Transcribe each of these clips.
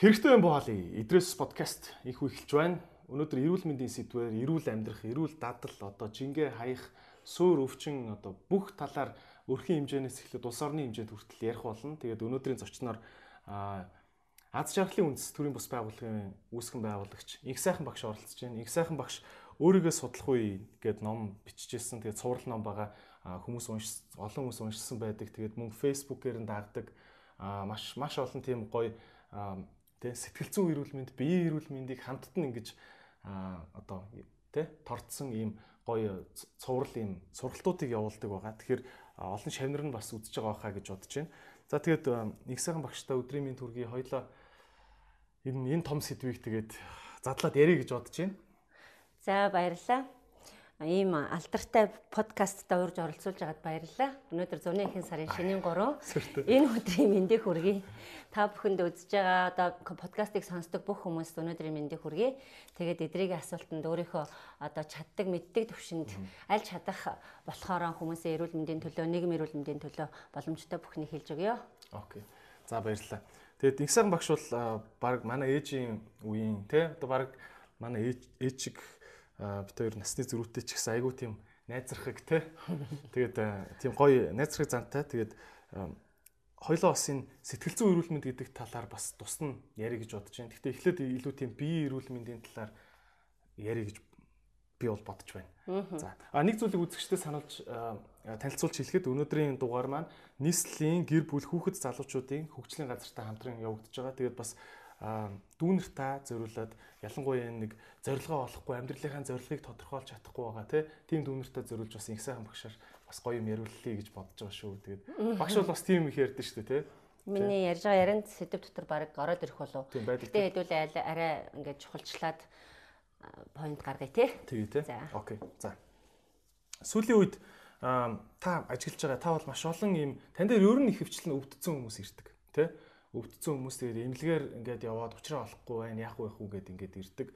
Хэрэгтэй юм боолё. Идрээс подкаст их эхэлж байна. Өнөөдөр эрүүл мэндийн сэдвээр эрүүл амьдрах, эрүүл дадал, одоо жингээ хаях, суур өвчин одоо бүх талаар өрхийн хэмжээнээс эхлээд улс орны хэмжээнд хүртэл ярих болно. Тэгээд өнөөдрийн зочноор Аз жаргалын үндэс төрийн бус байгууллагын үүсгэн байгуулагч Их сайхан багш оролцож байна. Их сайхан багш өөрийгөө судлах үе гэд ном биччихсэн. Тэгээд цуврал ном байгаа хүмүүс унш олон хүмүүс уншсан байдаг. Тэгээд мөн фэйсбүүкээр нь дагдаг маш маш олон тийм гоё Тэ сэтгэл зүйн эрүүл мэнд, биеийн эрүүл мэндийг хамтд нь ингэж одоо тэ торцсон ийм гоё цуврал ийм сургалтуудыг явуулдаг байгаа. Тэгэхээр олон шавнар нь бас үдчихэж байгаа хаа гэж бодож байна. За тэгээд нэг сайхан багштай өдрийн минь төргий хоёлоо энэ энэ том сэдвийг тэгээд задлаад ярих гэж бодож байна. За баярлалаа ийм алдартай подкастта урьж оролцуулж байгаад баярлалаа. Өнөөдөр зуны ихэнх сарын шинийн 3 энэ өдрийн мэндийг хүргэе. Та бүхэнд үзэж байгаа одоо подкастыг сонсдог бүх хүмүүст өнөөдрийн мэндийг хүргэе. Тэгээд эдрийн асуултанд өөрийнхөө одоо чаддаг мэддэг төвшөнд аль чадах болохоор хүмүүсийн эрүүл мэндийн төлөө, нийгмийн эрүүл мэндийн төлөө боломжтой бүхнийг хэлж өгье. Окей. За баярлалаа. Тэгээд их сайхан багш бол баг манай ээжийн үеийн тий одоо баг манай ээж ээж шиг бит хоёр насны зөрүүтэй ч гэсэн айгүй тийм найзрахыг те. Тэгээд тийм гоё найзрахыг зантай. Тэгээд хоёлоо бас энэ сэтгэл зүйн эрүүл мэнд гэдэг талаар бас тусна яри гэж бодож байна. Гэхдээ эхлээд илүү тийм биеийн эрүүл мэндийн талаар яри гэж би бол бодож байна. За. А нэг зүйлийг үзэгчтэй сануулж танилцуулж хэлэхэд өнөөдрийн дугаар маань нийслэлийн гэр бүл хүүхэд залуучуудын хөгжлийн газартай хамтран явагдаж байгаа. Тэгээд бас дүүнер та зориулаад ялангуяа нэг зорилгоо олохгүй амьдралынхаа зорилгыг тодорхойлж чадахгүй байгаа тийм дүүнертэй зориулж бас их сайхан багшаар бас гоё юм яриуллаа гэж бодож байгаа шүү. Тэгээд багш бол бас тийм их ярьдэн шүү дээ тий. Миний ярьж байгаа ярианд сэдв дотор баг ороод ирэх болов. Гэтэ хэдүүлээ арай ингээд чухалчлаад point гаргая тий. Тэгээ тий. Окей. За. Сүүлийн үед та ажиллаж байгаа та бол маш олон юм тань дээр ер нь их хвчлэн өвдсөн хүмүүс ирдэг тий өвдсөн хүмүүс тэгээд эмнэлгээр ингээд яваад уучраа олохгүй байна яах вэ хүү гэд ингээд ирдэг.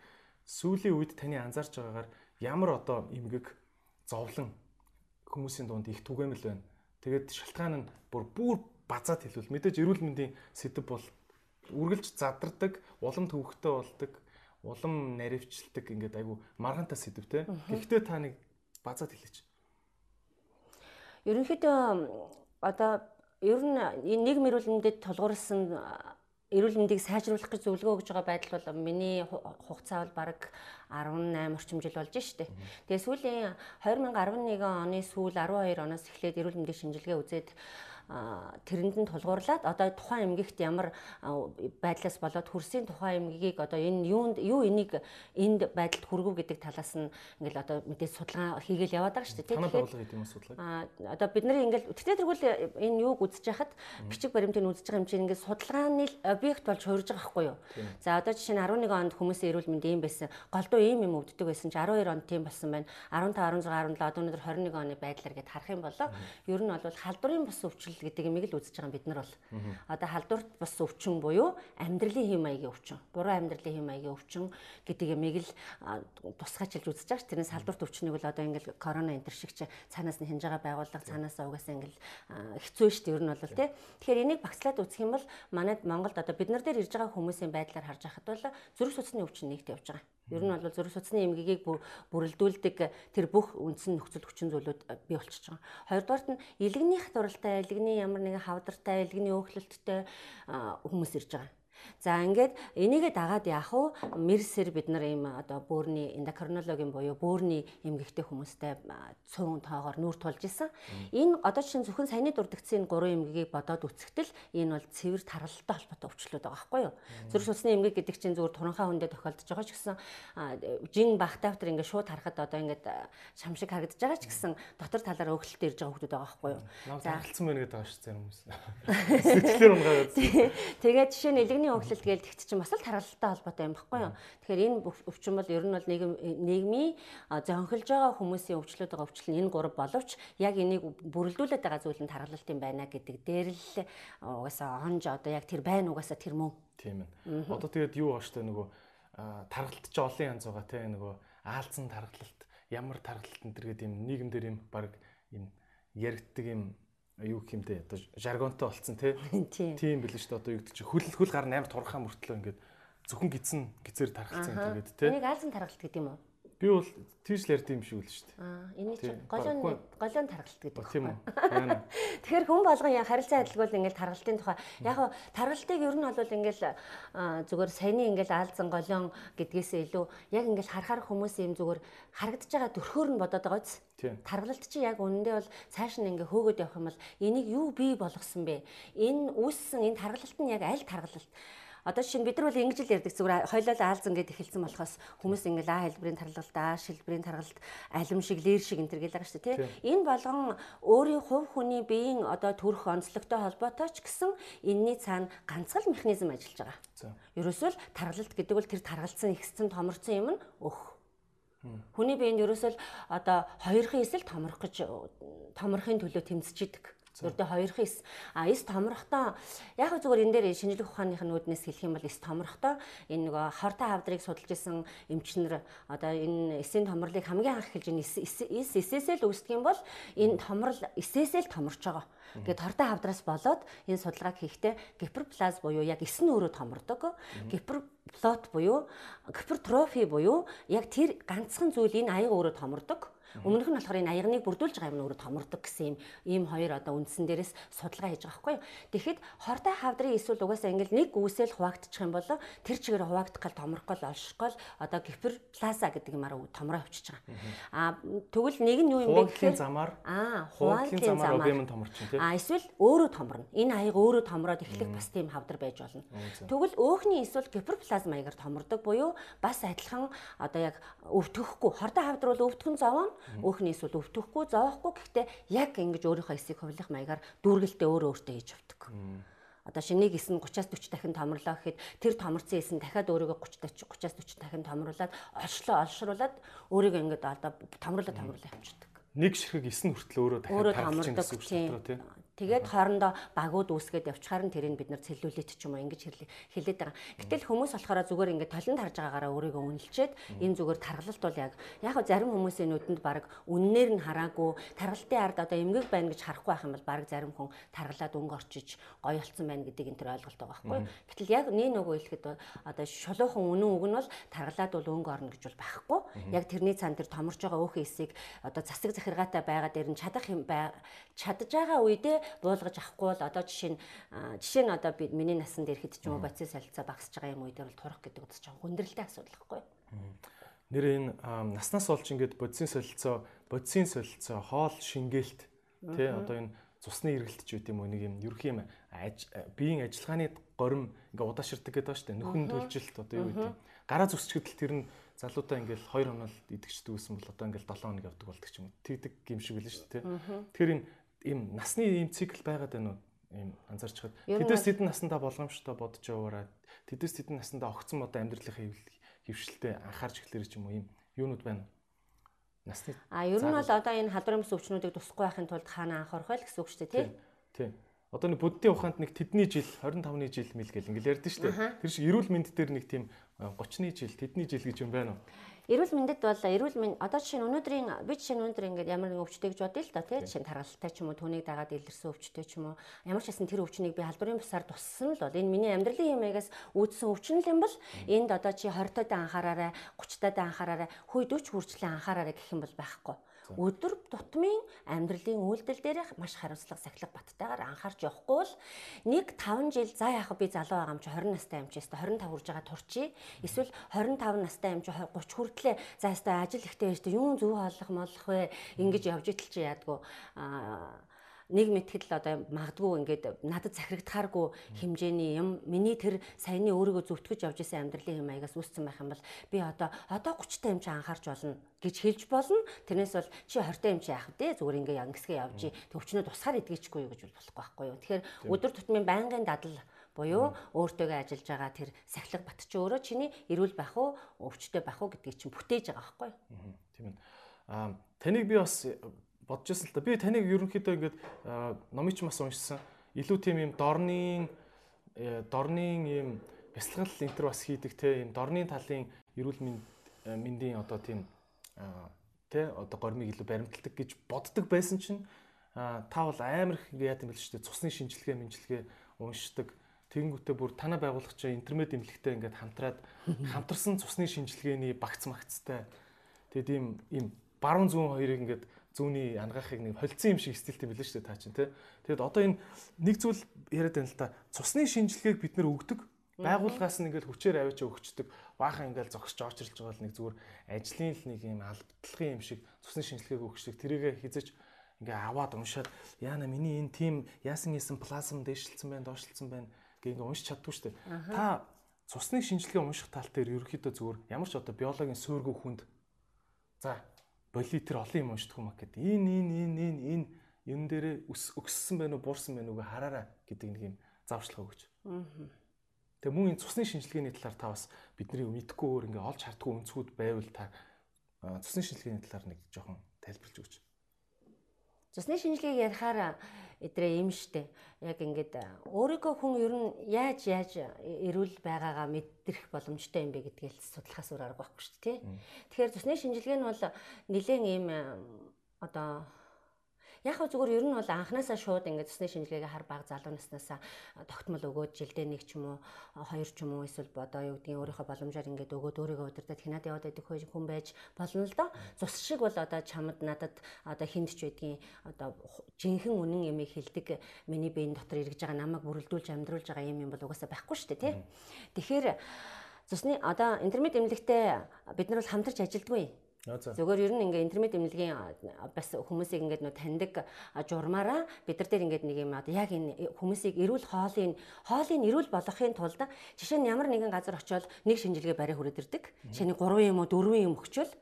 Сүүлийн үед таны анзаарч байгаагаар ямар одоо эмгэг зовлон хүмүүсийн дунд их түгээмэл байна. Тэгээд шалтгаан нь бүр бүр базаад хэлвэл мэдээж эрүүл мэндийн сэдв бол үргэлж задардаг, улам төвөгтэй болдог, улам наривчилдаг ингээд айгу маргаантай сэдв те. Гэхдээ та нэг базаад хэлээч. Ерөнхийдөө одоо ер нь энэ нийгэм эрүүл мэндэд тулгуурласан эрүүл мэндийг сайжруулах гэж зөвлөгөө өгж байгаа байдал бол миний хугацаа бол бараг 18 орчим жил болж штэ. Тэгээ сүүлийн 2011 оны сүүл 12 оноос эхлээд эрүүл мэндийн шинжилгээ үзээд тэрэнд нь тулгуурлаад одоо тухайн эмгэгт ямар байдлаас болоод хөрсийн тухайн эмгэгийг одоо энэ юунд юу энийг энд байдалд хүргэв гэдэг талаас нь ингээл одоо мэдээж судалгаа хийгээл яваад байгаа шүү дээ. Тэгэхээр тийм судалгаа. Аа одоо бид нар ингээл тэгтээ тэргүүл энэ юуг үзэж хахад бичиг баримтыг үзэж байгаа юм чинь ингээд судалгааны объект болж хуурж байгаа байхгүй юу? За одоо жишээ нь 11 онд хүмүүсийн эрүүл мэнд ийм байсан. Голдуу ийм юм өвддөг байсан чи 12 онд тийм болсон байна. 15 16 17 одоо өнөөдөр 21 оны байдлаар гээд харах юм бол ер нь бол халдварын бус өвчин өвчлөл гэдэг имийг л үзэж байгаа бид нар бол. Одоо халдварт бас өвчин буюу амьдралын хэм маягийн өвчин, буруу амьдралын хэм маягийн өвчин гэдэг имийг л тусгайчилж үзэж байгаа ш. Тэрнээс халдварт өвчнийг бол одоо ингээл корона энэ төр шиг чи цаанаас нь хинж байгаа байгууллага цаанаас угаасаа ингээл хэцүү ш. Тэр нь бол тий. Тэгэхээр энийг багцлаад үзэх юм бол манайд Монголд одоо бид нар дээр ирж байгаа хүмүүсийн байдлаар харж байхад бол зүрх судасны өвчин нэгт явж байгаа. Ер нь бол зүрх судасны эмгэгийг бүрэлдүүлдэг тэр бүх үндсэн нөхцөл хүчин зүйлүүд бий болчихж байгаа. Хоёрдугаарт нь илэгний хатуралтай, илэгний ямар нэгэн хавдартай, илэгний өөхлөлттэй хүмүүс ирж байгаа. За ингээд энийгээ дагаад яах вэ? Мерсэр бид нар ийм одоо бөөрийн эндокринологийн буюу бөөрийн эмгэгтэй хүмүүстэй цөөн тоогоор нүүр тулж исэн. Энэ одоо чинь зөвхөн саяны дурдгцын гурван эмгэгийг бодоод үцгэтэл энэ бол цэвэр тархалтай холбоотой өвчлөлүүд байгаа байхгүй юу? Зүрх судасны эмгэг гэдэг чинь зүгээр туранхаа хүндээ тохиолдож байгаа ч гэсэн жин бахтаавтар ингээд шууд харахад одоо ингээд шамшиг харагдаж байгаа ч гэсэн дотор талаараа өглөлтөд ирж байгаа хүмүүс байгаа байхгүй юу? За харилцсан байна гэдэг байгаа шүү дээ хүмүүс. Сэтгэлээр унгаад. Тэгээд жишээ нь элэгний өглөлт гээл тэгт чинь бас л тархалтай холбоотой юм баггүй юу. Тэгэхээр энэ өвчин бол ер нь бол нийгэм нийгмийн зөнхөлж байгаа хүмүүсийн өвчлөд байгаа өвчлөл энэ гурав боловч яг энийг бүрэлдүүлээд байгаа зүйл нь тархалт юм байна гэдэг дээр л угаасаа онж одоо яг тэр байна угаасаа тэр мөн. Тийм ээ. Одоо тэгээд юу ааштай нөгөө тархалт ч олон янз байгаа те нөгөө аалзан тархалт ямар тархалт энэ төр гэдэг юм нийгэмдэр юм баг юм яригддаг юм юу гэх юм те одоо жаргонтой болцсон те. Тийм билээ шүү дээ. Одоо юу гэдэг чи хөл хөл гар 8 турхаа мөртлөө ингээд зөвхөн гидсэн гизээр тархалцсан энэ гэдэг те. Энийг аалзан тархалт гэдэг юм уу? Би бол тийш л ярьд юм шиг үл шүү дээ. Аа, энийг чи голын голын таргалт гэдэг. Тийм үү. Тэгэхээр хүн болгон яа харилцаа адилгүй ингээл таргалтын тухай. Яг нь таргалтыг ер нь бол ингээл зүгээр саяны ингээл аалзан голон гэдгээсээ илүү яг ингээл харахаар хүмүүс юм зүгээр харагдаж байгаа төрхөөр нь бодоод байгаа биз. Таргалт чи яг үнэндээ бол цааш нь ингээ хөөгөөд явах юм бол энийг юу бий болгосон бэ? Энэ үүссэн энэ таргалт нь яг аль таргалт? Одоо жишээ нь бид нар бол ингэж л ярьдаг зүгээр хоёлоо аалзан гэд эхэлсэн болохоос хүмүүс ингээл А хэлбэрийн таргалт, А шилбэрийн таргалт, алим шиг, лэр шиг энэ төр гэлээ шүү дээ тий. Энэ болгон өөрийн хувь хүний биеийн одоо төрөх онцлогтой холбоотой ч гэсэн энэний цаана ганцхан механизм ажиллаж байгаа. Ерөөсөө л таргалт гэдэг бол тэр таргалцсан ихсэн томорцсон юм нь өх. Хүний биеинд ерөөсөө л одоо хоёрхан эсэл томрох гэж томрохын төлөө тэмцэж идэг. Ердөө хоёрхан эс. А эс томрохдоо яг зүгээр энэ дээр шинжлэх ухааных нь үүднээс хэлэх юм бол эс томрохдоо энэ нөгөө хортой хавдрыг судалж исэн эмчнэр одоо энэ эсийн томрлыг хамгийн анх хэлж энэ эс эсээсээ л үүсдэг юм бол энэ томрол эсээсээ л томорч байгаа. Ингээд хортой хавдраас болоод энэ судалгааг хийхдээ гиперплаз буюу яг эс нь өөрөө томордог. Гиперплот буюу гипертрофи буюу яг тэр ганцхан зүйл энэ аяга өөрөө томордог Өмнөх нь болохоор энэ аягныг бүрдүүлж байгаа юм өөрөө томордог гэсэн юм ийм хоёр одоо үндсэн дээрээс судалгаа хийж байгаа байхгүй юу. Тэгэхэд хортой хавдрын эсвэл угаасаа ингээл нэг үсэл хуваагдчих юм бол тэр чигээр хуваагдах гал томрох гол олших гол одоо гиперплаза гэдэг юмараа томроо авчиж байгаа. Аа тэгвэл нэг нь юу юм бэ гэхээр замаар аа хуваалын замаар объем нь томорчин тийм. Аа эсвэл өөрөө томорно. Энэ аяг өөрөө томроод эхлэх бас тийм хавдар байж болно. Тэгвэл өөхний эсвэл гиперплазма маягаар томордог буюу бас адилхан одоо яг өвтгөхгүй хортой хавдар бол өвтгөн зовоно Өөхний эсвэл өвтөхгүй, зоохгүй гэхдээ яг ингэж өөрийнхөө эсийг хувилах маягаар дүүргэлтээ өөрөө өөртөө хийж авдаг. Одоо шинийг эс нь 30-аас 40 дахин томрлоо гэхэд тэр томорцсон эс нь дахиад өөрийгөө 30 30-аас 40 дахин томруулад олшлоо олшруулад өөрийгөө ингэж одоо томруулаад томруулаад явчихдаг. Нэг ширхэг эс нь хүртэл өөрөө дахиад таарч гэсэн үг тийм. Тэгээд хоорондоо багууд үүсгээд явчихаар нь тэрийг бид нар цэллүүлээд ч юм уу ингэж хэлээд байгаа. Гэтэл хүмүүс болохоор зүгээр ингээд толонд харж байгаагаараа өөрийгөө үнэлчээд энэ зүгээр таргалалт бол яг яг зарим хүмүүсийн нүдэнд баг үннээр нь хараагүй таргалтын ард одоо эмгэг байна гэж харахгүй байх юм бол баг зарим хүн таргалаад өнгө орчиж гоё болцсон байна гэдэг энэ төр ойлголт байгаа байхгүй. Гэтэл яг нэг нөгөө хэлэхэд одоо шулуухан үнэн үг нь бол таргалаад бол өнгө орно гэж бол байхгүй. Яг тэрний цаан тэр томорч байгаа өөхөн эсийг одоо засаг захиргаатай байгаа дээр нь чадах юм чадж байгаа үедээ буулгаж авахгүй бол одоо жишээ нь жишээ нь одоо би миний насанд ирэхэд ч юм уу боцис солилцоо багасж байгаа юм уу дээр бол турах гэдэг бас жоохон хүндрэлтэй асуудал юу? Нэр энэ наснаас болж ингээд бодисын солилцоо, бодисын солилцоо, хоол шингээлт тий одоо энэ цусны эргэлт ч үт юм уу нэг юм ерөх юм биеийн ажиллагааны горим ингээ удааширдаг гэдэг ба штэ нөхөн төлжилт одоо юу гэдэг. Гараа зүсчгэдэл тэр нь залуудаа ингээл 2 хоног идэгчдэг гэсэн бол одоо ингээл 7 хоног явдаг болдог ч юм уу тэгдэг юм шиг шүү дээ тэгэхээр энэ ийм насны ийм цикл байгаад байна уу? Ийм анзаарч хад. Тэдээс тэдэн насандаа болгоомжтой бодож яваараа тэдээс тэдэн насандаа огцсон одоо амьдралынхаа хөвшилтэд анхаарч эхлэх юм уу? Ийм юунууд байна? Насны А ер нь бол одоо энэ халдварын бүс өвчнүүдийг тусахгүй байхын тулд хаана анхаарах вэ гэсэн үг шүү дээ тий. Тий. Одоо нэг буддийн ухаанд нэг тэдний жил 25-ны жил мэл гэл ингээл ярьдэн шүү дээ. Тэр шиг эрүүл мэнд дээр нэг тийм 30-ны жил, тэдний жил гэж юм байна уу? Эрүүл мэндэд бол эрүүл мэнд одоо жишээ нь өнөөдрийн би жишээ нь өнөөдөр ингээд ямар нэгэн өвчтэй гэж бодъё л да тий? Жишээ нь таргалтай ч юм уу түүнийг дагаад илэрсэн өвчтэй ч юм уу. Ямар ч хэсэн тэр өвчнийг би халдварын бусаар туссан л бол энэ миний амьдралын юмэгаас үүдсэн өвчин л юм бол энд одоо чи 20 таад анхаараарай 30 таад анхаараарай хүй 40 хүртэл анхаараарай гэх юм бол байхгүй өдөр тутмын амьдралын үйлдэл дээрх маш хариуцлага сахилга баттайгаар анхаарч явахгүй бол нэг 5 жил за яах би залуу байгаа юм чи 20 настай юм чи өстө 25 хүрж байгаа турчи эсвэл 25 настай юм чи 30 хүртлээ за өстө ажил ихтэй байж юу зөв хооллох молох вэ? Ингэж явж итэл чи яадгүй аа нэг мэтгэл одоо магадгүй ингээд надад захирагдахааргүй хэмжээний юм миний тэр саяны өөрийгөө зөвтгөж явж исэн амьдралын юм аягаас үүссэн байх юм бол би одоо одоо 30 та юм чи анхаарч болно гэж хэлж болно. Тэрнээс бол чи 20 та юм чи яах вэ? Зүгээр ингээ ангисгээ явж төвчнөө тусгаар идгээчгүй юу гэж болохгүй байхгүй юу. Тэгэхээр өдөр тутмын байнгын дадал буюу өөртөөгөө ажиллаж байгаа тэр сахилга бат чи өөрөө чиний эрүүл байх уу, өвчтөй байх уу гэдгийг чинь бүтээж байгаа байхгүй юу? Тийм ээ. Аа таныг би бас бодож байсан л та. Би таныг ерөнхийдөө ингээд номыг ч бас уншсан. Илүү тийм юм дорны э, дорны юм бясалгал энтер бас хийдэг те юм дорны талын эрүүл мэндийн одоо тийм те одоо гормыг илүү баримталдаг гэж боддог байсан чинь та бол амар их яа гэм бэл шүү дээ. Цусны шинжилгээ, мэнжилгээ уншдаг. Тэгэнгүүтээ бүр танаа байгуулах чинь интернет имлэгтэй ингээд хамтраад хамтарсан цусны шинжилгээний багц магцтай. Тэгээд ийм ийм баруун зүүн хоёрыг ингээд зүүнний ангаахыг нэг холцсон юм шиг стилтэй мэлэн шүү дээ та чинь тий. Тэгээд одоо энэ нэг зүйл яриад байна л та. Цусны шинжилгээг бид нэр өгдөг. Байгууллагаас нь ингээл хүчээр аваач өгчдөг. Баахан ингээл зогсож орчилж байгаа л нэг зүгээр ажлын л нэг юм албадлагын юм шиг цусны шинжилгээг өгчдөг. Тэрийгэ хизэж ингээ аваад уншаад яана миний энэ тим яасан ийсэн плазм дээшилсэн байна, доошлсон байна гэ ингээ уншиж чаддгүй шүү дээ. Та цусны шинжилгээ унших тал дээр ерөөхдөө зүгээр ямар ч одоо биологийн суургүй хүнд за болитер олон юм уншдаг юм аа гэд энэ энэ энэ энэ энэ энэ дээрээ өссөн байна уу буурсан байна уу гэ хараараа гэдэг нэг юм завшлага өгч. Тэгээ мөн энэ цусны шинжилгээний талаар та бас бидний мэдхгүй өөр ингээ олж хартгүй өнцгүүд байвал та цусны шинжилгээний талаар нэг жоохон тайлбарлаж өгч. Цусны шинжилгээг ярихаар эдрээ юм штэ. Яг ингээд өөрийгөө хүн ер нь яаж яаж эрүүл байгаагаа мэдрэх боломжтой юм бэ гэдгээл судлахаас өөр арга байхгүй шүү дээ. Тэгэхээр цусны шинжилгээ нь бол нэлээд ийм одоо Яг хөө зүгээр ер нь бол анханасаа шууд ингээд цусны шинжилгээгээ хар баг залуу наснасаа тогтмол өгөөд жилдээ нэг ч юм уу хоёр ч юм уу эсвэл одоо юу гэдгийг өөрийнхөө боломжоор ингээд өгөөд өөрийгөө удирдах хинаад яваад байдаг хүн байж болно л доо. Цус шиг бол одоо чамд надад одоо хинд ч байдгийн одоо жинхэнэ үнэн ямиг хилдэг миний биеийн дотор эргэж байгаа намайг бүрэлдүүлж амьдруулж байгаа юм юм бол угаасаа байхгүй шүү дээ тий. Тэгэхээр цусны одоо интернет эмнэлэгтээ бид нар бол хамтарч ажилдгүй Зүгээр ер нь ингээ интернет эмнэлгийн бас хүмүүсийг ингээд нөө таньдаг журмаараа бид нар дээр ингээд нэг юм одоо яг энэ хүмүүсийг эрүүл хоолын хоолын эрүүл болгохын тулд жишээ нь ямар нэгэн газар очиод нэг шинжилгээ барай хүрээд ирдэг. Нь 3 юм уу 4 юм өгчвөл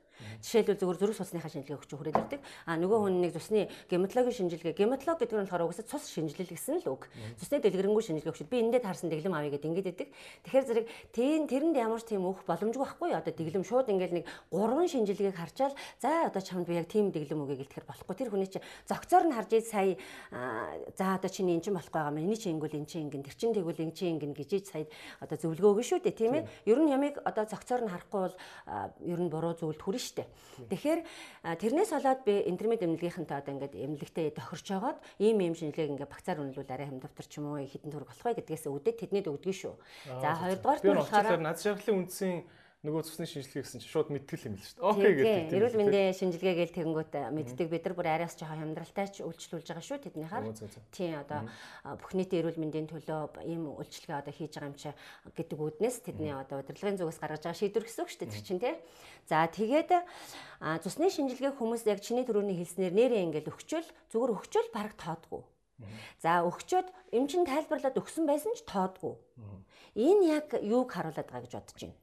Жишээлбэл зөвхөн зүрх судасныхаа шинжилгээ өгч хүрээд ирдэг. А нөгөө хүн нэг цусны гематологийн шинжилгээ. Гематолог гэдэг нь болохоор угсаа цус шинжилэл гэсэн л үг. Цусны дэлгэрэнгүй шинжилгээ өгч би эндээ таарсан дэглэм авъя гэдэг ингэж идэг. Тэгэхээр зэрэг тийм тэрэнд ямар ч тийм өөх боломжгүй байхгүй одоо дэглэм шууд ингээл нэг гурван шинжилгээг харчаал за одоо чамд би яг тийм дэглэм өгье гэлтэхэр болохгүй. Тэр хүний чинь зөгцоор нь харж ий сая за одоо чиний эн чинь болохгүй байгаа юм. Эний чинь ингүүл эн чинь ингэн тэр чинь тэгвэл эн чинь ингэн гэж сая одоо зөвлөгөө өгнө шүү дээ тийм ээ. Ер нь ямиг одоо зөгцоор нь харахгүй бол ер нь буруу зүйлд хүрнэ дээ. Тэгэхээр тэрнээс болоод би интернет эмнэлгийнхэнтэй одоо ингээд эмнэлэгтээ тохирч жагаад ийм ийм шинжилгээг ингээд багцаар үнэлүүл арай хамдавтар ч юм уу хитэн төрөг болох вэ гэдгээс үүдээ тэднийд өгдөг шүү. За хоёрдугаар нь болохоор над шаргалын үндсийн нөгөө цусны шинжилгээ гэсэн чинь шууд мэдтгэл юм л шүү дээ. Окей гэдэг. Эрүүл мэндийн шинжилгээ гээл тэгэнгүүт мэддэг бид нар бүр араас жоохон хямдралтай ч үйлчлүүлж байгаа шүү тэдний хар. Тийм одоо бүх нийтийн эрүүл мэндийн төлөө ийм үйлчлэгээ одоо хийж байгаа юм чи гэдэг үүднээс тэдний одоо удирдлагын зүгээс гаргаж байгаа шийдвэр гэсэн үг шүү дээ тэр чинь тий. За тэгээд цусны шинжилгээ хүмүүс яг чиний төрөний хэлснээр нэрээ ингээл өгчөөл зүгээр өгчөөл бараг тоодгүй. За өгчөөд эмчин тайлбарлаад өгсөн байсан ч тоодгүй. Энэ яг юуг харуулдаг гэж бодож байна.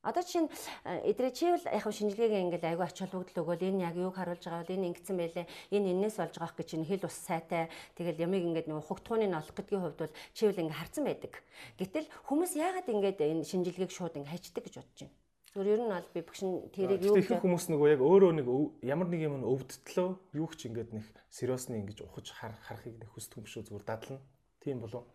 Одоо жишээ нь э, эдрээ чи бол яг шинжилгээгээ ингээл аягүй ач холбогдол өгөөл энэ яг юуг харуулж байгаа бол энэ ингэсэн байлээ энэ энэс болж байгаа гэж чинь хэл ус сайтай тэгэл ямиг ингээд нэг хугтгууны олох гэдгийн хувьд бол чи бол ингээ харцсан байдаг. Гэтэл хүмүүс яагаад ингээд энэ шинжилгээг шууд ингээ хайчдаг гэж бодож байна. Зүгээр ер нь бол би бүгшин тэрийг юу гэх хүмүүс нөгөө яг өөрөө нэг ямар нэг юм өвдөлтлөө юу ч ингээд нэг сериосны ингэж ухаж харахыг нэг хүсдэг юм шүү зүгээр дадлна. Тийм болов.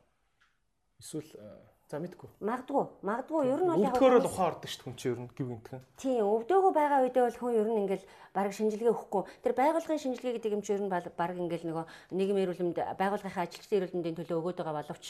Эсвэл э, За мэдгүй. Магдгүй. Магдгүй ер нь бол яг өвдөхөөр л ухаан ордог шүү дээ хүн чинь ер нь гів гинтхэн. Тийм, өвдөөгөө байгаа үедээ бол хүн ер нь ингээл баг шинжилгээ өгөхгүй. Тэр байгууллагын шинжилгээ гэдэг юм чинь ер нь баг ингээл нөгөө нийгмийн эрүүлэмд байгууллагынхаа ажилчдын эрүүлмэндийн төлөө өгөөд байгаа боловч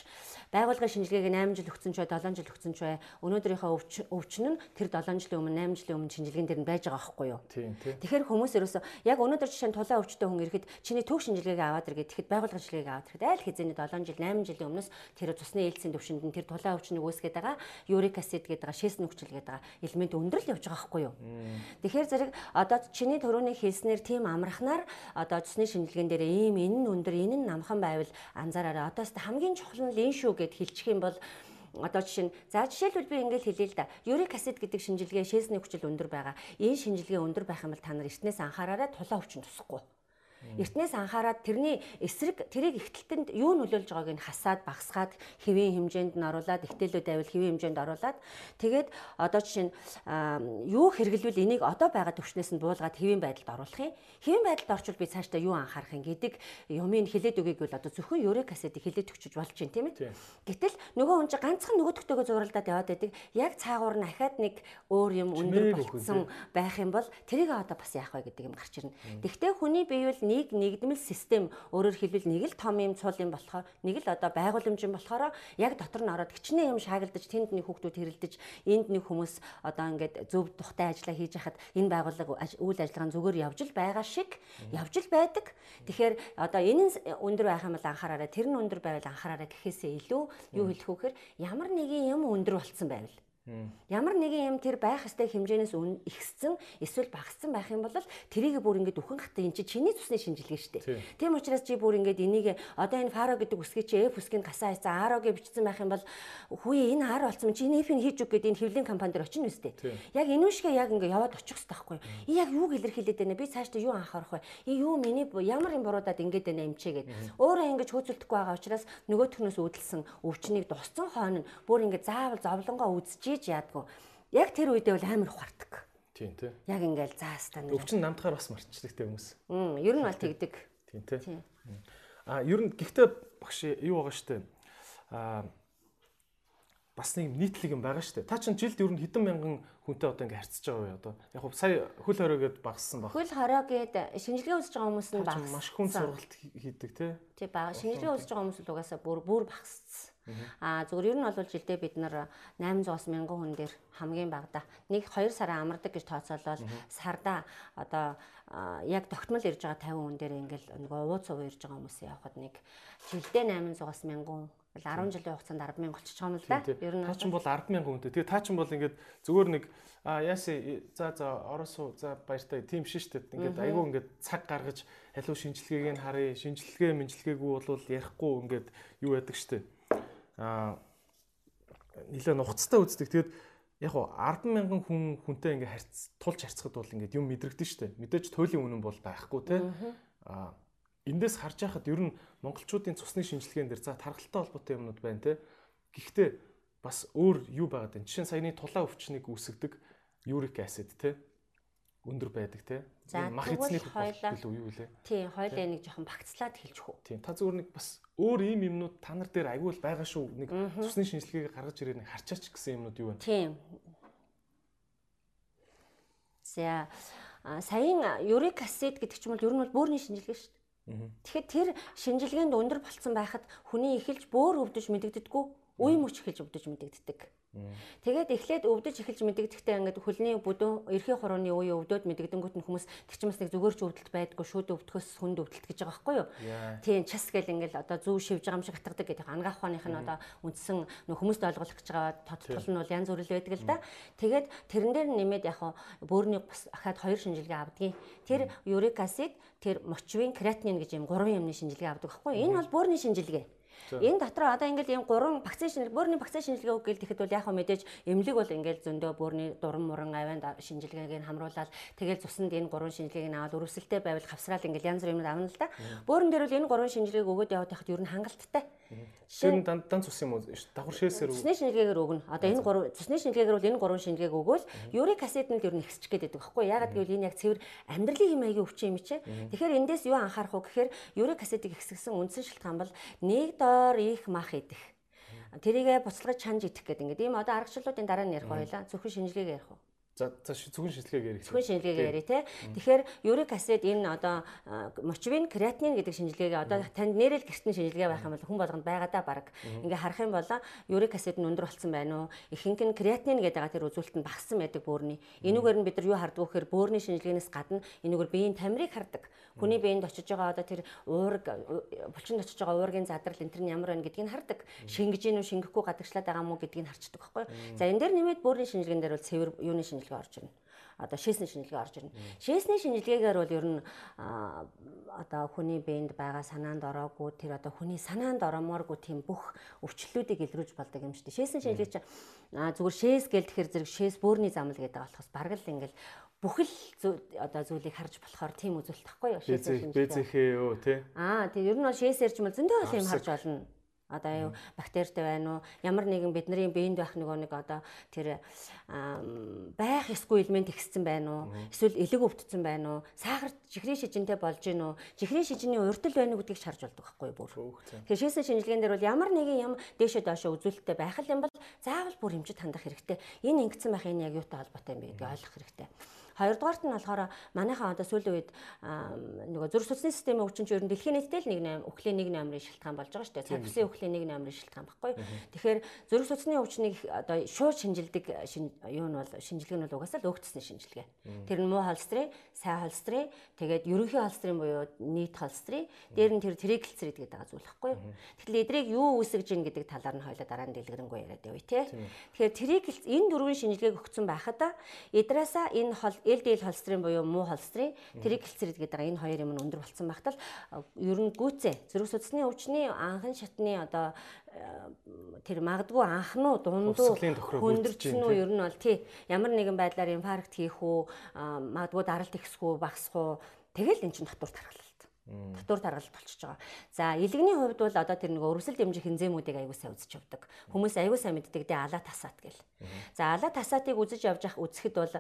байгууллагын шинжилгээг 8 жил өгсөн ч бай, 7 жил өгсөн ч бай. Өнөөдрийнхөө өвчин нь тэр 7 жилийн өмнө 8 жилийн өмнө шинжилгээнд дэр нь байж байгаа байхгүй юу? Тийм, тийм. Тэгэхээр хүмүүс ерөөсөө яг өнөөдөр жишээ нь тулаан өвчтөй хүн ирэхэд чиний төв шинжилгээг аваад иргээд тэгэхэд байгууллагын шинжилгээг аваад ирэхэд айл хизээний 7 жил, 8 жилийн өмнөөс тэр цусны ээлцийн төвшөнд нь тэр тулаан өвчнийг үүсгээд байгаа юрик асид гэдэг байгаа шээс нүгчл гэдэг байгаа элемент өндрөл явж байгаа байхгүй юу? Тэгэхээр зэрэг одоо чиний төрөний хэлснээр тийм амрахнаар одоо цусны шинжилгээнд дээр ийм энэ нь өндөр энэ нь намхан байвал анзаараарай. Одоо хамгийн чухал нь лин шүү гэд хэлчих юм бол одоо жишээ нь за жишээлбэл би ингээл хэлээ л да. Юрик асид гэдэг шинжилгээ шээсний хүчил өндөр байгаа. Энэ шинжилгээ өндөр байх юм бол та нар эртнээс анхаараарай тулаа өвчин тусахгүй. Эртнээс анхаарад тэрний эсрэг тэрийг ихтэлтэнд юу нөлөөлж байгааг нь хасаад багсгаад хэвийн хэмжээнд нь оруулаад ихтэлүүд байвал хэвийн хэмжээнд оруулаад тэгээд одоо жишээ нь юу хэрэглэвэл энийг одоо байгаа төвчнээс нь буулгаад хэвийн байдалд оруулах юм. Хэвийн байдалд орчвол би цаашдаа юу анхаарах юм гэдэг юмыг хилээд өгье гэвэл одоо зөвхөн юрик асидыг хилээд өгчөж болж байна тийм ээ. Гэтэл нөгөө хүн чинь ганцхан нөгөөдөгтэйгөө зуралдаад яваад байдаг. Яг цаагуур нь ахаад нэг өөр юм өндөр болцсон байх юм бол тэрийг одоо бас яах вэ гэдэг юм гарч ирнэ. Тэгвэл хүний бие бол нэг нэгдмэл систем өөрөөр хэлбэл нэг л том юм цул юм болохоор нэг л одоо байгууламж юм болохоор яг дотор нь ороод хичнээн юм шаагилдаж тэнд нэг хүүхдүүд хэрэлдэж энд нэг хүмүүс одоо ингээд зөв тухтай ажиллаа хийж хахад энэ байгууллага үйл ажиллагаа зүгээр явж л байгаа шиг явж л байдаг. Тэгэхээр одоо энэ нь өндөр байх юм бол анхаараарай тэр нь өндөр байвал анхаараарай гэхээсээ илүү юу хэлэх вэ гэхээр ямар нэгэн юм өндөр болцсон байвал Ямар нэгэн юм тэр байх ёстой хэмжээнээс ихссэн эсвэл багассан байх юм бол тэрийг бүр ингээд үхэн хатаа эн чи чиний цусны шинжилгээ шүү дээ. Тийм учраас чи бүр ингээд энийг одоо энэ фаро гэдэг үсгийг чи F үсгийг гасаа хайцсан RO гэж бичсэн байх юм бол хүү энэ R болсон чи F-ийг хийж үг гэдэг энэ хэвлийн компани дээр очино үстэй. Яг энэ үшгээ яг ингээд яваад очих хэрэгтэй байхгүй. И яг юуг илэрхийлээд байна би цаашдаа юу анхаарах вэ? И юу миний ямар юм буруудаад ингээд байна юм чигээд. Өөрөө ингээд хөөцөлдөхгүй байгаа учраас нөгөөтхнөөс үүдэлсэн өвчнийг дусцсан хойно бүр ингээд заавал зовлонгоо үзчихээ хийж яадгүй. Яг тэр үедээ бол амар ухаардаг. Тийм тий. Яг ингээл заастаа нэг. Өвчин намтахаар бас марчдаг те хүмүүс. Мм, ер нь бол тэгдэг. Тийм тий. А ер нь гэхдээ багш юу байгаа штэ. А бас нэг нийтлэг юм байгаа штэ. Та чинь жилд ер нь хэдэн мянган хүнтэй одоо ингээ харьцаж байгаа вэ одоо? Яг хөө сая хөл хорой гэд багассан баг. Хөл хорой гэд шинжилгээ үзэж байгаа хүмүүс нь багассан. Маш хүн сургалт хийдэг тий. Тий бага. Шинжилгээ үзэж байгаа хүмүүс л угаасаа бүр бүр багассан. Аа зүгээр ер нь бол жилдээ бид нар 800-аас 1000 хүн дээр хамгийн багада нэг 2 сараа амардаг гэж тооцоолол сарда одоо яг тогтмол ирж байгаа 50 хүн дээр ингээл нөгөө ууц суу ирж байгаа хүмүүс явахад нэг жилдээ 800-аас 1000 хүн 10 жилийн хугацаанд 100000 болчих юм л да. Ер нь та ч бол 100000 хүнтэй. Тэгээ та ч бол ингээд зүгээр нэг а яаси за за оросоо за баяртай тийм шин штэ. Ингээд айгүй ингээд цаг гаргаж халуун шинжилгээг нь харъя. Шинжилгээ мэнжилгээгүй бол ярихгүй ингээд юу яадаг штэ аа нэлээд нухацтай үздэг. Тэгээд яг хуу 10 мянган хүн хүнтэй ингээ харьц тулж харьцахад бол ингээ юм мэдрэгдэн штэ. Мэдээж туйлын үнэн бол байхгүй те. Аа эндээс харж байхад ер нь монголчуудын цусны шинжилгээнд дэр за тархалтай холбоотой юмнууд байна те. Гэхдээ бас өөр юу байгаад байна. Жишээ нь саяны тулаа өвчнийг үүсгдэг юрик acid те өндөр байдаг те. Мах эзний хойлоо юу вэ? Тийм, хойлоо нэг жоохон багцлаад хэлж хөө. Тийм, та зүгээр нэг бас өөр ийм юмнууд та нар дээр аягүй л байгаа шүү. Нэг цусны шинжилгээг гаргаж ирээ нэг харчаач гэсэн юмнууд юу вэ? Тийм. За саяын юрик acid гэдэг ч юм бол ер нь бол бөөрийн шинжилгээ шүү дээ. Тэгэхээр тэр шинжилгээнд өндөр болцсон байхад хүний эхэлж бөөр өвдөж мэдэгддэггүй, үе мөч эхэлж өвдөж мэдэгддэг. Тэгээд эхлээд өвдөж эхэлж мэдэгдэхтэй ингээд хөлний бүдүүн эрхийн хурууны үе өвдөд мэдэгдэнгүүт нь хүмүүс тэгчмэс нэг зүгээр ч өвдөлт байдгүй шүүд өвдөхөөс хүнд өвдөлт гэж байгаа байхгүй юу? Тийм час гэл ингээд одоо зүү шивж байгаа юм шиг хатгадаг гэдэг ангаах ухааных нь одоо үндсэн нөх хүмүүст ойлгуулах гэж байгаа тодтол нь бол янз бүр л байдаг л да. Тэгээд тэрэн дээр нэмээд яг бөөрийн бас ахаад хоёр шинжилгээ авдгийг. Тэр юрик acid, тэр мочвин, креатинин гэж юм гурван юмны шинжилгээ авдаг байхгүй юу? Энэ бол бөөрийн шинжилгээ. Энэ дотор одоо ингээл ийм гурван вакцины шинжилгээ, бөөрийн вакцины шинжилгээ үг гэл тэгэхэд бол яг мэдээж эмнэлэг бол ингээл зөндөө бөөрийн дуран муран авианд шинжилгээг нь хамруулаад тэгэл цуснд энэ гурван шинжилгээг нь аваад өрөвсөлтэй байвал хавсраал ингээл янз бүр юм авна л да. Бөөрөн дээр бол энэ гурван шинжилгээг өгөөд яваад байхад ер нь хангалттай. Жишээ нь дан дан цус юм уу? Давхар шээсээр үг. Цусны шинжилгээгээр өгнө. Одоо энэ гурван цусны шинжилгээгээр бол энэ гурван шинжилгээг өгөөл юрик acid нь л ер нь ихсчих гээд байдаг байхгүй ягаад гэвэл энэ яг цэвэр амьдралын хэмээгийн өвчин юм чи. Тэгэхээр эндээс юу анхаарах вэ гэхээр юрик acid-ийг ихсгсэн үндсэн шалтгаан бол нэг доор их мах идэх. Тэрийгэ буцалгаж чанж идэх гэдэг ингээд ийм одоо аргачлалуудын дараа нь ярих байлаа. Зөвхөн шинжилгээгээ ярих уу? За зөвхөн шинжилгээг ярих. Зөвхөн шинжилгээг ярих те. Тэгэхээр юрик acid энэ одоо мочвин креатинин гэдэг шинжилгээг одоо танд нэрэл гэртэн шинжилгээ байх юм бол хүн болгонд байгаа да баг. Ингээ харах юм бол юрик acid нь өндөр болсон байна уу? Ихэнх нь креатинин гэдэг байгаа тэр үзүүлэлт нь багассан байдаг бөөрийн. Энүүгээр нь бид нар юу хардаг вэ гэхээр бөөрийн шинжилгээнээс гадна энүүгээр биеийн тамирыг хардаг. Хүний биеинд очиж байгаа одоо тэр уург булчинд очиж байгаа уургийн задрал энэ тэр нь ямар байна гэдгийг хардаг. Шингэж гин үү шингэхгүй гадагшлаад байгаа мó гэдгийг харчдаг байхгүй. За энэ дээр нэмээд бөөрийн шинжилгээнд дээр бол цэвэр юуны шинжилгээ шинжилгээ орж ирнэ. Одоо шээсний шинжилгээ орж ирнэ. Шээсний шинжилгээгээр бол ер нь одоо хүний биед байгаа санаанд ороогүй тэр одоо хүний санаанд ороомооргүй тийм бүх өвчлөлүүдийг илрүүлж болдог юм шүү дээ. Шээсний шинжилгээ чинь зүгээр шээс гэл тэгэхэр зэрэг шээс бөөрийн замл гэдэг болохоос бараг л ингээл бүхэл одоо зүйлийг харж болохоор тийм үзүүлэлт тахгүй юу шээс шинжилгээ. Бэзэхээ юу тий. Аа тийм ер нь бол шээсээр ч юм бол зөндөө бол юм харж болно. Одоо юу бактеритай байна уу? Ямар нэгэн бидний биед байх нөгөө нэг одоо тэр байх эсгүй элемент ихссэн байна уу? Эсвэл элэг өвдсөн байна уу? Сахар чихрийн шижинтэй болж гин үү? Чихрийн шижиний урдл байна уу гэдгийг шарж болдог байхгүй бүр. Тэгэхээр шээсэн шинжилгээнд дээр бол ямар нэгэн юм дээшээ доошоо үзүүлэлттэй байх юм бол заавал бүр хэмжиж хандах хэрэгтэй. Энэ ингэсэн байх энэ яг юутай холбоотой юм бэ гэдгийг ойлгох хэрэгтэй. Хоёрдугаарт нь болохоор манайхаа одоо сүүлийн үед нөгөө зүрх судасны системийн өвчин чинь ер нь дэлхийн нийтэд л 1.8 өхлийн 1.8-ын шилтгаан болж байгаа шүү дээ. Цагсын өхлийн 1.8-ын шилтгаан баггүй. Тэгэхээр зүрх судасны өвчнийг одоо шууд шинжилдэг юу нь бол шинжилгээ нь бол угаасаа л өгдсөн шинжилгээ. Тэр нь муу холестерин, сайн холестерин, тэгээд ерөнхий холестерин буюу нийт холестерин, дээр нь тэр триглицерид гэдэг байгаа зүйл баггүй. Тэгэхээр эдрийг юу үүсгэж ийн гэдэг талаар нь хоёлаа дараа нь дэлгэрэнгүй яриад явъя тий. Тэгэхээр триглиц энэ дөрвөн шинжилгээг өгсөн байхад эдраасаа энэ LDL холестерин буюу муу холестерин, триглицерид гэдэг энэ хоёр юм нь өндөр болсон багтал. Ер нь гүцээ зүрх судасны өвчний анхан шатны одоо тэр магадгүй анхнуу дундуу хөндөрчнүү ер нь бол тий. Ямар нэгэн байдлаар инфаркт хийх үү магадгүй даралт ихсэх үү багасах уу. Тэгэл эн чинь татвар тархалт татвар таргалт болчихж байгаа. За илэгний хувьд бол одоо тэр нэг өрсөлд дэмжих энзимүүдийг аягүй сайн үзэж явдаг. Хүмүүс аягүй сайн мэддэг. Дээ алаа тасаат гэл. За алаа тасаатыг үзэж явж ах үзэхэд бол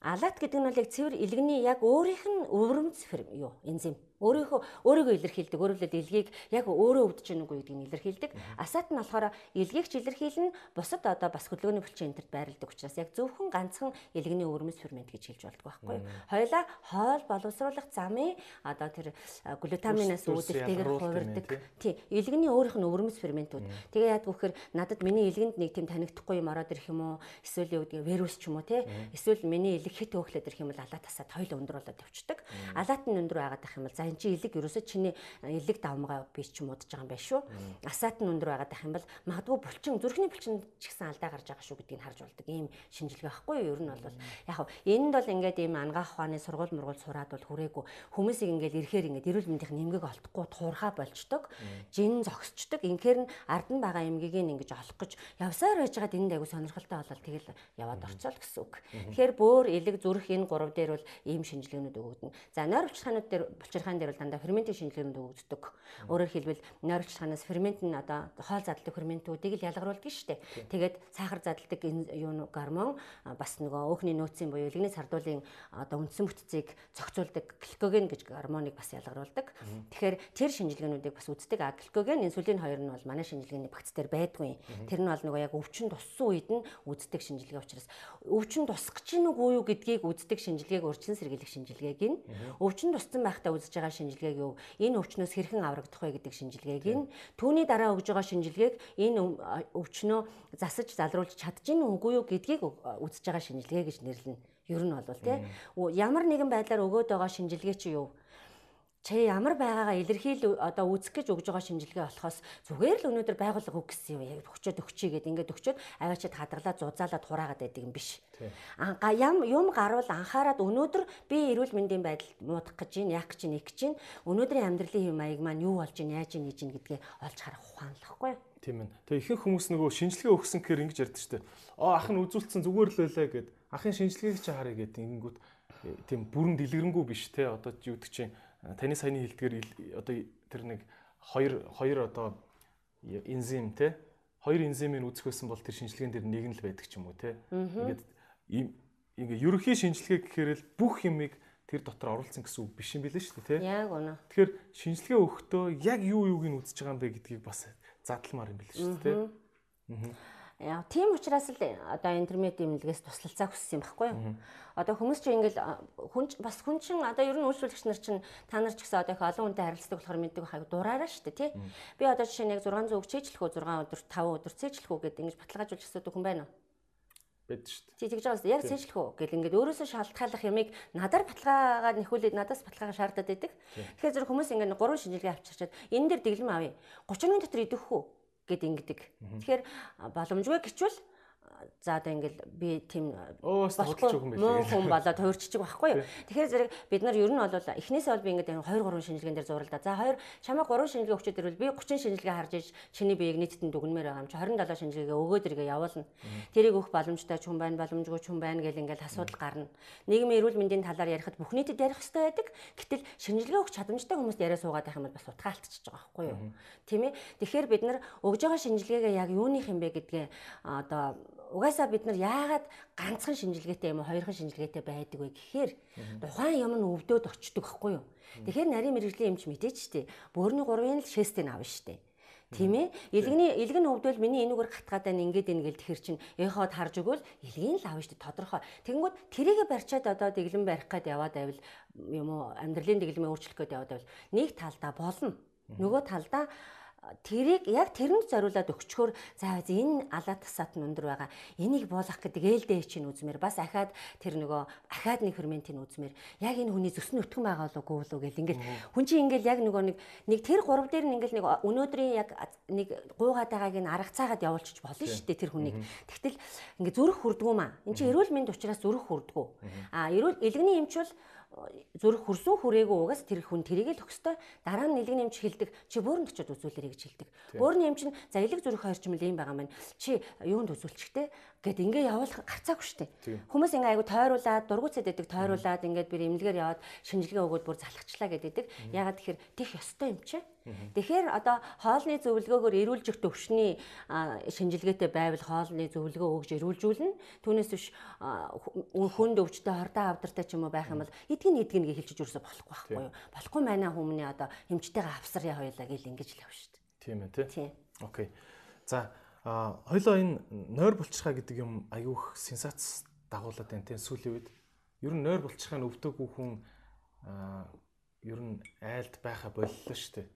алаат гэдэг нь бол яг цэвэр илгэний яг өөрийнх нь өвөрмц юу энзим Өөрийнхөө өөрийгөө илэрхийлдэг. Хэлбэл илгийг яг өөрөө өвдөж гэнэ үгүй гэдгийг илэрхийлдэг. Асаат нь болохоор илгийг ч илэрхийлнэ. Бусад одоо бас хөдөлгөөний булчин энтерт байрладаг учраас яг зөвхөн ганцхан илгэний өвөрмөс фермент гэж хэлж болдог байхгүй юу? Хоёлаа хоол боловсруулах замын одоо тэр глутаминаас үүдэлтэйгээр хувирдаг. Тий, илгэний өөрийнх нь өвөрмөс ферментүүд. Тэгээ яад гэхээр надад миний илгэнд нэг тийм танигдахгүй юм ороод ирэх юм уу? Эсвэл юу гэдэг вирус ч юм уу те? Эсвэл миний илэг хит өөхлөд ирэх юм бол алаа тасаад хоёул өндөр болоод явчихдаг. Алаат нь өндөр байгаад байх юм бол за энэ чи элэг ерөөсөө чиний элэг давмгаа би ч муудаж байгаа юм байна шүү. Асаат нь өндөр байгаад ах юм бол магадгүй булчин зүрхний булчин ч гэсэн алдаа гарч байгаа шүү гэдгийг харж болдог ийм шинжилгээ байхгүй юу? Ер нь бол яг энд бол ингээд ийм ангаах ухааны сургууль мургуул сураад бол хүрээгүй хүмүүсийг ингээд ирэхээр ингээд эрүүл мэндийн нэмгэг олдохгүй туурхаа болчдөг. Жин зогсчдөг. Инхээр нь ард нь байгаа эмгэгийг ингэж олох гэж явсаар байж байгаад энд айгу сонирхолтой болол тэгэл яваад орцол гэсэн үг. Тэгэхээр бөөр элэг зүрх энэ гурав дээр бол ийм шинжилгээнүүд өгөгдөнө. За нойр булчирхаанууд дээр булчирхаан дээр бол дандаа ферментийн шинжилгээнд өгөгддөг. Өөрөөр хэлбэл нойрчлаханаас фермент нь одоо хоол задлагдаг ферментүүдийг л ялгаруулдаг шүү дээ. Тэгээд сахар задлагдаг юу гормон бас нөгөө өөхний нөөцийн буюу илгэний сардуулын одоо үндсэн бүтцийг зохицуулдаг гликоген гэж гормоныг бас ялгаруулдаг. Тэгэхээр тэр шинжилгээнүүдийг бас үздэг. А гликоген, инсулин хоёр нь бол манай шинжилгээний багц дээр байдгүй. Тэр нь бол нөгөө яг өвчин туссан үед нь үздэг шинжилгээ учраас өвчин тусах гэж нүг үү гэдгийг үздэг шинжилгээг урьдчилан сэргийлэх шинжилгээг нь. Өвчин туссан байхдаа үзэж байгаа шинжилгээг юу? Энэ өвчнөөс хэрхэн аврагдах вэ гэдэг шинжилгээг нь. Түүний дараа өгж байгаа шинжилгээг энэ өвчнөө засаж залруулж чадчихна үгүй юу гэдгийг үзэж байгаа шинжилгээ гэж нэрлэнэ. Ер нь бол тий ямар нэгэн байдлаар өгөөд байгаа шинжилгээ чи юу чи ямар байгаагаа илэрхийл одоо үүсэх гэж өгж байгаа шинжилгээ болохоос зүгээр л өнөөдөр байгууллага өг гэсэн юм яг өгчөөд өгчий гэдэг ингээд өгчөөд аваачид хадгалаад зузаалаад хураагаад байдаг юм биш. Анга ям юм гарвал анхаарад өнөөдөр би эрүүл мэндийн байдал муудах гэж байна, яах гэж нэг гэж байна. Өнөөдрийн амьдралын хэм маяг маань юу болж байна, яаж ийж байна гэдгээ олж харах ухаанлахгүй. Тийм ээ. Тэгээ ихэнх хүмүүс нөгөө шинжилгээ өгсөн гэхээр ингэж ярьдаг шүү дээ. Оо ах нь үзүүлсэн зүгээр л байлаа гэд ахын шинжилгээг чи харъя гэд ингэнгүүт э, тийм бүрэн дэлгэрэнгүй биш те одоо юу гэдэг чинь таны саяны хэлдгээр одоо тэр нэг хоёр хоёр одоо энзим те хоёр энзимийг үүсгэх байсан бол тэр шинжилгээнд дэр нэг нь л байдаг ч юм уу те ингээд ингээ ерөхийн шинжилгээ гэхээр л бүх юмыг тэр дотор оруулсан гэсэн үг биш юм билээ шүү дээ тий. Яг үнэ. Тэгэхээр шинжилгээ өгөхдөө яг юу юуг нь үзэж байгаа юм бэ гэдгийг бас задлмаар юм билээ шүү дээ тий. Аа. Тийм учраас л одоо интернет имлэгээс туслалцаа хүссэн юм баггүй юу? Одоо хүмүүс чинь ингээл хүн бас хүн чинь одоо ер нь үйлчлүүлэгч нар чинь та нар ч гэсэн одоо их олон хүнтэй харилцдаг болохоор мэддэг байхаг дураараа шүү дээ, тий? Би одоо жишээ нь яг 600 үг чийжлэх үү 6 өдөр 5 өдөр цээжлэх үү гэдэг ингэж баталгаажуулж асуудаг хүн байна уу? бэд шүү дээ. Тий тэгж байгаас яг цээжлэх үү гэл ингээд өөрөөсөө шалтгааллах ямыг надаар баталгаагаар нэхүүлээд надаас баталгаагаа шаардаад байдаг. Тэгэхээр зөв хүмүүс ингээд гурван шинжилгээ авчирчаад энэ дээр дэглэм авъя. 30 минут дотор идэх үү? Гэд ингэдэг. Тэгэхээр боломжгүй гэчвэл за одоо ингээл би тийм муу хүн болоод хуурччих байхгүй юу. Тэгэхээр зэрэг бид нар ер нь бол эхнээсээ бол би ингээд 2 3 шинжилгээнд дээр зурлаа. За 2 чамаа 3 шинжилгээ өгчөд ирвэл би 30 шинжилгээ харж иж чиний биеийг нийтэд дүгнмээр байгаа юм чи 27 шинжилгээ өгөөд иргээ явуулна. Тэрийг өгөх боломжтой ч хүн байна, боломжгүй ч хүн байна гэл ингээд асуудал гарна. Нийгмийн эрүүл мэндийн талаар ярихад бүх нийтэд ярих хэрэгтэй байдаг. Гэтэл шинжилгээ өгөх чадамжтай хүмүүст яриа суугаад байх юм бол бас утгаалтчихж байгаа байхгүй юу. Тийм ээ. Тэгэхээр бид нар өгж байгаа шинжилгээгээ яг юуных юм бэ гэдгээ одоо угаасаа бид нар яагаад ганцхан шинжилгээтэй юм уу хоёрхан шинжилгээтэй байдаг вэ гэхээр тухайн юм нь өвдөөд очдөг байхгүй юу. Тэгэхээр нарийн мэрэгжлийн эмч мэдээч штэ. Бөөрийн 3-ын л шестийг авна штэ. Тийм ээ. Илгэний илгэн өвдөл миний энүүгээр гатгаад байна ингээд гэл тэгэхэр чинь эхоод харж өгвөл илгийн л аав шүү дээ тодорхой. Тэгэнгүүт тэрийгэ барьчаад одоо дэглэн барих гээд яваад байвал юм уу амьдралын дэглэмээ өөрчлөх гээд яваад байвал нэг талдаа болно. Нөгөө талдаа тэрийг яг тэрэнд зориулаад өгчхөөр за энэ алаа тасаад нь өндөр байгаа. Энийг буулгах гэдэг ээлдээ чинь үзмээр бас ахаад тэр нөгөө ахаад нэг ферментийг үзмээр яг энэ хүний зүсний өтгөн байгаа болов уу гэл ингээл хүн чинь ингээл яг нөгөө нэг нэг тэр гурав дээр нь ингээл нэг өнөөдрийн яг нэг гуугаад байгааг нь арга цаагаад явуулчих болно шүү дээ тэр хүнийг. Тэгтэл ингээ зүрх хүрдгүү маа. Энд чинь эрүүл мэнд учраас зүрх хүрдгүү. А эрүүл элгэний эмчүүл зүрх хөрсөн хүрээгүй угаас тэр хүн тэрийг л өгстой дараа нь нэлэг нэмж хилдэг чи бөөрөнд очиод үзүүлээрэй гэж хилдэг. Нэмч нь за элэг зүрх хоёрчмал юм байгаа маань чи юунд үзүүлчихтэй гэд ингээ явуулах гарцаагүй штэ. Хүмүүс ингээ айгу тойруулаад дургуцэд өгдөг тойруулаад ингээд би эмнэлгээр яваад шинжилгээ өгөөд бүр залхачлаа гэдэг. Ягаад тэгэхээр тех ёстой юм чи. Тэгэхээр одоо хоолны зөвлөгөөгөөр эрүүлжих төвшний шинжилгээтэй байвал хоолны зөвлөгөө өгж эрүүлжүүлнэ. Түүнээс биш хүнд өвчтэй хордоо авдартай ч юм уу байх юм бол эдгийг эдгийг хэлчих юусоо болохгүй байхгүй юу? Болохгүй манай хүмүүний одоо хэмжтэйгээ авсарья хоёлаа гэл ингэж л явна шүү дээ. Тийм ээ тий. Окей. За хоёлоо энэ нойр булчирхаа гэдэг юм аюух сенсац дагуулад байна тий сүүлийн үед. Ер нь нойр булчирхаа өвдөөгүй хүн ер нь айлд байха боллоо шүү дээ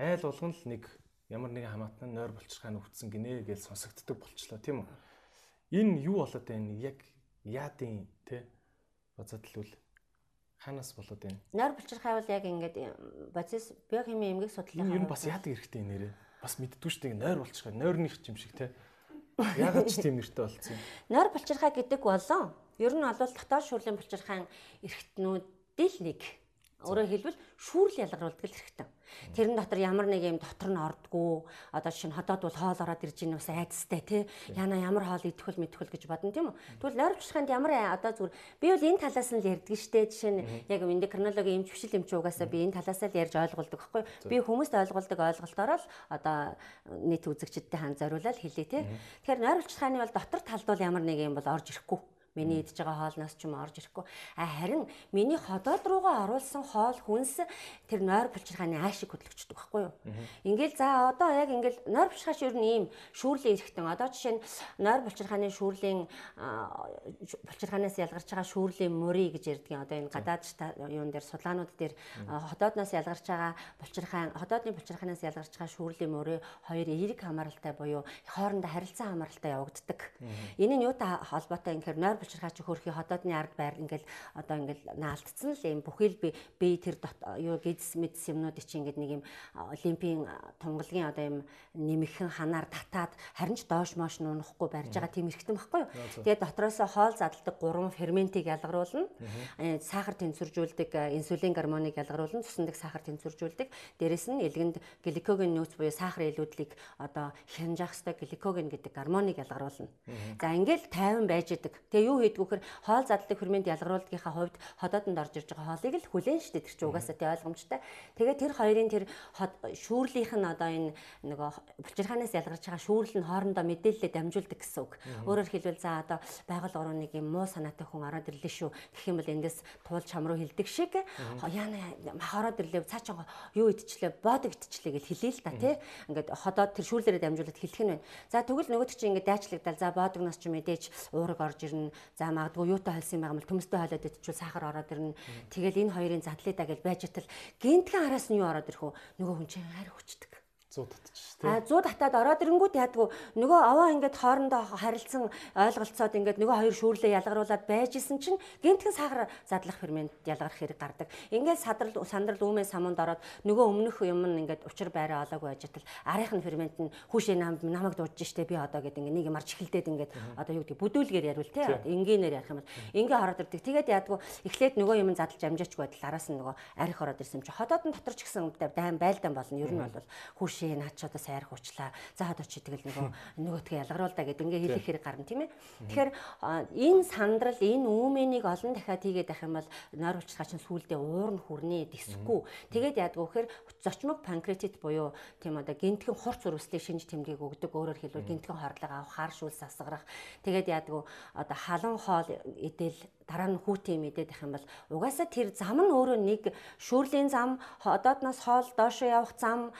айл болгон л нэг ямар нэгэн хамаатан нойр болчиххаа нүвтсэн гинэ гэж сонсогддог болчлоо тийм үү. Энэ юу болоод байна? Яг яадын те бацаад л үл ханаас болоод байна. Нойр болчиххаа бол яг ингээд бацис биохими эмгэг судлалын юу бас яадаг хэрэгтэй нэрээ. Бас мэддгүй шүү дээ. Нойр болчиххаа нойрных юм шиг те. Ягаад ч тийм нэртэй болцсон юм. Нойр болчиххаа гэдэг болон ер нь бол дотоод шүүрлийн болчиххаан эргэтнүүдийн нэг Өөрөөр хэлбэл шүүрл ялгаруулдаг л хэрэгтэй. Тэрэн дотор ямар нэг юм дотор нь ордгоо. Одоо нь ходоод бол хоол ороод ирж ийн бас айцтай тий. Яна ямар хоол идэхвэл мэдхвэл гэж бодно тийм үү. Тэгвэл нойрвчханд ямар одоо зүгээр би бол энэ талаас нь л ярьдаг штэ. Жишээ нь яг эндокринологийн эмч бишил эмч угаасаа би энэ талаас л ярьж ойлгуулдаг байхгүй. Би хүмүүст ойлгуулдаг ойлголтоор л одоо нийт үзэгчдтэй хан зориулаад хэлээ тий. Тэгэхээр нойрвчханы бол дотор талд бол ямар нэг юм бол орж ирэхгүй Миний идж байгаа хоолноос ч юм орж ирэхгүй. А харин миний ходоод руугаа оруулсан хоол хүнс тэр нойр булчирхааны аашиг хөдлөгчдөг байхгүй юу? Ингээл за одоо яг ингээл нойр булчирхаач ер нь ийм шүүрлийн эрэхтэн. Одоо жишээ нь нойр булчирхааны шүүрлийн булчирхаанаас ялгарч байгаа шүүрлийн мөрий гэж ярьдгийн одоо энэ гадаад юун дээр судлаанууд дээр ходоодноос ялгарч байгаа булчирхаан ходоодны булчирхаанаас ялгарч байгаа шүүрлийн мөрий хоёр эерэг хамааралтай буюу хоорондоо харилцан хамааралтай явагддаг. Энэ нь юутай холбоотой юм гэхээр нойр булчирхаа чи хөрхи ходоодны ард байр ингээл одоо ингээл наалтцсан л юм бүхэл би би тэр юу гидс мэдс юмнууд чи ингээд нэг юм олимпийн тунгалгийн одоо юм нэмэхэн ханаар татаад харин ч доош mooш нунахгүй барьж байгаа тийм эрхтэн баггүй юу. Тэгээд дотроос хоол задалдаг гурван ферментийг ялгаруулна. Э, сахар тэнцвэржүүлдэг э, инсулин гормоныг ялгаруулна. Цусндаг сахар тэнцвэржүүлдэг. Дээрэс нь элгэнд гликоген нөөц буюу сахар илүүдлийг одоо хянжаах ёстой гликоген гэдэг гормоныг ялгаруулна. За ингээл тайван байж идэг. Тэгээ юу хийдгүүхээр хоол задлаг фермент ялгаруулдгийнхаа хувьд ходоодонд орж ирж байгаа хоолыг л хүлээн штэ тэр чи угаасаа тий ойлгомжтой. Тэгээ тэр хоёрын тэр шүүрлийнх нь одоо энэ нөгөө булчирхаанаас ялгарч байгаа шүүрл нь хоорондоо мэдээлэлээ дамжуулдаг гэсэн үг. Өөрөөр хэлбэл за одоо байгаль орон нэг юм муу санаатай хүн ороод ирлээ шүү. Гэх юм бол эндээс туул чам руу хилдэг шиг яана ороод ирлээ цаа чанга юу идчихлээ бод идчихлээ гэж хэлээ л та тий. Ингээд ходоод тэр шүүрлээрээ дамжуулаад хэлэх нь байна. За тэгвэл нөгөөд чи ингээд дайчлагдал за бодогноос ч мэдээж уураг орж ирнэ. За магадгүй юутай холсон юм байгаа юм төмөстэй холоод идчихвэл сахар ороод ирнэ. Тэгэл энэ хоёрын задлаа гэж байж тал гинтхэн араас нь юу ороод ирэх вэ? Нөгөө хүн чинь хайр хүчдэг. 100 татчих тийм. А 100 татаад ороод ирэнгүүт яадгүй нөгөө аваа ингээд хоорондоо харилцсан ойлголцоод ингээд нөгөө хоёр шүүрлээ ялгаруулад байж исэн чинь гинтгэн сахар задлах фермент ялгарх хэрэг гардаг. Ингээд садрал сандрал үүмээ самунд ороод нөгөө өмнөх юм нь ингээд учир байраа олоогүй байж тал арийнх нь фермент нь хүүшээ намайг дуудаж штэ би одоо гэдэг ингээд нэг юм арч эхэлдээд ингээд одоо юу гэдэг бүдүүлгээр яривал тий энгийнээр ярих юм бол ингээ ороод ирдэг. Тэгээд яадгүй эхлээд нөгөө юм задлж амжаач байтал араас нь нөгөө арих ороод ирсэн чинь ходоод нь дотор ч гэсэн дайм байлдаан болно. Ер нь бол хүүш шээ наад ч одоо сайрах учлаа. За одоо чи тэгэл нөгөө нөгөөдгөө ялгаруул да гэдэг ингээ хэлэх хэрэг гарна тийм ээ. Тэгэхээр энэ сандрал энэ үүмэнийг олон дахиад хийгээд байх юм бол нойр улчлагаа чинь сүулдэ уур нь хүрнэ дэсэхгүй. Тэгээд яадаг вэ гэхээр зочмог панкреатит буюу тийм одоо гинтгэн хурц үрвэслийг шинж тэмдэг өгдөг. Өөрөөр хэлбэл гинтгэн хорлог авах, хар шүүл сасгарах. Тэгээд яадаг вэ одоо халан хоол идэл дараа нь хүүтийн мэдээд их юм бол угаасаа тэр зам нь өөрөө нэг шүүрлийн зам одоодноос хоол доошо явах зам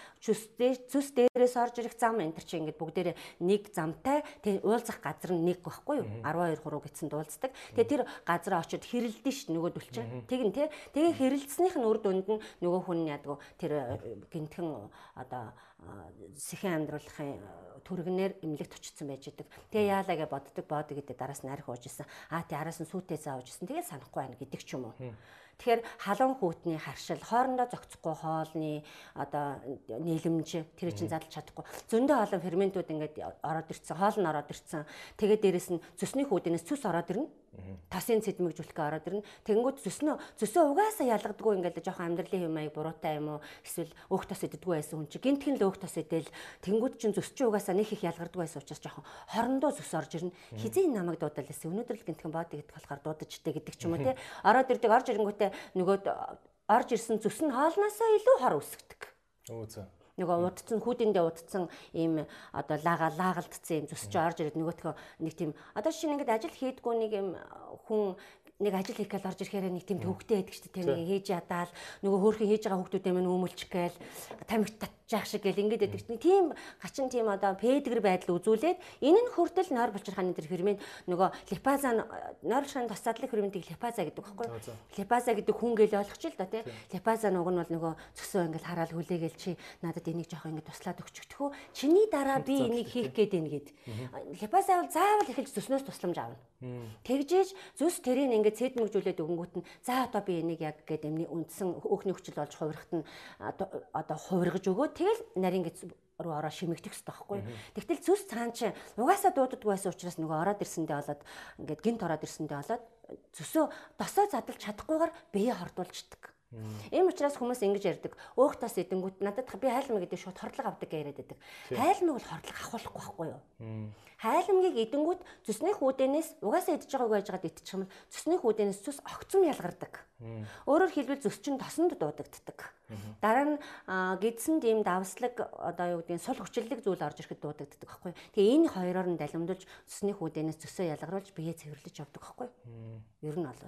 зүс зүс дээрээс орж ирэх зам энэ чи ингээд бүгдээрээ нэг замтай тэг уулзах газар нь нэг байхгүй юу? 12 3 гэсэн дуулцдаг тэгээ тэр газараа очиод хэрэлдэн ш нөгөөдөл чинь тэг нь те тэгээ хэрэлдснийх нь үр дүнд нь нөгөө хүн ядгүй тэр гинтхэн одоо сэхэн амьдруулахын түргнээр эмнэлэгт очсон байж идэг. Тэгээ яалаа гэж боддог. Боодог гэдэг дараас нь арх уужсэн. Аа тий араас нь сүйтэй заавжсэн. Тэгээ санахгүй байна гэдэг ч юм уу. Тэгэхээр халуун хүүтний харшил, хоорондоо зохицохгүй хоолны одоо нийлэмж тэр чинь задлж чадахгүй. Зөндөө олон ферментүүд ингээд ороод ирсэн, хоол нь ороод ирсэн. Тэгээд дээрэс нь цөсний хүүдэнээс цус ороод ирнэ. Тасын цэдмэгжүүлэхээ ороод ирнэ. Тэнгүүд зөснөө зөсөө угаасаа ялгадаггүй ингээд жоохон амьдралын хэм маяг буруутай юм уу? Эсвэл өөх тос иддэггүй байсан хүн чи гинтхэн л өөх тос идэл тэнгүүд чин зөс чи угаасаа нэг их ялгардаггүй байсан учраас жоохон хорондоо зөс орж ирнэ. Хизээ намайг дуудал лээсэн. Өнөөдөр л гинтхэн бод идэх болохоор дуудажтэй гэдэг ч юм уу те. Ороод ирдэг орж ирэнгүүтээ нөгөөд орж ирсэн зөс нь хоолноосоо илүү хор үсгдэг. Өө зөө нөгөө удцсан хүүдэндээ удцсан ийм одоо лага лагалдсан юм зүсч орж ирээд нөгөөтгөө нэг тийм одоо шинэ ингээд ажил хийдгүү нэг юм хүн нэг ажил хийх гээл орж ирэхээр нэг тийм төвхтэй байдаг шүү дээ. Нэг хийж ядаал нөгөө хөөрхөн хийж байгаа хүмүүстэй мань өмөлчих гээл тамхи татчих шиг гээл ингээд байдаг чинь тийм гачин тийм одоо пэдгэр байдал үзүүлээд энэ нь хүртэл нойр булчирхааны тэр фермент нөгөө липаза нойр булчирхааны тос задлах ферментийг липаза гэдэг байхгүй? Липаза гэдэг хүн гээл ойлгоч л да тий. Липаза нөгөө нь бол нөгөө цөсөө ингээд хараал хүлээгээл чи надад энийг жоох ингээд туслаад өгчихтгүү. Чиний дараа би энийг хийх гээд байна гэд. Липаза бол заавал эхэлж зөснөөс тусламж аавна. Тэгжээж зүс тэрийг ингээд цэдмэгжүүлээд өгөнгүүт нь за одоо би энийг яг гээд эмний үндсэн өөхний хүчил болж хувирахт нь одоо хувиргаж өгөө тэгэл нарийн гэц руу ороо шимэгдэх хэрэгтэй байхгүй. Тэгтэл зүс цаан чи угаасаа дууддаггүй байсан учраас нөгөө ороод ирсэндээ болоод ингээд гинт ороод ирсэндээ болоод зүсөө досоо задлж чадахгүйгээр бие хордуулждаг. Ийм учраас хүмүүс ингэж ярьдаг. Өөх тас идэнгүүт надад би хайлмаг гэдэг шууд хордлого авдаг гэж яриад байдаг. Хайлмаг бол хордлого авахгүй байхгүй юу? Хайлмгийг идэнгүүт зүсний хүүдэнээс угаасаа идэж байгааг байж байгаад идчих юм зүсний хүүдэнээс зүс огцом ялгардаг. Өөрөөр хэлбэл зүс чинь тосонд дуудагддаг. Дараа нь гидсэнд ийм давслаг одоо юу гэдгийг сул хүчлэлэг зүйл орж ирэхэд дуудагддаг байхгүй. Тэгээ энэ хоёроор нь далимдуулж зүсний хүүдэнээс зүсөө ялгаруулж бие цэвэрлэж явдаг байхгүй. Ер нь бол.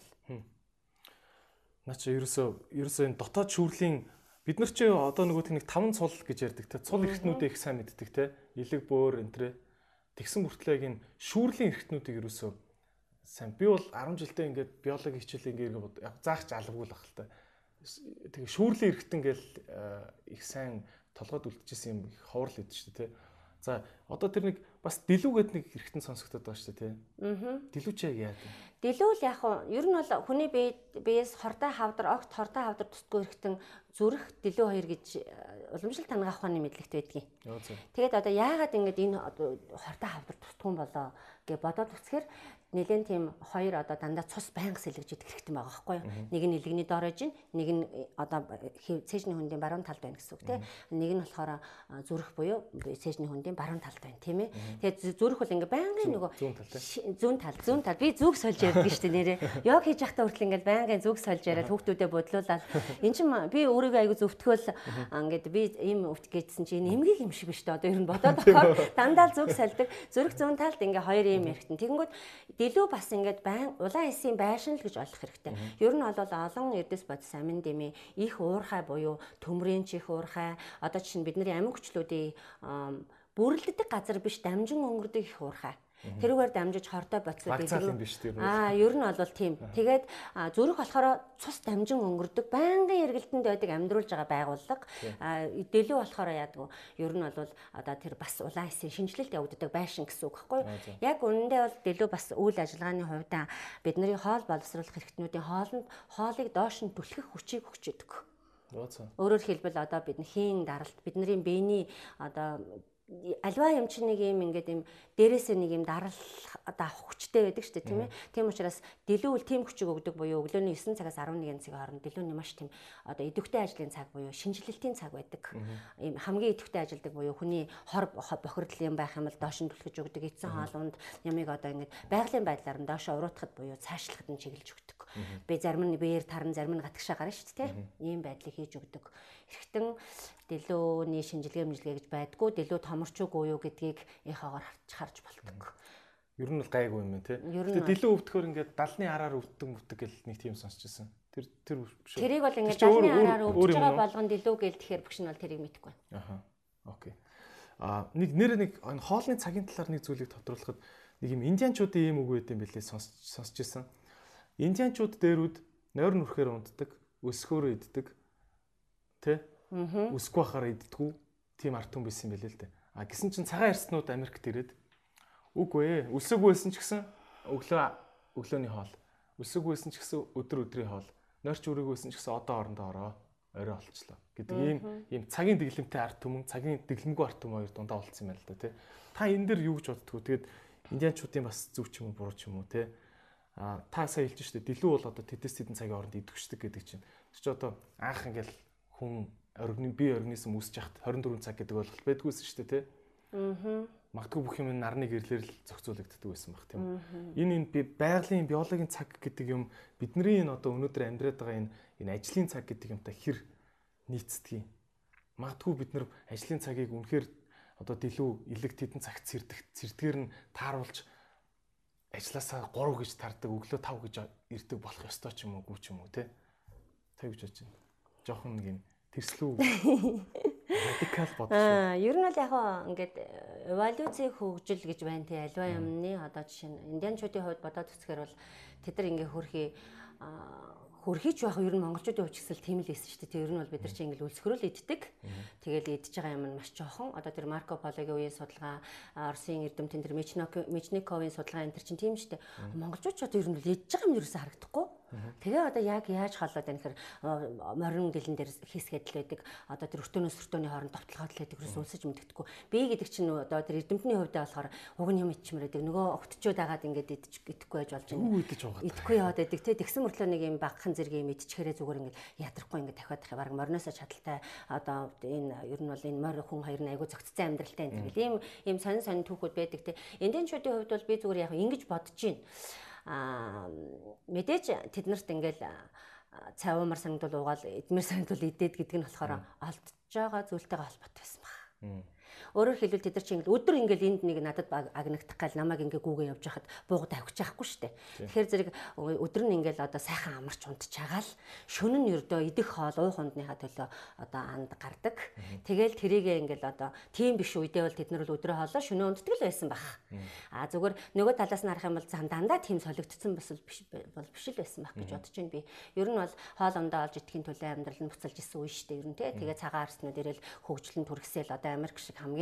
Наа чи ерөөсөө ерөөсөө энэ дотоод шүүрлийн бид нар чи одоо нөгөө тийг таван цул гэж ярьдаг те цул эрхтнүүдээ их сайн мэддэг те илэг бөөр энтрэ тэгсэн мөртлөө яг энэ шүүрлийн эрхтнүүдийг ерөөсөө сайн би бол 10 жилдээ ингээд биологи хичээл ингээд яг заах ч алавгүй л ах л та тэгээ шүүрлийн эрхтэн гэл э, их сайн толгойд үлдчихсэн юм их ховрол идэв шүү дээ те за одоо тэр нэг бас дэлүүгээд нэг эргэтэн сонсогдоод байгаа шүү дээ тий. Аа. Дэлүү чи яг яа вэ? Дэлүүл яг нь ер нь бол хүний бие биес хортой хавдар, огт хортой хавдар тусдгүй эргэтэн зүрх дэлүү хоёр гэж э, уламжлалт тангаах ухааны мэдлэгт байдгийг. Тэгээд одоо яагаад ингэж энэ хортой хавдар тусдгүй болоо гэж бодоод үзэхээр нэгэн тийм хоёр одоо дандаа цус байнга сэлгэж идэх хэрэгтэй байгаа байхгүй юу. Нэг нь илгэний доор аж ин, нэг нь э, одоо цээжний хүндийн баруун талд байна гэсэн үг тийм. Нэг нь болохоор зүрх буюу цээжний хүндийн баруун талд байна тийм ээ. Тэгээд зүрх бол ингээ байнгын нөгөө зүүн тал зүүн тал би зүг сольж ярьдаг шүү дээ нэрээ. Йог хийж явахдаа хүртэл ингээ байнгын зүг сольж яриад хүүхдүүдэд бодлуулаад эн чинь би өөрийгөө айгу зөвтгөөл ингээд би ийм өвт гээдсэн чинь эмгэг юм шиг биш дээ одоо ер нь бодоод байгаа. Дандаа зүг сольдог. Зүрх зүүн талд ингээ хоёр юм ярихтэн. Тэгэнгүүт дэлүү бас ингээд байн улаан эсийн байшин л гэж ойлгох хэрэгтэй. Ер нь бол олон эрдэс бодис амин дэмий их уурхай буюу төмрийн чих уурхай одоо чинь бидний амин хүчлүүдийн бүрлддэг газар биш дамжин өнгөрдөг их уурхай. Тэрүүгээр дамжиж хортой боцоод идэв. Аа, ер нь бол тийм. Тэгээд зүрх болохоор цус дамжин өнгөрдөг, байнгын эргэлтэнд байдаг амьдруулж байгаа байгууллага. Аа, дэлүү болохоор яадаг вэ? Ер нь бол одоо тэр бас улаан эсийн шинжилэлт явагддаг байшин гэсэн үг байхгүй юу? Яг үнэндээ бол дэлүү бас үйл ажиллагааны хувьд бидний хоол боловсруулах хэрэгтнүүдийн хоолнд хоолыг доош нь түлхэх хүчийг өгч өгдөг. Өөрөөр хэлбэл одоо бидний хийн даралт бидний биений одоо альва юм чи нэг юм ингээд юм дээрээсээ нэг юм дарал одоо авах хүчтэй байдаг шүү дээ тийм ээ. Тийм учраас дэлгүүл тийм хүчийг өгдөг буюу өглөөний 9 цагаас 11 цагийн хооронд дэлгүүний маш тийм одоо идэвхтэй ажлын цаг буюу шинжилэлтийн цаг байдаг. Ийм хамгийн идэвхтэй ажилдаг буюу хүний хор бохирдол юм байх юм бол доош нь түлхэж өгдөг эцэн хоолунд ямиг одоо ингээд байгалийн байдлаар нь доошо уруудахад буюу цаашлахад нь чиглэж өгдөг. Би зарим нь биеэр таран зарим нь гатгшаа гарна шүү дээ. Ийм байдлыг хийж өгдөг эргэтэн дэлөөний шинжилгээ мжилгээ гэж байдгүй дэлөө томорч үгүй юу гэдгийг ихаагаар харж харж болдог. Ер нь бол гайгүй юм байна тий. Гэтэ дэлэн өвдөхөр ингээд далны араар өвддөг мөвдөг гэл нэг тийм сонсч ирсэн. Тэр тэр биш? Тэрийг бол ингээд далны араар өвдөж байгаа уу? болгон дэлүү гээл тэгэхээр бүгш нь бол тэрийг мэдэхгүй. Аха. Окей. А нэг нэр нэг хоолны цагийн талаар нэг зүйлийг тодруулахад нэг юм индианчуудын ийм үг байт юм билээ сонсч сонсч ирсэн. Индианчууд дээрүүд нойр нүрхээр унддаг, өсгөөрөө иддэг. Тэ? Аа. Өсгөх байхаар иддэггүй. Тийм арт хүн байсан билээ л дээ. А гисэн чинь цагаан арснууд Америкт ирээд үгүй ээ. Өсөг байсан ч гэсэн өглөө өглөөний хоол. Өсөг байсан ч гэсэн өдөр өдрийн хоол. Нойрч үрэг байсан ч гэсэн одоо орондоо ороо орой олчлоо гэдэг ийм ийм цагийн дэглэмтэй арт түмэн цагийн дэглэмгүй арт түмэн хоёр дундаа болцсон юм байна л да тий. Та энэ дэр юу гэж боддгоо тэгээд индианчуудын бас зөв ч юм уу буруу ч юм уу тий. А та сая хэлж штэ дэлүү бол одоо тэтэс тэдэн цагийн хооронд идэвчдэг гэдэг чинь. Чи одоо анх ингээл хүн органи би организм үүсэж хахад 24 цаг гэдэг ойлголт байдгүйсэн штэ тий. Аа. Магадгүй бүх юм нарны гэрлэр л зохицуулагддаг байсан баг тийм. Энэ энэ би- байгалийн биологийн цаг гэдэг юм бидний энэ одоо өнөөдөр амьдраад байгаа энэ энэ ажлын цаг гэдэг юмтай хэр нийцдэг юм. Магадгүй бид нар ажлын цагийг үнэхээр одоо дэлүү илэг тедэн цагт цэрдэг цэрдгээр нь тааруулж ажилласаа 3 гэж тардаг өглөө 5 гэж ирдэг болох ёстой ч юм уу гүү ч юм уу те. Юу гэж бодож байна? Жохон нэг юм тэрслүү радикал байна. Аа, ер нь бол яг ингээд эволюцийн хөгжил гэж байна тий альва юмны одоо жишээ нь индианчуудын хувьд бодоод үзэхээр бол тэд нар ингээ хөрхий хөрхийч байх ер нь монголчуудын гэсэн тийм л байсан шүү дээ. Ер нь бол бид нар чинь ингээл үлсгэрэл иддэг. Тэгэл идж байгаа юм нь маш жоохон. Одоо тэр Марко Пологийн үеийн судалгаа, Оросын эрдэмтэн тэр Мечниковын судалгаа энэ төр чинь тийм шүү дээ. Монголчууд ч одоо ер нь л идж байгаа юм ерөөсөй харагдахгүй. Тэгээ одоо яг яаж холоод байна гэхээр а, морин гэлэн дээр хийсгээд л байдаг. Одоо тэр өртөөнөөс өртөөний хооронд товтлоход л байдаг. Ерөөсөө үлсэж мэддэхгүй. Би гэдэг чинь одоо тэр эрдэмтний хувьдаа болохоор уг нь юм ичмэр байдаг. Нөгөө огтчод агаад ингээд идэхгүй байж болж байна. Юу Идэхгүй яваад байдаг те тэгсэн мөртлөө нэг юм багхан зэрэг юм идчихээрээ зүгээр ингээд ядрахгүй ингээд дахиад дахиад баг морноосоо чадaltaй одоо энэ ер нь бол энэ морь хүн хоёр нь айгу зөгцсөн амьдралтай энэ ийм ийм сонин сонин түүхүүд байдаг те эндэнчүүдийн хувьд бол би зүгээр яг ингэж бодож байна мэдээж тэднэрт ингээл а, цавмар санагдвал уугаал эдмэр санагдвал идээд гэдэг нь болохоор алдж байгаа зүйлтэйгээ холбоотой байсан баг. Өөрөөр хэлбэл тэд нар чинь ингээл өдөр ингээл энд нэг надад агнагдах гал намайг ингээ гүүгээ явж хахад буугаад авчих чадахгүй штэ. Тэгэхээр зэрэг өдөр нь ингээл одоо сайхан амарч унтчихагаал шөнө нь ердөө идэх хоол уух ундныхаа төлөө одоо анд гардаг. Тэгэл тэрийгээ ингээл одоо тийм биш үедээ бол тэд нар бол өдрөө хоолоо шөнө унддаг л байсан баг. А зүгээр нөгөө талаас нь харах юм бол зам дандаа тийм солигдсон бас биш бол биш л байсан баг гэж бодож байна би. Ер нь бол хоол ундаа олж идэхин төлөө амьдрал нь буцалж исэн үе штэ ер нь тий. Тэгээ цагаан арснууд ирэл хөгжлөн түргсэл одоо Америк шиг хамгийн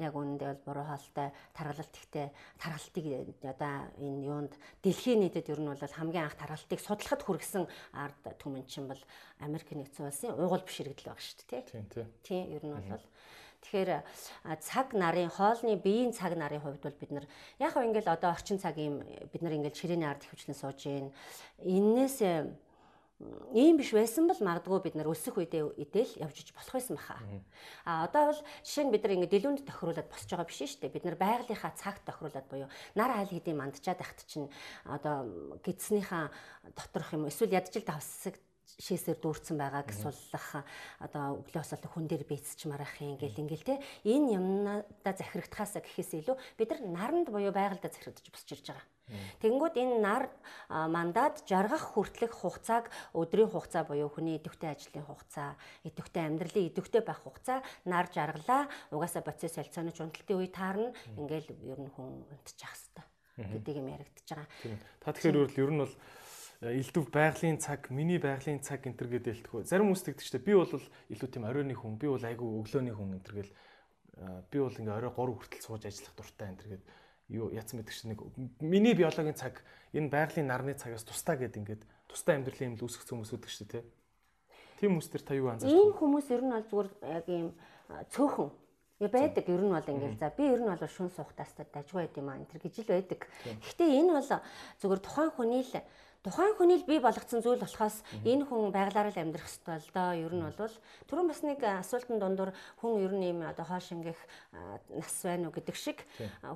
яг үүндээ бол буруу хаалтай таргалалт ихтэй таргалтыг одоо энэ юунд дэлхийн нийтэд ер нь бол хамгийн анх таргалтыг судлахад хүргэсэн ард түмэн чинь бол Америк нэгдсэн улсын уйгуул биширгдэл баг шүү дээ тий. Тийм. Тийм ер нь бол Тэгэхээр цаг нарын хоолны биеийн цаг нарын хувьд бол бид нар яг хөө ингээл одоо орчин цаг юм бид нар ингээл ширээний ард хөвчлэн сууж гин. Иннээс э, ийм биш байсан бол магадгүй бид нар өсөх үедээ идэл явж иж болох байсан баха. А одоо бол жишээ нь бид нар ингээд дэлгүүнд тохируулаад босч байгаа биш шүү дээ. Бид нар байгалийнхаа цагт тохируулаад буюу нар айл хэдийн мандчаад байхад чинь одоо гидснийхаа доторх юм эсвэл ядчил давсаг шээсээр дүүрсэн байгааг суллах одоо өглөөс бол хүн дээр бийцчмаар ах юм гэл ингээл те энэ юмнада захирагдахаас гэхээс илүү бид нар наранд буюу байгальдаа захирагдаж босч ирж байгаа. Тэгэнгүүт энэ нар мандат жаргах хүртэлх хугацааг өдрийн хугацаа буюу хүний идэвхтэй ажлын хугацаа, идэвхтэй амьдралын идэвхтэй байх хугацаа нар жаргалаа. Угаасаа процесс солилцооны унталтын үе таарна. Ингээл ер нь хүн унтчих хэвээр гэдэг юм яригдчихэж байгаа. Та тэгэхээр ер нь бол элдв байгалийн цаг, миний байгалийн цаг энэ төр гэдэг хэлдэг. Зарим хүмүүс тэгдэг ч би бол илүү тийм оройны хүн, би бол айгүй өглөөний хүн энэ төр гэл би бол ингээ орой 3 хүртэл сууж ажиллах дуртай энэ төр гэд юу яцсан мэддэг чинь нэг миний биологийн цаг энэ байгалийн нарны цагаас тусдаа гэд ингээд тусдаа амьдралын юм л үүсгэх хүмүүс үүдэг шүү дээ. Тийм хүмүүс төр та юу анзаарч Ийм хүмүүс ер нь бол зүгээр яг ийм цөөхөн. Я байдаг ер нь бол ингээл. За би ер нь бол шүн суухтаас дажгүй байд юм аа энэ төр гэж л байдаг. Гэхдээ энэ бол зүгээр тухайн хүний л тухайн хүний л бий болгоцсон зүйл болохоос энэ хүн байгалаараа л амьдрах ёстой л доо ер нь бол түрүүн бас нэг асуултын дундуур хүн ер нь ийм одоо хоол шингэх нас байна уу гэдэг шиг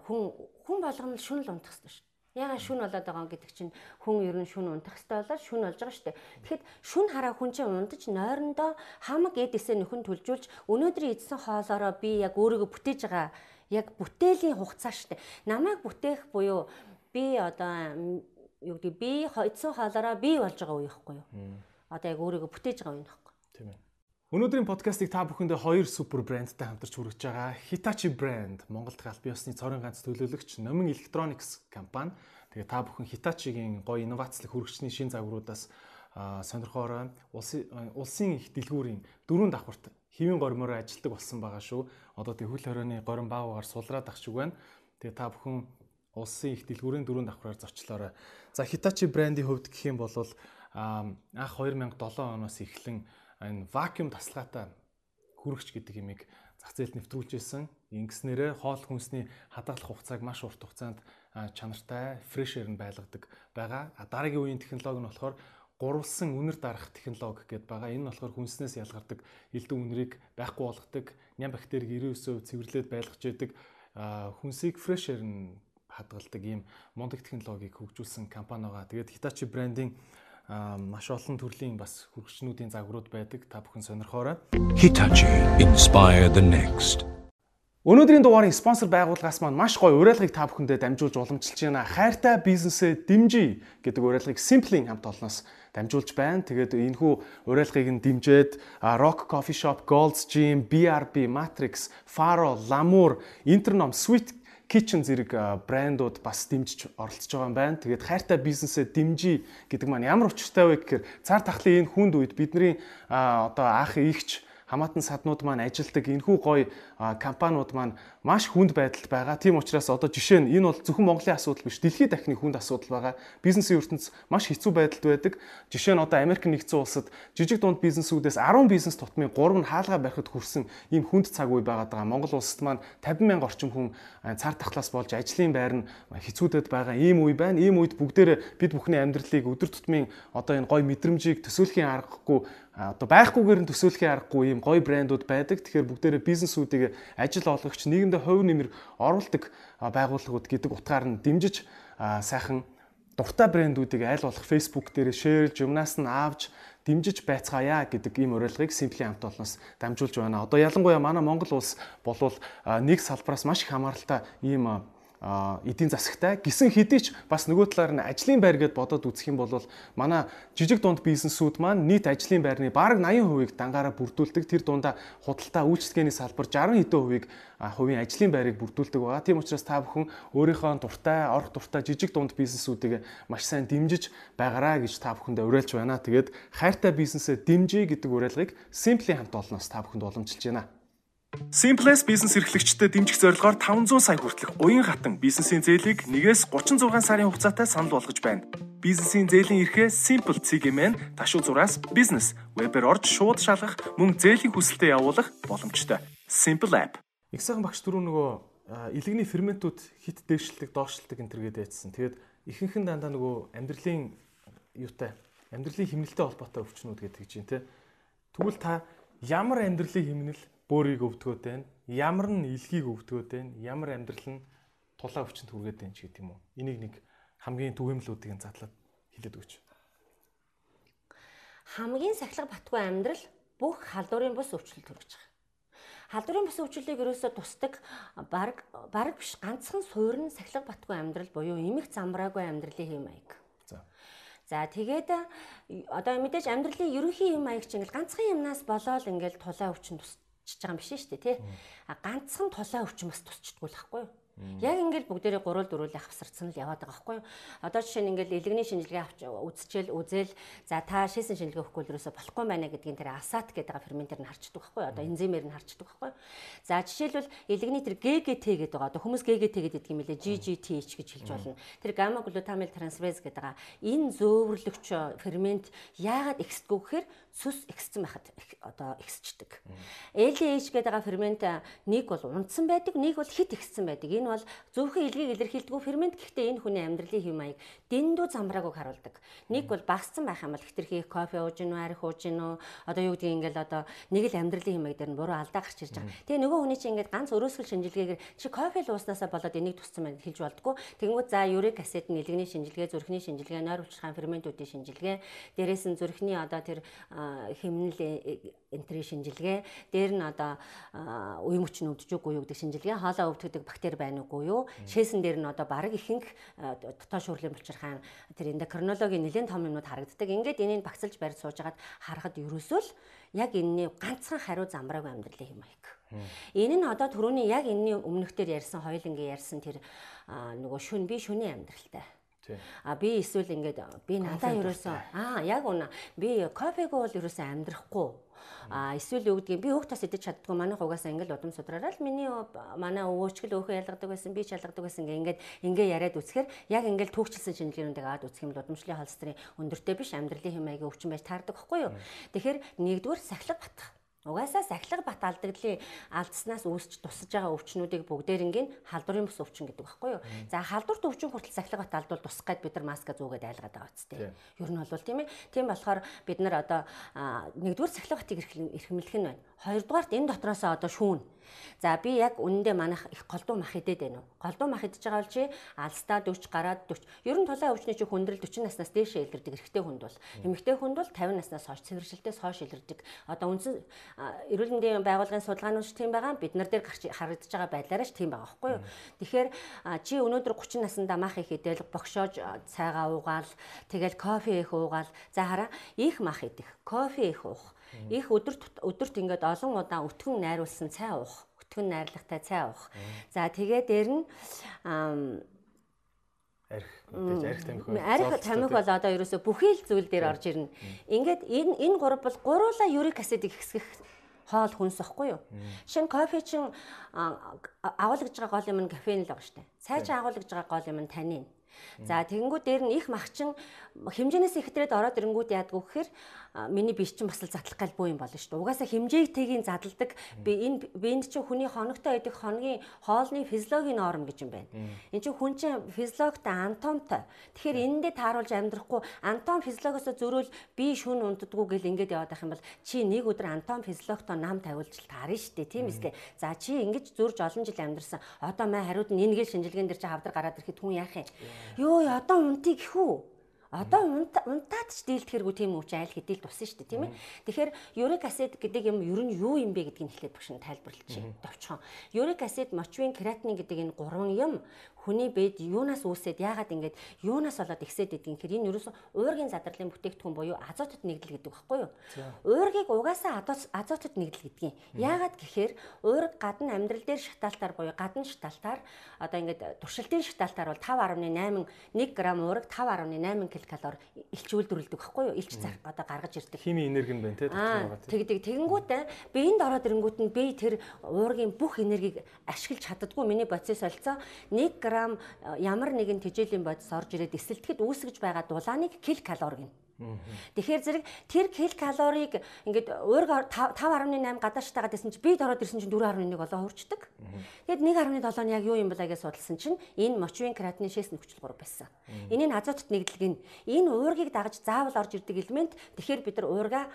хүн хүн болгоно л шүн л унтах ёстой шүү. Ягаад шүн болоод байгаа гэдэг чинь хүн ер нь шүн унтах хэрэгтэй болоод шүн болж байгаа шүү дээ. Тэгэхэд шүн хараа хүн чинь унтаж нойрондоо хамаг эдээсээ нөхөн төлжүүлж өнөөдрийн эдсэн хоолоороо би яг өөрийгөө бүтээж байгаа Яг бүтээлийн хугацаа штэ. Намайг бүтээх буюу би одоо юу гэдэг би эцсийн хоолоороо би болж байгаа үе ихгүй юу? Одоо яг өөрийгөө бүтээж байгаа үе нөхгүй. Тийм ээ. Өнөөдрийн подкастыг та бүхэндээ хоёр супер брэндтэй хамтарч хүргэж байгаа. Hitachi брэнд Монголд аль биесны цорын ганц төлөөлөгч Номин Electronics компани. Тэгээ та бүхэн Hitachi-гийн гоё инновацлог хүргэжчний шин загваруудаас сонирхоорой. Улсын улсын их дэлгүүрийн дөрөв давхарт хэвийн гормоор ажилладаг болсон байгаа шүү. Одоо тэг хөл хорионы горим баагаар сулраад ах шиг байна. Тэгээ та бүхэн улсын их дэлгүүрийн дөрөв давхраар зочлоорой. За Hitachi брендийн хувьд гэх юм бол анх 2007 оноос эхлэн энэ вакуум тасалгаатай хүрэгч гэдэг имийг зах зээлд нэвтрүүлжсэн. Ингэснээрээ хоол хүнсний хадгалах хугацааг маш урт хугацаанд чанартай фрешэр нь байлгадаг байгаа. Дараагийн үеийн технологи нь болохоор гурвалсан үнэр дарах технологи гэдээ байгаа. Энэ нь болохоор хүнснээс ялгардаг элдэн үнэрийг байхгүй болгодог, ням бактерийг 99% цэвэрлээд байлгаж яадаг хүнсийг фрешэр нь хадгалдаг ийм мундаг технологиг хөгжүүлсэн компани байгаа. Тэгээд Hitachi брендийн маш олон төрлийн бас хүрэгчнүүдийн загварууд байдаг. Та бүхэн сонирхоорой. Hitachi inspire the next. Өнөөдрийн дугаарын спонсор байгууллагаас маань маш гоё уриалгыг та бүхэндээ дамжуулж уламжилж байна. Хайртай бизнесээ дэмжиж гэдэг уриалгыг Simply хамт олноос дамжуулж байна. Тэгээд энэхүү уриалгыг нь дэмжиж Rock Coffee Shop, Gold's Gym, BRB, Matrix, Faro, Lamour, Internom, Sweet kitchen зэрэг брэндууд бас дэмжиж оролцож байгаа юм байна. Тэгээд хайртай бизнесээ дэмжиж гэдэг маань ямар учиртай вэ гэхээр цар тахлын энэ хүнд үед бидний одоо анх ихч хамаатан саднууд маань ажилдаг энэхүү гоё компаниуд маань маш хүнд байдалд байгаа. Тийм учраас одоо жишээ нь энэ бол зөвхөн Монголын асуудал биш, дэлхийд дахины хүнд асуудал байгаа. Бизнесийн ертөнц маш хэцүү байдалд байдаг. Жишээ нь одоо Америк нэгдсэн улсад жижиг дунд бизнесүүдээс 10 бизнес тутмын 3 нь хаалгаа барихад хүрсэн ийм хүнд цаг үе байгаад байгаа. Монгол улсад маань 50 мянга орчим хүн цар тахлаас болж ажлын байр нь хэцүүдэд байгаа ийм үе байна. Ийм үед бүгдээрээ бид бүхний амьдралыг өдөр тутмын одоо энэ гоё мэдрэмжийг төсөөлхийн аргагүй одоо байхгүйгээр нь төсөөлхийн аргагүй ийм гоё брэндүүд байдаг. Тэгэхээр бүгдээрээ бизнесүүдийг ажил олгогч нийгэмдээ хувь нэмэр оруулдаг байгууллагууд гэдэг утгаар нь дэмжиж сайхан дуртай брэндүүдийг аль болох Facebook дээр шеэрлж, юмнаас нь авч дэмжиж байцгаая гэдэг ийм уриалгыг Simply хамт олноос дамжуулж байна. Одоо ялангуяа манай Монгол улс болвол нэг салбараас маш их хамааралтай ийм эдийн засагтай гисэн хэдий ч бас нөгөө талаар нь ажлын байр гэд бодоод үзэх юм бол манай жижиг дунд бизнесүүд маань нийт ажлын байрны бараг 80%-ийг дангаараа бүрдүүлдэг. Тэр дундаа худалдаа үйлчлэгээний салбар 60 хэдэн хувийг хувийн ажлын байрыг бүрдүүлдэг байгаа. Тийм учраас та бүхэн өөрийнхөө дуртай, орох дуртай жижиг дунд бизнесүүдийг маш сайн дэмжиж байгаараа гэж та бүхэндээ уриалж байна. Тэгээд хайртай бизнесээ дэмжиж гэдэг уриалгыг Simply хамт олноос та бүхэнд уламжилж байна. Simplex бизнес эрхлэгчдэд дэмжих зорилгоор 500 сая хүртэлх уян хатан бизнесийн зээлийг 1-ээс 36 сарын хугацаатай санал болгож байна. Бизнесийн зээлийн эрхээ Simple CGM-ийн ташуу зураас бизнес вебээр орж шууд шалгах мөн зээлийн хүсэлтэд явуулах боломжтой. Simple app. Их сайхан багш түрүү нөгөө илэгний ферментүүд хит дээшлдэг, доошилдог энэ төргээд байцсан. Тэгээд ихэнх нь дандаа нөгөө амьдралын юутай амьдралын хэмнэлтэй холбоотой өвчнүүд гэдэг чинь тий. Тэгвэл та ямар амьдралын хэмнэл бөөрийг өвдгөөд байна. Ямар нь илгийг өвдгөөд байна. Ямар амьдрал нь тулаа өвчнөд хүргээд байна ч гэдэг юм уу. Энийг нэг хамгийн түгээмлүүдийг задлаад хэлээд өгч. Хамгийн сахилга батгүй амьдрал бүх халдварын бус өвчлөлт төрөж байгаа. Халдварын бус өвчлөлийг ерөөсөө тусдаг баг баг биш ганцхан суурин сахилга батгүй амьдрал буюу эмх замбраагүй амьдралын хэм маяг. За тэгээд одоо мэдээж амьдралын ерөнхий юм маяг чинь ингээл ганцхан юмнаас болоод ингээл тулаа өвчин тусчиж байгаа юм биш шүү дээ тий. А ганцхан тулаа өвчин бас тусчдгүй л байхгүй юу? Яг ингээл бүгдээрээ гурвал дөрвөлээ хавсарцсан л яваад байгаа байхгүй юу? Одоо жишээ нь ингээл илгэний шинжилгээ авч үзчихэл үзэл за та шийсэн шинжилгээ өгөхгүй л ерөөсө болохгүй байна гэдгийг тэр асат гэдэг ферментер нь харчдаг байхгүй юу? Одоо энзимээр нь харчдаг байхгүй юу? За жишээлбэл илгэний тэр GGT гэдэг байгаа. Одоо хүмүүс GGT гэдэг юм лээ GGTH гэж хэлж болно. Тэр гамма глутамил трансфераз гэдэг байгаа. Энэ зөөвөрлөгч фермент яагаад эксдэггүй гэхээр сүс эксцэн байхад одоо эксчдэг. LH гэдэг фермент нэг бол унтсан байдаг, нэг бол хит эксцэн байдаг. Энэ бол зөвхөн илгийг илэрхийлдэг фермент гэхдээ энэ хүний амьдралын хэв маяг дэндүү замбрааг харуулдаг. Нэг бол багассан байх юм бол хитрхи кофе ууж гинөө, арх ууж гинөө, одоо юу гэдгийг ингээл одоо нэг л амьдралын хэв маяг дээр нь буруу алдаа гарч ирж байгаа. Тэгээ нөгөө хүний чинь ингээд ганц өрөөсгөл шинжилгээгээр чи кофе л ууснасаа болоод энийг туссан байна хэлж болдгоо. Тэнгүүд за юрик асид нь илгэний шинжилгээ, зүрхний шинжилгээ, нойр хүчрхаан ферментүүдийн шинжилгээ, дээрээс нь зүрхний одоо тэр хэмнэл энтрийн шинжилгээ, дээр нь одоо үе мөч нь өвдөж үгүй юу гэдэг шинжилгээ хоолоо өвдөгдөг бактери байна уугүй юу? Шээсэн дээр нь одоо баг ихэнх дотоод шүүрлийн булчирхайн тэр эндокринологийн нэлээд том юмнууд харагддаг. Ингээд энийг багцлж барьж сууж хагаад харахад ерөөсөө л яг энэний ганцхан хариу замбраагүй амьдралын хэм маяг. Энэ нь одоо түрүүний яг энэний өмнөхдөр ярьсан хоёулангийн ярьсан тэр нөгөө шүн би шүний амьдралтай. А би эсвэл ингээд би надаа ерөөсөө аа яг үнэ. Би кофег бол ерөөсөө амьдрахгүй А эсвэл юу гэдгийг би хөөх тас идэж чаддгүй манайх угаасаа ингээл удам судраараа л миний манай өвөөчгөл өөхөө ялгадаг байсан би ч ялгадаг байсан ингээд ингээ яриад үсгэхээр яг ингээл түүхчилсэн шинжилгээнүүдийг аваад үсэх юм бол удамшлын холестерин өндөртэй биш амьдралын хэмээгийн өвчин байж таардаг байхгүй юу. Тэгэхээр нэгдүгээр сахилга батах Угаасаа сахилга бат алдагдлын алдснаас үүсч тусаж байгаа өвчнүүдийг бүгдээрингийн халдварын бус өвчин гэдэг багхгүй юу. За халдварт өвчин хүртэл сахилга бат алдвал тусах гээд бид нар маска зүүгээд айлгаад байгаа үстэй. Ер нь бол тийм ээ. Тийм болохоор бид нар одоо нэгдүгээр сахилга батыг эрхэмлэх нь байна. Хоёрдугаарт энэ дотроосоо одоо шүүн За би яг үнэндээ манайх их голдуу мах идэд байна уу? Голдуу мах идэж байгаа бол чи алстаа 40 гараад 40. Ер нь тулаан өвчний чи хүндрэл 40 наснаас дээшээ илэрдэг эрэгтэй хүнд бол. Эмэгтэй хүнд бол 50 наснаас хойш цэвэршилтээс хойш илэрдэг. Одоо үндсэн эрүүл мэндийн байгууллагын судалгаанууд тийм байгаа. Бид нар дээр гарч харагдаж байгаа байдлаараа ч тийм байгаа байхгүй юу? Тэгэхээр чи өнөөдөр 30 наснда мах их идэл богшоож цайгаа уугаал тэгэл кофе их уугаал за хараа их мах идэх, кофе их уух Их өдөрт өдөрт ингээд олон удаа өтгөн найруулсан цай уух, өтгөн найрлагатай цай уух. За тэгээ дээр нь арх мэдээж арх тамхи арх тамхи бол одоо ерөөсө бүхий л зүйл дээр орж ирнэ. Ингээд энэ энэ гурав бол гуруула юрик асидыг хэсгэх хоол хүнс واخгүй юу. Шин кофе чин агуулж байгаа гол юм нь кофеин л байгаа штэ. Цай чин агуулж байгаа гол юм нь танин. За тэгэнгүүт дээр нь их махчин хэмжээнээс ихтрээд ороод ирэнгүүт яадгүй гэхээр миний биш чинь бас л задлах гал буу юм болно шүү дээ. Угаасаа хэмжээгтэйгийн задалдаг би энэ биэнд чинь хүний хоногтой байдаг хоногийн хоолны физиологийн норм гэж юм байна. Энд чинь хүн чинь физиологтой анатомтой. Тэгэхээр энэндээ тааруулж амьдрахгүй анатом физиологоос зөрөөл би шүн унтдаггүй гэл ингэж яваад байх юм бол чи нэг өдөр анатом физиологтой нам тавиулж таарна шүү дээ. Тийм эсгээ. За чи ингэж зурж олон жил амьдрсан. Одоо маа хариуд нь энэ гэл шинжилгээнд дэр чи хавдар гараад ирэхэд хүн яах юм? Йоо одоо унтыг гэхүү Одоо унтаад ч дийлдэхэргүй тийм үуч айл хэдийл туссан шүү дээ тийм ээ. Тэгэхээр юрик асид гэдэг юм ер нь юу юм бэ гэдгийг хэлээд багш нь тайлбарлаж чинь товчхон. Юрик асид, мочвин, креатин гэдэг энэ гурван юм хүний бэд юунаас үүсээд яагаад ингэж юунаас болоод ихсээд идэх юм хэр энэ ерөөсөн уургийн задралын бүтээгдэхүүн буюу азотод нэгдэл гэдэг багхгүй юу? Уургийг угаасаа азотод нэгдэл гэдэг юм. Яагаад гэхээр уург гадна амьдрал дээр шатаалтаар буюу гадна шатаалтаар одоо ингэж туршилтын шатаалтаар бол 5.8 1 г уург 5.8 ккал илч үйлдвэрлэдэг багхгүй юу? Илч одоо гаргаж ирдэг. Хими энерги нь байна те. Тэгдэг. Тэгэнгүүтээ биеинд ороод ирэнгүүт нь би тэр уургийн бүх энергийг ашиглаж чаддггүй миний бодис солилцоо 1 г грамм э, ямар нэгэн тэжээлийн бодис орж ирээд эсэлтгэд үүсгэж байгаа дулааныг кил калори гэнэ. Тэгэхээр зэрэг тэр кил калорийг ингээд уург 5.8 гадааш тагаад байсан чинь бид ороод ирсэн чинь 4.1 болоо хурцдаг. Тэгэд 1.7 нь яг юу юм бэ гэж судалсан чинь энэ мочвин креатин шээс нөхцөл 3 байсан. Энийг азотод нэгдэлгэн энэ уургийг дагаж заавал орж ирдэг элемент тэгэхээр бид нар уурга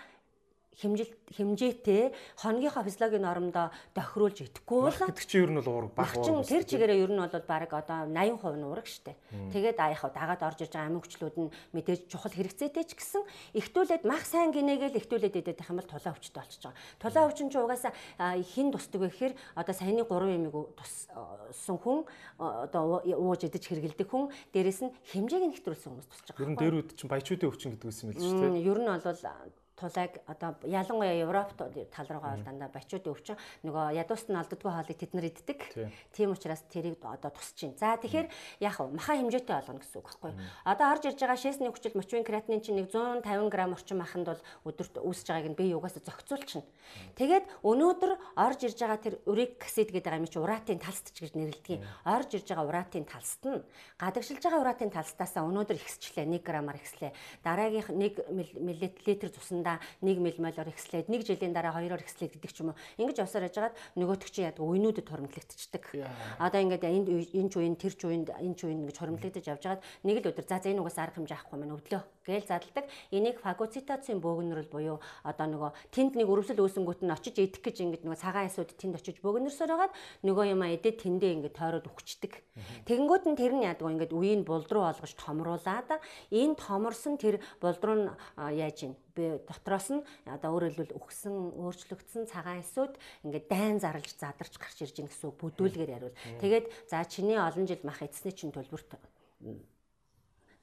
хэмжил хэмжээтэй хоногийнхоо физиологийн нормдоо тохируулж идэхгүй бол гэдэг чинь ер нь бол уураг баг уураг. Тэр чигээрээ ер нь бол баг одоо 80% нь уураг штэ. Тэгээд аа яхав дагаад орж иж байгаа амин хүчлүүд нь мэдээж чухал хэрэгцээтэй ч гэсэн ихтүүлээд мах сайн гинэгээл ихтүүлээд идэх юм бол тулаа өвчтэй болчихж байгаа. Тулаа өвчин ч угаасаа хин тусдаг вэ гэхээр одоо саяны 3 ямиг туссан хүн одоо ууж идэж хэргэлдэг хүн дээрэс нь хэмжээг нь ихтрүүлсэн хүмүүс тусч байгаа. Ер нь дээрүүд чинь баячуудын өвчин гэдэг үсэн мэл шүү дээ. Ер нь бол тулайг одоо ялангуяа Европт тал руугаа бол дандаа бачуудын өвчин нөгөө ядууст нь алддаггүй хоолыг тэд нар иддэг. Тийм учраас тэрийг одоо тусч чинь. За тэгэхээр яг маха хэмжээтэй болгоно гэсэн үг байхгүй юу? Одоо орж ирж байгаа шээсний хүчил мочвин креатинин чинь нэг 150 г орчим маханд бол өдөрт үүсэж байгааг нь бие угаасаа зохицуулчихна. Тэгээд өнөөдөр орж ирж байгаа тэр урик аксид гэдэг юм чи уратын талстч гэж нэрлэдэг. Орж ирж байгаа уратын талст нь гадагшилж байгаа уратын талстаасаа өнөөдөр ихсчлээ 1 г-аар ихслээ. Дараагийнх 1 мл цусандаа дараа 1 ммолоор ихслээд 1 жилийн дараа 2-оор ихслээд гэдэг ч юм уу. Ингэж явсаар яжгаад нөгөөтг чи яадаг үеинүүдэд хоримтлагдчихдаг. Одоо ингээд энд энэ ч үеийн тэр ч үеинд энэ ч үеийн ингэж хоримтлагдаж явж байгаад нэг л өдөр за за энэ угаас арга хэмжээ авахгүй маань өглөө гээл задалдаг. Энийг фагоцитацийн бөөгнөрөл буюу одоо нөгөө тэнд нэг өрөвсөл үүсэнгүүт нь очиж идэх гэж ингээд нөгөө цагаан эсүүд тэнд очиж бөөгнөрсөөр хагаад нөгөө юм идээд тэндээ ингээд тойроод өгчдөг. Тэгэнгүүт нь тэр нь яадаг ингээд үеийг булд руу олгож томруулаад энэ томорсон тэр булд руу яаж би дотроос нь одоо өөрөөр хэлбэл үхсэн өөрчлөгдсөн цагаан эсүүд ингээд дайн зарлж задарч гарч ирж гин гэсэн бүдүүлгээр яривал тэгээд за чиний олон жил мах эцсний чинь төлбөрт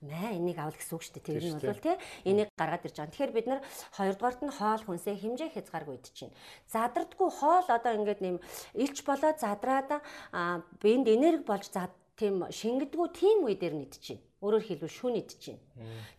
маа энийг авал гэсэн үг шүү дээ. Тэр нь бол тий энийг гаргаад ирж байгаа. Тэгэхээр бид нар хоёрдугаарт нь хоол хүнсээ хэмжээ хязгааргүй идэж чинь. Задардгүй хоол одоо ингээд нэм илч болоод задраад биед энерги болж зад тийм шингэдэггүй тийм үе дээр нь идэж чинь. Өөрөөр хэлбэл шүүн идэж чинь.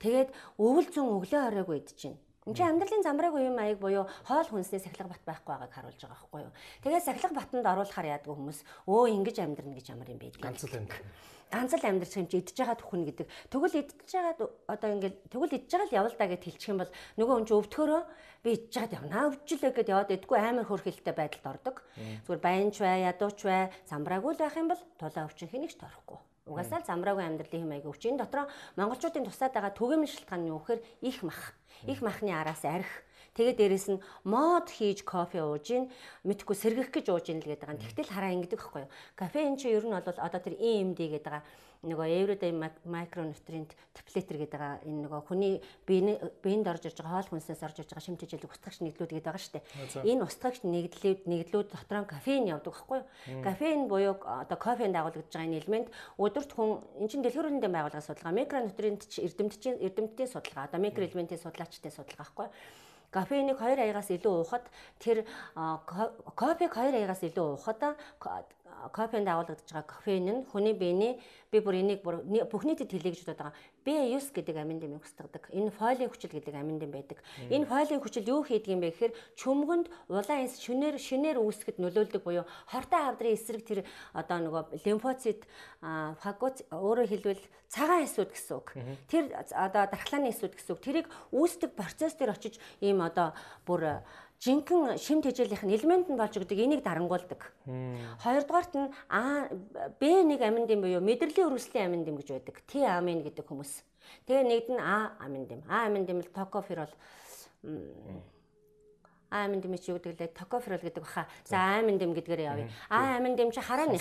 Тэгээд өвөл зүүн өглөө оройгүй идэж чинь. Энд чинь амьдралын замраагүй юм аяг буюу хоол хүнсний сахилга бат байхгүй байгааг харуулж байгаа байхгүй юу. Тэгээд сахилга батанд оруулахаар яадаг хүмүүс өө ингэж амьдрна гэж ямар юм бэ? Ганц л амьдрал ганц л амьдрах юм чи идж байгаа түхэн гэдэг. Тэгвэл идж байгаа одоо ингээл тэгвэл идж байгаа л явал да гэж хэлчих юм бол нөгөө хүн чи өвдөхөөрөө би идж байгаад явнаа өвчлээ гэд яваад идэггүй амар хөрхилтэй байдалд ордог. Зүгээр баянч бай, ядууч бай, самбраагүй л байх юм бол тулаа өвчин хэнийгч торохгүй. Угаасаа л замраагүй амьдралын хэм аяга өвчин дотор монголчуудын тусаад байгаа түгээмэл шалтгаан нь юу гэхээр их мах. Их махны араас арх Тэгээд дээрэс нь мод хийж кофе ууж ийн мэдхгүй сэргэх гэж ууж ийн л гэдэг байгаа. Тэгтэл хараа ингэдэг байхгүй юу? Кофеин чи ер нь бол одоо тэр EMD гэдэг байгаа нөгөө everyday micronutrient depleter гэдэг байгаа энэ нөгөө хүний биеинд орж ирж байгаа хоол хүнсээс орж ирж байгаа шимт хичээл устгагч нэгдлүүд гэдэг байгаа шүү дээ. Энэ устгагч нэгдлүүд нэгдлүүд дотор нь кофеин явдаг байхгүй юу? Кофеин буюу одоо кофенд дагуулгдж байгаа энэ элемент өдөрт хүн эн чинь дэлгүүр үндэндээ байгуулгын судалгаа микронутрient эрдэмтдийн эрдэмтдийн судалгаа одоо микроэлементийн судлаачдын судалгаа байхгүй юу? кофеинийг 2 аягаас илүү уухад тэр кофег 2 аягаас илүү уухад кофенд агуулгадж байгаа кофеин нь хүний биений би бүр энийг бүр бүх нийтэд хэлье гэж бодоод байгаа. B9 гэдэг амин дэмийг устгадаг. Энэ фолийн хүчил гэдэг амин дэм байдаг. Энэ фолийн хүчил юу хийдэг юм бэ гэхээр чөмгөнд улаан эс шүнээр шинээр үүсгэхэд нөлөөлдөг буюу хортой хавдрын эсрэг тэр одоо нөгөө лимфоцит фагоц өөрөөр хэлбэл цагаан эсүүд гэсэн үг. Тэр одоо дархлааны эсүүд гэсэн үг. Тэрийг үүсдэг процесс дээр очиж ийм одоо бүр жинхэнэ шим тэжээлийнх нь элемент нь болж өгдөг энийг дарангуулдаг. Хоёрдугаарт нь А Б1 аминдим буюу мэдрэлийн өрөвслийн аминдим гэж байдаг. Т амин гэдэг хүмүүс. Тэгээ нэгд нь А аминдим. А аминдим л токоферол А аминдим чи юу гэдэг лээ токоферол гэдэг баха. За аминдим гэдгээр явъя. А аминдим чи харааных.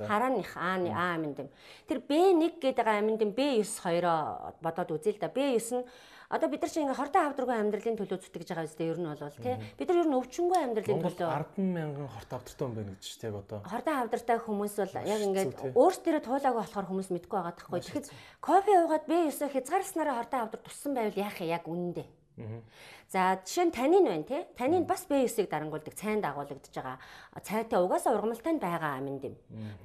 Харааных А А аминдим. Тэр Б1 гэдэг аминдим Б9 хоёроо бодоод үзье л да. Б9 нь Одоо бид нар чинь ингээ хортой авдраггүй амьдралын төлөө зүтгэж байгаа үстэй ер нь бол тий. Бид нар ер нь өвчнгүй амьдралын төлөө 10 мянган хортой авдартай хүн байна гэж тий одоо. Хортой авдартай хүмүүс бол яг ингээд өөрсдөө туулаагүй болохоор хүмүүс мэдгүй байгаа тахгүй. Тэгэхэд кофе уугаад би өсөө хязгаарснараа хортой авдар туссан байвал яах юм яг үнэндээ. За жишээ нь танин байна тий. Танин бас B9-ийг дарангуулдаг цайнд дагуулгадж байгаа. Цайтай угаасаа ургамалтай байгаа амин дэм.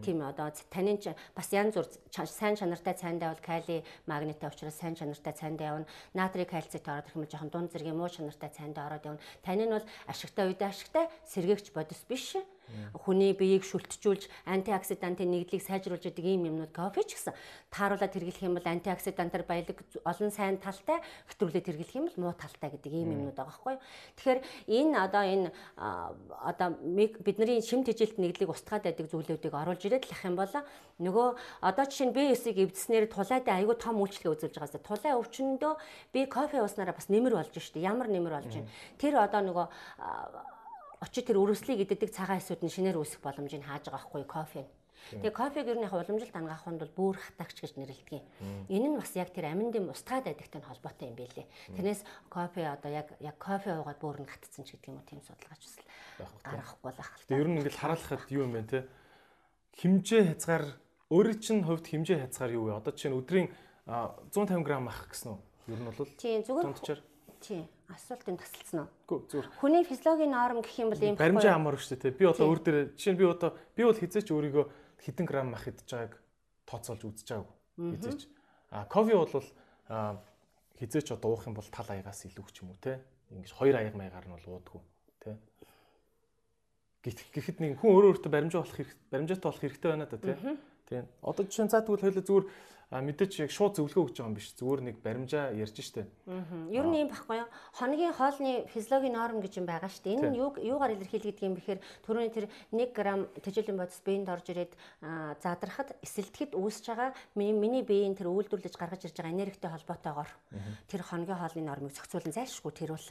Тийм одоо танин ч бас янз бүр сайн чанартай цайндаа бол кали, магниттай учраас сайн чанартай цайндаа явна. Натрий кальцит ороод ирэх юм жоохон дунд зэргийн муу чанартай цайндаа ороод явна. Танин бол ашигтай үедээ ашигтай, сэргээгч бодис биш хүний биеийг шүлтжүүлж антиоксидантын нэгдлийг сайжруулж идэг ийм юмнууд кофе ч гэсэн тааруулаад хэрэглэх юм бол антиоксидантаар баялаг олон сайн талтай хэтрүүлээд хэрэглэх юм бол муу талтай гэдэг ийм юмнууд байгаа байхгүй. Тэгэхээр энэ одоо энэ одоо бидний шим тэжилт нэгдлийг устгаад байдаг зүйлүүдийг оруулж ирээд л ах юм бол нөгөө одоо жишээ нь B9-ийг эвдснээр тулайдаа айгүй том үйлчлэг үзүүлж байгаасаа тулай өвчнөдөө би кофе ууснараа бас нэмэр болж штэ ямар нэмэр болж байна. Тэр одоо нөгөө очиж тэр өрөвслийг иддэг цагаан эсүүд нь шинээр үүсэх боломжийг хааж байгаа байхгүй кофе. Тэгээ кофег ер нь яг уламжилт ангахад бол бүр хатагч гэж нэрлэдэг. Энэ нь бас яг тэр аминдын устгаад байдагтай холбоотой юм билээ. Тэрнээс кофе одоо яг яг кофе уугаад бүр нь хатцсан ч гэдэг юм уу тийм судалгаач бас гаргахгүй л ах. Тэгээ ер нь ингээл хараалахад юу юм бэ те? Химжээ хязгаар өөрийн чинь хувьд химжээ хязгаар юу вэ? Одоо чинь өдрийн 150 г ах гэсэн үү? Ер нь бол Тийм зүгээр. Тийм асуултын тасалсан уу? Үгүй зүгээр. Хүний физиологийн норм гэх юм бол юм. Баримжаа хамаар шүү дээ. Би одоо өөр дээр жишээ нь би одоо би бол хизээч өөрийгөө хэдэн грамм мах идж байгааг тооцоолж үзэж байгаагүй. Хизээч. А кофе бол хизээч одоо уух юм бол тал аягаас илүү ч юм уу те. Ингиж хоёр аяг маягаар нь бол уудаггүй те. Гэхэд нэг хүн өөрөө өөртөө баримжаа болох баримжаатай болох хэрэгтэй байна да те. Тийм. Одоо жишээ нь цаа тэгвэл хоёул зүгээр А мэдээч яг шууд зөвлөгөө өгч байгаа юм биш. Зүгээр нэг баримжаа ярьж штэ. Аа. Ер нь юм байхгүй юу? Хоногийн хоолны физиологийн норм гэж юм байгаа штэ. Энэ нь юу юугаар илэрхийлэгдэх юм бэхээр түрүүний тэр 1 г тэжээлийн бодис биеинд орж ирээд задрахад эсэлтгэд үүсэж байгаа миний биеийн тэр үйлдвэрлэж гаргаж ирж байгаа энергитэй холбоотойгоор тэр хоногийн хоолны нормыг зохицуулан зайлшгүй тэр бол.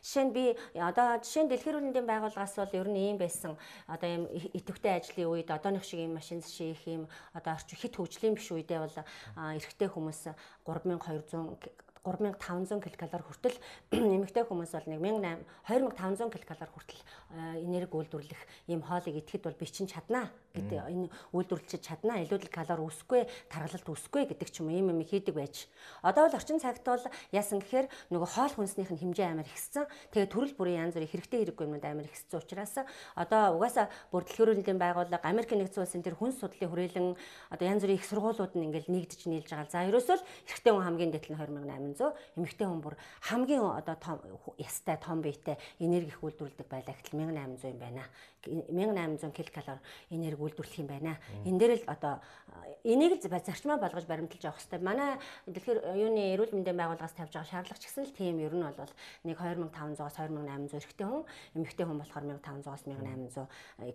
Жишээ нь би одоо жишээ нь дэлхийн мэндийн байгууллагаас бол ер нь ийм байсан одоо ийм идэвхтэй ажлын үед одооных шиг ийм машин шийх ийм одоо орчин хит хөгжлийн биш үедээ бол эрэгтэй хүмүүс 3200 3500 ккал хүртэл эмэгтэй хүмүүс бол нэг 1800 2500 ккал хүртэл энерги үйлдвэрлэх ийм хоолыг идэхэд бол би чинь чаднаа гэдэг энэ үйлдвэрлэж чаднаа илүүдэл калори үсэхгүй таргалалт үсэхгүй гэдэг ч юм ийм юм хийдэг байж. Одоо бол орчин цагт бол яасан гэхээр нөгөө хоол хүнснийх нь хэмжээ амар ихссэн. Тэгээ төрөл бүрийн янз бүрийн хэрэгтэй хэрэггүй юмуд амар ихссэн учраас одоо угаасаа бүр дэлгүүрийн байгууллага Америк нэгдсэн улсын тэр хүнс судлалын хүрээлэн одоо янз бүрийн их сургуулиуд нь ингээл нэгдэж нийлж байгаа. За ерөөсөө л эрэгтэй хүн хамгийн дэтэл нь 2800, эмэгтэй хүн бүр хамгийн одоо том ястай том биетэй энерги их үйлдвэрлэдэг байлаа гэхэл 1800 юм байна. 1800 ккал энерги үйлдвэрлэх юм байна. Энэ дээр л одоо энийг л зарчмаа болгож баримталж авах хэрэгтэй. Манай дэлхийр юуны эрүүл мэндийн байгууллагаас тавьж байгаа шаардлага ч гэсэн л тийм ер нь бол нэг 2500-аас 2800 эрэгтэй хүн, эмэгтэй хүн болохоор 1500-аас 1800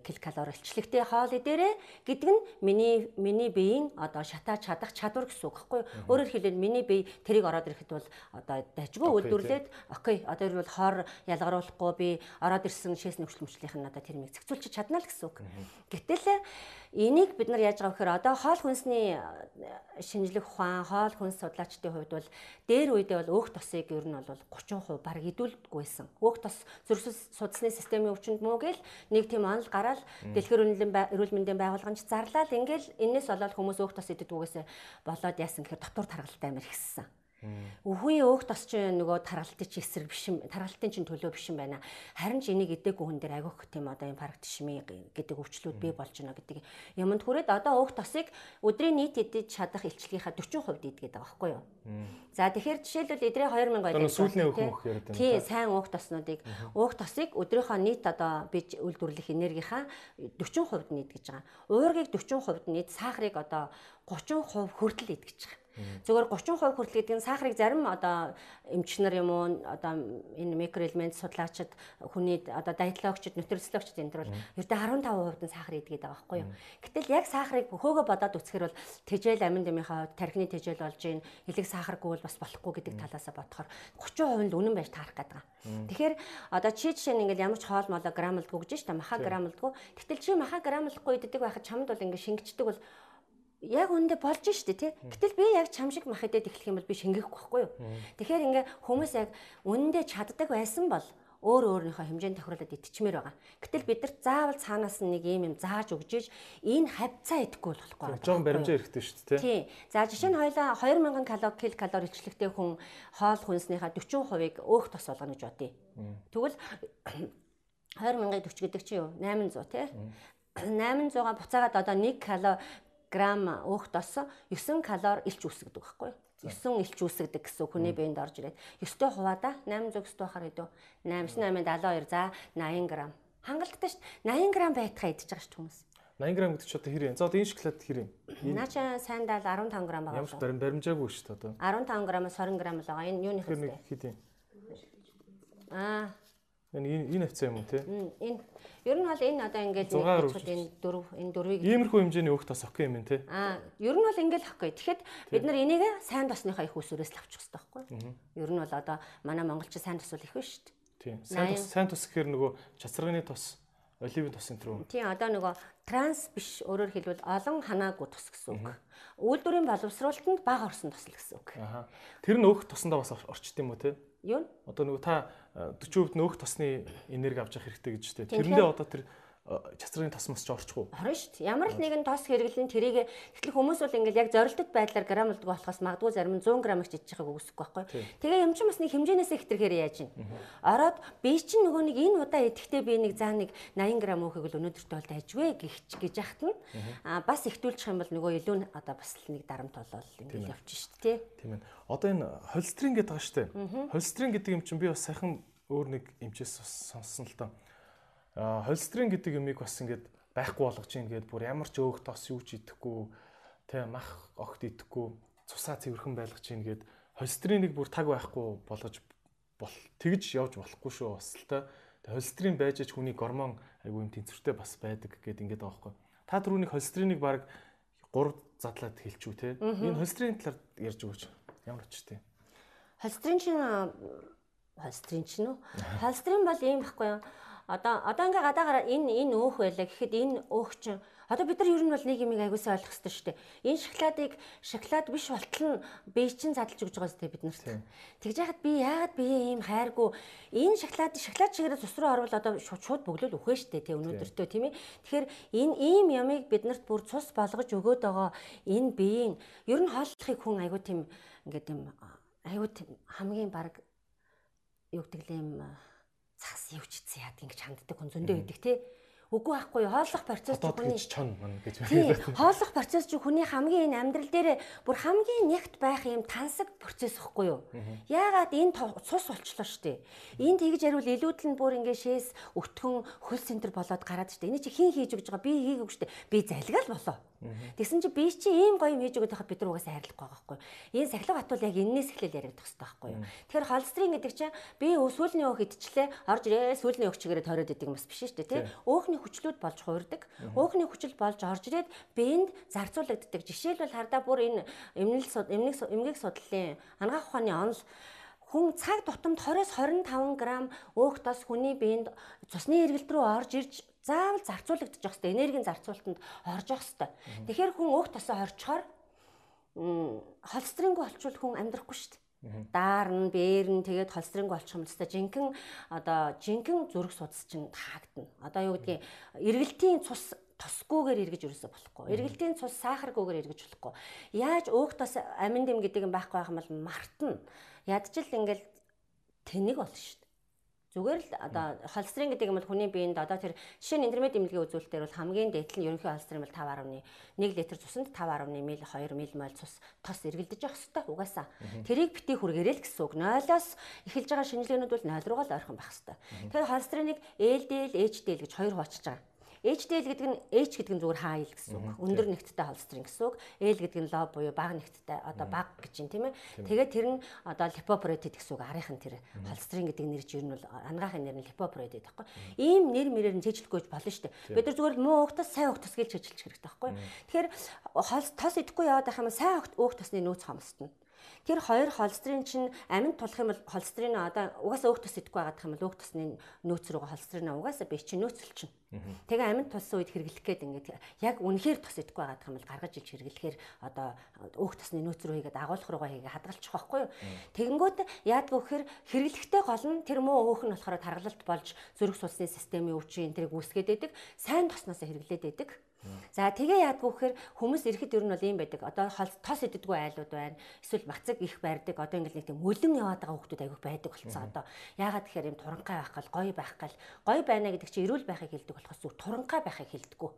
ккал илчлэгтэй хоол дээрээ гэдэг нь миний миний биеийн одоо шатаа чадах чадвар гэсэн үг юу? Өөрөөр хэлбэл миний бие тэрийг ороод ирэхэд бол одоо дажгүй үйлдвэрлээд окей одоо ер бол хор ялгаруулахгүй би ороод ирсэн шээс нөхцөлмжлийнх нь одоо тэр мэг зохицуулж чадна л гэсэн үг. Гэтэл энийг бид нар яаж байгаа вэхээр одоо хоол хүнсний шинжлэх ухаан, хоол хүнс судлаачдын хувьд бол дээр үедээ бол өөх тосыг ер нь бол 30% баг идүүлдэггүйсэн. Өөх тос зөрсөл судасны системийн өвчнөд муу гэл нэг тийм онол гараад дэлгэр эрүүл мэндийн байгууллагын зарлал ингээл энэс болоод хүмүүс өөх тос идэгдгүйгээсээ болоод яасан гэхээр дотор таргалтай амир ихссэн. Өвхөн өөх тос ч нөгөө таргалтын чи эсрэг биш юм. Таргалтын чин төлөө биш юм байна. Харин ч энийг идээгүй хүн дээр агиох тийм одоо инфарктишми гэдэг өвчлүүд бий болж байна гэдэг юмд хүрээд одоо өөх тосыг өдрийн нийт идэж чадах илчлэгийнхаа 40% идгээд байгаа байхгүй юу? За тэгэхээр жишээлбэл эдрээ 2000 байлаа. Сүүлийн өөх өөх яриад байна. Тий, сайн өөх тоснуудыг өөх тосыг өдрийнхөө нийт одоо бич үйлдвэрлэх энергийнхаа 40% нийт гэж байгаа. Уургийг 40% нийт сахарыг одоо 30% хүртэл идэж байгаа. Зөвхөн 30% хүртэл гэдэг нь сахарыг зарим одоо эмч нар юм уу одоо энэ микроэлемент судлаачид хүний одоо диетологчид нутрициологчид энэ төр бол ердөө 15% нь сахар идгээд байгаа байхгүй юу. Гэтэл яг сахарыг хөөгөө бодоод үсгэр бол тэжээл амин дэмийнхаа тархины тэжээл болж гин элэг сахаргүй бол бас болохгүй гэдэг талаас бодохоор 30% нь үнэн байж таарах гэдэг. Тэгэхээр одоо чи жишээ нь ингээл ямар ч хоол молоо грамлдгүй гэж шүү дээ маха грамлдгүй. Гэтэл чи маха грамлдахгүй иддэг байхад чамд бол ингээ шингэждэг бол яг үндэ болж штэ тий. Гэтэл би яг чам шиг мах идээд эхлэх юм бол би шингээхгүй байхгүй юу. Тэгэхээр ингээ хүмүүс яг үндэ чаддаг байсан бол өөр өөрийнхөө хэмжээнд тохируулаад итчмээр байгаа. Гэтэл бид нар заавал цаанаас нэг юм юм зааж өгч энэ хавцаа идэхгүй болохгүй. Жоон баримжаа хэрэгтэй шүү дээ тий. За жишээ нь хоёлаа 2000 калори кил калори илчлэгтэй хүн хоол хүнснийхаа 40%-ыг өөх тос болгоно гэж бодъё. Тэгвэл 2000-ыг 40 гэдэг чинь юу? 800 тий. 800-аа буцаагаад одоо 1 калори грамм өөх дос 9 калори илч үүсгдэг байхгүй юу? 9 илч үүсгдэг гэсэн хүний биед орж ирээд 9-тэй хуваада 800 9-тэй бахаар хэдөө 8 8 72 за 80 г. Хангалттай шүү дээ. 80 г байтхаа идчихэж байгаа шүү хүмүүс. 80 г гэдэг чи одоо хэр юм? За одоо энэ шоколад хэр юм? Наача сайн даал 15 г байгаа. Ямар ч барим баримжаагүй шүү дээ одоо. 15 г-аас 20 г л байгаа. Энэ юуны хэвчээ? Хэд юм? Аа. Энэ энэ хавцаа юм уу те? Энэ Ер нь бол энэ одоо ингээд нэг энэ дөрв энэ дөрвийг иймэрхүү хэмжээний өөх тас ок юм те. Аа, ер нь бол ингээд ахгүй. Тэгэхэд бид нар энийг сайн тосныхаа их усүрээс л авчих хэрэгтэй байхгүй. Ер нь бол одоо манай монголч сайн тос бол их байна шүү дээ. Тийм. Сайн тос сайн тос гэхээр нөгөө чацрагны тос оливын тос энэ рүү. Тийм одоо нөгөө транс биш өөрөөр хэлбэл олон ханаагүй тос гэсэн үг. Үйлдвэрийн боловсруулалтанд бага орсон тос л гэсэн үг. Аа. Тэр нь өөх тосондоо бас орчт юм уу те? Юу? Одоо нөгөө та 40% нөөх тосны энерги авч явах хэрэгтэй гэж штэ. Тэрэндээ одоо тэр чацрын тосмос ч орчих уу? Орно шүү дээ. Ямар л нэгэн тос хэрэглэн тэрийг ихтгэл хүмүүс бол ингээл яг зорилттой байдлаар грамлдаг болохоос магадгүй зарим нь 100 грамм ч идчихээг үгүйсэхгүй байхгүй. Тэгээ юм чинь бас нэг хэмжээнээс ихтэрхээр яаж юм. Ороод би чинь нөгөө нэг энэ удаа идэхдээ би нэг заа нэг 80 грамм өөхийг л өнөөдөртөө бол дайжвэ гихч гэж яхад нь а бас ихтүүлчих юм бол нөгөө илүү одоо бас л нэг дарамт болол ингээл явчих шүү дээ. Тийм ээ. Одоо энэ холестерин гэдэг байгаа шүү дээ. Холестерин гэдэг юм чинь би бас сайхан өөр нэг эмчээс сонссон л таа холестерин гэдэг юмыг бас ингээд байхгүй болгож ингээд бүр ямар ч өөх тос юу ч идэхгүй тэ мах огт идэхгүй цусаа цэвэрхэн байлгаж чинь гээд холестериныг бүр таг байхгүй болгож бол тэгж явж болохгүй шүү бас л та. Холестерин байж ч хүний гормон айгүй юм тэнцвэртэй бас байдаг гэд ингээд байгаа байхгүй. Та түрүүний холестериныг баг 3 задлаад хэлчихв те. Энэ холестерин талаар ярьж өгөөч. Ямар очтой холестерин чинь холестерин чинь үү? Холестерин бол ийм байхгүй юу одоо одоо ингээ гадаагаараа энэ энэ өөх байлаа гэхэд энэ өөх чинь Одоо бид нар ер нь бол нэг юм аягуулсаа ойлгох хэрэгтэй шүү дээ. Энэ шоколадыг шоколад биш болтол нь бие чинь задлж өгч байгаа зү бид нарт. Тэгж яхад би яагаад би ийм хайргүй энэ шоколад шоколад чигээрээ цус руу орвол одоо шууд бөглөл үхэ шүү дээ тий өнөөдөртөө тийм ээ. Тэгэхээр энэ ийм ямыг бид нарт бүр цус болгож өгөөд байгаа энэ биеийн ер нь хооллохыг хүн айгуу тийм ингээд юм айгуу хамгийн баг юу гэдэг юм цаас явчихсан яад ингэж ханддаг хүн зөндөө байдаг тий Үгүй байхгүй хооллох процесс чинь хүний чон мань гэж байна. Хооллох процесс чинь хүний хамгийн энэ амьдрал дээр бүр хамгийн нягт байх юм тансаг процесс ихгүй юу? Яагаад энэ цус болчлоо штэ. Энд тэгж ярил илүүдл нь бүр ингээ шээс өтгөн хөл центр болоод гараад штэ. Эний чи хин хийж өгж байгаа би хийгээгүй штэ. Би залгаал болоо. Тэгсэн чи би чи ийм гоё юм хийж өгöd байхад бид нар угаасаа хайрлахгүй байгаа байхгүй. Энэ сахилга батвал яг энээс эхлээл яригдах хэрэгтэй байхгүй юу. Тэгэхээр холестерин гэдэг чинь би сүүлний өөх идчихлээ орж ирээ сүүлний өөх чигээрээ тойроод идэг юм бас биш шүү дээ тий. Өөхний хүчлүүд болж хуурдаг. Өөхний хүчил болж орж ирээд биед зарцуулагддаг. Жишээлбэл хардаа бүр энэ эмнэл эмнэг эмгээг судлалын ангаах ухааны онол хүн цаг тутамд 20-с 25 г өөх тос хүний биед цусны эргэлт рүү орж ирж заавал зарцуулагдчих хэвээр энергийн зарцуулалтанд орж явах хэвээр. Тэгэхээр хүн өөх тосоо орчхоор холестеринг олчвол хүн амьдрахгүй шүү дээ. Даарн, бээрн тэгээд холестеринг олчих юм л та жинхэнэ одоо жинхэнэ зүрх судас чинь таагдана. Одоо юу гэдгийг эргэлтийн цус тосгүйгээр эргэж өрөөсө болохгүй. Эргэлтийн цус сахаргүйгээр эргэж болохгүй. Яаж өөх тос амин дэм гэдэг юм байхгүй байх юм бол мартна. Ядчил ингээл тэнэг болно шүү дээ. Зүгээр л одоо холестерин гэдэг юм бол хүний биед одоо тэр жишээ нь интермед эмнэлгийн үзүүлэлтээр бол хамгийн дээд нь ерөнхий холестерин бол 5.1 литр цуснд 5.1 мл 2 мл цус тос эргэлдэж явах хэрэгтэй угаасаа. Тэрийг бити хүргээрэй л гэсэн үг. 0-оос эхэлж байгаа шинжилгээнүүд бол 0 руугаа л ойрхон байх хэрэгтэй. Тэгэхээр холестериныг LDL, HDL гэж хоёр хуваачиж байгаа. HDL гэдэг нь H гэдэг нь зүгээр high гэсэн үг. Өндөр нэгттэй холестерин гэсэн үг. L гэдэг нь low буюу бага нэгттэй одоо бага гэж юм тийм ээ. Тэгээд тэр нь одоо lipoprotein гэсэн үг. Арийнх нь тэр холестерин гэдэг нэр чинь ер нь бол ангаахын нэр нь lipoprotein байхгүй. Ийм нэр мэрээр нь цэжлэхгүй болно шүү дээ. Бид нар зүгээр муу уухтас сайн уухтас гэж цэжлэх хэрэгтэй байхгүй. Тэгэхээр тос идэхгүй яваад байх юм сайн уухт тосны нөөц хомсдно. Тэр хоёр холестерин чинь аминд тулах юм бол холестерин одоо угаасаа өөх тус идэхгүй байгаад юм бол өөх тусны нөөц рүүгээ холестерин угаасаа бий чинь нөөцөл чинь. Тэгээ аминд тулсан үед хэрэглэх гээд ингээд яг үнэхээр тус идэхгүй байгаад юм бол гаргаж илж хэрэглэхээр одоо өөх тусны нөөц рүү хийгээд агуулх руугаа хийгээ хадгалчих واخгүй юу. Тэгэнгүүт яадгүй гэхээр хэрэглэхтэй гол нь тэр муу өөх нь болохоор таргалалт болж зүрх сулсны системийн өвчин энэ тэрийг үүсгээд байдаг. Сайн тосносоо хэрэглээд байдаг. За тэгээ яадгүй гэхээр хүмүүс ирэхэд ер нь бол ийм байдаг. Одоо тос иддэггүй айлууд байна. Эсвэл бацаг их барьдаг. Одоо ингээл нэг тийм мөлөн яваад байгаа хүмүүс айгүй байдаг болцсон одоо. Яагаад тэгэхээр юм туранхай байх гал гоё байх гал гоё байна гэдэг чинь эрүүл байхыг хэлдэг болохоос зүг туранхай байхыг хэлдэггүй.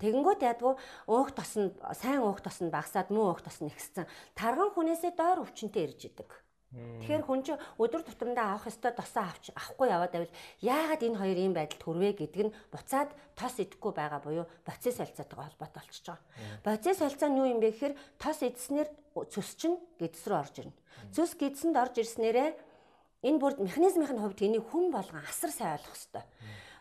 Тэгэнгүүт яадгүй уух тос нь сайн уух тос нь багасаад муу уух тос нь ихссэн. Тарган хүнээсээ доор өвчнөд ирж идэг. Тэгэхээр хүн чинь өдөр тутамдаа авах ёстой досоо авч авахгүй яваад байвал яагаад энэ хоёр ийм байдалд хүрвэ гэдэг нь буцаад тос идэхгүй байгаа буюу боцис солилцоотойгоо холбоотой болчихж байгаа. Боцис солилцоо нь юу юм бэ гэхээр тос идснээр цөс чинь гэдэс рүү орж ирнэ. Цөс гэдэсэнд орж ирснээрээ энэ бүр механизмын хувьд энийг хүн болгон асар сайн ойлгох ёстой.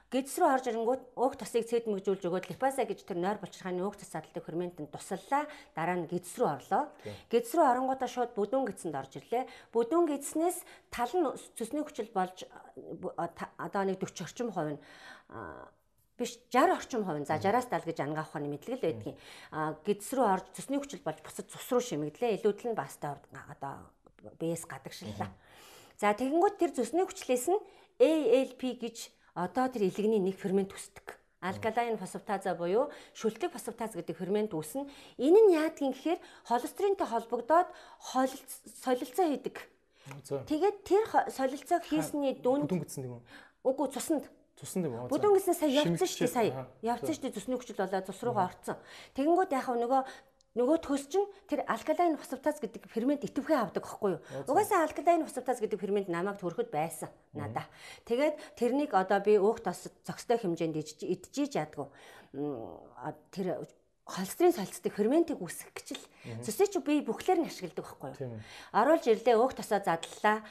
Гэдэс рүү орж ирэнгүүт уух тосыг цэдмэгжүүлж өгөөд липаса гэж тэр нойр болчиххааны уух тос садалдаг ферментэнд туслалаа. Дараа нь гэдэс рүү орлоо. Гэдэс рүү оронгуудаа шууд бүдүүн гэдсэнд орж ирлээ. Бүдүүн гэдснээс тал нь цэсний хүчил болж одоо нэг 40 орчим хувь нь биш 60 орчим хувь за 60-аас 70 гэж ангаах ухааны мэдлэг л байдгийн. А гэдэс рүү орж цэсний хүчил болж бусад цус руу шимэглээ. Илүүдл нь бастай одоо бээс гадагшлаа. За тэгэнгүүт тэр цэсний хүчлээс нь ALP гэж одоо тэр илэгний нэг фермент үсдэг. Алкалайн фосфатаза буюу шүлтэг фосфатаз гэдэг фермент үүснэ. Энэ нь яадгийн гэхээр холестеринтэй холбогдоод солилцоо хийдэг. Тэгээд тэр солилцоог хийсний дүнд бүдүүн гэсэн юм уу? Үгүй цуснд Цуснд юм уу? Бүдүүн гэснээр сая явцсан шүү дээ сая. Явцсан шүү дээ цусны хүчил болоод цус руугаа орцсон. Тэгэнгүүт яхав нөгөө нөгөө төс чинь тэр алкалайн фосфатаз гэдэг фермент идэвхээ авдаг байхгүй юу? Угаасаа алкалайн фосфатаз гэдэг фермент намайг төрөхөд байсан надаа. Тэгээд тэрнийг одоо би өөх тос зөкстэй хэмжээнд идчихэж ядгүй. Тэр холестерин солилцдог ферментийг үүсгэх гэж л цэсээ чи би бүхлээр нь ашигладаг байхгүй юу? Оруулж ирлээ өөх тосоо задлаа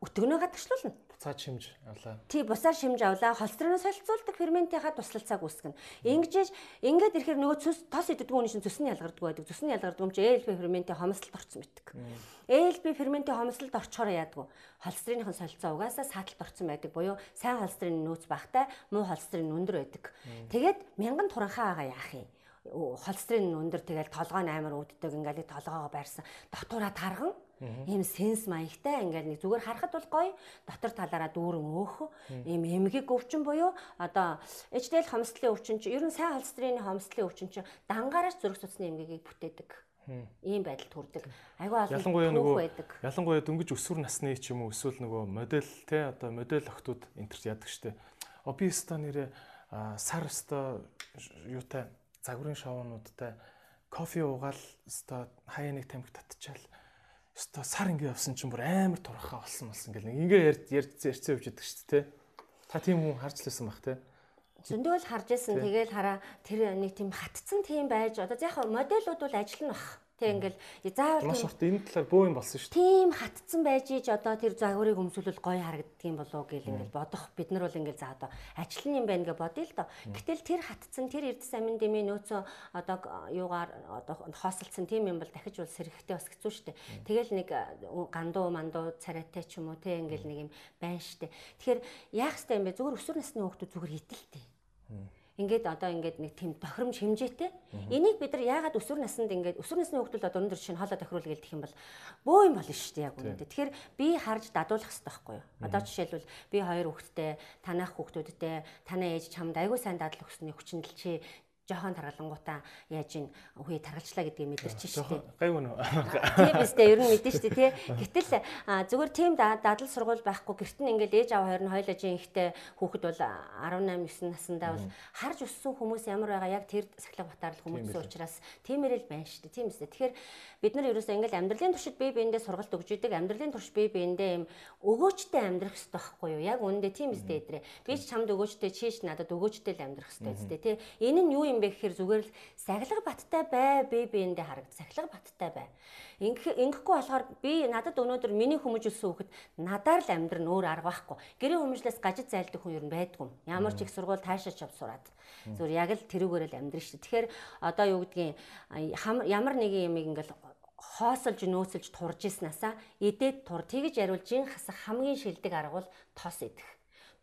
өтгөнөө гадагшлуулна. Буцаад шимж авлаа. Тий бусаар шимж авлаа. Холестеролоо солилцуулдаг ферментийнхаа туслалцааг үүсгэнэ. Ингэж ингээд ирэхээр нөгөө цус тос идэггүй хүн чинь цус нь ялгардаг байдаг. Цус нь ялгардаг юм чи ALB ферментийн хомсдолд орсон байдаг. ALB ферментийн хомсдолд орчхоор яадаг вэ? Холестериныхон солилцоо угаасаа сааталд орсон байдаг. Буюу сайн холестерин нөөц багтай, муу холестерин өндөр байдаг. Тэгээд мянган туранхаа байгаа яах юм? холестерин өндөр тэгэл толгой амар үүддэг ингээл толгоогоо байрсан дотоороо тарган ийм сенс маягтай ингээд нэг зүгээр харахад бол гоё дотор талаараа дүүрэн өөх ийм эмгэг өвчин буюу одоо HDL хомсдлын өвчин чи ер нь сайн холестерины хомсдлын өвчин чи дангаараас зүрх судасны эмгэгийг бүтээдэг ийм байдалд хүрдэг. Айгүй олон ялангуяа нөгөө. Ялангуяа дөнгөж өсвөр насны ч юм уу эсвэл нөгөө модель те одоо модель охтууд энтерч яадаг штэ. Обиста нэрэ сар өстой юутай загварын шоунуудтай кофе уугаал өстой хаяа нэг тамхи татчихал Өстой сар ингэ явсан чинь бүр амар турхаа болсон болсон гэл нэг ингээ ярьж ярьж ярьцээ явж идэг шүү дээ. Та тийм хүн харж лсэн бах те. Зөндөө л харж исэн. Тэгэл хараа тэр нэг тийм хатцсан тийм байж одоо яг модельуд бол ажил нь бах. Тэг ингээл заавал маш урт энэ талаар бөө юм болсон шүү дээ. Тийм хатцсан байж ич одоо тэр загварыг өмсөлөл гоё харагддаг юм болов гэл ингээл бодох бид нар бол ингээл за одоо ажил нь юм байна гэж бодъё л доо. Гэтэл тэр хатцсан тэр эрдэс амин дэмий нөөцөө одоо юугаар одоо хоосолцсон тийм юм бол дахиж бол сэрхэгтэй бас хэцүү шүү дээ. Тэгэл нэг гандуу мандуу царайтай ч юм уу те ингээл нэг юм байна шүү дээ. Тэгэхээр яах ёстой юм бэ? Зүгээр өсвөр насны хүүхдүүд зүгээр итэлтэй ингээд одоо ингээд нэг тийм тохиромж хэмжээтэй. Энийг бид нар яагаад өсвөр наснд ингээд өсвөр насны хүүхдүүд одоо өндөр шинэ хоолой тохируул гэлдэх юм бол бөө юм болно шүү дээ яг үнэндээ. Тэгэхээр би харж дадуулах хэрэгтэй байхгүй юу? Одоо жишээлбэл би хоёр хүүхэдтэй танах хүүхдүүдтэй танаа ээж чамд айгүй сайн дадлах өгсөний хүчнэл чи жохон таргалангуудаа яаж ин үгүй таргалчлаа гэдгийг мэдэрч штэ. Гайгүй нөө. Тийм үстэй ер нь мэдэн штэ тий. Гэтэл зүгээр тийм дадал сургууль байхгүй гэрт нь ингээл ээж аав хоёр нь хоёлаа жин ихтэй хүүхэд бол 18 9 наснда бол харж өссөн хүмүүс ямар байгаа яг тэр сахилга батаар л хүмүүс учраас тиймэрэл байна штэ. Тийм үстэй. Тэгэхээр бид нар ерөөсөө ингээл амьдралын туршид бие биендээ сургалт өгж идэг амьдралын турш бие биендээ юм өгөөчтэй амьдрах хэрэгтэй байхгүй юу? Яг үүндээ тийм үстэй эдрээ. Би ч чамд өгөөчтэй чийш надад өгөөчтэй л амьдрах хэрэгтэй үстэй тий. Энэ нь юу юм бэ гэхээр зүгээр л сахилга баттай бай би биэндээ харагд сахилга баттай бай. Ингэхгүй болохоор би надад өнөөдөр миний хүмүүжүүлсэн хүүхэд надаар л амьдрын өөр арга байхгүй. Гэрээ хүмүүжлээс гажид зайлдаг хүн ер нь байдгүй. Ямар ч их сургууль таашаач ав сураад. Зүгээр яг л тэрүүгээр л амьдрын шүү. Тэгэхээр одоо юу гэдгийг ямар нэгэн юм ингээл хоосолж нөөцөлж турж иснасаа идээд тур тэгж яриул жин хасах хамгийн шилдэг арга бол тос идэх.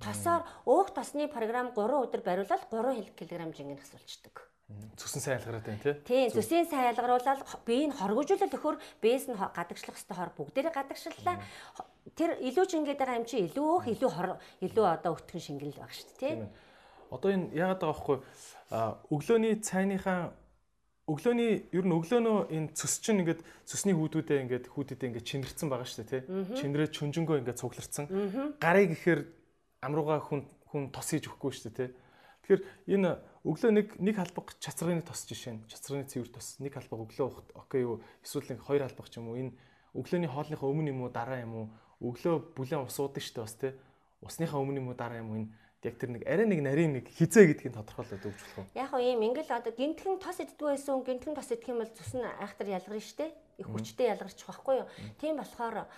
Тосоор өөх тосны програм 3 өдөр бариулаад 3 кг жингэн асуулчдаг. Зүсэн сайн ялгараад байна тий. Тийм зүсийн сайн ялгаруулаад биеийг хоргожуулал өхөр бээс нь гадагшлах хэвээр хор бүгдээрээ гадагшлаа. Тэр илүү ч ингэж байгаа юм чи илүү өөх илүү хор илүү одоо өтгөн шингэл баг шүү дээ тий. Одоо энэ яагаад байгаа байхгүй өглөөний цайныхаа өглөөний ер нь өглөөнөө энэ цөс чинь ингээд цөсний хүүдүүдээ ингээд хүүдүүдээ ингээд чинэрсэн байгаа шүү дээ тий. Чинрээд чүнжэнгөө ингээд цугларсан. Гарыг ихээр амрууга хүн хүн тос хийж өгөхгүй шүү дээ тий. Тэгэхээр энэ өглөө нэг нэг халбаг чацрагны тос жишээ нь чацрагны цэвэр тос нэг халбаг өглөө ухт окей юу эсвэл нэг хоёр халбаг ч юм уу энэ өглөөний хоолныхоо өмнө юм уу дараа юм уу өглөө бүлээн ус уудаг шүү дээ бас тий. Усныхаа өмнө юм уу дараа юм уу энэ яг тэр нэг арай нэг нарийн нэг хизээ гэдгийг тодорхойлоод өгч болох уу? Яг нь ийм ингээл одоо гинтгэн тос иддэг байсан гинтгэн тос идэх юм бол цус нь айхтар ялгарна штэ. Их хүчтэй ялгарч байхгүй юу? Тийм болохоор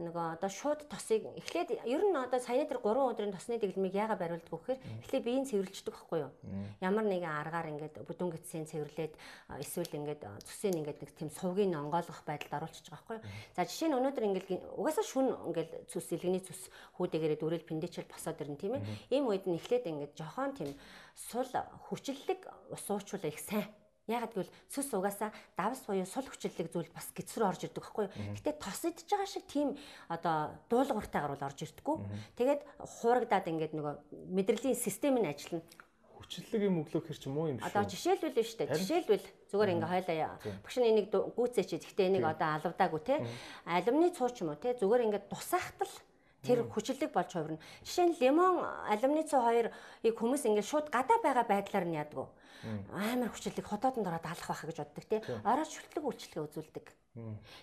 нөгөө одоо шууд тосыг эхлээд ер нь одоо саяны тэр 3 өдрийн тосны дэглэмийг яага бариулдаг вэхээр эхлээд биеийн цэвэрлждэг байхгүй юу? Ямар нэгэн аргаар ингээд бүдүүн гидсийн цэвэрлээд эсвэл ингээд цусыг ингээд нэг тийм сувгийн онгойлгох байдалд оруулчихж байгаа байхгүй юу? За жишээ нь өнөөдөр ингээд угаасаа шүн ингээд цус илгэний цус хүүдэгээрээ дүрэл пэндичэл босоод ирнэ тийм ээ. Ийм үед нь эхлээд ингээд жохон тийм сул хүчлэлэг усуучвал их сайн Ягаад гэвэл сүс угаасаа давс буюу сул хүчлэлэг зүйл бас гидс рүү орж ирдэг байхгүй юу. Гэтэ тос идж байгаа шиг тийм одоо дуулууртайгаар бол орж ирдэггүй. Тэгээд хуурагдаад ингээд нөгөө мэдрэлийн систем нь ажиллана хүчлэг юм өглөө хэр ч юм уу юм шүү. Одоо жишээлбэл нь шүү дээ. Жишээлбэл зүгээр ингээ хойлоо багш нь энийг гүйцээч. Гэхдээ энийг одоо алавдаагүй те. Алюминий цууч юм уу те. Зүгээр ингээ тусаахтал тэр хүчлэг болж хувирна. Жишээ нь лимон алюминий цуу хоёрыг хүмүүс ингээ шууд гадаа байгаа байдлаар нь яддаг амар хүчлэг хотоодонд ороод алах байхаа гэж боддог тий. Ороод шүтлэг үйлчлэгээ үзүүлдэг.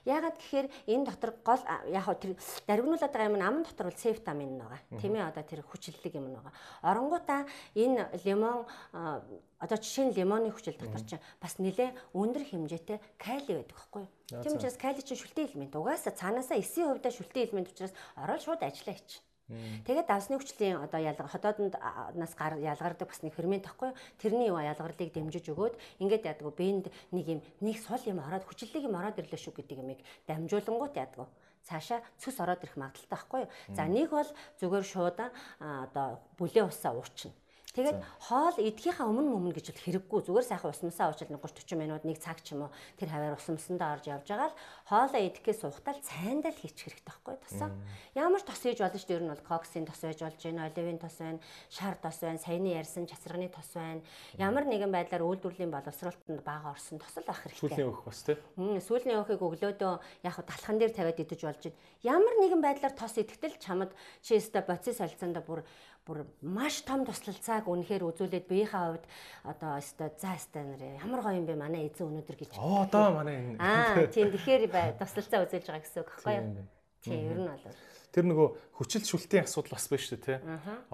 Яагаад гэхээр энэ дотор гол яг тэр даргинуулаад байгаа юм аман дотор бол сефтамин байгаа. Тийм ээ одоо тэр хүчлэлэг юм байгаа. Оронгуудаа энэ лимон одоо жишээ нь лимоны хүчил дотор чинь бас нэлээ өндөр хэмжээтэй кали байдаг байхгүй юу? Тийм учраас кали чинь шүлтэн элемент. Угаасаа цаанаасаа эсийн хувьдаа шүлтэн элемент учраас ороод шууд ажиллаа хийчих. Тэгээд давсны хүчлийн одоо ялгар хотоодонд нас гар ялгардаг бас нэг фермент тахгүй тэрний юу ялгарлыг дэмжиж өгөөд ингээд яддаг биэнд нэг юм нэг сул юм ороод хүчлэлийг юм ороод ирлээ шүү гэдэг юмыг дамжуулангууд яддаг цаашаа цус ороод ирэх магадaltaй байхгүй юу. За нэг бол зүгээр шууд одоо бүлээн усаа уучна. Тэгээд хоол идэхийнхаа өмнө өмнө гэж бол хэрэггүй. Зүгээр сайхан усмасаа уучил 30 40 минут нэг цаг ч юм уу тэр хаваар усмсандаа орж явж байгаа л хоолоо идэхээс ухтал цайндаа л хийчих хэрэгтэй байхгүй тосоо. Ямар тос хийж болно шүү дээ. Ер нь бол коксийн тос байж болж байна, оливын тос байна, шар тос байна, саяны ярьсан чацрагны тос байна. Ямар нэгэн байдлаар үйлдвэрлэлийн боловсролтод бага орсон тос л ах хэрэгтэй. Сүүлийн өөх бас тий. Мм сүүлийн өөхийг өглөөдөө яг талхан дээр тавиад идэж болж байна. Ямар нэгэн байдлаар тос идэхтэл чамд чи өстө боцис солилцоонда бүр бүр маш том туслалцааг үнэхээр үзүүлээд биеийнхээ хувьд одоо өстой за өстой нэр ямар гоё юм бэ манай эзэн өнөөдөр гэж. Оо одоо манай Аа тийм тэгэхээр бай туслалцаа үзүүлж байгаа гэсэн үг байхгүй юу? Тийм ер нь бол. Тэр нөгөө хүчил шүлтийн асуудал бас байна шүү дээ тий.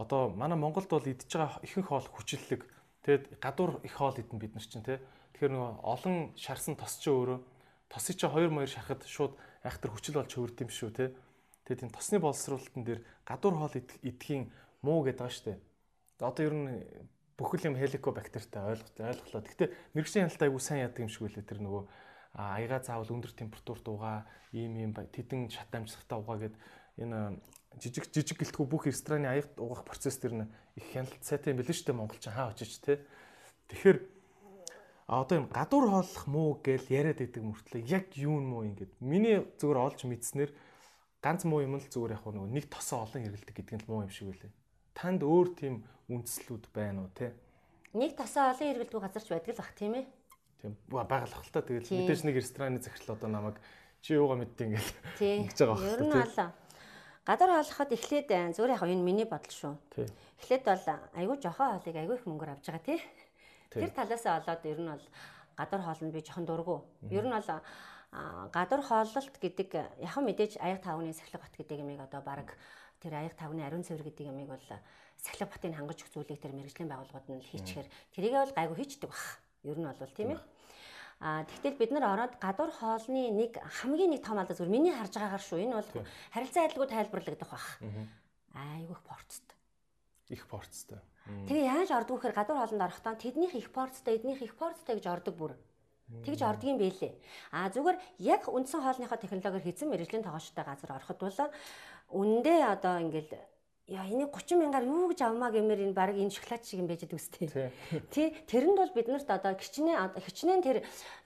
Одоо манай Монголд бол идж байгаа ихэнх хоол хүчиллэг. Тэгэд гадуур их хоол идэн бид нар чинь тий. Тэгэхээр нөгөө олон шарсан тос чи өөрөө тосыг чи 2 2 шахад шууд айхтар хүчил болж хөвөрд юм шүү тий. Тэгээд энэ тосны боловсруулалтын дээр гадуур хоол идэхийн муу гэдэг байгаа шүү дээ. Одоо ер нь бүхэл юм хеликобактертай ойлголоо ойлголоо. Гэхдээ мэрэгжлийн хяналтаа айгүй сайн яадаг юм шиг үлээ тэр нөгөө аяга заавал өндөр температурт угаа, ийм ийм тэдэн шат амжилттай угаа гэд энэ жижиг жижиг гэлтгүй бүх рестораны аяг угаах процесс тэр нь их хяналт сайтай юм билээ шүү дээ монголчин хаа очиж те. Тэгэхээр одоо юм гадуур хооллох муу гэж яриад идэг мөртлөө яг юу нь муу ингэдэг. Миний зүгээр олж мэдснээр ганц муу юм л зүгээр яг нэг тосоо олон хэрэгэлдэг гэдэг нь муу юм шиг үлээ танд өөр тийм үндслүүд байна уу те? Нэг тасаа олон хэрэглэдэг газарч байдаг л бах тийм ээ. Тийм байгалах л та тэгэл мэдээж нэг рестораны захирал одоо намайг чи юугаа мэддэг ингээл ингэж байгаа бах. Ер нь бол гадар хооллоход эхлээд зүгээр яг энэ миний бодол шүү. Эхлээд бол айгүй жохон хоолыг айгүй их мөнгөөр авч байгаа тий. Тэр талаас олоод ер нь бол гадар хоолнд би жохон дургу. Ер нь бол гадар хооллолт гэдэг яг мэдээж аяг тавны сахилга бат гэдэг юмыг одоо баг тэр аяг тавны ариун цэвэр гэдэг ямыг бол сахилга батын хангаж өгөх зүйлийг тэр мэрэгжлийн байгууллагууд нь хийчихээр тэрийгээ бол гайгүй хийчдэг баг. Ер нь бол тийм ээ. А тэгтэл бид нар ороод гадуур хоолны нэг хамгийн нэг том алдаа зүгээр миний харж байгаагаар шүү. Энэ бол харилцан адилгүй тайлбарлагдах баг. Айгүйх порцтой. Их порцтой. Тэгээ яаж ордог вэхээр гадуур хоолнд орохдоо тэднийх их порцтой, эднийх их порцтой гэж ордог бүр. Тэгж ордгийн байлээ. А зүгээр яг үндсэн хоолныхоо технологиор хийсэн мэрэгжлийн тоогоочтой газар ороход бол үндэ одоо ингээл яа энийг 30 мянгаар юу гэж авмаа гэмээр энэ баг энэ шоколад шиг юм байж дүүстэй. Тий тэрэнд бол биднэрт одоо хичнээн хичнээн тэр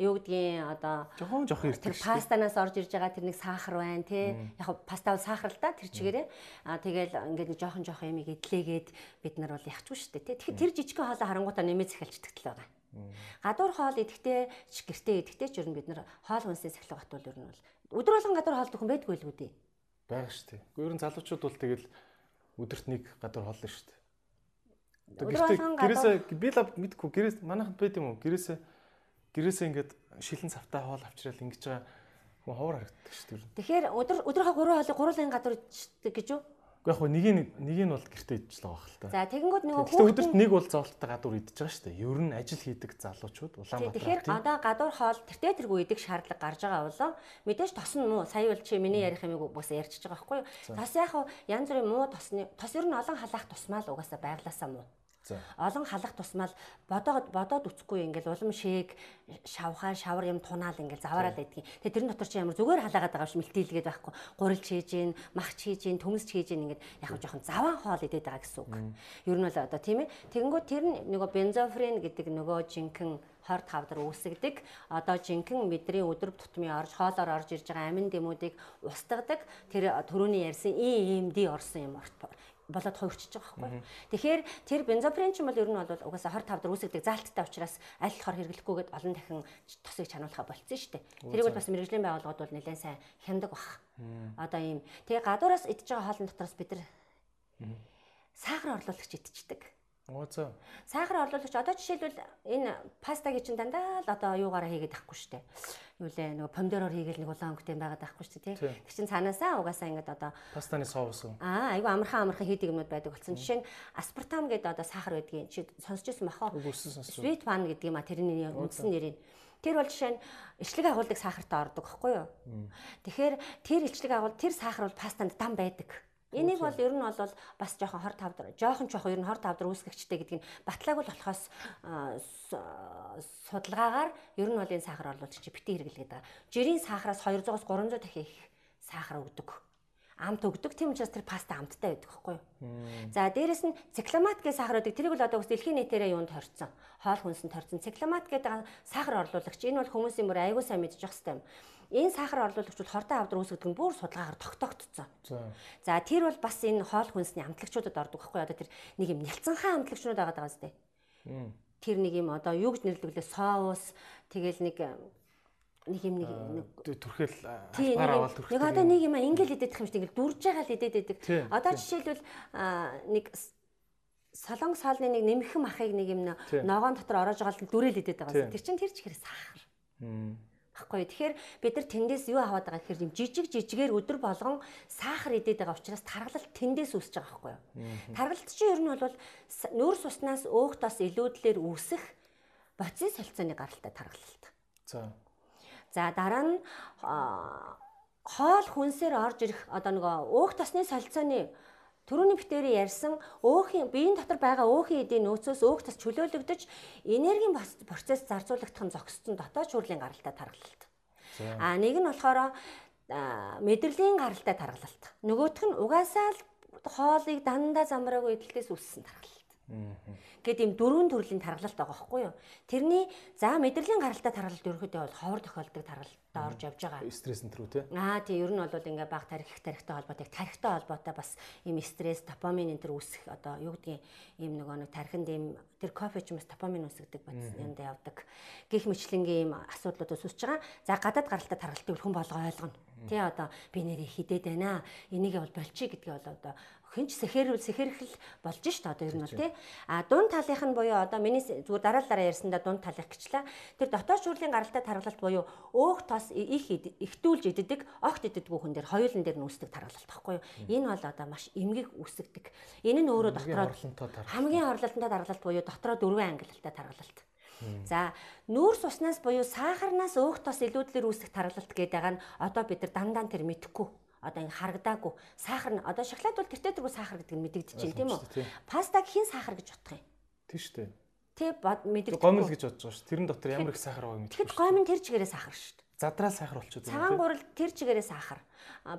юу гэдгийг одоо жохон жохон ирдэг. Тэр пастанаас орж ирж байгаа тэр нэг сахар байна тий. Яг паста бол сахар л да тэр чигээрээ. Аа тэгэл ингээд нэг жохон жохон юмыг эдлээгээд бид нар бол ягчгүй шүү дээ тий. Тэгэхээр тэр жижигхэн хоолой харангуутаа нэмээд захиалчдаг л байгаа. Гадуур хоол идэхдээ ч гэртээ идэхдээ ч ер нь бид нар хоол хүнсээ сахилга батвал ер нь бол өдөр болгон гадуур хоол дөхөн байдгүй л үү дээ байгаа шүү дээ. Гэхдээ ер нь залуучууд бол тэгэл өдөрт нэг гадуур хоолно шүү дээ. Гэрээсээ би л мэдгүй гэрээс манайхад байд юм уу? Гэрээсээ гэрээсээ ингээд шилэн цавтаа хоол авчрал ингэж байгаа хүн ховор харагддаг шүү дээ. Тэгэхээр өдөр өдрийнхөө 3 хоолыг гуруулын гадуур гэж юу? Яг хөө нэг нэг нь бол гэртээ идэж л байгаа хэл та. За тэгэнгүүт нөгөө хүүхдээ өдөрт нэг бол зоолттой гадуур идэж байгаа шүү дээ. Ер нь ажил хийдэг залуучууд Улаанбаатар. Тэгэхээр одоо гадуур хоол тэртээ тэргүй идэх шаардлага гарч байгаа болоо мэдээж тос нь муу. Сая бол чи миний ярих юмыг бас ярьчихж байгаа байхгүй юу? Тос яг янз бүрийн муу тосны тос ер нь олон халаах тусмаа л угаасаа байглаасаа муу. Олон халах тусмал бодоод бодоод үцхгүй ингээл улам шээг шавхаа шавар юм тунаал ингээл заваараад байдгийг. Тэгээ тэрэн дотор чи ямар зүгээр халаагаад байгаа юм мэлтийлгээд байхгүй. Гурилж хийж гин, махч хийж гин, төмсч хийж гин ингээд яг жоохон заваан хоол идээд байгаа гэсэн үг. Ер нь бол одоо тийм ээ. Тэгэнгүүт тэр нөгөө бензофрен гэдэг нөгөө жинхэнэ 25 дар үүсгдэг. Одоо жинхэнэ мэдрийн өдөр тутмын орж хоолоор орж ирж байгаа амин дэмүүдийг устгадаг. Тэр төрөний ярьсан EMD орсон юм болоод хувирчиж байгаа байхгүй. Тэгэхээр тэр бензопирен ч юм бол ер нь бол угаасаа 25 дар үүсгдэг заалттай учраас аль болохоор хэрэглэхгүйгээд олон дахин тосыг чануулахаа болцсон шүү дээ. Тэрийг бол бас мэрэгжлийн байгууллагууд бол нэлээд сайн хяндаг баг. Одоо ийм тэгээ гадуураас идж байгаа хоолны дотроос бид нар сахар орлуулагч идчихдэг. Ууцаа. Сахар орлуулагч одоо жишээлбэл энэ пастагийн чинь дандаа л одоо юугаараа хийгээд авахгүй шүү дээ. Юу лээ нөгөө помидороор хийгээл нэг улаан өнгөтэй байгаад авахгүй шүү дээ тий. Тэр чинь цаанаасаа угаасаа ингээд одоо пастаны соус уу. Аа айгу амархан амархан хийдэг юмуд байдаг болсон. Жишээ нь аспартам гэдэг одоо сахар байдгийн чи сонсч ирсэн бахаа. Sweet pan гэдэг юм а тэрний үндсэн нэрийг. Тэр бол жишээ нь ичлэг агуулдаг сахартай ордог, хэвгүй юу? Тэгэхээр тэр ичлэг агуул тэр сахар бол пастанд дам байдаг Энийг бол ер нь бол бас жоохон хор тавдар жоохон жоохон ер нь хор тавдар үүсгэгчтэй гэдэг нь батлаагүй л болохоос судалгаагаар ер нь бол энэ сахар орлуулж чи бити хэрэглэгээд байгаа. Жирийн сахараас 200-аас 300 дахин их сахар өгдөг амт өгдөг. Тийм учраас тэр паста амттай байдаг байхгүй юу? За дээрэс нь цикламат гэх сахар өгдөг. Тэрийг бол одоо бас дэлхийн нийтээрээ юунд хорцсон. Хоол хүнсэнд хорцсон. Цикламат гэдэг сахар орлуулагч. Энэ бол хүмүүсийн мөр аягүй сайн мэдж явах хэрэгтэй юм. Энэ сахар орлуулагч бол хортой авдар үүсгдэг нь бүр судалгаагаар тогтоогдсон. За тэр бол бас энэ хоол хүнсний амтлагчуудад ордог байхгүй? Одоо тэр нэг юм нялцанхаа амтлагчнууд байгаа даа зү. Тэр нэг юм одоо юу гэж нэрлэглээ соус тэгэл нэг нэг юм нэг түрхэл албаар аваад түрхэл. Нэг одоо нэг юм ингээл идэх юм шиг ингээл дүрж байгаа л идээд байдаг. Одоо жишээлбэл нэг солон соолны нэг нэмхэн махыг нэг юм ногоон дотор ороож байгаа л дүрэл идээд байгаа. Тэр чинь тэр чихэр сахар. Баггүй. Тэгэхээр бид нар тэндээс юу аваад байгаа гэхээр юм жижиг жижигээр өдөр болгон сахар идээд байгаа учраас таргалалт тэндээс үүсэж байгаа байхгүй юу? Таргалалт чинь ер нь бол нүүрс уснаас өөхтос илүүдлэр үүсэх боцын солилцооны гаралтай таргалалт. За За дараа нь хоол хүнсээр орж ирэх одоо нөгөө өөх тосны солилцооны Төрөний битэрийн ярьсан өөхийн биеийн дотор байгаа өөхийн эдийн нөөцөөс өөх тас чөлөөлөгдөж энергийн процесс зарцуулагдах нь зогссон дотоод шүүрлийн гаралтай таргалалт. А нэг нь болохоор мэдрэлийн гаралтай таргалалт. Нөгөөх нь угаасаа л хоолыг дандаа замраагүй идэлтээс үссэн таргалалт. Гэт ийм дөрвөн төрлийн таргалалт байгаа байхгүй юу? Тэрний за мэдрэлийн гаралтай таргалалт ерөөхдөө бол ховор тохиолдог таргалалтад орж явж байгаа. Стресс энэ рүү тий. Аа тий ер нь бол ингээ баг тарих тарихтай холбоотой тарихтай холбоотой бас ийм стресс, допамин энэ төр үүсэх одоо юу гэдгийг ийм нөгөө нэг тархинд ийм тэр кофе ч юм бас допамин үүсгдэг бодис юмд явдаг. Гэх мэтлэнгийн ийм асуудлууд үүсэж байгаа. За гадаад гаралтай таргалтыг хүн болго ойлгоно. Тий одоо би нэрээ хідээд байна. Энийг бол болчих гэдгээ бол одоо хинч сэхэрүүл сэхэрхэл болж шít одоо ер нь бол тий. А дунд талынх нь буюу одоо миний зүгээр дараа дараа ярьсандаа дунд талынх гэчлээ. Тэр дотоод шүүрлийн гаралтай таргалалт буюу өөх тос их ихтүүлж иддэг, огт иддэг хүн дээр хоёулын дээр нүүсдэг таргалалт баггүй юу. Энэ бол одоо маш эмгэг үсгдэг. Энэ нь өөрөө дотроо хамгийн орлолттой таргалалт буюу дотроо дөрвөн ангилалтай таргалалт. За нүүрс уснаас буюу сахарнаас өөх тос илүүдлэр үүсэх таргалалт гэдэг нь одоо бид нар дандаа тэр мэдэхгүй одоо ингэ харагдаагүй. Сахар нь одоо шоколад бол тэртээ тэргүй сахар гэдэг нь мэдэгдэж байна тийм үү? Пастаг хин сахар гэж бодох юм. Тийм шүү дээ. Тэ мэдэгдэж. Гомл гэж бодож байгаа шүү. Тэрэн дотор ямар их сахар байгааг мэдчихэж. Тэгэхэд гомн тэр чигээрээ сахар шүү. Задраа сахар болчиход байна. Цагаан гурал тэр чигээрээ сахар.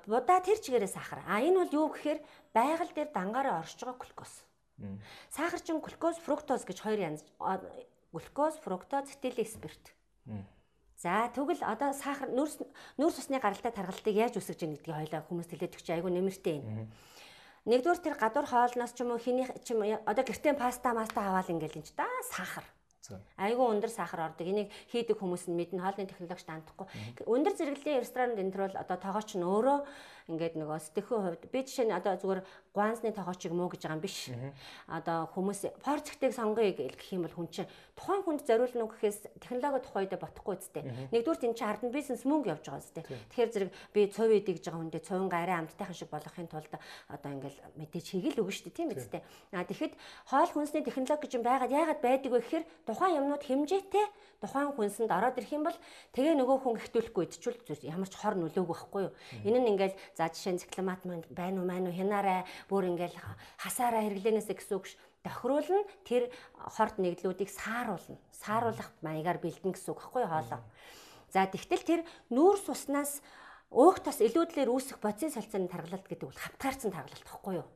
Будаа тэр чигээрээ сахар. А энэ бол юу гэхээр байгаль дээр дангаараа оршиж байгаа глюкоз. Сахар чин глюкоз, фруктоз гэж хоёр янз. Глюкоз, фруктоз, этилен спирт. За тэгвэл одоо сахар нүүрс нүүрс усны гаралтай таргалтыг яаж үсгэж ийн гэдгийг хоёлаа хүмүүс хэлээд өгч айгүй нэмэртэй юм. Нэгдүгээр тэр гадуур хоолноос ч юм уу хиний ч юм одоо гэртээ паста маста аваад ингээл энэ ч да сахар. Айгүй өндөр сахар ордог. Энийг хийдэг хүмүүс нь мэднэ хоолны технологич даандахгүй. Өндөр зэрэглэлийн ресторант энэ төр бол одоо тоогооч нь өөрөө ингээд нөгөө сэтгэхийн хувьд би жишээ нь одоо зүгээр гуансны тоогоочийг муу гэж байгаа юм биш. Одоо хүмүүс порцгтыг сонгоё гэх юм бол хүн чинь тухайн хүнд зориулна уу гэхээс технологи тухайд ботохгүй үстэй. Нэгдүгээр энэ чинь ард нь бизнес мөнгө явж байгаа үстэй. Тэгэхээр зэрэг би цувь идэж байгаа хүндээ цувин гараа амттайхан шиг болгохын тулд одоо ингээл мэдээж хийгээл өгнө шүү дээ тийм үстэй. А тэгэхэд хоол хүнсний технологи гэж юм байгаад яагаад байдаг вэ гэхээр тухайн юмнууд хэмжээтэй тухайн хүнсэнд ороод ирэх юм бол тэгээ нөгөө хүн ихтүүлэхгүй идчихвэл ямар ч хор нөлөөгүй байхгүй юу. Энэ нь ингээл За жишээ нь цикломат маань байна уу маань уу хянаарай бүр ингээл хасаараа хэрэглэнээс гэсэн үг ш. Тохируулна тэр хорт нэглүүдийг сааруулна. Сааруулах маягаар бэлдэн гэсэн үг байхгүй хоолоо. За тэгтэл тэр нүүрс уснаас өөх тас илүүдлэр үүсэх бодисын солилцооны таргалалт гэдэг бол хавтгаарцсан таргалалт байхгүй юу?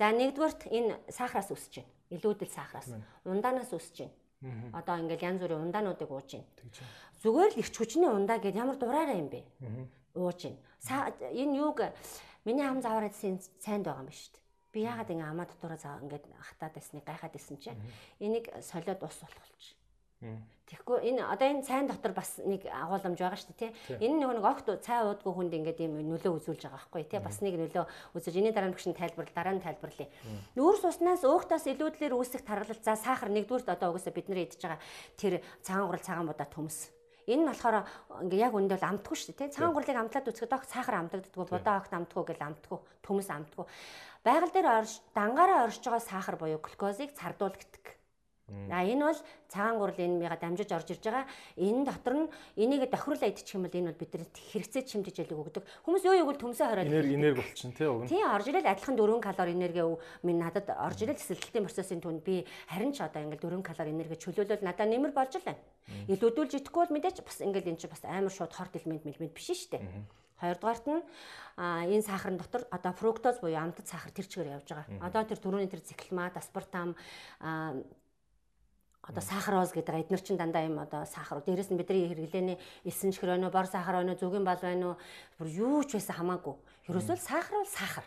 За нэгдүгээрт энэ сахараас үүсэж байна. Илүүдэл сахараас. Ундаанаас үүсэж байна. Одоо ингээл янз бүрийн ундаануудыг ууж байна. Зүгээр л ирч хүчний ундаа гэдээ ямар дураараа юм бэ? ууж байна. Энэ юуг миний ам заавар эдсэн сайнд байгаа юм ба шүү дээ. Би яагаад ингэ амаа дотоороо заа ингээд хатаад байсныг гайхаад байсан чинь энийг солиод ус болохулж. Тэгэхгүй энэ одоо энэ цайн дотор бас нэг агуулмж байгаа шүү дээ тий. Энэ нөгөө нэг огт цай уудгүй хүнд ингээд ийм нөлөө үзүүлж байгаа байхгүй тий. Бас нэг нөлөө үзүүлж энэ дараа нь нь тайлбар дараа нь тайлбарлая. Нүүрс уснаас өөхтөөс илүүдлэр үүсэх таргалал за сахар нэгдүгürt одоо угаасаа бид нар идж байгаа тэр цагаан гурал цагаан будаа төмс Энэ нь болохоор ингээ яг үндэ бол амтгүй шүү дээ. Цагаан гурлыг амтлаад үсгэд огт сахар амтагддггүй, будаа огт амтгүй гэл амтгүй, төмөс амтгүй. Байгаль дээр орж дангаараа орж байгаа сахар буюу глюкозыг цардуулдаг. А энэ бол цагаан гурал энэ мяга дамжиж орж ирж байгаа. Энэ дотор нь энийг тохируулаа идчих юм бол энэ бол бидэнд хэрэгцээ чимдэж ялэг өгдөг. Хүмүүс юу гэл төмсөө хараад энерги энерги болчихно тий уг нь. Тийм орж ирэл адилхан 4 калори энерги минь надад орж ирэл эсэлтэлтийн процессын түнд би харин ч одоо ингээл 4 калори энерги чөлөөлөл надад нэмэр болж л байна. Илүүдүүлж идэхгүй бол мэдээч бас ингээл энэ чи бас амар шууд хорт элемент мэлмэд биш шүү дээ. Хоёрдугаарт нь энэ сахарын дотор одоо фруктоз буюу амтд сахар тэр чигээр явж байгаа. Одоо тэр түрүүний тэр циклмат, аспартам одоо сахароз гэдэг эдгээр чинь дандаа юм одоо сахар. Дээрэс нь бидний хэрэглээний элсэн чихэр байна уу, бор сахар байна уу, зүгийн бал байна уу, бүр юу ч байсан хамаагүй. Ерөөсөө сахар бол сахар.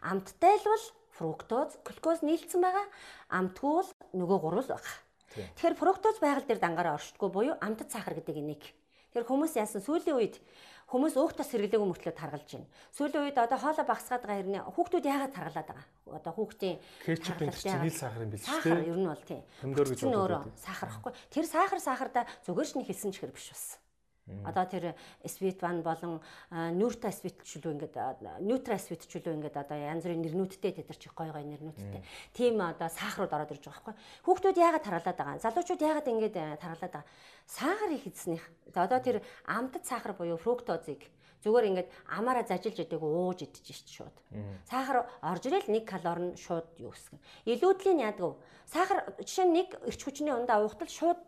Амттай л бол фруктоз, глюкоз нийлцсэн байгаа. Амтгүй бол нөгөө гурвал байгаа. Тэгэхээр фруктоз байгаль дээр дангаараа оршдгоо буюу амтд сахар гэдэг энийг. Тэгэхээр хүмүүс яасан сүүлийн үед Хүмүүс өөхтөс хэрэглээгүй мөртлөө таргалж байна. Сүүлийн үед одоо хоолой багсгаад байгаа хэрнээ хүүхдүүд яагаад таргалаад байгаа? Одоо хүүхдийн кетчупын чинь нийл сахар юм биш үү? Сахар ер нь бол тийм. Помидор гэж өөрөө сахар ахгүй. Тэр сахар сахарда зүгээр нэг хэлсэн чихэр биш бас. Одоо тэр Sweet-One болон Nurta Sweet чөлөө ингээд Nutra Sweet чөлөө ингээд одоо янз бүрийн нэрнүүдтэй тэд нар чих гой гой нэрнүүдтэй. Тийм одоо сахарууд ороод ирж байгаа байхгүй. Хүүхдүүд яагаад таргалаад байгаа? Залуучууд яагаад ингээд таргалаад байгаа? Сахар их эзнэх. Одоо тэр амтд сахар буюу фруктозыг зүгээр ингээд амаараа зажилж идэг ууж идэж шít шууд. Сахар орж ирэл 1 калори нь шууд юу гэсгэн. Илүүдлийн яадаг. Сахар жишээ нь нэг эрч хүчний ундаа уухтал шууд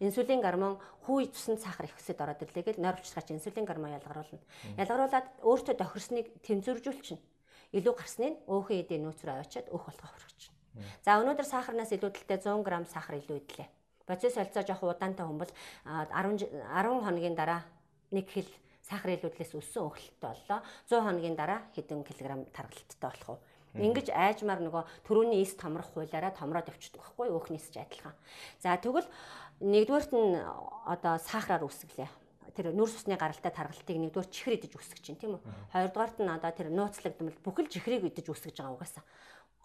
инсулин гормон хүү цуснд сахар их өсөд ороод ирлээ гэж нойр хүчлагч инсулин гормон ялгаруулна. Ялгаруулад өөртөө тохирсныг тэмцвэржүүлчихнэ. Илүү гарсныг өөхөн эдийн нөөц рүү аваачаад өөх болгох хүрчихнэ. За өнөөдөр сахарнаас илүүдэлтэй 100 г сахар илүү идлээ. Процесс солилцоо жоох удаантай бол 10 10 хоногийн дараа нэг хил сахар илүүдлээс өссөн өөхөлттэй боллоо. 100 хоногийн дараа хэдэн килограмм таргалттай болох уу? Ингиж айжмаар нөгөө төрөний эс томрох хуулаараа томроод явчихдаг байхгүй өөхнийс ч адилхан. За тэгвэл Нэгдүгээрт нь одоо сахараар үсгэлээ тэр нүрс усны гаралтай таргалтыг нэгдүгээр чихэр идэж үсгэж чинь тийм үү. Хоёрдугаарт нь одоо тэр нууцлагдмал бүхэл чихрийг идэж үсгэж байгаа угаасаа.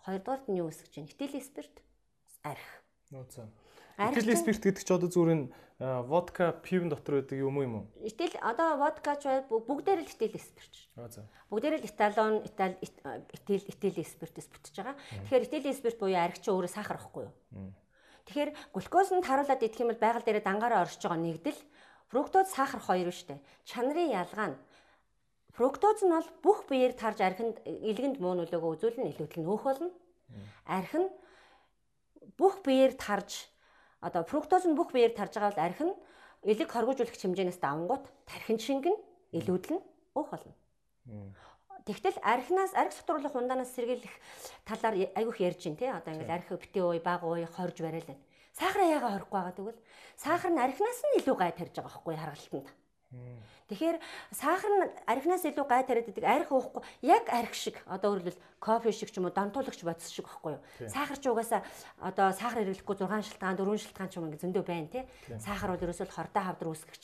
Хоёрдугаарт нь юу үсгэж чинь? Хитэл спирт арх. Нууцаа. Хитэл спирт гэдэг чи одоо зүгээр нь водка пивн дотор байдаг юм уу юм уу? Хитэл одоо водка ч бүгдээр л хитэл спирт. Бүгдээр л эталон, этал хитэл хитэл спиртэс бүтэж байгаа. Тэгэхээр хитэл спирт буюу арх чи өөрөө сахар واخгүй юу? Тэгэхээр глюкоз нь таруулаад идэх юм бол байгаль дээр дангаараа оршиж байгаа нэгдэл фруктоз сахар хоёр нь штэ. Чанарын ялгаа нь фруктоз нь бол бүх биеэр тарж архинд илгэнд муу нөлөөгөө үзүүлнэ илүүдэл нөөх болно. Арх нь бүх биеэр тарж одоо фруктоз нь бүх биеэр тарж байгаа бол арх нь элэг хоргожүүлэх хэмжээнээс давангууд тархин шингэн илүүдэл нь өөх болно. Тэгтэл архинаас арх сотруулах ундаанаас сэргийлэх талаар айгүйх ярьж байна тий. Одоо ингээл арх битээ ууй, баг ууй, хорж барайл байна. Сахар яагаад орохгүй байгаа тэгвэл сахар нь архинаас нь илүү гай тарьж байгаа байхгүй харгалтанд. Тэгэхээр сахар нь архинаас илүү гай тариад идэг арх уухгүй яг арх шиг одоо өөрөлдөл кофе шиг ч юм уу донтуулагч бодис шиг байхгүй юу. Сахар ч угаасаа одоо сахар хэрэглэхгүй 6 шилтгаан 4 шилтгаан ч юм ингэ зөндөө байна тий. Сахар бол ерөөсөө хордоо хавдар үүсгэгч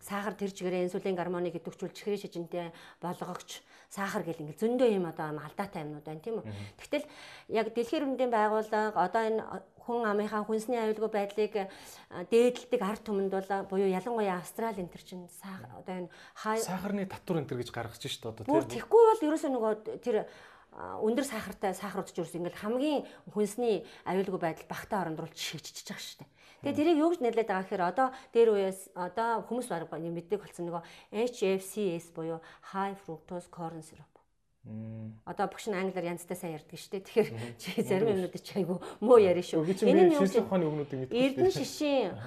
сахар тэр чигээрээ инсулин гормоныг идэвхжүүл чихрийн шижинтэй болгогч сахар гэл ингээл зөндөө юм одоо алдаатай юмнууд байна тийм үү. Тэгтэл яг дэлхийн эрдэмтдийн байгууллага одоо энэ хүн амынхаа хүнсний аюулгүй байдлыг дээдэлдэг ард түмэнд бол буюу ялангуяа Австрали энэ төр чинь одоо энэ сахарны татвар энэ төр гэж гаргаж шít одоо тийм. Тэгэхгүй бол ерөөсөө нөгөө тэр өндөр сахартай сахарууд ч ерөөс ингээл хамгийн хүнсний аюулгүй байдал багтаа орондруулж шигччихэж байгаа шүү дээ. Тэгээ тэрийг юу гэж нэрлээд байгаа гэхээр одоо дээр үеэс одоо хүмүүс баг мэддэг болсон нөгөө HFCS буюу high fructose corn syrup. Одоо багш нь англиар янзтай сайн ярьдаг шүү дээ. Тэгэхээр чи зарим юмнуудыг чи айгу муу яриа шүү. Энэ нь юу шишин ухааны үгнүүдийг мэддэг. Эрдэнэ шишин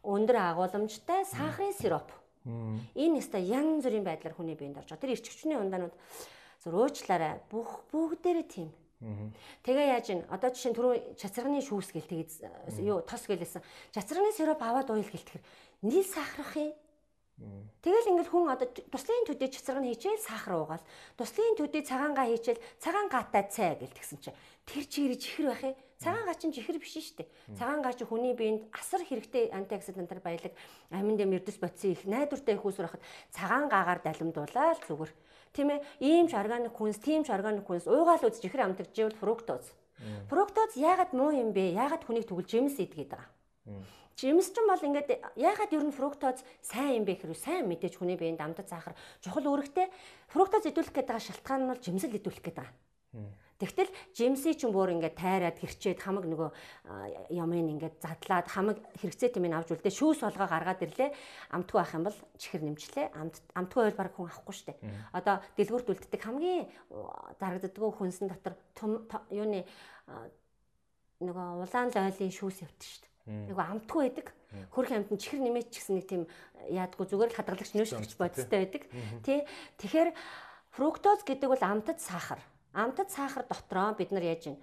өндөр агуулмжтай сахарын сироп. Энэ нэстэ янз бүрийн байдлаар хүний биед орж байгаа. Тэр эрчгчний ундаанууд зөв уучлаарай. Бүх бүгдээрээ тийм Тэгээ яаж ин одоо жишээ нь түрүү чацрагны шүүс гэл тэгээд юу тос гэлээсэн. Чацрагны сироп аваад уйл гэлтгэр нийл сахарах юм. Тэгэл ингээл хүн одоо туслын төдий чацраг нь хийчихэл сахар уугаал. Туслын төдий цагаангаа хийчихэл цагаан гаатай цай гэлтгсэн чинь тэр чигээр чихэр байх юм. Цагаан гаа чинь чихэр биш шүү дээ. Цагаан гаа чи хүний биед асар хэрэгтэй антиоксидантар баялаг амин дэм эрдэс бодсон их найдвартай их үүсвэр хахад цагаан гаагаар далимдуулаад зүгээр Тийм ээ. Ийм ч органик хүнс, тийм ч органик хүнс уугаал үз чихэр амтгаж ивэл фруктоз. Фруктоз яагаад муу юм бэ? Яагаад хүнийг тэгвэл жимс идгээд байгаа? Жимс ч юм бол ингээд яагаад ер нь фруктоз сайн юм бэ гэхээр сайн мэдээж хүний биеинд амтд сахар чухал үүрэгтэй. Фруктоз идэвхлэх гээд байгаа шалтгаан нь бол жимсэл идэвхлэх гээд байгаа. Тэгтэл Жимси ч бүр ингээд тайраад хэрчээд хамаг нөгөө ямын ингээд задлаад хамаг хэрэгцээ тийм авч үлдээ шүүс болгоо гаргаад ирлээ. Амтгүй байх юм бол чихэр нэмчлээ. Амт амтгүй байл баг хүн авахгүй штэ. Одоо дэлгүүрт үлддэг хамгийн дарагддггүй хүнсэн дотор юуны нөгөө улаан лойлын шүүс явдаг штэ. Нөгөө амтгүй байдаг. Хөрх амт нь чихэр нэмээч гэсэн нэг тийм яадгүй зүгээр л хадгалагч нөөш гэж бодистой байдаг. Тий. Тэгэхээр фруктоз гэдэг бол амтад сахар амтад сахар дотроо бид нар яаж юм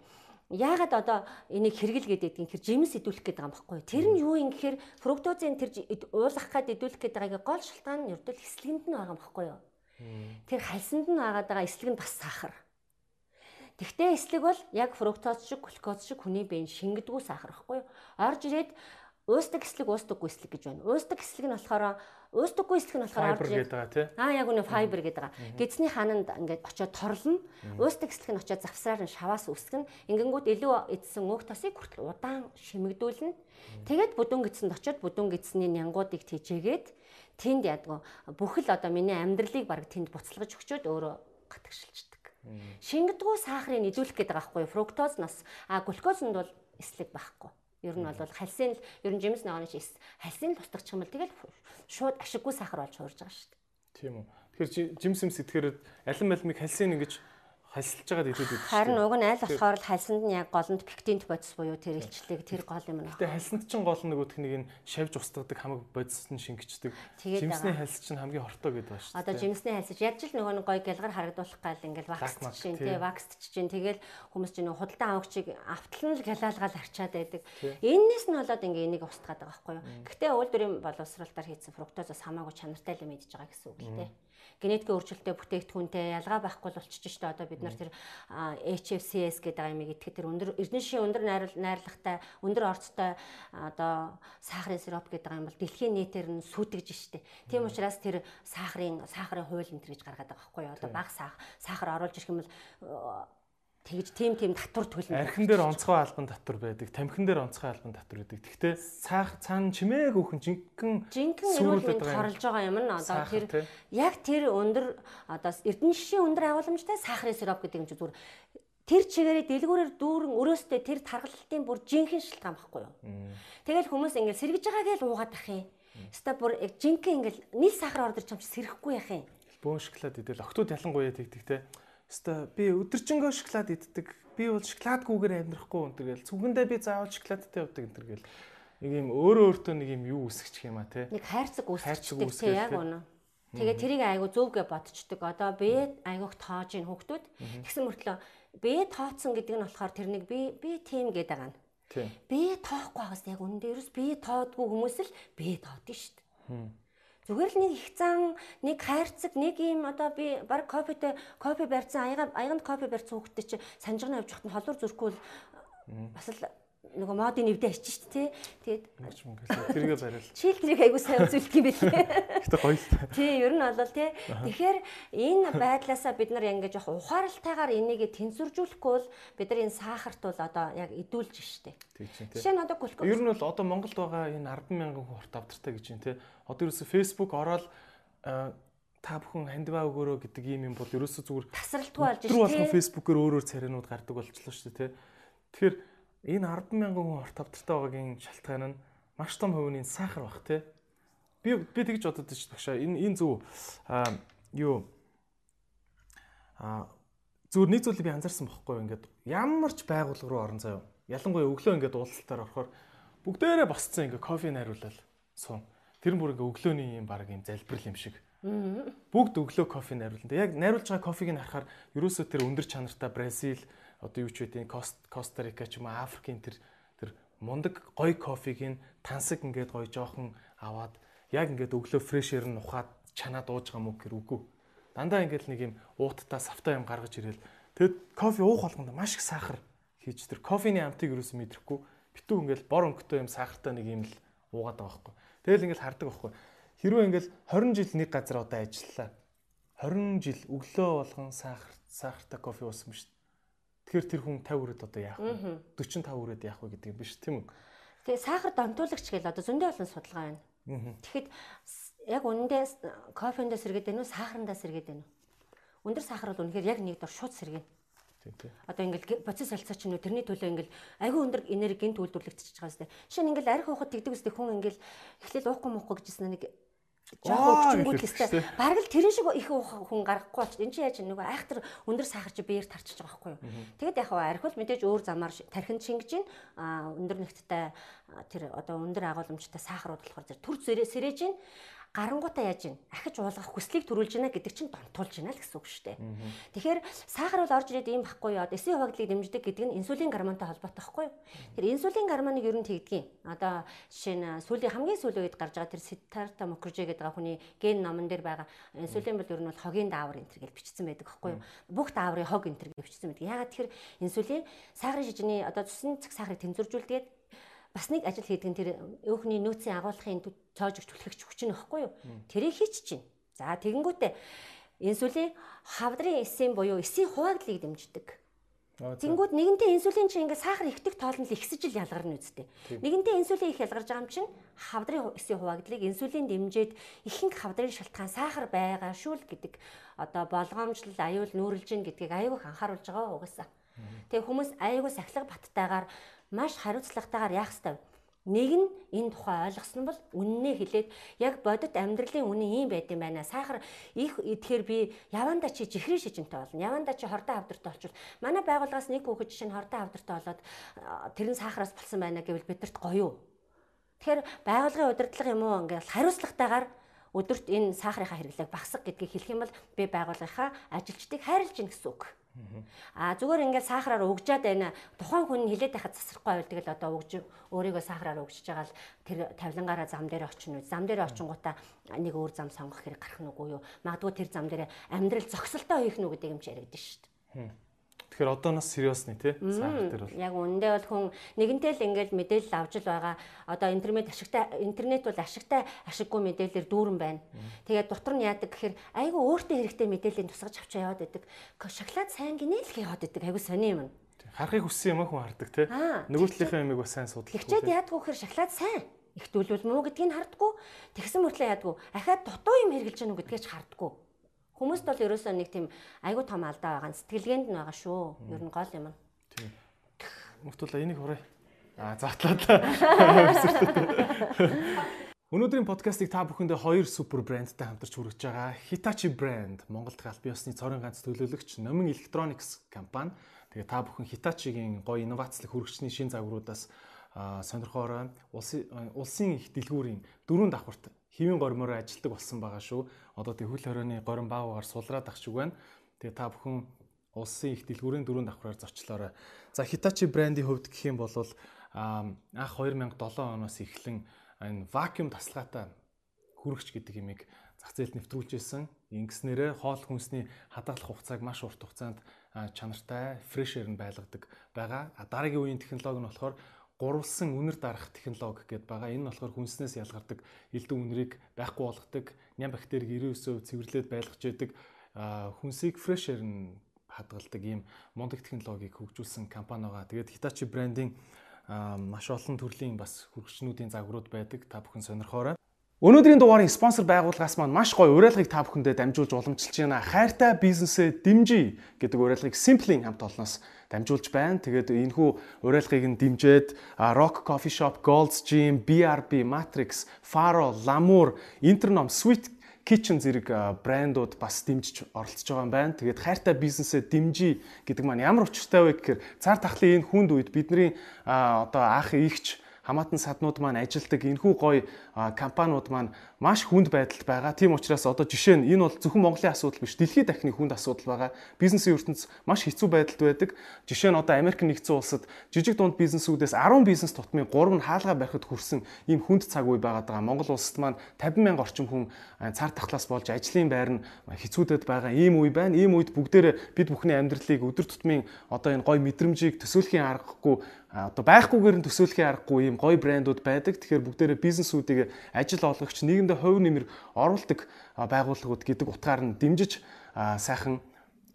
Яагаад одоо энийг хэрэгэл гэдэг юм хэр жимс идүүлэх гэдэг юм баггүй. Тэр нь юу юм гэхээр фруктозын тэр уулах гад идүүлэх гэдэг байгаагийн гол шалтгаан нь ердөө эслэгэнд нь байгаа юм баггүй юу. Тэр хальсанд нь агаад байгаа эслэг нь бас сахар. Тэгтээ эслэг бол яг фруктоз шиг, глюкоз шиг хүний биеийн шингэдэггүй сахар баггүй юу. Орж ирээд уустдаг эслэг, уустдаггүй эслэг гэж байна. Уустдаг эслэг нь болохоор Өөсдөггүй эсэх нь болохоор орж ирээд байгаа тий. Аа яг үнэ файбер гэдэг байгаа. Гэзний хананд ингээд очиод торлно. Өөсдөг эсэх нь очиод завсраар нь шаваас үсгэн. Ингэнгүүт илүү эдсэн өг тосыг хүртэл удаан шимэгдүүлнэ. Тэгээд бүдүүн гидсэнд очиод бүдүүн гидсний нянгуудыг тийжээгээд тэнд ядгүй бүхэл одоо миний амьдралыг баг тэнд буцалгаж өгчөөд өөрөө гатгшилчдаг. Шингэдэггүй сахарыг идүүлэх гэдэг байгаа байхгүй фруктоз нас а глюкознд бол эслэг байхгүй. Ер нь бол хальсын л ер нь жимс ногооны шис хальсын л тусдагч юм бол тэгэл шууд ашиггүй сахар болж хуурж байгаа шүү дээ. Тийм үү. Тэгэхээр жимсэмс итгэхээр алин малмиг хальсын ингэж хальсалж байгаа дэлгүүд үү? Харин уг нь аль болохоор хальсанд нь яг голонд пектинт бодис буюу тэр илчлэг тэр гол юм байна. Гэтэ хальсанд чинь гол нөгөөх нэг нь шавж устгадаг хамаг бодис нь шингэждэг. Жимсний хальс чинь хамгийн хортой гэдэг ба шүү. Одоо жимсний хальс яаж л нөгөө нэг гой гэлгар харагдуулах гал ингээл вакс чинь тий вакс чинь тэгэл хүмүүс чинь худалдан авагчийг автал нь гялаалгаал арчаад байдаг. Эннээс нь болоод ингээ энийг устгаад байгаа байхгүй юу? Гэтэ үйлдвэрийн боловсралтаар хийсэн фруктозоос хамаагүй чанартай л мэдж байгаа гэсэн үг л тий генетикийн өөрчлөлттэй бүтээгдэхүүнтэй ялгаа байхгүй болчихж штэ одоо бид нар тэр HFCS гэдэг амиг итгэхэд тэр өндөр эрдэнэ шишийн өндөр найрлагатай өндөр орцтой одоо сахарын сироп гэдэг юм бол дэлхийн нийтээр нь сүйтгэж штэ. Тийм учраас тэр сахарын сахарын хууль энэ гэж гаргаад байгаа байхгүй юу? Одоо бага сахар оруулж ирэх юм бол тэгж тийм тийм татвар төлнө. Архин дээр онцгой албан татвар байдаг, тамхин дээр онцгой албан татвар байдаг. Гэхдээ цаах цаана чимээг өөхөн жинхэнэ жинхэнэ эрүүл мэнд хорлож байгаа юм нь одоо тэр яг тэр өндөр одоо эрдэнэ шишийн өндөр агуулмжтай сахарын сироп гэдэг юм чи зүгээр тэр чигээрээ дэлгүүрээр дүүрэн өрөөстэй тэр тархалтын бүр жинхэнэ шалтгаан байхгүй юу. Тэгэл хүмүүс ингээл сэргэж байгаагээ л уугаад ах юм. Ста бүр яг жинхэнэ ингээл нийл сахар ордор чамч сэрхэхгүй яах юм. Бөөн шоколад идэл октод ялангуяа тэгдэг те Өста би өдөржингөө шоколад иддэг. Би бол шоколадгүйгээр амьдрахгүй өнтер гэл. Цүгэндээ би заавал шоколадтай явдаг өнтер гэл. Нэг юм өөрөө өөртөө нэг юм юу үсгэж юм а те. Нэг хайрцаг үсгэж те яг үнэ. Тэгээ тэрийг айгу зөвгөө бодчихдаг. Одоо би айгуух тоож ин хүүхдүүд. Тэгсэн мөртлөө би тооцсон гэдэг нь болохоор тэр нэг би би тим гэдэг байгаа нь. Би тоохгүй байгаас яг үнэн дээрс би тоодгүй хүмүүс л би тоодсон шүү дээ. Зүгээр л нэг их зан, нэг хайрцаг, нэг юм одоо би баг кофетэй кофе барьсан аяга аяганд кофе барьсан хүүхдээ чи санжигнаа явж хахад холуур зүрхгүй л бас л нөгөө модын нэвдэ ачиж шүү дээ. Тэгээд тэргээ барил. Чийл тэрийг айгуу сайн үзүүлдэг юм билээ. Гэтэ гоё л. Тий, ер нь бол тий. Тэгэхээр энэ байдлаасаа бид нар ингэж явах ухаарлалтайгаар энийг тэнцвэржүүлэхгүй бол бид нар энэ сахарт бол одоо яг идүүлж штэ. Тэг чинь тий. Жишээ нь одоо глюкоз. Ер нь бол одоо Монголд байгаа энэ 10 мянган хүн хорт авдартай гэж юм тий. Одоо ерөөсө Facebook ороод та бүхэн хандваа өгөөрөө гэдэг юм юм бол ерөөсө зүгээр тасралтгүй болж штэ. Тэр болгон Facebook-оор өөрөөр царинууд гардаг болчихлоо штэ тий. Тэгэхээр энэ 10 мянган хүн орт авдартай байгаагийн шалтгаан нь маш том хувийн сахар бах тий. Би би тэгж бодод ч багшаа энэ энэ зөв а юу а зүгээр нэг зүйлийг би анзаарсан бохгүй ингээд ямар ч байгууллага руу орон заяа. Ялангуяа өглөө ингээд уулзалтаар орохоор бүгдээрээ босцсон ингээд кофе найруулал суун. Тэр нь бүр ингээд өглөөний юм баг юм залбирал юм шиг. Бүгд өглөө кофе найруулна. Яг найруулж байгаа кофег нь харахаар ерөөсөө тэр өндөр чанартай Бразил одоо юу ч үгүй Коста Рика ч юм уу Африкийн тэр тэр мундаг гоё кофег нь тансаг ингээд гоё жоохон аваад яг ингээд өглөө фрешэр нь ухаад чанаад ууж байгаа мөг гэр үгүй. Дандаа ингээд нэг юм ууттай савтай юм гаргаж ирэл тэгэд кофе уух болгонд маш их сахар хийж тэр кофений амтыг юусэн мэдрэхгүй битүү ингээд бор өнгөтэй юм сахартай нэг юм л уугаад байгаа байхгүй. Тэгэл ингээд хардаг байхгүй. Хэрвээ ингээд 20 жил нэг газар одоо ажиллалаа. 20 жил өглөө болгон сахар сахартай кофе уусан шүү Тэгэхээр тэр хүн 50 өрөөд одоо яах вэ? 45 өрөөд яах вэ гэдэг юм биш тийм үү? Тэгээ сахар донтуулагч гэл одоо зөндөө олон судалгаа байна. Тэгэхэд яг үнэндээ кофендээ сэргээд байна уу, сахарандаа сэргээд байна уу? Өндөр сахар бол үнэхээр яг нэг дор шууд сэргэнэ. Одоо ингээл процесс солилцоо чинь тэрний төлөө ингээл агүй өндөр энерги гинт үйлдвэрлэгдчихэж байгаа зү. Жишээ нь ингээл арх уухад тэгдэг үстэй хүн ингээл эхлээл уухгүй муухгүй гэжсэн нэг жоохон өвчнгүүд гэстэй. Бараг л тэрэн шиг их хүн гарахгүй болчих. Энд чи яаж нөгөө айхтар өндөр сахар чи биеэр тарчиж байгаа байхгүй юу. Тэгэд яг архивал мэдээж өөр замаар тархинд шингэж гин а өндөр нэгттэй тэр одоо өндөр агуулмжтай сахарууд болохоор зэрэг төр сэрэж гин гарангуудаа яаж ийн ахиж уулгах хүслийг төрүүлж байна гэдэг чинь донтуулж байна л гэсэн үг шүү дээ. Тэгэхээр сахар бол орж ирээд ийм байхгүй юу? Эсийн хуваагдлыг дэмждэг гэдэг нь инсулин гормонтой холбоотой байхгүй юу? Тэр инсулин гормоныг ер нь тэгдгийн. Одоо жишээ нь сүүлийн хамгийн сүүлийн үед гарч байгаа тэр Siddhartha Mukherjee гэдэг хүний ген номон дээр байгаа инсулин бол ер нь бол хогийн даавар энэ төр гэж бичсэн байдаг байхгүй юу? Бүх дааврын хог энэ төр гэж бичсэн байдаг. Ягаад тэгэхээр инсулин сахарын шижний одоо цэсний цаг сахарыг тэнцвэржүүлдэг бас нэг ажил хийдэг нь тэр өөхний нөөцийн агуулгын цоож өгч түлхэгч хүч нь баггүй юу? Тэрийг хийчих чинь. За тэгэнгүүтээ инсулин хавдрын эсийн буюу эсийн хуваагдлыг дэмждэг. Тэнгүүд нэгэнтээ инсулин чинь ингээд сахар ихдэг тоолн л ихсэж ил ялгарна үсттэй. Нэгэнтээ инсулин их ялгарч байгаа юм чинь хавдрын эсийн хуваагдлыг инсулин дэмжиж ихэнх хавдрын шалтгаан сахар байгаа шүү л гэдэг одоо болгоомжлол аюул нүүрлж гин гэдгийг аюух анхааруулж байгаа угаасаа. Тэгээ хүмүүс аюуг сахилга баттайгаар маш хариуцлагатайгаар яах ёстой. Нэг нь энэ тухай ойлгосон бол үннээ хэлээд яг бодит амьдралын үнэн ийм байд юм байна. Сахар их идэхээр би яванда чи жихрийн шижинтэй болно. Яванда чи хордон авдартай болчихвол манай байгууллагаас нэг хүүхэд жишээ нь хордон авдартай болоод тэр нь сахараас болсон байна гэвэл бидэрт гоё? Тэгэхээр байгууллагын удирдлага юм уу ингээл хариуцлагатайгаар өдөрт энэ сахарынхаа хэрэглээг багасгах гэдгийг хэлэх юм бол би байгууллагынхаа ажилчдыг хайрлаж гин гэсэн үг. А зүгээр ингээд сахараар өгжээд байна. Тухайн хүн хилээд байхад засрахгүй байвал тэгэл одоо өгж өөрийгөө сахараар өгчж байгаа л тэр тавилангаараа зам дээр очин үү. Зам дээр очингуудаа нэг өөр зам сонгох хэрэг гарах нь үгүй юу. Магадгүй тэр зам дээр амьдрал зогсолтой хийх нь үү гэдэг юм чи яригдэн шүү дээ. Тэгэхээр одоо нас сериосны тий сахар дээр бол яг үндэ бол хүн нэгэнтэй л ингээл мэдээлэл авч л байгаа. Одоо интернет ашигтай интернет бол ашигтай ашиггүй мэдээлэлээр дүүрэн байна. Тэгээд дотор нь яадаг гэхээр айгүй өөртөө хэрэгтэй мэдээллийн тусгаж авч яваад байдаг. Шоколад сайн гинэ л яваад байдаг. Айгүй сони юм. Харахыг хүссэн юм хүн хардаг тий. Нөгөөдлийнхээ юмыг бас сайн судлах. Тэгчээд яадгүй гэхээр шоколад сайн ихтүүлвэл муу гэдгийг хардггүй. Тэгсэн мөртлөө яадгүй. Ахаад дутуу юм хэрглэж гэнэ гэдгийг ч хардггүй Хүмүүст бол ерөөсөө нэг тийм айгүй том алдаа байгаа. Сэтгэлгээнд нь байгаа шүү. Ер нь гол юм. Тийм. Мөртүлээ энийг хураа. Аа затлаа. Өнөөдрийн подкастыг та бүхэндээ хоёр супер брэндтэй хамтарч хүргэж байгаа. Hitachi брэнд Монголд аль биесны цорын ганц төлөөлөгч Номин Electronics компани. Тэгээ та бүхэн Hitachi-гийн гоё инновацлог хүргэжчний шин загваруудаас сонирхоорой. Улсын улсын их дэлгүүрийн дөрөв давхарт хэвийн гормоор ажилтдаг болсон байгаа шүү. Одоо тэг хөл хорионы горим баагаар сулраад ах шиг байна. Тэгээ та бүхэн улсын их дэлгүүрийн дөрөв давхраар зочлоорой. За Hitachi брендийн хувьд гэх юм бол анх 2007 оноос эхлэн энэ вакуум тасалгаатай хүрэгч гэдэг имийг зах зээлд нэвтрүүлжсэн. Ингэснээрээ хоол хүнсний хадгалах хугацааг маш урт хугацаанд чанартай, фрешэр нь байлгадаг байгаа. Дараагийн үеийн технологи нь болохоор гурвалсан үнэр дарах технологи гэдээ байгаа. Энэ нь болохоор хүнснээс ялгардаг элдэн үнэрийг байхгүй болгодог, ням бактерийг 99% цэвэрлээд байлгаж яадаг хүнсийг фрешэр нь хадгалдаг ийм мундаг технологиг хөгжүүлсэн компани байгаа. Тэгээд Hitachi брендийн маш олон төрлийн бас хүрэгчнүүдийн загварууд байдаг. Та бүхэн сонирхоорой. Өнөөдрийн дугаарын спонсор байгууллагаас маань маш гоё уриалгыг та бүхэндээ дамжуулж уламжилж байна. Хайртай бизнесээ дэмжиж гэдэг уриалгыг Simply хамт олноос дамжуулж байна. Тэгээд энэхүү уриалгыг нь дэмжиж Rock Coffee Shop, Gold's Gym, BRB, Matrix, Faro, Lamour, Internom, Sweet Kitchen зэрэг брэндууд бас дэмжиж оролцож байгаа юм байна. Тэгээд хайртай бизнесээ дэмжиж гэдэг маань ямар учиртай вэ гэхээр цар тахлын энэ хүнд үед бидний одоо анх ихч хамаатан саднууд маань ажилдаг энэхүү гоё компаниуд маань маш хүнд байдалд байгаа. Тийм учраас одоо жишээ нь энэ бол зөвхөн Монголын асуудал биш, дэлхийн дахны хүнд асуудал байгаа. Бизнесийн ертөнц маш хэцүү байдалд байдаг. Жишээ нь одоо Америк нэгдсэн улсад жижиг дунд бизнесүүдээс 10 бизнес тутмын 3 нь хаалгаа барихад хүрсэн ийм хүнд цаг үе байгаад байгаа. Монгол улсад маань 50 мянга орчим хүн цар тахлаас болж ажлын байр нь хэцүүдэд байгаа ийм үе байна. Ийм үед бүгдээрээ бид бүхний амьдралыг өдөр тутмын одоо энэ гой мэдрэмжийг төсөөлхийн аргагүй одоо байхгүйгээр нь төсөөлхийн аргагүй ийм гоё брэндүүд байдаг. Тэгэхээр бүгдээрээ бизнесүүдийг ажил олгогч нийгэмдээ хувь нэмэр оруулдаг байгууллагууд гэдэг утгаар нь дэмжиж сайхан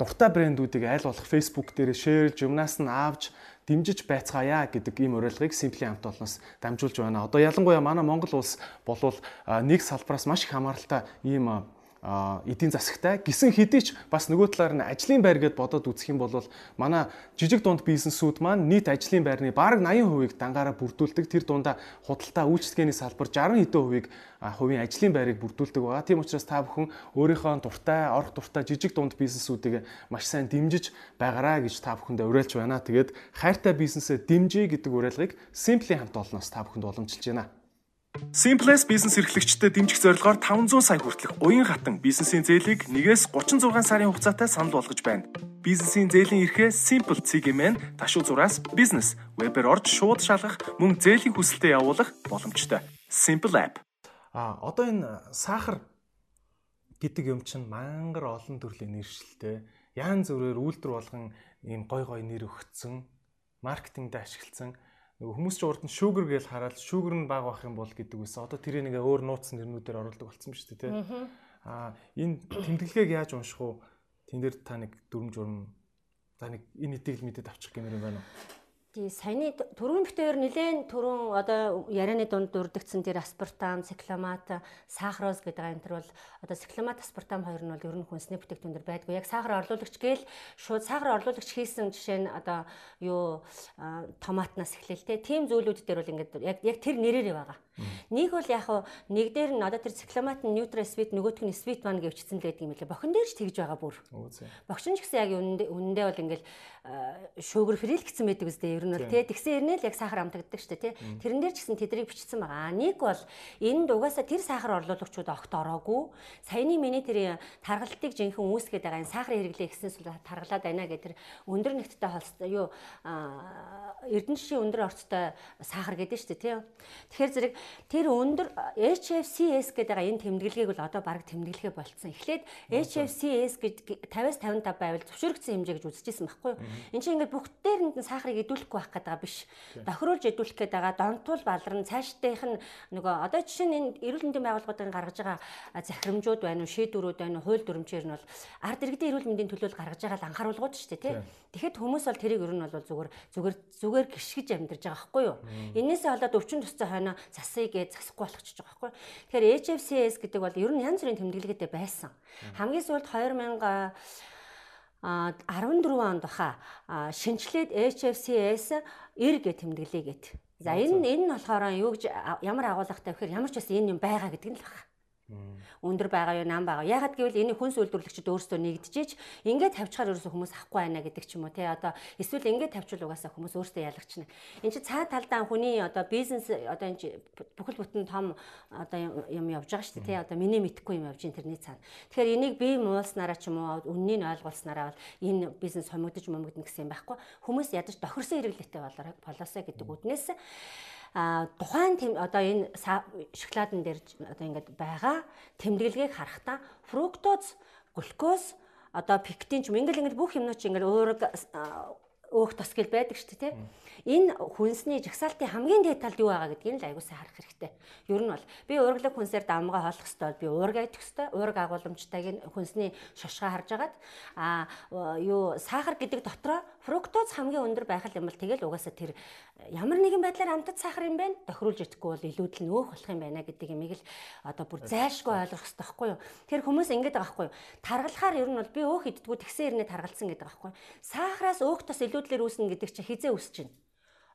дуртай брэндүүдийг аль болох Facebook дээр шеэрлж, юмнаас нь авч дэмжиж байцгаая гэдэг ийм уриалгыг Simply хамт олноос дамжуулж байна. Одоо ялангуяа манай Монгол улс болвол нэг салбараас маш их хамааралтай ийм эдийн засагтай гисэн хэдий ч бас нөгөө талаар нь ажлын байр гэд бодоод үзэх юм бол манай жижиг дунд бизнесүүд маань нийт ажлын байрны бараг 80% дангаараа бүрдүүлдэг. Тэр дундаа худалдаа үйлчлэгээний салбар 60 хэдэн хувийг хувийн ажлын байрыг бүрдүүлдэг байгаа. Тийм учраас та бүхэн өөрийнхөө дуртай, орох дуртай жижиг дунд бизнесүүдийг маш сайн дэмжиж байгаараа гэж та бүхэндээ уриалж байна. Тэгээд хайртай бизнесээ дэмжиж гэдэг уриалгыг Simply хамт олноос та бүхэнд уламжилж байна. Simplex бизнес эрхлэгчдэд дэмжих зорилгоор 500 сая хүртэлх уян хатан бизнесийн зээлийг 1-ээс 36 сарын хугацаатай санал болгож байна. Бизнесийн зээлийн эрхээ Simple CGM-ийн ташуу зураас бизнес вебээр орж шууд шалгах мөн зээлийн хүсэлтэд явуулах боломжтой. Simple app. А одоо энэ сахар гэдэг юм чинь мангар олон төрлийн нэршилтэй яан зүрээр үйлдвэр болгон ийм гой гой нэр өгцөн маркетингд ашигласан нөгөө хүмүүс ч урд нь sugar гэж хараад sugar нь баг байх юм бол гэдэг үсэн. Одоо тэрийг нэг өөр нууц нэрнүүдээр оруулдаг болсон шүү дээ, тий. Аа энэ тэмдэглэгийг яаж унших уу? Тэн дээр та нэг дүрм журм та нэг энэ эдийг л мэдээд авчих гэмээр юм байна уу? Тий, саяны түрүүн битээр нэлээд түрүүн одоо ярианы дунд дурддагцсан тэр аспартам, цикломат, сахароз гэдэг антер бол одоо цикломат, аспартам хоёр нь бол ер нь хүнсний бүтээгдэхүүн төр байдгүй. Яг сахар орлуулагч гээл шууд сахар орлуулагч хийсэн жишээ нь одоо юу томатнаас эхлэлтэй. Тим зүйлүүд дээр бол ингээд яг яг тэр нэрээрээ байгаа. Нэг бол яг нэг дээр нь одоо тэр цикломат нь neutral sweet нөгөөх нь sweet one гэвчсэн л байдаг юм лээ. Бохин дээр ч тэгж байгаа бүр. Богчин ч гэсэн яг үнэндээ бол ингээл шүүгэр фрил гэсэн байдаг үстэй ер нь бол тий тэгсэн ирнэ л яг сахар амтагддаг штэ тий тэрэн дээр ч гэсэн тэдрийг бичсэн байгаа. Нэг бол энд угаасаа тэр сахар орлуулагчуд огт ороогүй. Саяны миний тэр таргалтыг жинхэнэ үүсгээд байгаа энэ сахар хэрэглээ гэснээс таргалаад байна гэх тэр өндөр нэгттэй холстой юу эрдэнэшийн өндөр орцтой сахар гэдэг штэ тий. Тэгэхээр зэрэг тэр өндөр HFCS гэдэг байгаа энэ тэмдэглэгийг бол одоо баг тэмдэглэхэ болцсон. Эхлээд HFCS гэж 50-аас 55 байвал зөвшөөрөгдсөн хэмжээ гэж үзэжсэн байхгүй юу? Энд чинь ингээд бүгд дээрэнд нь сахарыг идэвхлэхгүй байх гэдэг байгаа биш. Тохируулж идэвхлэх гэдэг байгаа донтуул баларн цаашдынх нь нөгөө одоо жишээ нь энэ эрүүл мэндийн байгууллагуудын гаргаж байгаа захирамжууд байна уу, шийдвэрүүд байна уу, хууль дүрмчээр нь бол ард иргэдийн эрүүл мэндийн төлөөлөл гаргаж байгаа л анхааруулгууд шүү дээ, тий. Тэгэхэд хүмүүс бол тэрийг ер нь бол зүгээр зүгээр зүгээр гიშгэж амьдарч байгаа байхгүй юу? Энээсээ болоод өвчин тусцаа хойно засыг гээ засахгүй болгочихж байгаа байхгүй? Тэгэхээр HFCS гэдэг бол ер нь янз бүрийн тэмдэглэгээтэй байсан. Хамгийн сүүлд 2000 а 14 онд баха шинчлээд HFCS 90 гэ тэмдэглэе гэт. За энэ энэ нь болохоор юу гэж ямар агуулгатай вэхээр ямар ч бас энэ юм байгаа гэдэг нь л баха өндөр байгаа юу нам байгаа. Ягаад гэвэл энэ хүнс үйлдвэрлэгчид өөрсдөө нэгдэжээч ингээд тавьчихаар ерөөсөө хүмүүс авахгүй байна гэдэг ч юм уу те одоо эсвэл ингээд тавьчвал угаасаа хүмүүс өөрсдөө ялгачна. Энд чинь цаа талдаа хүний одоо бизнес одоо энэ бүхэл бүтэн том одоо юм явж байгаа шүү дээ те одоо миний мэдхгүй юм явж ин тэрний цаана. Тэгэхээр энийг би муулснараа ч юм уу үннийг ойлгуулснараа бол энэ бизнес хомигдож момигдно гэсэн юм байхгүй. Хүмүүс ядаж тохирсон хэрэглээтэй болоосаа гэдэг үднээс тухайн одоо энэ шоколадн дээр одоо ингээд байгаа тэмдэглэгийг харахтаа фруктоз, глюкоз одоо пектин ч юм ингээл ингээл бүх юмнууд чи ингээл өөр өөх тос гэл байдаг шүү дээ тий. Энэ хүнсний жагсаалтын хамгийн дээд талд юу байгаа гэдгийг л аягуулсан харах хэрэгтэй. Ер нь бол би уурглаг хүнсээр дамгаа хэрэгтэй бол би уурга идэх хэрэгтэй. Уурга агуулмжтайг нь хүнсний шошгоо харж агаад а юу сахар гэдэг дотроо фруктоз хамгийн өндөр байх юм бол тэгэл угаасаа тэр ямар нэгэн байдлаар амтад сахар юм байна. Тохируулж идэхгүй бол илүүдл нь өөх болох юм байна гэдэг юмыг л одоо бүр зайлшгүй ойлгох хэрэгтэй байхгүй юу? Тэр хүмүүс ингэж байгаа байхгүй юу? Таргалахаар ер нь бол би өөх иддгүү тэгсэн ирнэ таргалсан гэдэг байхгүй юу? Сахараас өөх тос илүү илүүдлэр үүснэ гэдэг чинь хизээ үүсэж байна.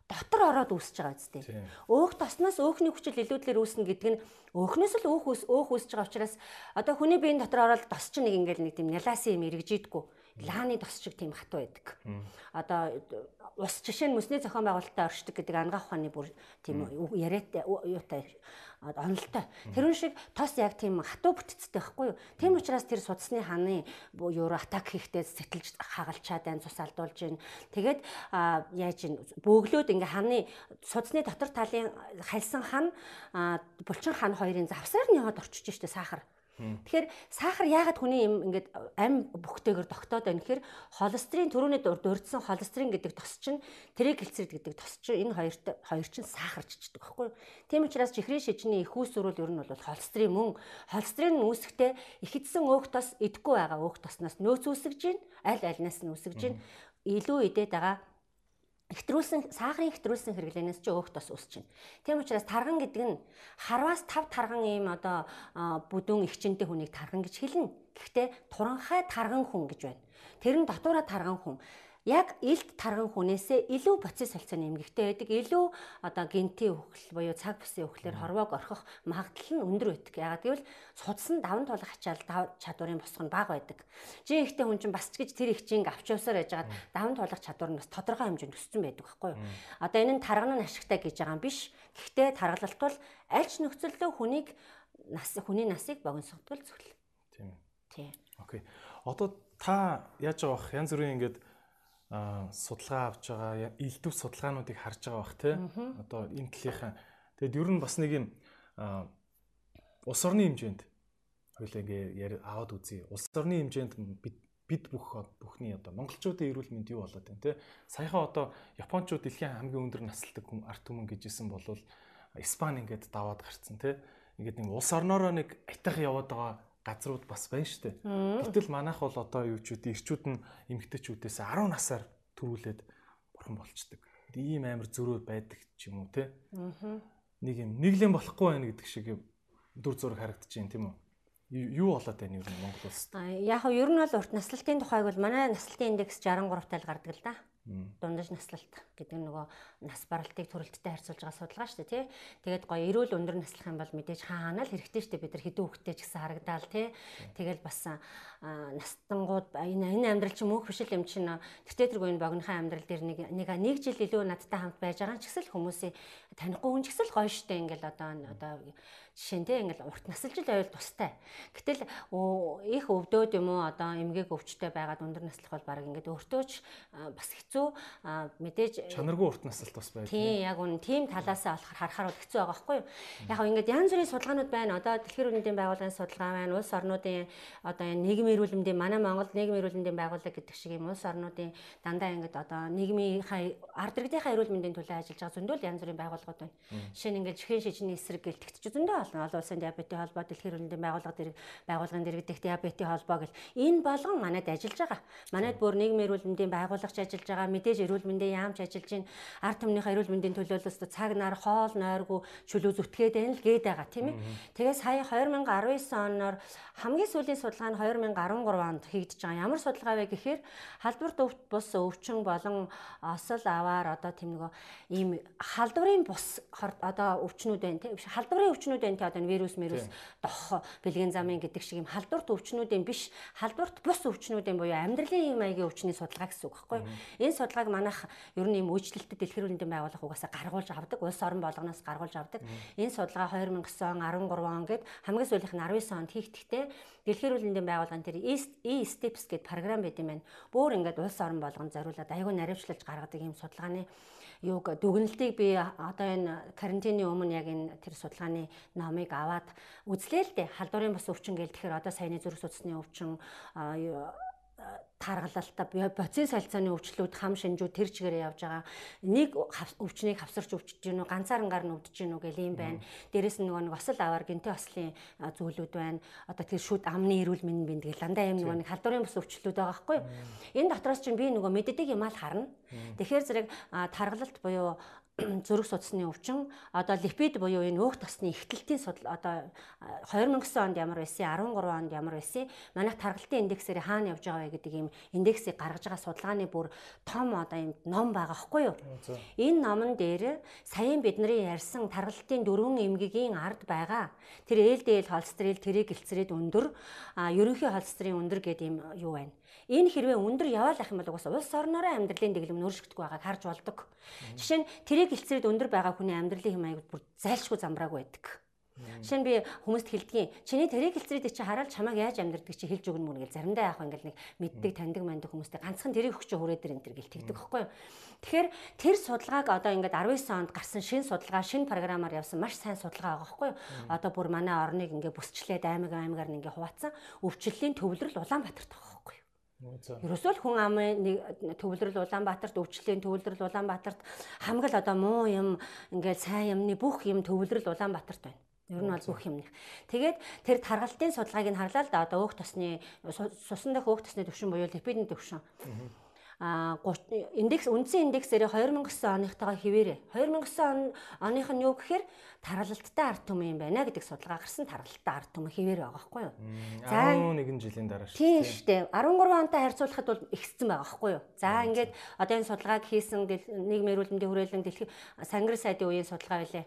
Дотор ороод үүсэж байгаа үстэй. Өөх тосноос өөхний хүчил илүүдлэр үүснэ гэдэг нь өөхнөөс л өөх өөх үүсэж байгаа учраас одоо хүний биеийн дотор ороод тос чинь нэг ингээл нэг тийм няласын юм эргэжидэггүй. Лааны тос шиг тийм хатуу байдаг. Одоо ус жишээ нь мөсний зохион байгуулалтад оршдог гэдэг ангаах ухааны бүр тийм яриатай юутай онолтой. Тэрүүн шиг тос яг тийм хатуу бүтцтэй байхгүй юу? Тийм учраас тэр судасны хааны юу атак хийхдээ сэтэлж хагалчаад байна, цус алдуулж байна. Тэгээд яаж ин бөглөөд ингээ хааны судасны дотор талын хальсан хан булчин хан хоёрын завсаар нь яваад орчиж штэ сахар. Тэгэхээр сахар яагаад хүний юм ингээд ам бүхтэйгээр тогтоод байна гэхээр холестерин төрөний дурдсан холестерин гэдэг тос чинь тригглицерид гэдэг тос чинь энэ хоёрт хоёр чинь сахарчдаг байхгүй юу? Тийм учраас чихрийн шижний их үүсвэрүүл ер нь бол холестерин мөн. Холестерин үүсэхдээ ихэдсэн өөх тос идэхгүй байгаа өөх тосноос нөөц үүсгэж гин аль альнаас нь үүсгэж гин илүү идээд байгаа хэтрүүлсэн сахарын хэтрүүлсэн хэрэглэнээс ч өөх тос байна. Тийм учраас тарган гэдэг нь харваас 5 тарган ийм одоо бүдүүн ихчэнтэй хүнийг тарган гэж хэлнэ. Гэхдээ туранхай тарган хүн гэж байна. Тэр нь дотоороо тарган хүн яг илт тарган хүнээсээ илүү процесс солилцооны эмгэгтэй байдаг. Илүү одоо гентийн хөхл буюу цаг бүсийн хөхлөөр хорвоог орхих магадлал нь өндөр байдаг. Ягаад гэвэл судсан даван тулах ачаал чадварын босго нь бага байдаг. Жин ихтэй хүн чинь бас ч гэж тэр их чинь авч явсаар яжгаад даван тулах чадвар нь бас тодорхой хэмжээнд өссөн байдаг байхгүй юу? Одоо энэ нь тарган нь ашигтай гэж байгаа юм биш. Гэхдээ таргалалт бол аль ч нөхцөлдөө хүнийг нас хүний насыг богиносгодгол зөвлөл. Тийм. Тийм. Окей. Одоо та яаж бах янз бүрийн ингээд судалгаа авч байгаа элдв судалгаануудыг харж байгаа бах тий. Одоо энэ талынхаа тэгэд ер нь бас нэг юм улс орны хэмжээнд хоёлаа ингээ аваад үзье. Улс орны хэмжээнд бид бид бүх бүхний одоо монголчуудын эрүүл мэнд юу болоод байна те саяхан одоо японочууд дэлхийн хамгийн өндөр наслдаг хүн арт түмэн гэжсэн бол Испани ингээд даваад гарцсан те ингээд нэг улс орноороо нэг айтах яваад байгаа газрууд бас байна шүү дээ. Гэтэл манайх бол одоо юу ч үгүй ирчүүд нь эмгтээчүүдээс 10 насаар төрүүлээд бурхан болчдөг. Ийм амар зөрөө байдаг ч юм уу те. Нэг юм нэглэн болохгүй байна гэдэг шиг дүр зураг харагдаж байна тийм үү? Юу болоод байна ер нь Монгол улсад? Яг нь ер нь бол урт наслалтын тухайг бол манай наслалтын индекс 63 тал гардаг л да дундаж наслалт гэдэг нөгөө нас баралтыг төрөлттэй харьцуулж байгаа судалгаа шүү дээ тий. Тэгээд гоё эрүүл өндөр наслах юм бол мэдээж хаана л хэрэгтэй шүү дээ бид нар хэдэн хүүхдтэй ч гэсэн харагдаал тий. Тэгэл бас настангууд энэ энэ амьдрал чинь мөнх биш л юм чинь тэгтээ тэргүй энэ богинохан амьдрал дээр нэг нэг нэг жил илүү надтай хамт байж байгаа ч гэсэн хүмүүсийн танихгүй хүн ч гэсэн гоё шүү дээ ингээл одоо одоо жишээ нь тий ингээл урт насалж л байвал тустай. Гэтэл их өвдөөд юм уу одоо эмгээг өвчтэй байгаад өндөр наслах бол баг ингээд өөртөө ч бас хэцүү мэдээж чанаргүй урт насалт бас байдаг. Тийм яг үн тийм талаасаа болохоор харахаар бол хэцүү байгаа байхгүй юу. Яг ингээд янз бүрийн судалгаанууд байна. Одоо дэлхийн үндэсний байгууллагын судалгаа байна. Улс орнуудын одоо нийгмийн эрүүл мэндийн манай Монгол нийгмийн эрүүл мэндийн байгууллага гэдэг шиг юм улс орнуудын дандаа ингээд одоо нийгмийн ард иргэдийнхаа эрүүл мэндийн төлөө ажиллаж байгаа зөндөл янз бүрийн байгууллагууд байна. Жишээ нь ингээд чихэн шижний эсрэг гэлтгч зөндөө болно. Олон улсын диабетийн холбоо, дэлхийн эрүүл мэндийн байгууллага дэрэг байгууллагын дэргэдэх диабетийн холбоо гэл энэ болгон манайд ажиллаж байгаа. Манайд бүр нийгмийн эрүүл мэндийн байгууллагч ажиллаж байгаа. Мэдээж эрүүл мэндийн яамч ажиллаж байна. Ард түмнийхээ эрүүл мэндийн төлөөлөлт цаг нар хоол нойргүй чөлөө зүтгээд байна л гээд байгаа тийм ээ. Тэгээ сая 2019 оноор хамгийн сүүлийн судалгаа нь 2013 онд хийгдэж байгаа. Ямар судалгаа вэ гэхээр халдварт өвт бус өвчин болон осол аваар одоо тийм нөгөө ийм халдварын бус одоо өвчнүүд байна тийм халдварын өвчнүүд байна тийм одоо вирус вирус дох бэлгийн замын гэдэг шиг ийм халдварт өвчнүүдийн биш халдварт бус өвчнүүдийн буюу амьдралын маягийн өвчний судалгаа гэсэн үг байхгүй юу? Энэ судалгааг манайх ер нь ийм үйлчлэлтэд дэлхийн эрүүл мэндийн байгууллага угаасаа гаргуулж авдаг улс орон болгоноос гаргуулж авдаг. Энэ судалгаа 2009 он 13 он гээд хамгийн сүүлийнх нь 19 онд хийгдэхдээ дэлхийн эрүүл мэндийн байгууллагын тэр E-Steps гэдэг програм байт юм байна. Бөөр ингээд улс орон болгонд зориулаад аягүй наривчлалж гаргадаг ийм судалгааны юуг дүгнэлтийг би одоо энэ карантины өмнө яг энэ тэр судалгааны номыг аваад үзлээ л дээ. Халдварын бас өвчин гээл тэгэхээр одоо саяны зүрх судасны өвчин таргалалтаа боцын солилцооны өвчлүүд хам шинжүү тэр чигээрээ явж байгаа. Нэг өвчнийг хавсарч өвчж гинүү ганцаарнгаар нь өвдөж гинүү гэл юм байна. Дээрэс нь нөгөө нэг осол аваар гинтэй ослын зүйлүүд байна. Одоо тэр шүд амны эрүүл мэндийн бинд гэл дандаа юм нөгөө нэг халдварын бус өвчлүүд байгаа байхгүй юу? Энэ дотроос чинь би нөгөө мэддэг юм аа харна. Тэгэхээр зэрэг таргалалт буюу зүрх судасны өвчин. Одоо липид буюу энэ өөх тосны ихтэлтийн судал одоо 2009 онд ямар байсан 13 онд ямар байсан манайх таргалтын индексээр хаана явж байгаа вэ гэдэг ийм индексийг гаргаж байгаа судалгааны бүр том одоо ийм ном байгаа хгүй юу? Энэ номон дээр саяын бидний ярьсан таргалтын дөрвөн эмгэгийн ард байгаа. Тэр ээлдээл холестерол тригглицерид өндөр а ерөнхий холестерин өндөр гэдэг ийм юу байна Энэ хэрвээ өндөр яваал ах юм бол угаасаа улс орноороо амьдралын дэглэм нь өөрчлөгдөхгүй байгааг харж болдог. Жишээ нь тэрийг илцрээд өндөр байгаа хүний амьдралын хэм маяг бүр зайлшгүй замбрааг байдаг. Жишээ нь би хүмүүст хэлдгийн чиний тэрийг хэлцрээд чи хараад чамайг яаж амьдрдаг чи хэлж өгнө мөн гэл заримдаа яах ингээл нэг мэддэг таньдаг маньдаг хүмүүстэй ганцхан тэрийг өгч хүрээд дэр энэ төр гэл тэгдэг байхгүй юу. Тэгэхээр тэр судалгааг одоо ингээд 19 онд гарсан шин судалгаа шин програмаар явсан маш сайн судалгаа байгаа байхгүй юу. Одоо бүр манай орныг ингээд бүсчлээд аймаг аймагаар нь ингээд хуваацсан өвчлөлийн төвлөрөл Улаанбаатарт байгаа байхгүй юу. Ерөөсөө л хүн амын нэг төвлөрөл Улаанбаатарт өвчлөлийн төвлөрөл Улаанбаатарт хамгийн одоо муу юм ингээд сайн юмны бүх юм төвлөрөл Улаанбаатарт байна. Ер нь бол бүх юмных. Тэгээд тэр таргалтын судалгааг нь харлаа л да одоо өөх тосны сусан дах өөх тосны төвшин буюу липидний төвшин. а индекс үндсэн индексээр 2009 оныхтойгоо хിവэрэ 2009 оных нь юу гэхээр тархалттай ард түмэн юм байна гэдэг судалгаа гарсан тархалттай ард түмэн хിവэр байгаа байхгүй юу. За 11 жилийн дараа шүү. Тийм шүү дээ. 13 онтой харьцуулахад бол ихссэн байгаа байхгүй юу. За ингээд одоо энэ судалгааг хийсэн нийгмийн эрүүлэндийн хүрээлэн дэлхийн сангар сайдын үеийн судалгаа байлээ.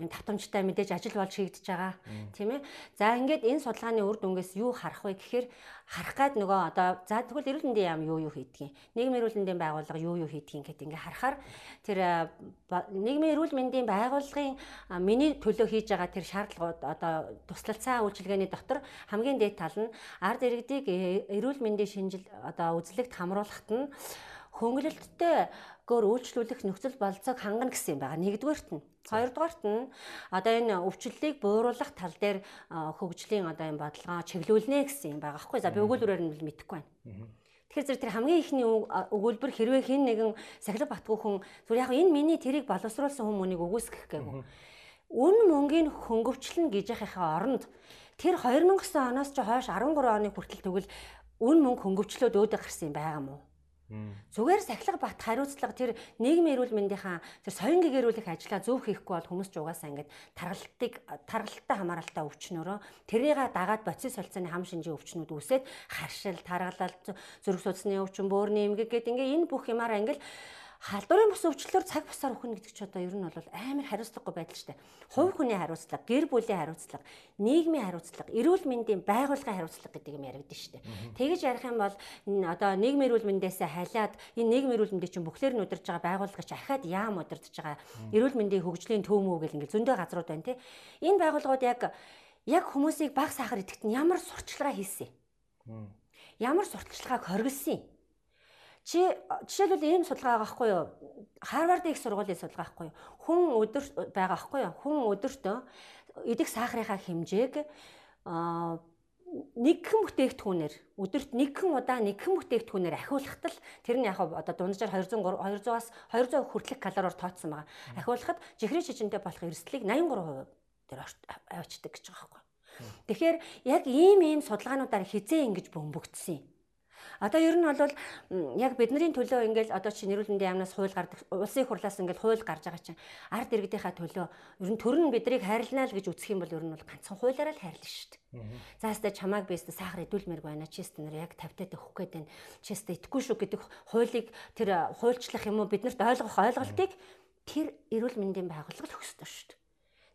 Энэ татамжтай мэдээж ажил болж хийгдэж байгаа. Тийм ээ. За ингээд энэ судалгааны үр дүнгээс юу харах вэ гэхээр харах гад нөгөө одоо за тэгвэл эрүүл мэндийн яам юу юу хийдгийг нийгмийн эрүүл мэндийн байгууллага юу юу хийдгийг гэдэг ингээ харахаар тэр нийгмийн эрүүл мэндийн байгууллагын миний төлөө хийж байгаа тэр шаардлагууд одоо туслалцаа үйлчилгээний дотор хамгийн дээд тал нь ард иргэдийг э, эрүүл мэндийн шинжил одоо үзлэгт хамруулахад нь хөнгөлөлттэй гөр үйлчлүүлэх нөхцөл болцоог хангана гэсэн юм байгаа. Нэгдүгээрт нь. Хоёрдугаарт нь одоо энэ өвчлөлийг бууруулах тал дээр хөгжлийн одоо энэ бодлогоо чиглүүлнэ гэсэн юм байгаа. Аахгүй за би өгүүлбэрээр нь мэдэхгүй байна. Тэгэхээр зэрэг тэр хамгийн ихний өгүүлбэр хэрвээ хин нэгэн сахилга батгүй хүн зүгээр яг энэ миний тэрийг боловсруулсан хүмүүнийг үгүйсгэх гэв. Үн мөнгийн хөнгөвчлөн гэж яхахаа оронд тэр 2009 оноос ч хойш 13 оны хүртэл тэгвэл үн мөнгө хөнгөвчлөөд өөдө гарсан юм байгаа мó. Зүгээр сахилга бат хариуцлага тэр нийгмийн эрүүл мэндийнхаа тэр соён гэгэрүүлэх ажлаа зөв хийхгүй бол хүмүүс ч угаасаа ингээд таргалтыг таргалттай хамааралтай өвчнөрөө тэрийг дагаад боцис солилцооны хам шинжийн өвчнүүд үүсээд харшил, таргалал, зүрх судасны өвчин, бөөрийн эмгэг гэдэг ингээд энэ бүх юмараа ингээд халдварын бус өвчлөлөөр цаг бусаар өхөн гэдэг ч одоо ер нь бол амар хариуцлагагүй байдал дээ. Хувь хүний хариуцлага, гэр бүлийн хариуцлага, нийгмийн хариуцлага, эрүүл мэндийн байгууллагын хариуцлага гэдэг юм яригдэн дээ. Тэгэж ярих юм бол одоо нийгмийн эрүүл мэндээсээ халиад энэ нийгмийн эрүүл мэндийг чинь бүхлээр нь удирж байгаа байгууллага чи ахаад яам удирдах байгаа эрүүл мэндийн хөгжлийн төв мөв гэл ингээл зөндөө газрууд байна тий. Энэ байгууллагууд яг яг хүмүүсийг баг сахар идэхт нь ямар сурталчилгаа хийсэн юм? Ямар сурталчилгааг хоригдсон юм? Чи жишээлбэл ийм судалгаа байгаа байхгүй юу? Харвардын их сургуулийн судалгаа байхгүй юу? Хүн өдөр байгаа байхгүй юу? Хүн өдөртөө идэх сахарынхаа хэмжээг аа нэгхэн бүтээгдэхүүнээр өдөрт нэгхэн удаа нэгхэн бүтээгдэхүүнээр ахиулахад л тэр нь яг одоо дунджаар 200 200-аас 200 хүртэлх калориор тооцсон байгаа. Ахиулахад жихрийн шижинтэй болох эрсдлийг 83% тэр авчдаг гэж байгаа байхгүй. Тэгэхээр яг ийм ийм судалгаануудаар хизээ ингэж бөмбөгдсөн юм. Одоо ер нь бол яг бидний төлөө ингээл одоо чи нэрүүлэндээ яамнаас хууль гардаг улсын хурлаас ингээл хууль гарч байгаа чинь ард иргэдийнхаа төлөө ер нь төр нь биднийг хайрлнаа л гэж үзэх юм бол ер нь бол ганцхан хуулиараа л хайрлна шүү дээ. За хэвээ чамааг би хэвээ сахар идүүлмээр байна. Чи хэвээ нэр яг 50 таад өгөх гээд байна. Чи хэвээ итгэхгүй шүү гэдэг хуулийг тэр хуульчлах юм уу биднэрт ойлгох ойлголтыг тэр эрүүл мэндийн байгууллага л өгсдөг шүү дээ.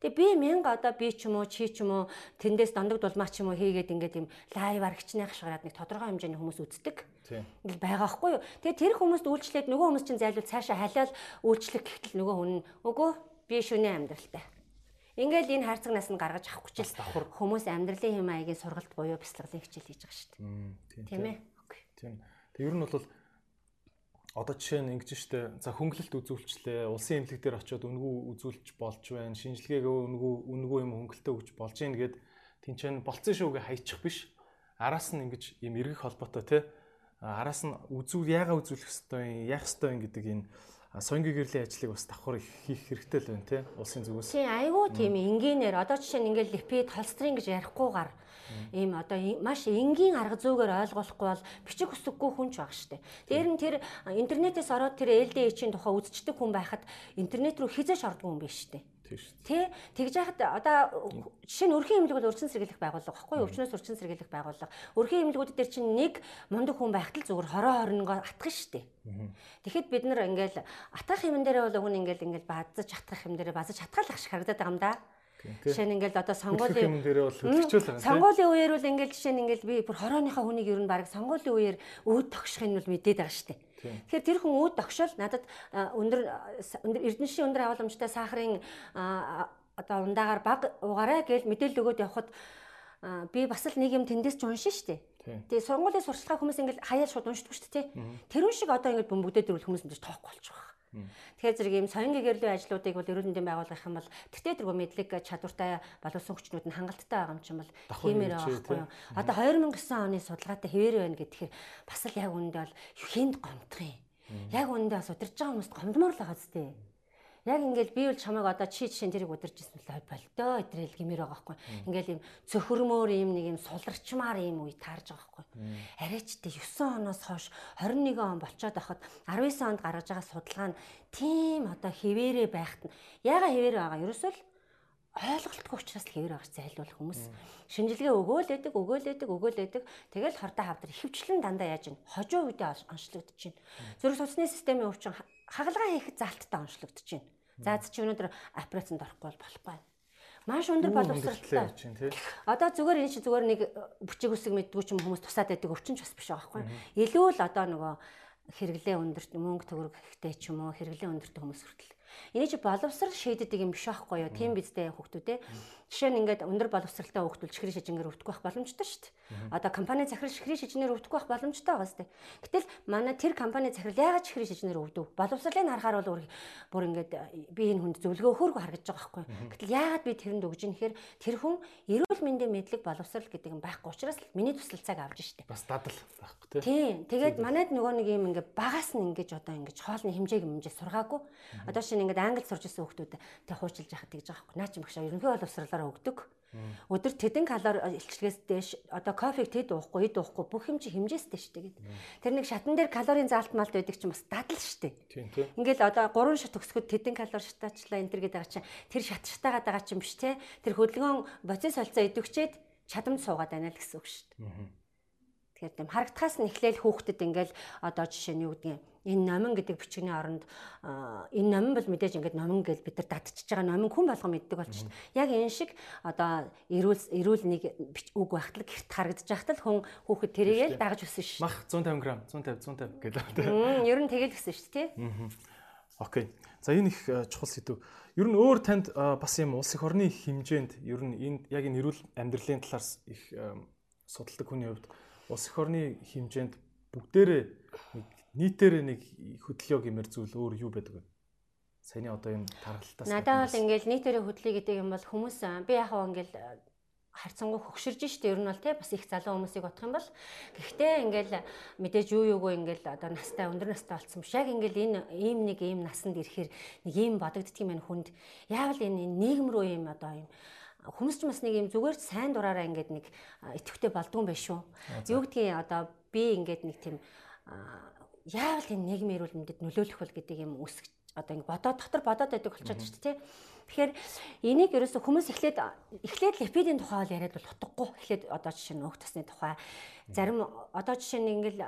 Тэгээ би мянга одоо би ч юм уу чи ч юм уу тэндээс дандаг дулмаа ч юм уу хийгээд ингээд юм лайваар хичнээх шгараад нэг тодорхой хэмжээний хүмүүс үздэг. Ингээл байгаа хгүй юу. Тэгээ тэр хүмүүст үйлчлээд нөгөө хүмүүс чинь зайлуул цаашаа халиал үйлчлэх гэхтэл нөгөө хүн өгөө би шүнээ амьдралтай. Ингээл энэ хайрцаг нас нь гаргаж авах хүчил хүмүүс амьдралын хэм маягийн сургалт буюу бяцлаглалын хичээл хийж байгаа шүү дээ. Тийм ээ. Тийм. Тэг ер нь бол одоо жишээ нь ингэж штэ. За хөнгөлөлт үзүүлчлээ. Улсын эмнэлэг дээр очиод үнгүү үзүүлж болж байна. Шинжилгээгээ үнгүү үнгүү юм хөнгөлтөө өгч болж гин гэд тэнцэн болцсон шүүгээ хайчих биш. Араас нь ингэж юм эргэх холбоотой те араас нь үзүүл яага үзүүлэх хэвээр юм яах хэвээр юм гэдэг энэ соёнгийн гэрлийн ажлыг бас давхар хийх хэрэгтэй л байна те улсын зүгээс. Тий айгүй тийм энгийнээр. Одоо жишээ нь ингээл липид холестерин гэж ярихгүйгээр ийм одоо маш энгийн арга зүйгээр ойлгуулахгүй бол бичиг хүсэггүй хүн ч байгаа штэ. Тэр нь тэр интернетээс ороод тэр LDH-ийн тухай үзчихдэг хүн байхад интернет рүү хизээш ордгүй хүн биш штэ. Тэ тэгж яхад одоо жишээ нь өрхийн имлэг бол өрчин сэргийлэх байгууллага багхгүй өвчнөөс өрчин сэргийлэх байгууллага. Өрхийн имлэгүүд дээр чинь нэг мундаг хүн байхад л зүгээр хороо хорнгоо атгах штэ. Тэгэхэд бид нар ингээл атгах юм дээрээ бол өгн ингээл ингээл базаж атгах юм дээрээ базаж атгаалах шиг харагдаад байгаа юм да. Жишээ нь ингээл одоо сонгуулийн юм дээрээ бол хөдөлгчүүл байгаа. Сонгуулийн үеэр бол ингээл жишээ нь ингээл би бүр хорооныхаа хүнийг ер нь баг сонгуулийн үеэр өөд тогшихын нь бол мэдээд байгаа штэ. Тэгэхээр тэр хүн өөд тогшол надад өндөр өндөр эрдэнэшийн өндөр агуулмжтай сахарын одоо ундаагаар баг угаарай гэж мэдээлэл өгөөд явхад би бас л нэг юм тэндээс ч уншин штэ. Тэгээ сургуулийн сурчлагын хүмүүс ингээл хаяа шууд уншдаг штэ тий. Тэрүүн шиг одоо ингээд бөмбөгдөөд ирвэл хүмүүс энэ тоохгүй болчих واخ. Тэгэхээр зэрэг ийм соён гэгэрлийн ажлуудыг бол ерөнхийдөө байгуулах юм бол тэгтээ тэргүй мэдлэг чадвартай боловсон хүчнүүд нь хангалттай байгаа юм чинь бол хиймээр байгаа байхгүй юу. Одоо 2009 оны судалгаатай хэвээр байна гэхээр бас л яг үүндээ бол хүнд гомдох юм. Яг үүндээ бас удирж байгаа хүмүүст гомдмоор л байгаа зү. Яг ингээл би бол чамайг одоо чи жишээ тэрийг удирж ирсэн л болтоо өдрөл гэмээр байгаа байхгүй. Ингээл юм цөхөрмөр юм нэг юм суларчмаар юм үе таарж байгаа байхгүй. Арайчтай 9 оноос хойш 21 он болцоод байхад 19 онд гаргаж байгаа судалгаа нь тийм одоо хിവэрэ байхад нь яга хിവэрэ байгаа. Ерөөсөө л ойлголтгүй учраас л хэвээр байгаач зайлуул хүмүүс. Шинжилгээ өгөөл өгдөг, өгөөл өгдөг, өгөөл өгдөг. Тэгэл хортой хавдар ихэвчлэн дандаа яаж ин хожуу үедээ онцлогдож байна. Зүрх судасны системийн өвчин хагалгаа хийхэд залттай онцлогдож байна. За чи өнөөдөр операцанд орохгүй бол болохгүй. Маш өндөр боловсралтай. Одоо зүгээр энэ чи зүгээр нэг бүчиг үсэг мэддгүү ч юм хүмүүс тусаад байдаг өвчин ч бас биш байгаа байхгүй. Илүү л одоо нөгөө хэрэглээ өндөрт мөнгө төгрөг ихтэй ч юм уу хэрэглээ өндөрт хүмүүс хүртэл Эний чи боловсрал шийддэг юм биш байхгүй юу? Тийм биздээ хүүхдүүд ээ. Жишээ нь ингээд өндөр боловсралтай хүүхдүүл чихрийн шижингээр өвдөхгүй байх боломжтой шүү дээ. Одоо компани захирал чихрийн шижинээр өвдөхгүй байх боломжтой байгаа сте. Гэтэл манай тэр компани захирал яагаад чихрийн шижинээр өвдөв? Боловсралыг харахаар бол бүр ингээд би энэ хүнд зөвлөгөө өгөхөөргөө харагдаж байгаа байхгүй? Гэтэл яагаад би тэрэнд өгж ийн гэхээр тэр хүн эрүүл мэндийн мэдлэг боловсрал гэдэг юм байхгүй учраас миний туслалцааг авж штэ. Бас дадал байхгүй тийм. Тэгээд манайд нөгөө нэг юм ингээд багаас нь ингээд одоо ингээд хоолны хэмжээг хэмжээ сургаагүй. Одоо шинэ ингээд англи сурж исэн хүмүүс тэг хуучилж яхад тэгж байгаа байхгүй. Наа чи багшаа ерөнхий боловсралаараа өгдөг. Өдөр тэдэн калори илчлэгээс дээш одоо кофег тэд уухгүй, эд уухгүй бүх юм чи хэмжээстэй шүү дээ гэдэг. Тэр нэг шатан дээр калорийн заалт малт байдаг чинь бас дадал шүү дээ. Тийм тийм. Ингээл одоо 3 шат төгсгöd тэдэн калори шатаачлаа энэ төр гэдэг байгаа чинь тэр шат шатаагаад байгаа чинь биш те. Тэр хөдөлгөөн боцис солилцоо идэвчээд чадамж суугаад байна л гэсэн үг шүү дээ. Тэгэхээр тийм харагдахаас нь эхлээл хүүхдэд ингээл одоо жишээ нь юу гэдгийг энэ номин гэдэг бичгийн оронд энэ номин бол мэдээж ингээд номин гэж бид нар датчихж байгаа номин хүн болго мэддэг болчих. Яг энэ шиг одоо эрүүл эрүүл нэг үг байхтал гэрт харагдаж байхтал хүн хүүхэд тэрийгэл дагаж өссөн ш. Мах 150 г 150 150 гэдэг. Ер нь тэгэл гэсэн ш тий. Окей. За энэ их чухал сэдв. Ер нь өөр танд бас юм улс их орны хэмжээнд ер нь энэ яг энэ эрүүл амьдралын талаас их судалдаг хүний хувьд улс их орны хэмжээнд бүгдээрээ нэг нийтээр нэг хөдөлгөө гэмээр зүйл өөр юу байдаг вэ? Саяны одоо энэ тархалтаас Надад бол ингээл нийтээр хөдлөе гэдэг юм бол хүмүүс би яг хаа ингээл харцангуй хөгширж штэ. Ер нь бол те бас их залуу хүмүүсийг бодох юм бол. Гэхдээ ингээл мэдээж юу юугүй ингээл одоо настай өндөр настай болсон биш. Яг ингээл энэ ийм нэг ийм насанд ирэхээр нэг ийм бодогддөг юм байна хүнд. Яавал энэ нийгэм рүү ийм одоо ийм хүмүүс ч бас нэг юм зүгээр сайн дураараа ингээд нэг итгэвтэй болдгүй юм байна шүү. Юу гэдгийг одоо би ингээд нэг тийм яавал энэ нийгмийн эрүүл мэндэд нөлөөлөх бол гэдэг юм үсгэж одоо ингэ бодоод дотор бодоод байдаг болчиход шүү дээ. Тэгэхээр энийг ерөөсө хүмүүс эхлээд эхлээд липидийн тухай бол яриад бол утгагүй. Эхлээд одоо жишээ нь өөх тосны тухай зарим одоо жишээ нь ингээл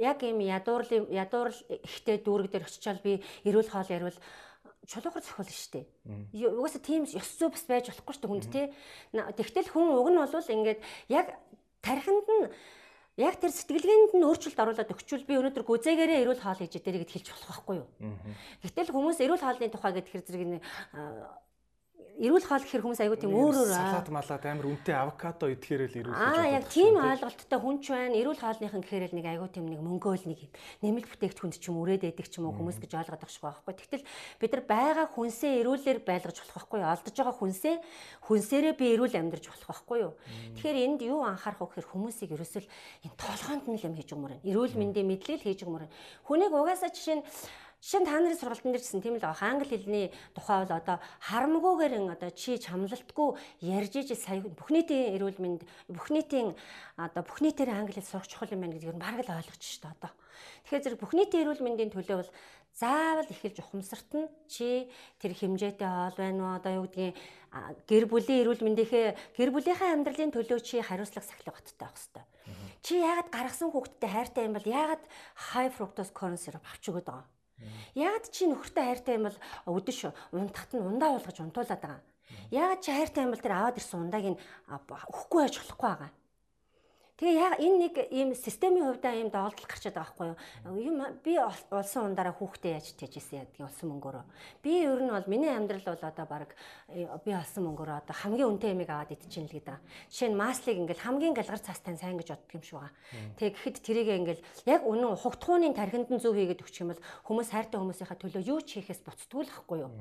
яг ийм ядуурлын ядуурл ихтэй дүүрэг дээр очичаал би эрүүл хоол ярил чулуухар зохиол дээ. Угаасаа тийм ёс зүй бас байж болохгүй дээ хүнд тий. Тэгтэл хүн уг нь бол ингээд яг тархинд нь яг тэр сэтгэлгээнд нь өөрчлөлт оруулаад өгчүүл би өнөөдөр гүзээгээрээ эрүүл хоол хийж дээрээ гэд хэлж болох байхгүй юу. Гэтэл хүмүүс эрүүл хоолны тухай гэхээр зэрэг эрүүл хоол гэхэр хүмүүс аягүй тийм өөр өөр салат малат амар үнэтэй авокадо идэхээр л эрүүл Аа яг тийм ойлголттой хүн ч байна. Эрүүл хоолныхан гэхээр л нэг аягүй тийм нэг мөнгөөл нэг юм. Нэмэлт бүтээгдэхүүнд ч юм өрөөд байдаг ч юм уу хүмүүс гэж ойлгоод шүү байхгүй. Тэгтэл бид нар байгаа хүнсээ эрүүлэр байлгаж болох байхгүй? Олдож байгаа хүнсээ хүнсээрээ би эрүүл амьдарч болох байхгүй юу? Тэгэхээр энд юу анхаарах вэ гэхээр хүмүүсийг ерөөсөл энэ толгоонд нь л юм хийж өгмөр байна. Эрүүл мэндийн мэдлэл хийж өгмөр байна. Хүнийг угаасаа жишээ нь Нь та нарын сургалтын дээр гэсэн тийм л байгаа. Англи хэлний тухай бол одоо харамгүйгээр одоо чи чамлалтгүй ярьж иж сая бүх нийтийн эрүүл мэнд бүх нийтийн одоо бүх нийтээр англи хэл сурах чухал юм байна гэдгийг нь бараг л ойлгоч шүү дээ одоо. Тэгэхээр зэрэг бүх нийтийн эрүүл мэндийн төлөө бол заавал эхэлж ухамсарт нь чи тэр хэмжээтэй хоол байна уу одоо юу гэдгийг гэр бүлийн эрүүл мэндийнхээ гэр бүлийнхээ амьдралын төлөө чи хариуцлага сахилга баттай авах хэрэгтэй. Чи яагаад гаргасан хүүхдтэй хайртай юм бол яагаад high fructose corn syrup авч өгöd байгаа Яагаад чи нөхөртэй хайртай юм бол өдөш унтахт нь ундаа уулгаж унтуулад байгаа. Яагаад чи хайртай юм бол тэр аваад ирсэн ундааг нь өгөхгүй байж болохгүй байгаа. Тэгээ яг энэ нэг ийм системийн хувьдаа ийм доолдол гарчаад байгаа байхгүй юу? Юм би улсын ундаараа хүүхдээ яаж тэжсэн ядгийн улсын мөнгөөрөө. Би ер нь бол миний амьдрал бол одоо баг э, би олсон мөнгөөрөө одоо хамгийн үнэтэй ямиг аваад идчихээн л гэдэг. Жишээ нь маслыг ингээл хамгийн галгар цаастай сайн гэж боддог юм шиг байгаа. Тэгээ гэхэд тэрийг ингээл яг үнэн хугтгууны тархинд нь зөв хийгээд өгчих юм бол хүмүүс хайртай хүмүүсийнхаа төлөө юу ч хийхээс буцдгүй л байхгүй юу?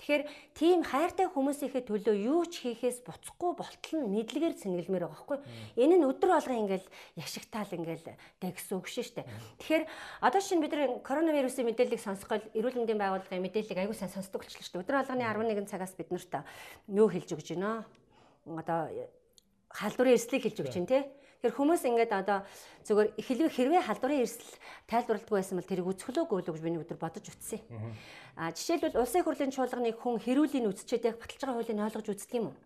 Тэгэхээр тийм хайртай хүмүүсийнхээ төлөө юу ч хийхээс буцахгүй болтол нь мэдлэгээр сэнгэлмээр байгаа байхгүй юу? Энэ нь өдөр болго ингээл яшигтаал ингээл гэсэн үг шүү дээ. Тэгэхээр одоо шинэ бид нар коронавирусын мэдээллийг сонсгол эрүүл мэндийн байгууллагын мэдээллийг аягүй сайн сонсдог болчихлоо шүү дээ. Өдөр алганы 11 цагаас бид нарт юу хэлж өгч байна? Одоо халдварын эрсдлийг хэлж өгч байна тий. Тэгэхээр хүмүүс ингээд одоо зөвхөн хэлвэ хэрвээ халдварын эрсдэл тайлбарладаг байсан бол тэрийг үзэхлөөгүй л гэж миний өдөр бодож утсан. А жишээлбэл улсын хурлын чуулганыг хүн хэрүүлийн үсчээд яг баталж байгаа хуулийг ойлгож үздэг юм уу?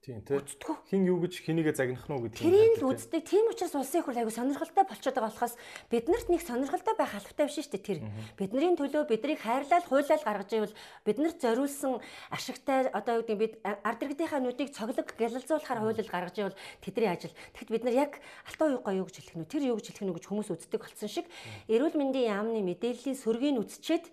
Тийм тий. Хин юу гэж хинийгээ загнах нь уу гэдэг. Тэрийг л үздэг. Тийм учраас улсын их хурл аягүй сонирхолтой болчиход байгаа болохоос биднэрт нэг сонирхолтой байх албатай биш шүү дээ тэр. Бидний төлөө биднийг хайрлал, хуйлал гаргаж ивэл биднэрт зориулсан ашигтай одоо юу гэдэг бид ард иргэдийнхаа нүдийг цоглог гялалзуулахаар хуйлал гаргаж ивэл тэдний ажил. Тэгэхэд бид нар яг алтан уйгаа юу гэж хэлэх нь тэр юу гэж хэлэх нь гэж хүмүүс үздэг болсон шиг эрүүл мэндийн яамны мэдээллийн сөргийг үзчихэд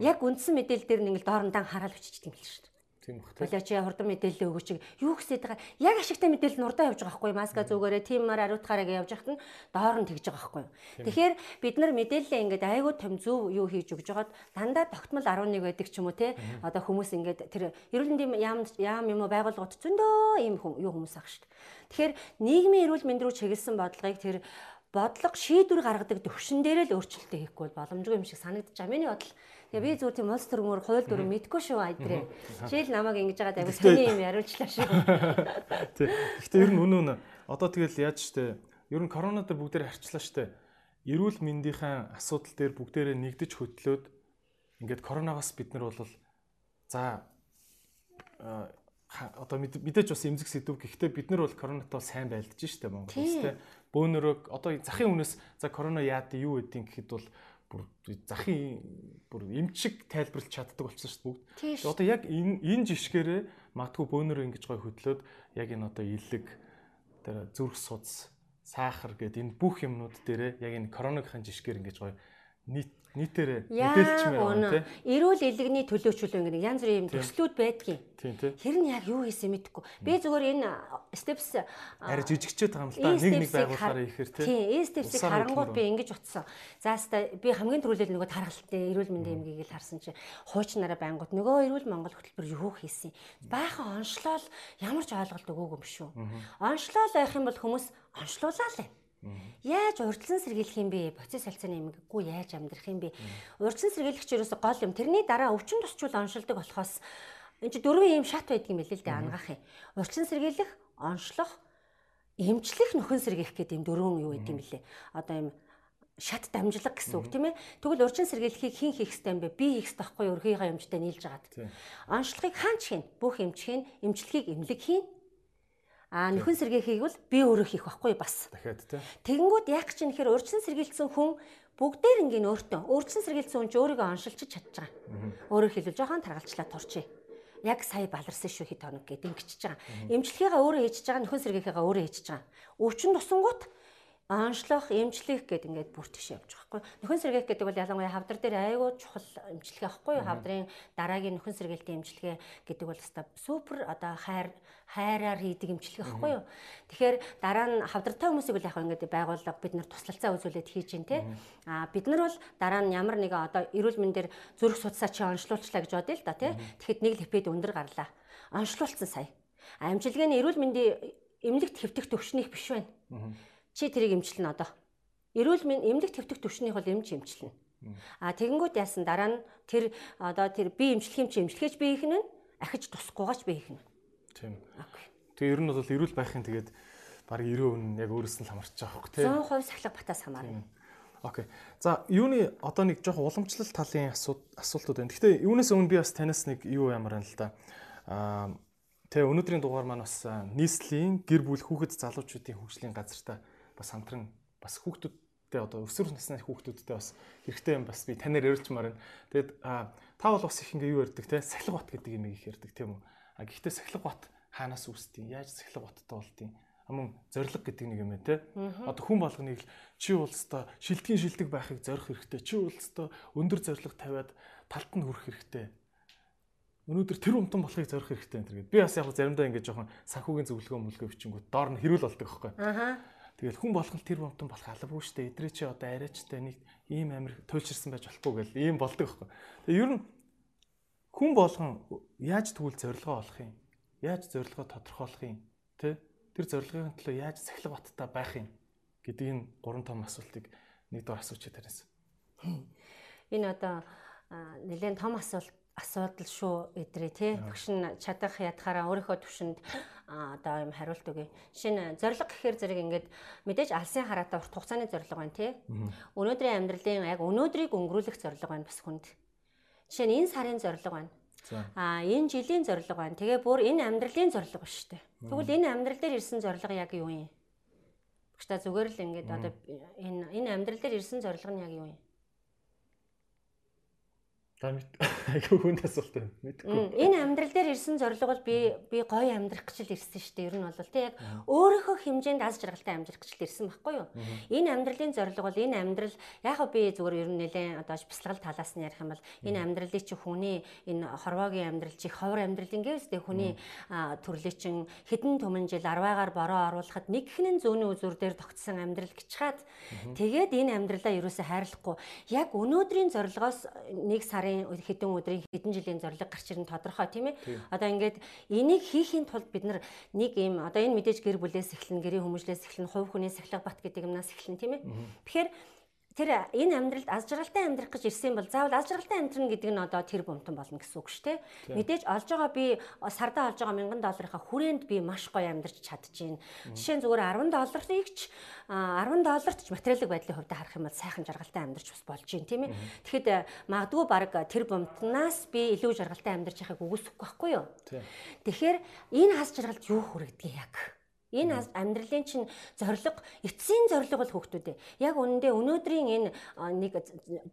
яг үндсэн мэдээлэл дээр нэг л доорондоо хараал бичиж тийм л шүү дээ. Тийм бах. Болооч хурдан мэдээлэл өгөөч. Юу гэсэд байгаа. Яг ашигтай мэдээлэл нурдаа явж байгаа байхгүй маска зүгээрээ тиймээр ариутгаараа гэж явж хахад нь доор нь тэгж байгаа байхгүй. Тэгэхээр бид нар мэдээлэлээ ингээд айгүй том зөв юу хийж өгж байгаад дандаа тогтмол 11 байдаг ч юм уу те. Одоо хүмүүс ингээд тэр эрүүл мэндийн яам яам юм уу байгууллагууд зөндөө ийм юу хүмүүс ах шүү дээ. Тэгэхээр нийгмийн эрүүл мэнд рүү чиглэсэн бодлогыг тэр бодлого шийдвэр гаргадаг төвшин дээр л өөрчлөлтөө хийхгүй бол боломжгүй юм шиг санагдаж байгаа. Миний бодол Тэгээ би зүгээр тийм улс төрмөр хууль дүрм мэдгүй шүү айдрээ. Жишээл намайг ингэж байгаа даа сони юм яриулчлаа шүү. Тий. Гэхдээ ер нь үнэн одоо тэгэл яаж штэ ер нь корона дээр бүгдээр харчлаа штэ. Эрүүл мэндийнхэн асуудал дээр бүгдээрээ нэгдэж хөтлөөд ингээд коронавигаас бид нар бол за одоо мэдээж бас эмзэг сэдв гэхдээ бид нар бол коронавитол сайн байлдаж штэ Монгол улс те бөөнөрөө одоо захын үнээс за корона яад юу гэдгийг гэхэд бол бүр захын бүр эмчиг тайлбарлаж чаддаг болсон шүү дээ бүгд. Одоо яг энэ энэ жишгээрээ магадгүй бөөнөр ингэж гой хөдлөөд яг энэ одоо илэг тэр зүрх судас сахар гэдэг энэ бүх юмнууд дээрээ яг энэ коронавигийн жишгээр ингэж гой нийт нийтээр мэдээлчмээр байна тийм. Эрүүл элэгний төлөөчлөө ингэ янз бүрийн юм төслүүд байдгийн. Тийм тийм. Тэр нь яг юу хийсэн мэдэхгүй. Би зүгээр энэ steps арай жижигчээд байгаа юм л да. Нэг нэг байгуулахаараа ихээр тийм. Тийм, энэ steps-ийг харангууд би ингэж утсан. За хаста би хамгийн түрүүлэл нөгөө тархалтын эрүүл мэндийн эмгийг л харсан чинь хуучнараа байнгут нөгөө эрүүл Монгол хөтөлбөр юу хийсэн. Баахан онцлол ямар ч ойлголт өгөөгүй юм шүү. Онцлол байх юм бол хүмүүс онцлуулаа л юм Яаж урьдчилан сэргийлэх юм бэ? Процесс хэлцээний эмгэггүй яаж амьдрах юм бэ? Урьдчилан сэргийлэгч ерөөсө гол юм. Тэрний дараа өвчин тусчул оншилдог болохоос энэ чи дөрвөн юм шат байдаг юм билээ л дээ ангаах юм. Урьдчилан сэргийлэх, онцлох, эмчлэх, нөхөн сэргийлэх гэдэг юм дөрвөн юу байдаг юм билээ. Одоо юм шат дамжлага гэсэн үг тийм ээ. Тэгвэл урьдчилан сэргийлэхийг хэн хийх ёстой юм бэ? Би хийх ёстой байхгүй өрхийнхаа эмчтэй нийлж агаад. Онцлохыг хаан ч хийн. Бүх эмч хийн, эмчлэхийг эмнэлэг хийн А нөхөн сэргээхийг бол би өөрөө хийх байхгүй бас. Дахиад тий. Тэгэнгүүт яг чинь ихэр урьдчилан сэргийлсэн хүн бүгдээр ингийн өөртөө өөрчлөн сэргийлсэн хүн ч өөрийгөө оншилж чадж байгаа. Өөрөөр хэлбэл жоохон таргалчлаа турчээ. Яг сая баларсан шүү хэд хоног гэдэг ингэчихэж байгаа. Эмчилгээгээ өөрөө хийчихэж байгаа, нөхөн сэргээхээгээ өөрөө хийчихэж байгаа. Өвчин тусангууд онцлох, эмчлэх гэд ингээд бүр тийш явж байгаа хгүй. Нөхөн сэргээх гэдэг бол ялангуяа хавдар дээр айгүй чухал эмчилгээ аахгүй юу? Хавдрын дараагийн нөхөн сэргээлтийн эмчилгээ гэдэг бол өста супер одоо хайр хайраар хийдэг эмчилгээ аахгүй юу? Тэгэхээр дараа нь хавдартай хүмүүсийг бол яг ингээд байгууллага бид нар туслалцаа үзүүлээд хийж гин те. А бид нар бол дараа нь ямар нэгэн одоо эрүүл мэндээр зүрх судасаа чи онцлуулчлаа гэж бодъё л да те. Тэгэхэд нэг л хэпэд өндөр гарлаа. Онцлуулсан сая. А эмчилгээний эрүүл мэндийн эмнэлэгт хэвтэх төвшнийх биш байна Чи тэрийг эмчилнэ одоо. Эрүүл мэнд эмнэлэг твтөх төвшнийг бол эмч эмчилнэ. А тэгэнгүүт яасан дараа нь тэр одоо тэр би эмчлэх юм чи эмчлэхэж би хийх нь ахиж тусахгүйгаач би хийх нь. Тийм. Тэгээ ер нь бол эрүүл байхын тэгээд баг 90% нь яг өөрөөс нь л хамарч байгаа хөх тийм. 100% сахлах батаас хамаарна. Окей. За юуны одоо нэг жоох уламжлал талын асуултууд байна. Гэхдээ юунаас өмнө би бас танаас нэг юу ямар байна л да. Аа тэгээ өнөөдрийн дугаар маань бас нийслэлийн гэр бүл хүүхэд залуучуудын хөгжлийн газар та бас хамтран бас хүүхдүүдтэй одоо өсвөр насны хүүхдүүдтэй бас хэрэгтэй юм бас би танаар ярилцмаар байна. Тэгээд та бол бас их ингээ юу ярьдаг те сахилга бат гэдэг юм их ярьдаг тийм үү. А гэхдээ сахилга бат хаанаас үүсдэг? Яаж сахилга баттай болдгийг амун зориг гэдэг нэг юм ээ те. Одоо хүн болгоныг л чи улстай шилдгийн шилдэг байхыг зорих хэрэгтэй. Чи улстай өндөр зориг тавиад талд нь хүрэх хэрэгтэй. Өнөөдөр тэр умтан болохыг зорих хэрэгтэй энэ төр. Би бас яг заримдаа ингэ жоохон санхүүгийн зөвлөгөө мөлгөө бичингүү доор нь хэрүүл болдог байхгүй. Тэгэл хүн болгол тэр бомтон болох албагүй шүү дээ. Эдрээ чи одоо арайчтай нэг ийм амир туйлширсан байж болохгүй гэл ийм болдог байхгүй. Тэгээ ер нь хүн болгон яаж тэгвэл зорилгоо олох юм? Яаж зорилгоо тодорхойлох юм? Тэ? тэр зорилгын төлөө яаж сахилга баттай байх юм гэдгийг энэ гурван том асуултыг нэг дор асууч тараас. Энэ одоо нэлээд том асуулт асуудал шүү эдрээ тий багш нь чадах ядахаараа өөрийнхөө төвшөнд одоо юм хариулт өгье. Нь зориг гэхээр зэрэг ингээд мэдээж алсын хараатай урт хугацааны зориг байна тий. Өнөөдрийн амьдралын яг өнөөдрийг өнгөрүүлэх зориг байна бас хүнд. Жишээ нь энэ сарын зориг байна. Аа энэ жилийн зориг байна. Тэгээ бүр энэ амьдралын зориг ба дээ. Тэгвэл энэ амьдрал дээр ирсэн зориг яг юу юм? Багш та зүгээр л ингээд одоо энэ энэ амьдрал дээр ирсэн зориг нь яг юу юм? Та мэд айгүй хүн асуулт байна. Мэдгүй. Энэ амьдрал дээр ирсэн зорилго бол би би гоё амьдрах гэж л ирсэн шүү дээ. Ер нь бол тий. Яг өөрийнхөө хэмжээнд аз жаргалтай амьдрах гэж л ирсэн байхгүй юу? Энэ амьдралын зорилго бол энэ амьдрал яг би зүгээр ер нь нэлээд одоо бяцлал талаас нь ярих юм бол энэ амьдралыг чи хүний энэ хорвоогийн амьдрал чи ховор амьдрал ингээс дээ хүний төрлөө чин хэдэн түмэн жил арваагаар бороо оруулахад нэг хинэн зүүнийн үзүр дээр тогтсон амьдрал гэж хаад тэгээд энэ амьдралаа ерөөсө хайрлахгүй. Яг өнөөдрийн зорилгоос нэг сарын сарын хэдэн өдрийн хэдэн жилийн зорилго гарч ирэн тодорхой тийм ээ. Одоо ингээд энийг хийхийн тулд бид нар нэг юм одоо энэ мэдээж гэр бүлээс эхлэн гэрийн хүмүүжлээс эхлэн хувь хүний сахилга бат гэдэг юмнаас эхлэн тийм ээ. Тэгэхээр тэр энэ амьдралд аз жаргалтай амьдрах гэж ирсэн бол заавал аз жаргалтай амьдрах гэдэг нь одоо тэр бомтон болно гэсэн үг шүү дээ. Мэдээж олж байгаа би сардаа олж байгаа 1000 долларынхаа хүрээнд би маш гоё амьдарч чадчихээн. Жишээ нь зүгээр 10 долларыг ч 10 долларт ч материалын байдлын хувьд харах юм бол сайхан жаргалтай амьдарч бас болж байна тийм ээ. Тэгэхэд магадгүй баг тэр бомтнаас би илүү жаргалтай амьдарч яхахыг үгүйсэхгүй байхгүй юу? Тэгэхээр энэ аз жаргалд юу хүрэгдэг яг? Энэ амьдралын чинь зориг эцсийн зориг бол хүүхдүүд. Яг үнэндээ өнөөдрийн энэ нэг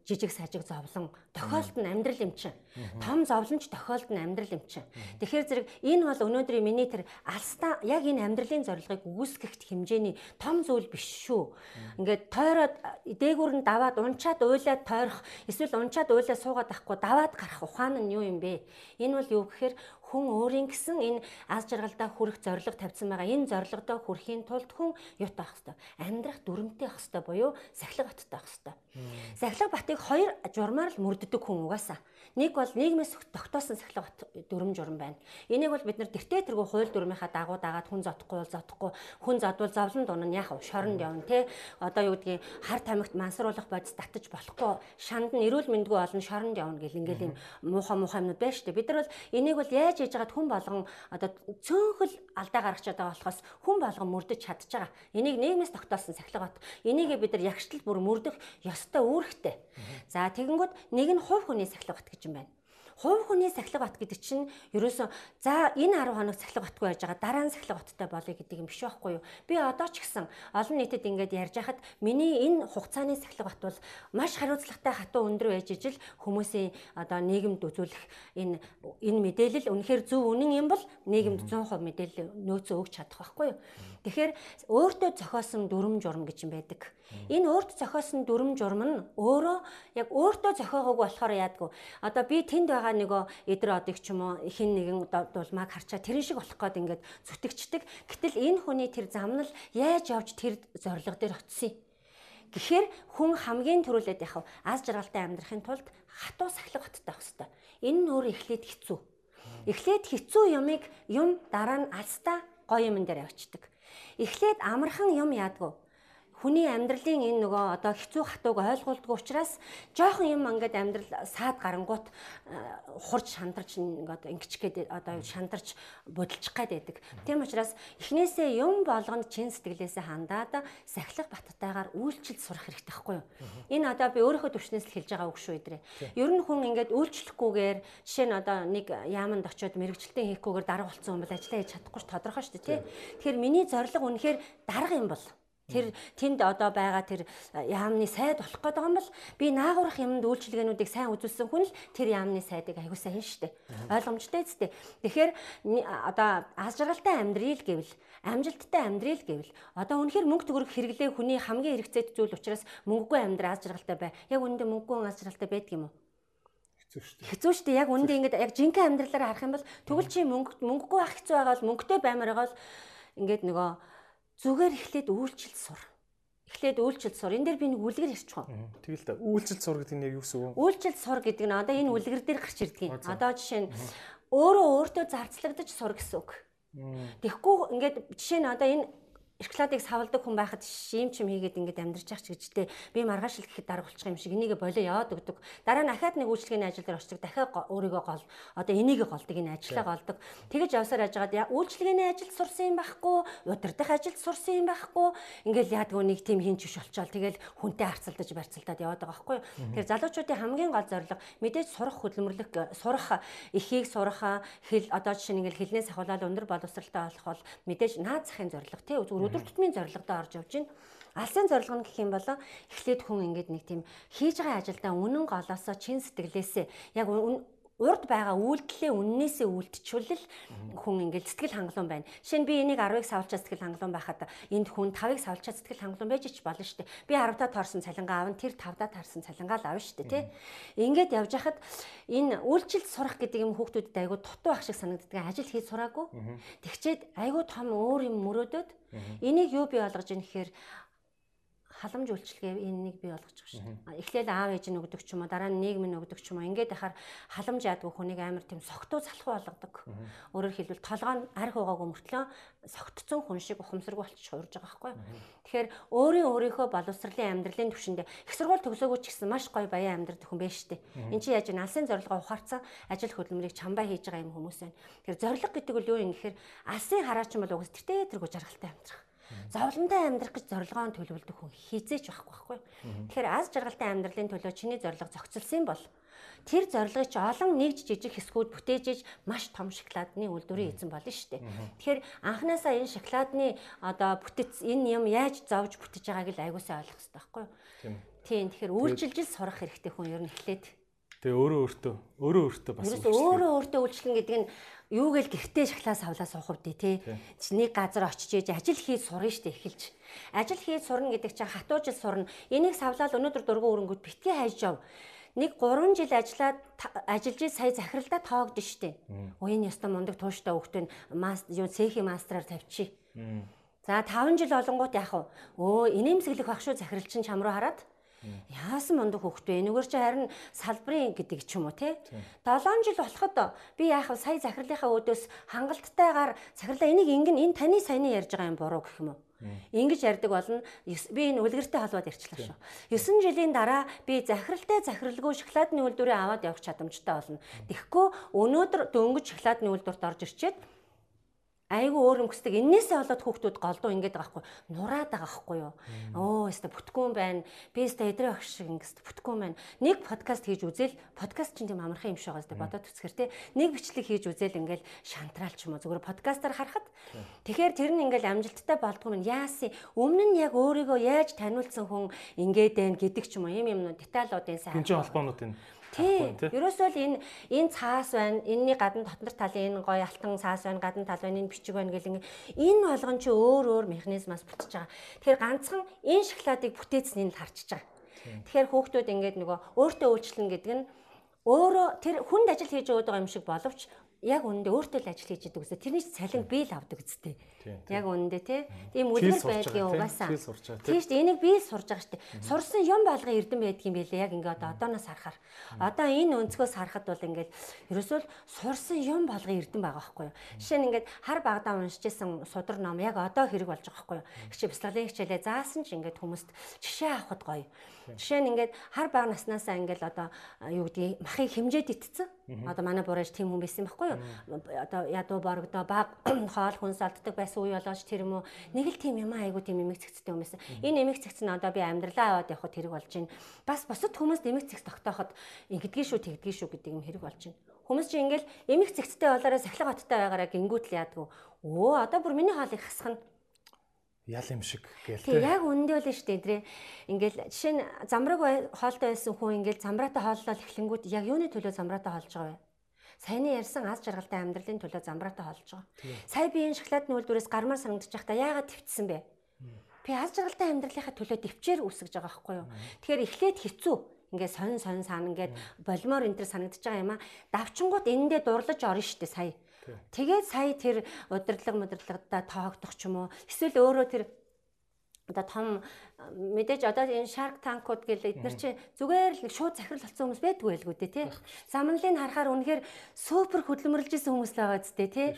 жижиг сажиг зовлон тохиолдол нь амьдрал юм чинь. Том зовлонч тохиолдол нь амьдрал юм чинь. Тэгэхээр зэрэг энэ бол өнөөдрийн миний тэр алстаа яг энэ амьдралын зорилгыг үүсгэх хэмжээний том зүйл биш шүү. Ингээд тойроод дээгүүр нь даваад унчаад уйлаад тойрох эсвэл унчаад уйлаад суугаад ахгүй даваад гарах ухаан нь юу юм бэ? Энэ бол юу гэхээр хүн өөрийн гэсэн энэ аз жаргалдаа хүрэх зорилго тавьсан байгаа. Энэ зорилгодоо хүрэхийн тулд хүн юут авах хэвээр амьдрах дүрмтэй авах хэвээр буюу сахилга баттай авах хэвээр. Сахилга батыг хоёр журмаар л мөрддөг хүн угаасаа. Нэг бол нийгмээс тогтоосон сахилга бат дүрм журм байна. Энийг бол бид нар тэртээ тэргүй хууль дүрмийнхаа дагуу дагаад хүн зодохгүй бол зодохгүй, хүн зодвол зовлон дунан яах вэ? Шоронд явна те. Одоо юу гэдгийг хар тамхит мансруулах бодис татаж болохгүй. Шанд нь эрүүл мэндгүй олон шоронд явна гэл ингээл юм муухай муухай юмнууд байна шүү дээ. Бид нар бол энийг бол яаж хийж яагаад хүн болгон одоо цөөхөл алдаа гаргаж байгаа болохоос хүн болгон мөрдөж чадж байгаа. Энийг нийгмээс тогтоосон сахилга бат. Энийг бид нар ягштал бүр мөрдөх ёстой үүрэгтэй. За тэгэнгүүт нэг нь хувь хүний сахилга бат гэж юм байна хувь хүний сахилга бат гэдэг чинь ерөөсөө за энэ 10 хоног сахилга батгүй байж байгаа дараа нь сахилга баттай болъё гэдэг юм биш байхгүй юу? Би одоо ч гэсэн олон нийтэд ингээд ярьж хахад миний энэ хугацааны сахилга бат бол маш хариуцлагатай хатуу өндөр байж ижил хүмүүсийн одоо нийгэмд үзүүлэх энэ энэ мэдээлэл үнэхээр зөв үнэн юм бол нийгэмд 100% мэдээлэл нөөцөө өгч чадах байхгүй юу? Тэгэхээр өөртөө зохиосон дүрм журм гэж юм байдаг. Энэ өөртөө зохиосон дүрм журм нь өөрөө яг өөртөө зохиогоогүй болохоор яадгүй. Одоо би тэнд байгаа нөгөө эдэр одыг ч юм уу хин нэгэн дулмааг харчаа тэрэн шиг болох гээд ингээд зүтгэждэг. Гэтэл энэ хүний тэр зам нь яаж явж тэр зориг дээр очив Гэхдээ хүн хамгийн түрүүлээд яхав аз жаргалтай амьдрахын тулд хатуу сахилга баттай байх хэрэгтэй. Энэ нь өөр эхлээд хэцүү. Эхлээд хэцүү юмыг юм дараа нь алстаа гоё юм дээр авчдаг. Эхлээд амархан юм яадгүй хүний амьдралын энэ нөгөө одоо хэцүү хатууг ойлгуулдаг учраас жоохон юм ингээд амьдрал саад гарангуут э, хурж шандарч ингээд ингэч гээд одоо шандарч бодолчих гээд байдаг. Тийм учраас эхнээсээ юм болгонд чин сэтгэлээсээ хандаад сахилах баттайгаар үйлчлэл сурах хэрэгтэй байхгүй юу? Энэ одоо би өөрийнхөө төвшнээс л хэлж байгаа үг шүү идрээ. Ер нь хүн ингээд үйлчлэхгүйгээр жишээ нь одоо нэг яаманд очиод мэрэгчлээ хийхгүйгээр дарга болсон хүн бол ажиллаа хийж чадахгүй тодорхой шүү дээ тий. Тэгэхээр миний зорилго үнэхээр дарга юм бол Тэр тэнд одоо байгаа тэр яамны сайд болох байгаа юм бол би наагуурах юмд үйлчилгээнүүдийг сайн үзүүлсэн хүн л тэр яамны сайдыг аягүй сайн штэ. Ойлгомжтой зү. Тэгэхээр одоо аз жаргалтай амьдрил гэвэл амжилттай амьдрил гэвэл одоо үнэхээр мөнгө төгрөг хэрэглээ хүний хамгийн хэрэгцээтэй зүйл учраас мөнгөгүй амьдрал аз жаргалтай бай. Яг үнэндээ мөнгөгүй аз жаргалтай байдаг юм уу? хэцүү шүү дээ. Хэцүү шүү дээ. Яг үндэ ингээд яг жинхэнэ амьдралаараа харах юм бол тэгвэл чи мөнгө мөнгөгүй байх хэцүү байгаа бол мөнгөтэй баймаар байгаа бол ингээд нөгөө зүгээр эхлээд үйлчлэл сур. Эхлээд үйлчлэл сур. Энэ дээр би нэг үлгэр ярьчих уу? Тэгэл та үйлчлэл сур гэдэг нь яг юу гэсэн үг вэ? Үйлчлэл сур гэдэг нь одоо энэ үлгэр дээр гарч ирдэг юм. Одоо жишээ нь өөрөө өөртөө зарцлагдаж сур гэсэн үг. Тэгэхгүй ингээд жишээ нь одоо энэ шоколадыг савладаг хүн байхад шим чим хийгээд ингээд амьдарч ах ч гэжтэй би маргааш л гэхэд дарга болчих юм шиг энийг болоо яваад өгдөг. Дараа нь ахаад нэг үйлчлэгийн ажил дээр очдог. Дахиад өөрийгөө гол одоо энийг голдог энэ ажлаа голдог. Тэгэж явсаар яжгаад үйлчлэгийн ажилд сурсан юм байхгүй, удирдах ажилд сурсан юм байхгүй. Ингээл яадгүй нэг тийм хинч биш болчоол тэгэл хүнтэй харцалдаж барьцалдаад яваад байгаа байхгүй. Тэгэхээр залуучуудын хамгийн гол зорилго мэдээж сурах хөдөлмөрлөх сурах эхийг сурах хэл одоо жишээ нь ингээл хэлнээс ахуулаад өндөр боловсралтай болох бол мэдээж наад захын зорилго тий өдөр тутмын зорилгодоо орж явж байна. Алсын зорилго нь гэх юм бол эхлээд хүн ингээд нэг тийм хийж байгаа ажилдаа үнэн голоосоо чин сэтгэлээсээ яг урд байгаа үйлдэлээ үннээсээ үйлдчихвэл хүн ингээд сэтгэл хангалуун байна. Жишээ нь би энийг 10-ыг савлчаа сэтгэл хангалуун байхад энд хүн 5-ыг савлчаа сэтгэл хангалуун байж ч болно шүү дээ. Би 10-таа таарсан цалингаа аав нь тэр 5-даа таарсан цалингаа л авна шүү дээ, тий. Ингээд явж хахад энэ үйлчлэл сурах гэдэг юм хүүхдүүдэд айгу дутуу ах шиг санагддаг. Ажил хийж сураагүй. Тэгчээд айгу том өөр юм мөрөөдөд Энийг юу бий болгож ийн гэхээр халамж үйлчлэгээ энэ нэг бий байгаа шүү дээ. Эхлээл аав ээж нь өгдөг ч юм уу, дараа нь нийгэм нь өгдөг ч юм уу. Ингээд яхаар халамж яадгүй хүнийг амар тийм согтуу залхуу болгодог. Өөрөөр хэлбэл толгой нь арх угаагүй мөртлөө согтцсон хүн шиг ухамсаргүй болчих хуурж байгаа байхгүй. Тэгэхээр өөрийн өөрийнхөө боловсролын амьдралын түвшиндээ их сургууль төгсөөгүй ч гэсэн маш гоё баян амьдрах хүн байж штэ. Энд чи яаж ин алсын зорилгоо ухаарцсан ажил хөдөлмөрийг чамбай хийж байгаа юм хүмүүс байна. Тэгэхээр зорилго гэдэг нь юу юм гэхээр алсын хараач юм бол угс тэртээ тэргүй жаргалтай амьдрах зовлонтой амьдрах гэж зорилгоон төлөвлөдөг хүн хизээч байхгүй байхгүй. Тэгэхээр аз жаргалтай амьдралын төлөө чиний зорилго зохицолсон бол тэр зорилгыг чи олон нэгж жижиг хэсгүүд бүтээж маш том шоколадны үйлдвэрийн эзэн болно шүү дээ. Тэгэхээр анханасаа энэ шоколадны одоо бүтэц энэ юм яаж зовж бүтэж байгааг л аягуулсаа ойлгох хэрэгтэй байхгүй юу? Тийм. Тэгэхээр үйлчилж сурах хэрэгтэй хүн ер нь эхлээд. Тэгээ өөрөө өөртөө өөрөө өөртөө бас өөрөө өөртөө үйлчлэн гэдэг нь юу гээл гэртээ шахлаа савлаа суух үдэ тий. Чи нэг газар очиж ээж ажил хийж сурна штэ эхэлж. Ажил хийж сурна гэдэг чинь хатуу жил сурна. Энийг савлаад өнөөдөр дургуун өрөнгөд битгий хайж яв. Нэг 3 жил ажиллаад ажиллаж сая захиралдаа тоогдсон штэ. Уян ястаа мундаг тууштай хөхтөн юу цэхийн мастраар тавьчих. За 5 жил олонгууд яах вэ? Өө инээмсэглэх багш шүү захирал чинь чам руу хараад Яасан мундаг хөхтэй. Энэгээр чи харин салбарын гэдэг ч юм уу те. 7 жил болоход би яах вэ? Сая захирлынхаа өөдөөс хангалттайгаар захирлаа энийг ингэн энэ таны саяны ярьж байгаа юм буруу гэх юм уу? Ингэж ярьдаг болно. Би энэ үлгэртэй холбоод ярьчлаа шүү. 9 жилийн дараа би захиралтай захиралгүй шоколадны үйлдвэрээ аваад явах чадамжтай болно. Тэгэхгүй өнөөдөр дөнгөж шоколадны үйлдвэрт орж ирчээд айгүй өөр юм хүсдэг. Иннээсээ болоод хүүхдүүд голдуу ингэж байгаа байхгүй. Нураад байгаа байхгүй юу? Оо, өстө бүтгүүн байна. Би өстө эдрээ багш шиг ингэж бүтгүүн байна. Нэг подкаст хийж үзэл подкаст чинь тийм амархан юм шиг байгаа өстө бодоод үзэхэр те. Нэг бичлэг хийж үзэл ингээл шантраал ч юм уу. Зүгээр подкастаар харахад тэгэхээр тэр нь ингээл амжилттай болдгоо юм яасын. Өмнө нь яг өөрийгөө яаж таниулсан хүн ингээд байна гэдэг ч юм уу. Ийм юм деталуудын сайн. Чинь холбоонууд энэ Тийм. Ерөөсөө л энэ энэ цаас байна. Энийний гадна дотнор талын энэ гоё алтан цаас байна, гадна тал байна, энэ бичиг байна гэл энэ болгон чи өөр өөр механизмаас бүтэж байгаа. Тэгэхээр ганцхан энэ шоколадыг бүтээцнийг л харчиж байгаа. Тэгэхээр хүүхдүүд ингээд нөгөө өөртөө үйлчлэн гэдэг нь өөрөө тэр хүнд ажил хийж өгöd байгаа юм шиг боловч яг үнэндээ өөртөө л ажил хийж идэг үстэй. Тэрний цалин би л авдаг үстэй. Яг үнэндээ тий. Тийм үлгэр байдгийн угаасаа. Тийм шүү дээ. Энийг би сурж байгаа шүү дээ. Сурсан юм болгон эрдэн байдгийн байлээ. Яг ингээ одоо одооноос харахаар. Одоо энэ өнцгөөс харахад бол ингээд ерөөсөө сурсан юм болгон эрдэн байгаа байхгүй юу. Жишээ нь ингээд хар багадаа уншижсэн судар ном яг одоо хэрэг болж байгаа байхгүй юу. Хичээ бяцлаглалын хичээлээ заасан ч ингээд хүмүүст жишээ авахд гоё. Жишээ нь ингээд хар бага наснаасаа ингээд одоо юу гэдгийг махыг хэмжээд итцэн. Одоо манай бураж тийм хүн байсан байхгүй юу? Одоо ядуу борогдоо баг хоол хүнс алддаг байсан үе болооч тэр юм уу? Нэг л тийм юм айгу тийм эмэг цэгцтэй хүн байсан. Энэ эмэг цэгц нь одоо би амьдралаа аваад явхад хэрэг болж байна. Бас бусад хүмүүст эмэг цэгц тогтооход ингэдгий шүү тэгдгий шүү гэдэг юм хэрэг болж байна. Хүмүүс чинь ингээл эмэг цэгцтэй болоороо сахилга хоттой байгаараа гингүүтэл яадгүй. Өө одоо бүр миний хоолыг хасах нь ял юм шиг гээл тий. Яг үндэ бол шүү дээ. Ингээл жишээ нь замраг хоолтой байсан хүн ингээл замраатай хооллол эхлэнгүүт яг юуны төлөө замраатай хоолж байгаа вэ? Саяны ярьсан аз жаргалтай амьдралын төлөө замраатай хоолж байгаа. Сая би энэ шоколадны үйлдвэрээс гармаар санагдчих та яагаад твцсэн бэ? Би аз жаргалтай амьдралынхаа төлөө төвчээр үсгэж байгаа байхгүй юу? Тэгэхээр эхлээд хэцүү ингээд сонин сонин саана ингээд болимоор энэ төр санагдчих байгаа юм а. Давчингууд энэндээ дурлаж орно шүү дээ сая. Тэгээд сая тэр удирдлага модирдлагадаа тоогдох ч юм уу эсвэл өөрөө тэр одоо том мэдээж одоо энэ Shark Tank-ууд гэл эдгээр чи зүгээр л шууд захирал болсон хүмүүс байдгүй байлгүй дээ тий. Самналыг харахаар үнэхээр супер хөдөлмөрлж исэн хүмүүс л байгаа зү тий.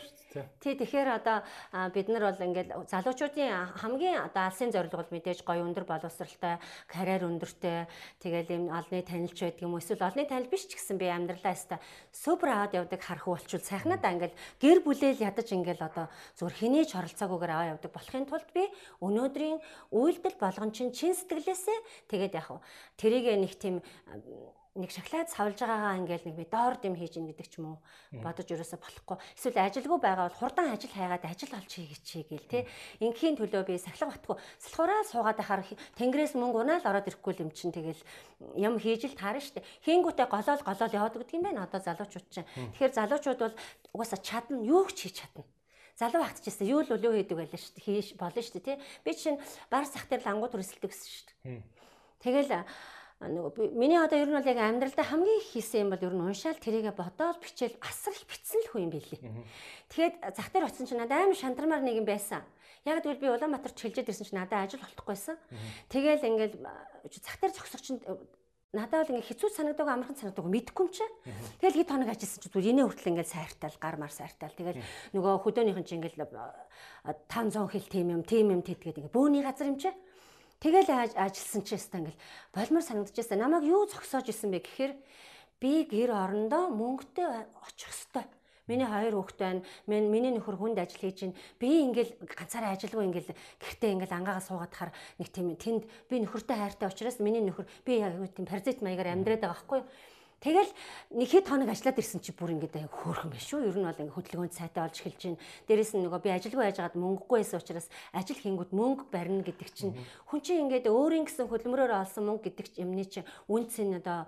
Тий тэгэхээр одоо бид нар бол ингээл залуучуудын хамгийн одоо алсын зорилго бол мэдээж гоё өндөр боловсралтай, карьер өндөртэй, тэгэл юм олны танилч байдаг юм эсвэл олны танил биш ч гэсэн би амьдралаа өста супер аваад явдаг харах болчул сайхнадаа ингээл гэр бүлээл ядаж ингээл одоо зүгээр хэний ч оролцоогүйгээр аваа явдаг болохын тулд би өнөөдрийн үйлдэл болгон чинь чин сэтгэлээсээ тэгээд яг тэрийг нэг тийм нэг шоколад савлж байгаагаа ингээл нэг би доор дэм хийж ин гэдэг ч юм уу бодож ерөөсө болохгүй. Эсвэл ажилгүй байгаа бол хурдан ажил хайгаад ажил олж хийгээч гээл те ингийн төлөө би сахилга батгүй салхураа суугаад байхаар тэнгэрээс мөнгө унаал ороод ирэхгүй юм чин тэгэл юм хийж л таарна штэ. Хийнгүүтээ голоол голоол яваад гэдэг юм байна. Одоо залуучууд чинь. Тэгэхээр залуучууд бол угаасаа чадна. Юу ч хийж чадна залуу багт ч гэсэн юу л өлөө хийдэг байлаа шүү дээ. Хийж болно шүү дээ, тий. Би чинь бар сах дээр лангууд өрсөлдөг гэсэн шүү дээ. Тэгэл нөгөө миний одоо ер нь бол яг амьдралдаа хамгийн их хийсэн юм бол ер нь уншаал тэрийгэ бодоод бичээл асар их бичсэн л хүн юм билий. Тэгэхэд зах дээр очсон чинь надад амар шантармаар нэг юм байсан. Яг тэгвэл би Улаанбаатарт хэлжээд ирсэн чинь надад ажил олдохгүйсэн. Тэгэл ингээл зах дээр зогсох чинь надад бол ингээ хэцүү санагдаг амархан санагдаг мэдэхгүй юм чи. Тэгэл хэд хоног ажилласан чи зүгээр инээ хүртэл ингээ сайртал гар мар сайртал. Тэгэл нөгөө хөдөөнийхэн чи ингээл 500 хил тим юм тим юм тэтгээд ингээ бөөний газар юм чи. Тэгэл ажилласан чи яста ингээл болмор санагдчихсан. Намайг юу зогсоож исэн бэ гэхээр би гэр орондоо мөнгөтэй очих хэвээр. Миний хоёр хүүхэд байна. Мен миний нөхөр хүнд ажил хийж байна. Би ингээл ганцаараа ажилгүй ингээл гэртээ ингээл ангаагаа суугаад хахаар нэг тийм тэнд би нөхөртэй хайртай учраас миний нөхөр би яг тийм паразит маягаар амьдраад байгаа байхгүй юу? Тэгэл нэг хэд хоног ажиллаад ирсэн чи бүр ингээд хөөрхөн биш шүү. Ер нь бол ингээд хөдөлгөөнд сайтай олж эхэлж байна. Дээрээс нь нөгөө би ажилгүй байжгаад мөнгөгүй байсан учраас ажил хийнгүүд мөнгө барина гэдэг чинь хүн чинь ингээд өөрийн гэсэн хөдөлмөрөөр олсон мөнгө гэдэг юмны чинь үнц нь одоо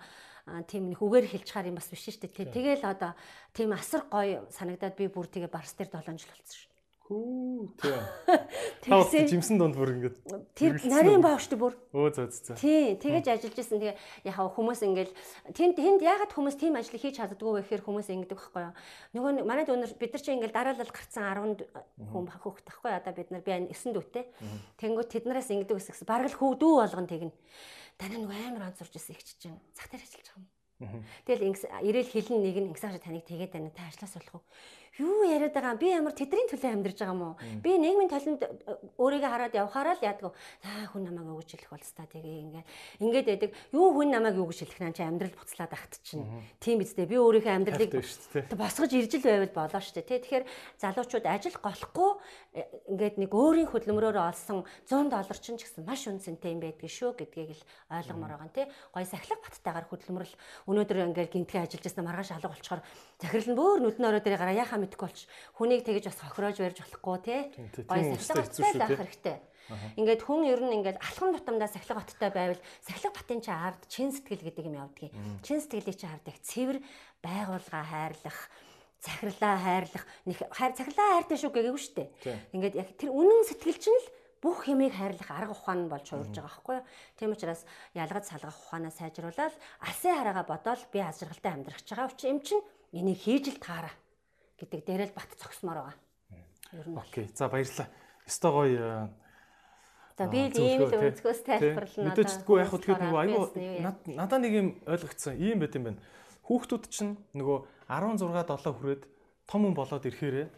тийм нэг үгээр хэлж чаар юм бас биш шүү дээ. Тэгэл одоо тийм асар гоё санагдаад би бүр тэгээ барс дээр 7 жил болсон шүү. Хүү тий. Тэгсэн жимсэн донд бүр ингээд тэр нарийн баавчтай бүр. Өө зөө зөө. Тий, тэгэж ажиллаж исэн. Тэгээ яг хүмүүс ингээл тэнд тэнд ягаад хүмүүс тийм ажлыг хийж чаддгүй вэ гэхээр хүмүүс ингэдэг байхгүй юу. Нөгөө манайд өнөр бид нар чинь ингээл дараалал гарцсан 10 хүн хөөхт байхгүй одоо бид нар би 9 дүүтэй. Тэнгүүд тэднээс ингэдэг гэсэн. Бараг л хөвдүү болгон тэгнэ. Таны нөгөө амар онцорж исэн их чинь. Дээр ажиллаж байгаа юм. Тэгэл ирээл хэлэн нэг нь ингэсэн таныг тэгээд байна та ажлаас болох уу? Юу яриад байгаа би ямар тэдний төлөө амьдарч байгаа юм уу? Би нийгмийн э, өөрийгөө хараад явхаараа л яадаг. Аа хүн намайг юу гэж хэлэх болстой тэгээ ингээд ингээд байдаг. Юу хүн намайг юу гэж хэлэх наа чи амьдрал буцлаад ахт чинь. Тийм биз дээ. Би өөрийнхөө амьдралыг босгож ирж л байвал болоо штэ тий. Тэгэхээр залуучууд ажил голохгүй э, ингээд нэг өөрийн хөдөлмөрөөр олсон 100 доллар чинь ч гэсэн маш үнцэнтэй юм байдгийг шүү гэдгийг л ойлгомоор байгаа тий. Гой сахилга баттайгаар хөдөлмөрлөл өнөөдөр ингээд гинтгэ ажиллаж байсан маргааш алга болчоор захирал нь бөөр ороо дээр гараа яхаа мэдэхгүй болч хүнийг тэгэж бас хохироож барьж болохгүй те гоё сахилгатай байх хэрэгтэй. Ингээд хүн ер нь ингээд алхам тутамдаа сахилга баттай байвал сахилга батын чи ард чин сэтгэл гэдэг юм явдгийг. Чин сэтгэлийг чи хардаг цэвэр байгуулга хайрлах захирлаа хайрлах нэг хайр захирлаа хайртай шүү гэгээгүй шүү дээ. Ингээд яг тэр үнэн сэтгэл чинь л бүх юмыг хайрлах арга ухаан болж хуурж байгаа байхгүй юу. Тийм учраас ялгаж салгах ухаанаа сайжруулаад алсын хараагаа бодоол би аз жаргалтай амьдрах гэж байгаа учраас эм чинь энийг хийж л таараа гэдэг дээрэл бат цогсмоор байгаа. Ер нь. Окей. За баярлалаа. Өстой гоё За би ийм л өнцгөөс тайлбарлана. Мэдээчдгүй яг хөтгöd нөгөө айгүй надаа нэг юм ойлгогдсон. Ийм байт юм байна. Хүүхдүүд чинь нөгөө 16 7 хүрээд том хүн болоод ирэхээрээ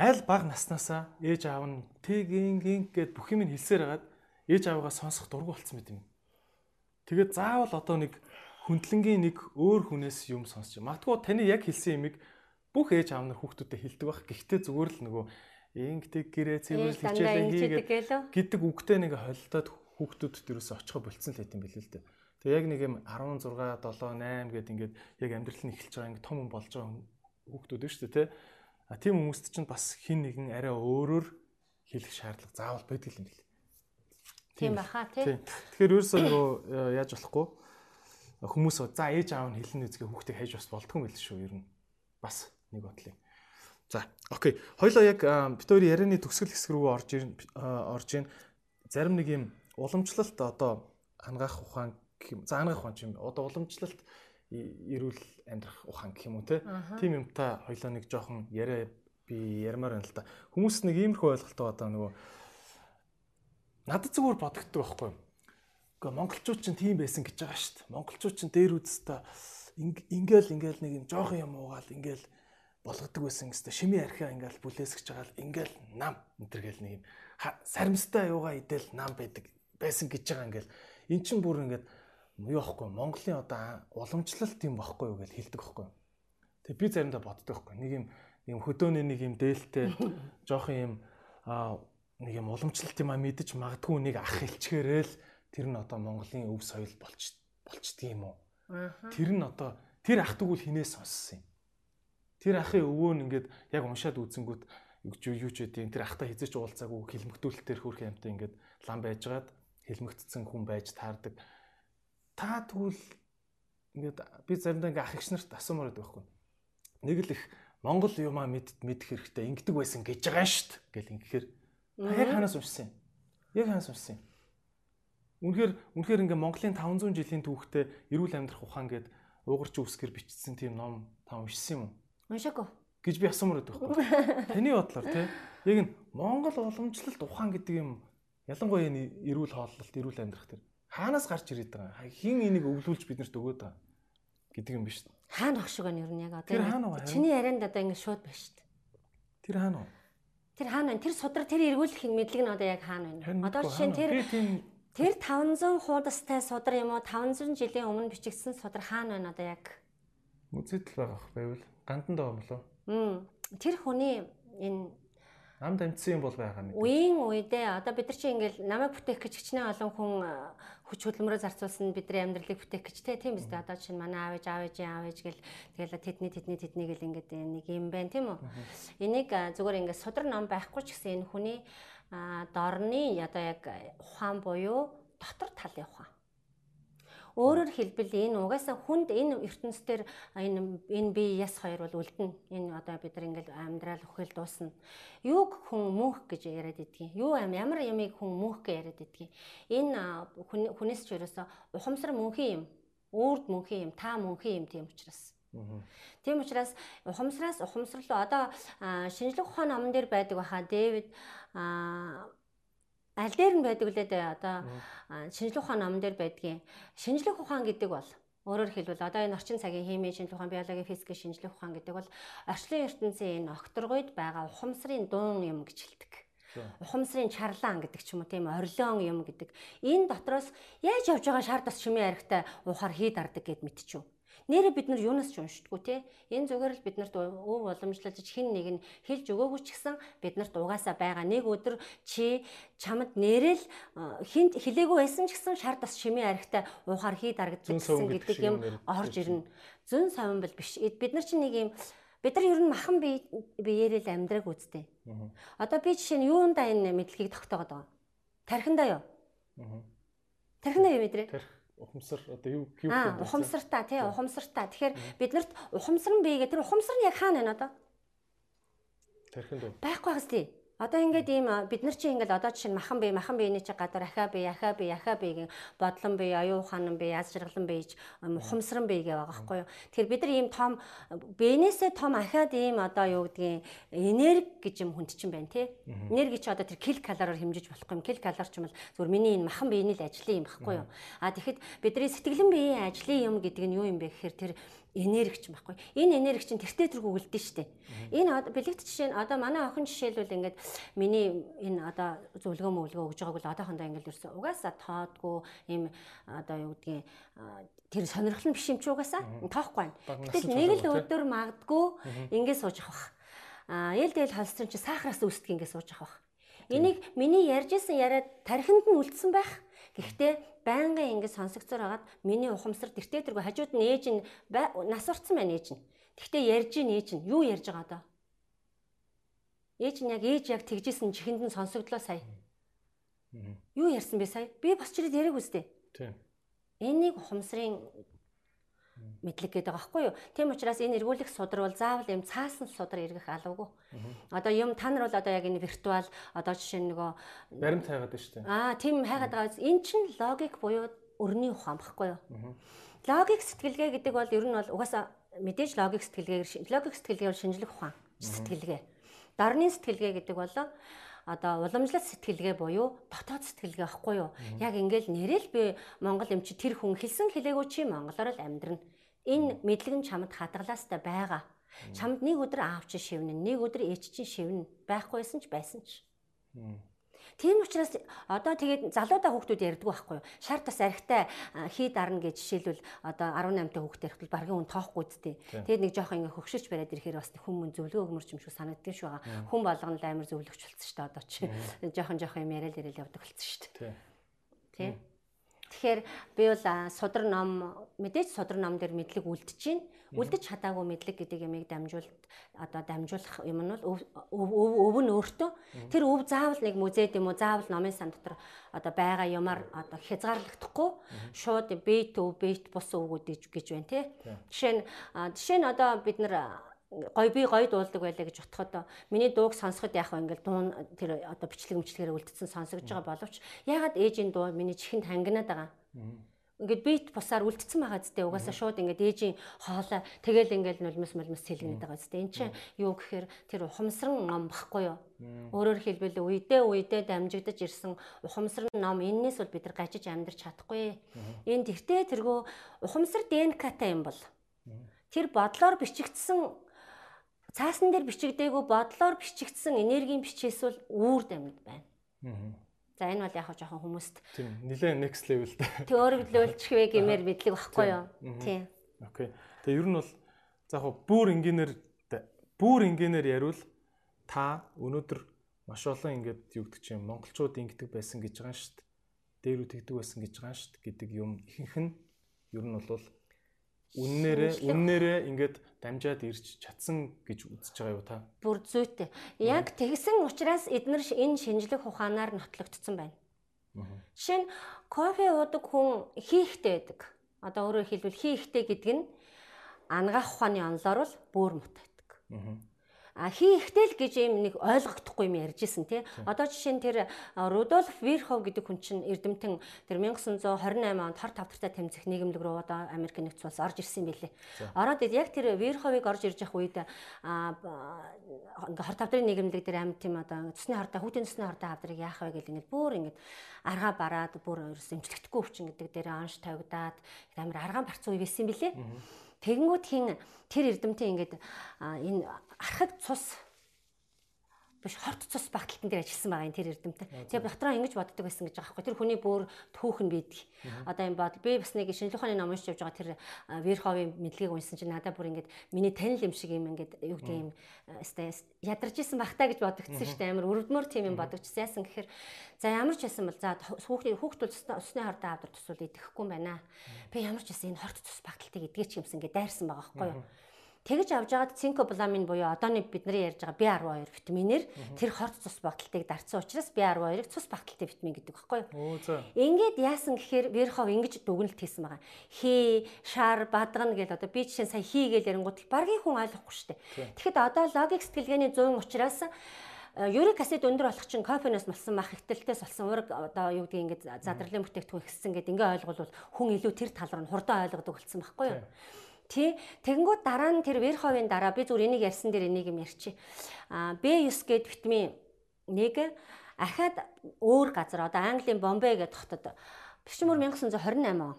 аль баг наснаасаа ээж аав нь тэгин гин гэд бүх юм хэлсээр хагаад ээж аавгаа сонсох дургу болцсон мэт юм. Тэгээд заавал одоо нэг хүндлэнгийн нэг өөр хүнээс юм сонсч. Магадгүй таны яг хэлсэн юмыг бүх ээж аав нар хүүхдүүдэд хэлдэг байх. Гэхдээ зүгээр л нөгөө ингэдэг гэрээ цэвэрлж хичээлээ хийгээд гэдэг үгтэй нэг холилдоод хүүхдүүдэд юусоо очихо болцсон л хэт юм билээ л дээ. Тэгээ яг нэг юм 16 7 8 гэд ингээд яг амьдрал нь эхэлж байгаа ингээд том хүн болж байгаа хүүхдүүд шүү дээ тий. А тийм хүмүүст чинь бас хин нэгэн арай өөрөөр хэлэх шаардлага заавал байдаг юм билээ. Тийм баха тий. Тэгэхээр ерөөсөө нөгөө э, яаж болохгүй хүмүүс за ээж аав нь хэлнэ үзгээ хүүхдээ хайж бас болдгүй юм биш шүү ер нь. Бас нэг бодлоо. За, окей. Хоёлоо яг бид хоёрын ярианы төгсгөл хэсэг рүү орж орж ийн зарим нэг юм уламжлалт одоо хангаах ухаан. За хангаах ухаан юм. Одоо уламжлалт эрүүл амьдрах ухаан гэх юм уу те. Тим юмтай хоёлоо нэг жоохон яриа би ярмаар байна л да. Хүмүүс нэг иймэрхүү ойлголтоо одоо нөгөө надад зүгээр бодогддог байхгүй юу? Гэхдээ монголчууд ч тийм байсан гэж байгаа шүү дээ. Монголчууд ч дээр үзтээ ингээл ингээл нэг юм жоохон юм уугаал ингээл болгодог байсан гэстэй шими архиа ингээл бүлээсгэж байгаа л ингээл нам өнтер гэл нэг юм саримстай юугаа идэл нам байдаг байсан гэж байгаа ингээл эн чин бүр ингээд юу аахгүй Монголын одоо уламжлалт юм байхгүй юу гэж хэлдэг байхгүй. Тэгээ би заримдаа боддог байхгүй. Нэг юм юм хөдөөний нэг юм дээлтэй жоох юм аа нэг юм уламжлалт юм а мэдэж магадгүй нэг ах хэлчгээрэл тэр нь одоо Монголын өв соёл болч болчдөг юм уу? Тэр нь одоо тэр ах тэгвэл хинээс сонссон юм. Тэр ахын өвөө нь ингээд яг уншаад үзэнгүүт юу ч үдийн тэр ахтай хизээч уулзаагүй хилмэгтүүлэлтээр хөрх юмтай ингээд лам байжгаад хилмэгтсэн хүн байж таардаг. Та тэгвэл ингээд би заримдаа ингээд ах эгч нарт асуумаар байдаг байхгүй. Нэг л их Монгол юмаа мэд мэдэх хэрэгтэй ингэдэг байсан гэж байгаа дээ гэл ингэхээр яг ханаас уншсан юм. Яг ханаас уншсан юм. Үнэхээр үнэхээр ингээ Монголын 500 жилийн түүхтэй эрүүл амьдрах ухаан гээд уугарч үсгэр бичсэн тийм ном та уншсан юм уу? Уншаагүй. гэж би асуумаар байдаг байхгүй. Таны бодлоор тий яг нь Монгол уламжлалт ухаан гэдэг юм ялангуяа энэ эрүүл хооллолт, эрүүл амьдрах төр хаанаас гарч ирээд байгаа? Хин энийг өвлүүлж биднэрт өгөөд байгаа гэдэг юм биш үү? Хаана баг шиг байна ер нь яг вэ? одоо. Чиний ярианд одоо ингэ шууд байна шүү дээ. Тэр хаана вэ? Тэр хаана байна? Тэр судар тэр эргүүлэх мэдлэг нь одоо яг хаана байна? Одоо жишээ нь вэ? тэр тэр 500 хуудастай судар юм уу? 500 жилийн өмнө бичигдсэн судар хаана байна одоо яг? музейд л байгаа ах байвал гандан юм болов. Тэр хүний энэ Ам дамжсан юм бол байгаа нэг. үеийн үедээ одоо бид нар чи ингээл намайг бүтээх гэж хичнээн олон хүн а, хүч хөдөлмөрөөр зарцуулсан бидний амьдралыг бүтээх гэж те тийм биз дээ. Одоо чинь манай аав ээж аав ээж аав ээж гэл тэгэл тэдний тэдний тэдний гэл ингээд нэг юм байна тийм үү? Энийг а, зүгээр ингээд судар ном байхгүй ч гэсэн энэ хүний дорны одоо яг ухаан буюу дотор талын ухаан Өөрөөр хэлбэл энэ угаасаа хүнд энэ ертөнцийн энэ энэ бие яс хоёр бол үлдэнэ. Энэ одоо бид нар ингээл амьдрал өхөл дуусна. Юуг хүн мөнх гэж яриад идгийг. Юу ам ямар ямыг хүн мөнх гэж яриад идгийг. Энэ хүнээс ч ерөөсө ухамсар мөнхийн юм. Үрд мөнхийн юм, та мөнхийн юм тийм учраас. Тийм учраас ухамсараас ухамсар руу одоо шинжлэх ухааны номон дээр байдаг баха Дэвид а аль дээр нь байдаг үлээ дээ одоо шинжлэх ухааны номон дээр байдгийн шинжлэх ухаан гэдэг бол өөрөөр хэлбэл одоо энэ орчин цагийн химийн шинжлэх ухаан, биологийн физикийн шинжлэх ухаан гэдэг бол орчлон ертөнцийн энэ окторгойд байгаа ухамсарын дуун юм гэж хэлдэг. Ухамсарын чарлаан гэдэг ч юм уу тийм орилон юм гэдэг. Энэ дотроос яаж явж байгаа шар тас шимийн аригтай ухаар хий дардаг гэд мэдчихв. Нэрээ бид нар юунаас ч уншдаггүй те. Энэ зүгээр л биднэрт өв уламжлалж хин нэг нь хэлж өгөөгүй ч гэсэн биднэрт угаасаа байгаа. Нэг өдөр чи чамд нэрэл хинт хэлээгүй байсан ч гэсэн шар тас шимийн аригтай ухаар хий дарагдсан совин гэдэг юм орж ирнэ. Зүн совин бол биш. Бид нар чинь нэг юм бид нар ер нь махан бие биеэрээ л амьдраг үстэй. Одоо би жишээ нь юундаа энэ мэдлэгийг тогтоогод байгаа. Тархиндаа юу? Тархиндаа юу мэдрээ? Тэр ухамсар одоо юу юу Аа, ухамсартаа тий, ухамсартаа. Тэгэхээр биднэрт ухамсар нь бие гэдэг тэр ухамсар нь яг хаана байна одоо? тархинд уу? Байхгүй хас тий. Одоо ингээд ийм бид нар чинь ингээд одоо жишээ махан бие, махан биений чи гадар ахаа бие, ахаа бие, ахаа бие гэн бодлон бие, аюу хаан бие, яз жаргалан бие гэж ам, ухамсарн бие гээ байгаа байхгүй юу. Тэгэхээр бид нар ийм том биенээсээ том ахаад ийм одоо юу гэдгийг энерги гэж юм хүнд чинь байна тий. Энерги чи одоо тэр кил калороор хэмжиж болохгүй юм. Кил калор ч юм бол зүгээр миний энэ махан биений л ажлын юм байхгүй юу. А тэгэхэд бидний сэтгэлэн биеийн ажлын юм гэдэг нь юу юм бэ гэхээр тэр энерги ч юм байхгүй. Энэ энерги чинь тэртээ тэргүй үлдэн штэ. Энэ бэлэгт жишээ нь одоо манай охин жишээлбэл ингээд миний энэ одоо зөвлөгөө мөвлөгөө өгж байгааг бол одоохондоо ингээд ерөөсө угаасаа тоодгүй ийм одоо юу гэдгийг тэр сонирхол нь биш юм чи угаасаа тоохгүй байна. Гэтэл нэг л өдөр магадгүй ингээд сууж авах. А ял дээл холестерин чи сахараас үүсдэг ингээд сууж авах. Энийг миний ярьж исэн яриад тархинд нь үлдсэн байх. Гэхдээ байнгын ингэ сонсогцоор хагаад миний ухамсар тэртээ тэргүй хажууд нь ээж нь нас урцсан байна ээж нь. Гэхдээ ярьж ийн ээж нь юу ярьж байгаа даа? Ээж нь яг ээж яг тэгжсэн чихэнд нь сонсогдлоо сая. Юу ярьсан бэ сая? Би бас чирээд яриаг үстэй. Тийм. Энийг ухамсарын мэдлэг гэдэг байгаа байхгүй юу? Тийм учраас энэ эргүүлэх судар бол заавал юм цаасан судар эргэх алуугүй. Одоо юм та нар бол одоо яг энэ виртуал одоо жишээ нөгөө Баримт хайгаад байна шүү дээ. Аа тийм хайгаад байгаа. Энэ чинь логик буюу өрний ухаан багхгүй юу? Логик сэтгэлгээ гэдэг бол ер нь бол угаасаа мэдээж логик сэтгэлгээгээр логик сэтгэлгээ бол шинжлэх ухаан сэтгэлгээ. Дарны сэтгэлгээ гэдэг бол одоо уламжлалт сэтгэлгээ буюу дотоод сэтгэлгээ байхгүй юу? Яг ингээл нэрэл би Монгол юм чи тэр хүн хэлсэн хэлээгүй чи монголоор л амьдрна. Энэ мэдлэг нь чамд хадгалаастай байгаа. Чамд нэг өдөр аав чи шивнэ, нэг өдөр ээж чи шивнэ. Байхгүйсэн ч байсан ч. Тийм учраас одоо тэгээд залуудаа хүүхдүүд ярьдаг байхгүй юу? Шар тас архтай хий дарна гэж жишээлбэл одоо 18 та хүүхдээ хэрхэл баргийн хүн тоохгүй зүтэй. Тэгээд нэг жоохон ингээ хөгшөж бариад ирэхээр бас хүмүүс зөвлөгөө өгмөрч юм шиг санагддаг шүү байгаа. Хүн болгоно л амар зөвлөгч болсон шүү дээ одоо чи. Жоохон жоохон юм яриад ирээл явдаг болсон шүү дээ. Тий. Тэгэхээр би бол судар ном мэдээж судар ном дээр мэдлэг үлдэж байна. Үлдэж чадаагүй мэдлэг гэдэг ямыг дамжуулт одоо дамжуулах юм нь бол өв нь өөртөө. Тэр өв заавал нэг музейд юм уу заавал номын сан дотор одоо байгаа юмар одоо хязгаарлагдахгүй. Шууд бит өв бит бус өвгүүд гэж байна тий. Жишээ нь жишээ нь одоо бид нар гой би гой дуулдаг байлаа гэж бодоход миний дууг сонсоход яах вэ ингээл дуун тэр одоо бичлэг мчлэгээр үлдсэн сонсогдож байгаа боловч ягаад ээжийн дуу миний чихэнд хангинаад байгаа. Ингээд бит бусаар үлдсэн байгаа зү угаасаа шууд ингээд ээжийн хоолой. Тэгэл ингээл нулимс мулмс сэлгэнэд байгаа зү. Энд чинь юу гэхээр тэр ухамсарн ном багхгүй юу? Өөрөөр хэлбэл үедээ үедээ дамжигдаж ирсэн ухамсарн ном эннээс бол бид нар гажиж амьдрч чадахгүй. Энд тэртээ тэргөө ухамсар ДНК-тай юм бол тэр бодлоор бичигдсэн цаасан дээр бичигдээгүй бодлоор бичигдсэн энергийн бичээс бол үүр дамид байна. За энэ бол яг жоохон хүмүүст тийм нэлээ next level дээ. Тэг өөрөглөөлчих вэ гэмээр мэдлэг багхгүй юу? Тийм. Окей. Тэгээ ер нь бол яг бүр инженеэр бүр инженеэр яривал та өнөөдөр маш олон ингээд юу гэдэг чинь монголчууд ингэдэг байсан гэж байгаа шүү дээ. Дээр үтгдэг байсан гэж байгаа шүү дээ гэдэг юм ихэнх нь ер нь бол үннээрээ үннээрээ ингээд дамжаад ирж чадсан гэж үзэж байгаа юу та? Бүр зүйтэй. Яг тэгсэн учраас эдгээр энэ шинжлэх ухаанаар нотлогдсон байна. Жишээ нь кофе уудаг хүн хийхтэй байдаг. Одоо өөрөөр хэлбэл хийхтэй гэдэг нь ангаах ухааны онлоор бол бөөр мут байдаг. А хийхтэй л гэж юм нэг ойлгохдохгүй юм ярьжсэн тий. Одоо жишээ нь тэр Рудольф Вирхов гэдэг хүн чинь Эрдэмтэн тэр 1928 онд хор тавтартай тэмцэх нийгэмлэг рүү одоо Америк нэгдсэн улс орж ирсэн байлээ. Ороод яг тэр Вирховыг орж ирж явах үед ингээ хор тавдрын нийгэмлэг дээр амьд тийм одоо цусны хортоо хүүтийн цусны хортоо хавдрыг яах вэ гэл ингээд бүр ингээд аргаа бараад бүр ерөөс эмчлэгдэхгүй өвчин гэдэг дээр анш тавигдаад амар аргаан барцсан үе байсан билээ. Тэгэнгүүт хин тэр эрдэмтэн ингээд энэ архаг цус биш хорт цус багталтан дээр ажилласан байгаа юм тэр эрдэмтэн. Тэгээ дотроо ингэж боддог байсан гэж байгаа байхгүй. Тэр хүний бүр түүхэн бийдэг. Одоо юм бодол би бас нэг шинжлэх ухааны ном уншиж явж байгаа тэр Верховын мэдлэгийг уншсан чинь надад бүр ингэж миний танил юм шиг юм ингэж юу гэдэг юм ядарч исэн бахтаа гэж бодогдсон шүү дээ. Амар өрөвдмөр тийм юм бодогдсон. Яасан гэхээр за ямар ч байсан бол за хүүхдийн хүүхдүүд усны хордоо авдар тусвал идэхгүй юм байна. Би ямар ч байсан энэ хорт цус багталтыг эдгээр ч юмсан гэж дайрсан байгаа байхгүй юу. Тэгж авж байгаад цинкобламин буюу одооны бидний ярьж байгаа B12 витаминээр тэр хорт цус багталтыг дарцсан учраас B12-ыг цус багталтай витамин гэдэг байхгүй юу? Ингээд яасан гэхээр Верхов ингэж дүгнэлт хийсэн байгаа. Хий, шар, бадгана гэл одоо би жишээ сая хий гэл ярингууд баргийн хүн ойлгохгүй шүү дээ. Тэгэхэд одоо логик сэтгэлгээний 100 учраас юрик аксид өндөр болох чинь кофеноос болсон мах ихтэлтээс болсон ураг одоо юу гэдгийг ингээд задралын бүтээгдэхүүн ихссэн гэдэг ингээ ойлгол хүн илүү тэр тал руу хурдан ойлгодог болсон байхгүй юу? Тий. Тэгэнгүүт дараа нь тэр Верховын дараа би зүгээр энийг ярьсан дээр энийг юм ярьчих. Аа B9 гээд витамин 1 ахаад өөр газар одоо Английн Бомбей гэдэг хотод Бишмөр 1928 он.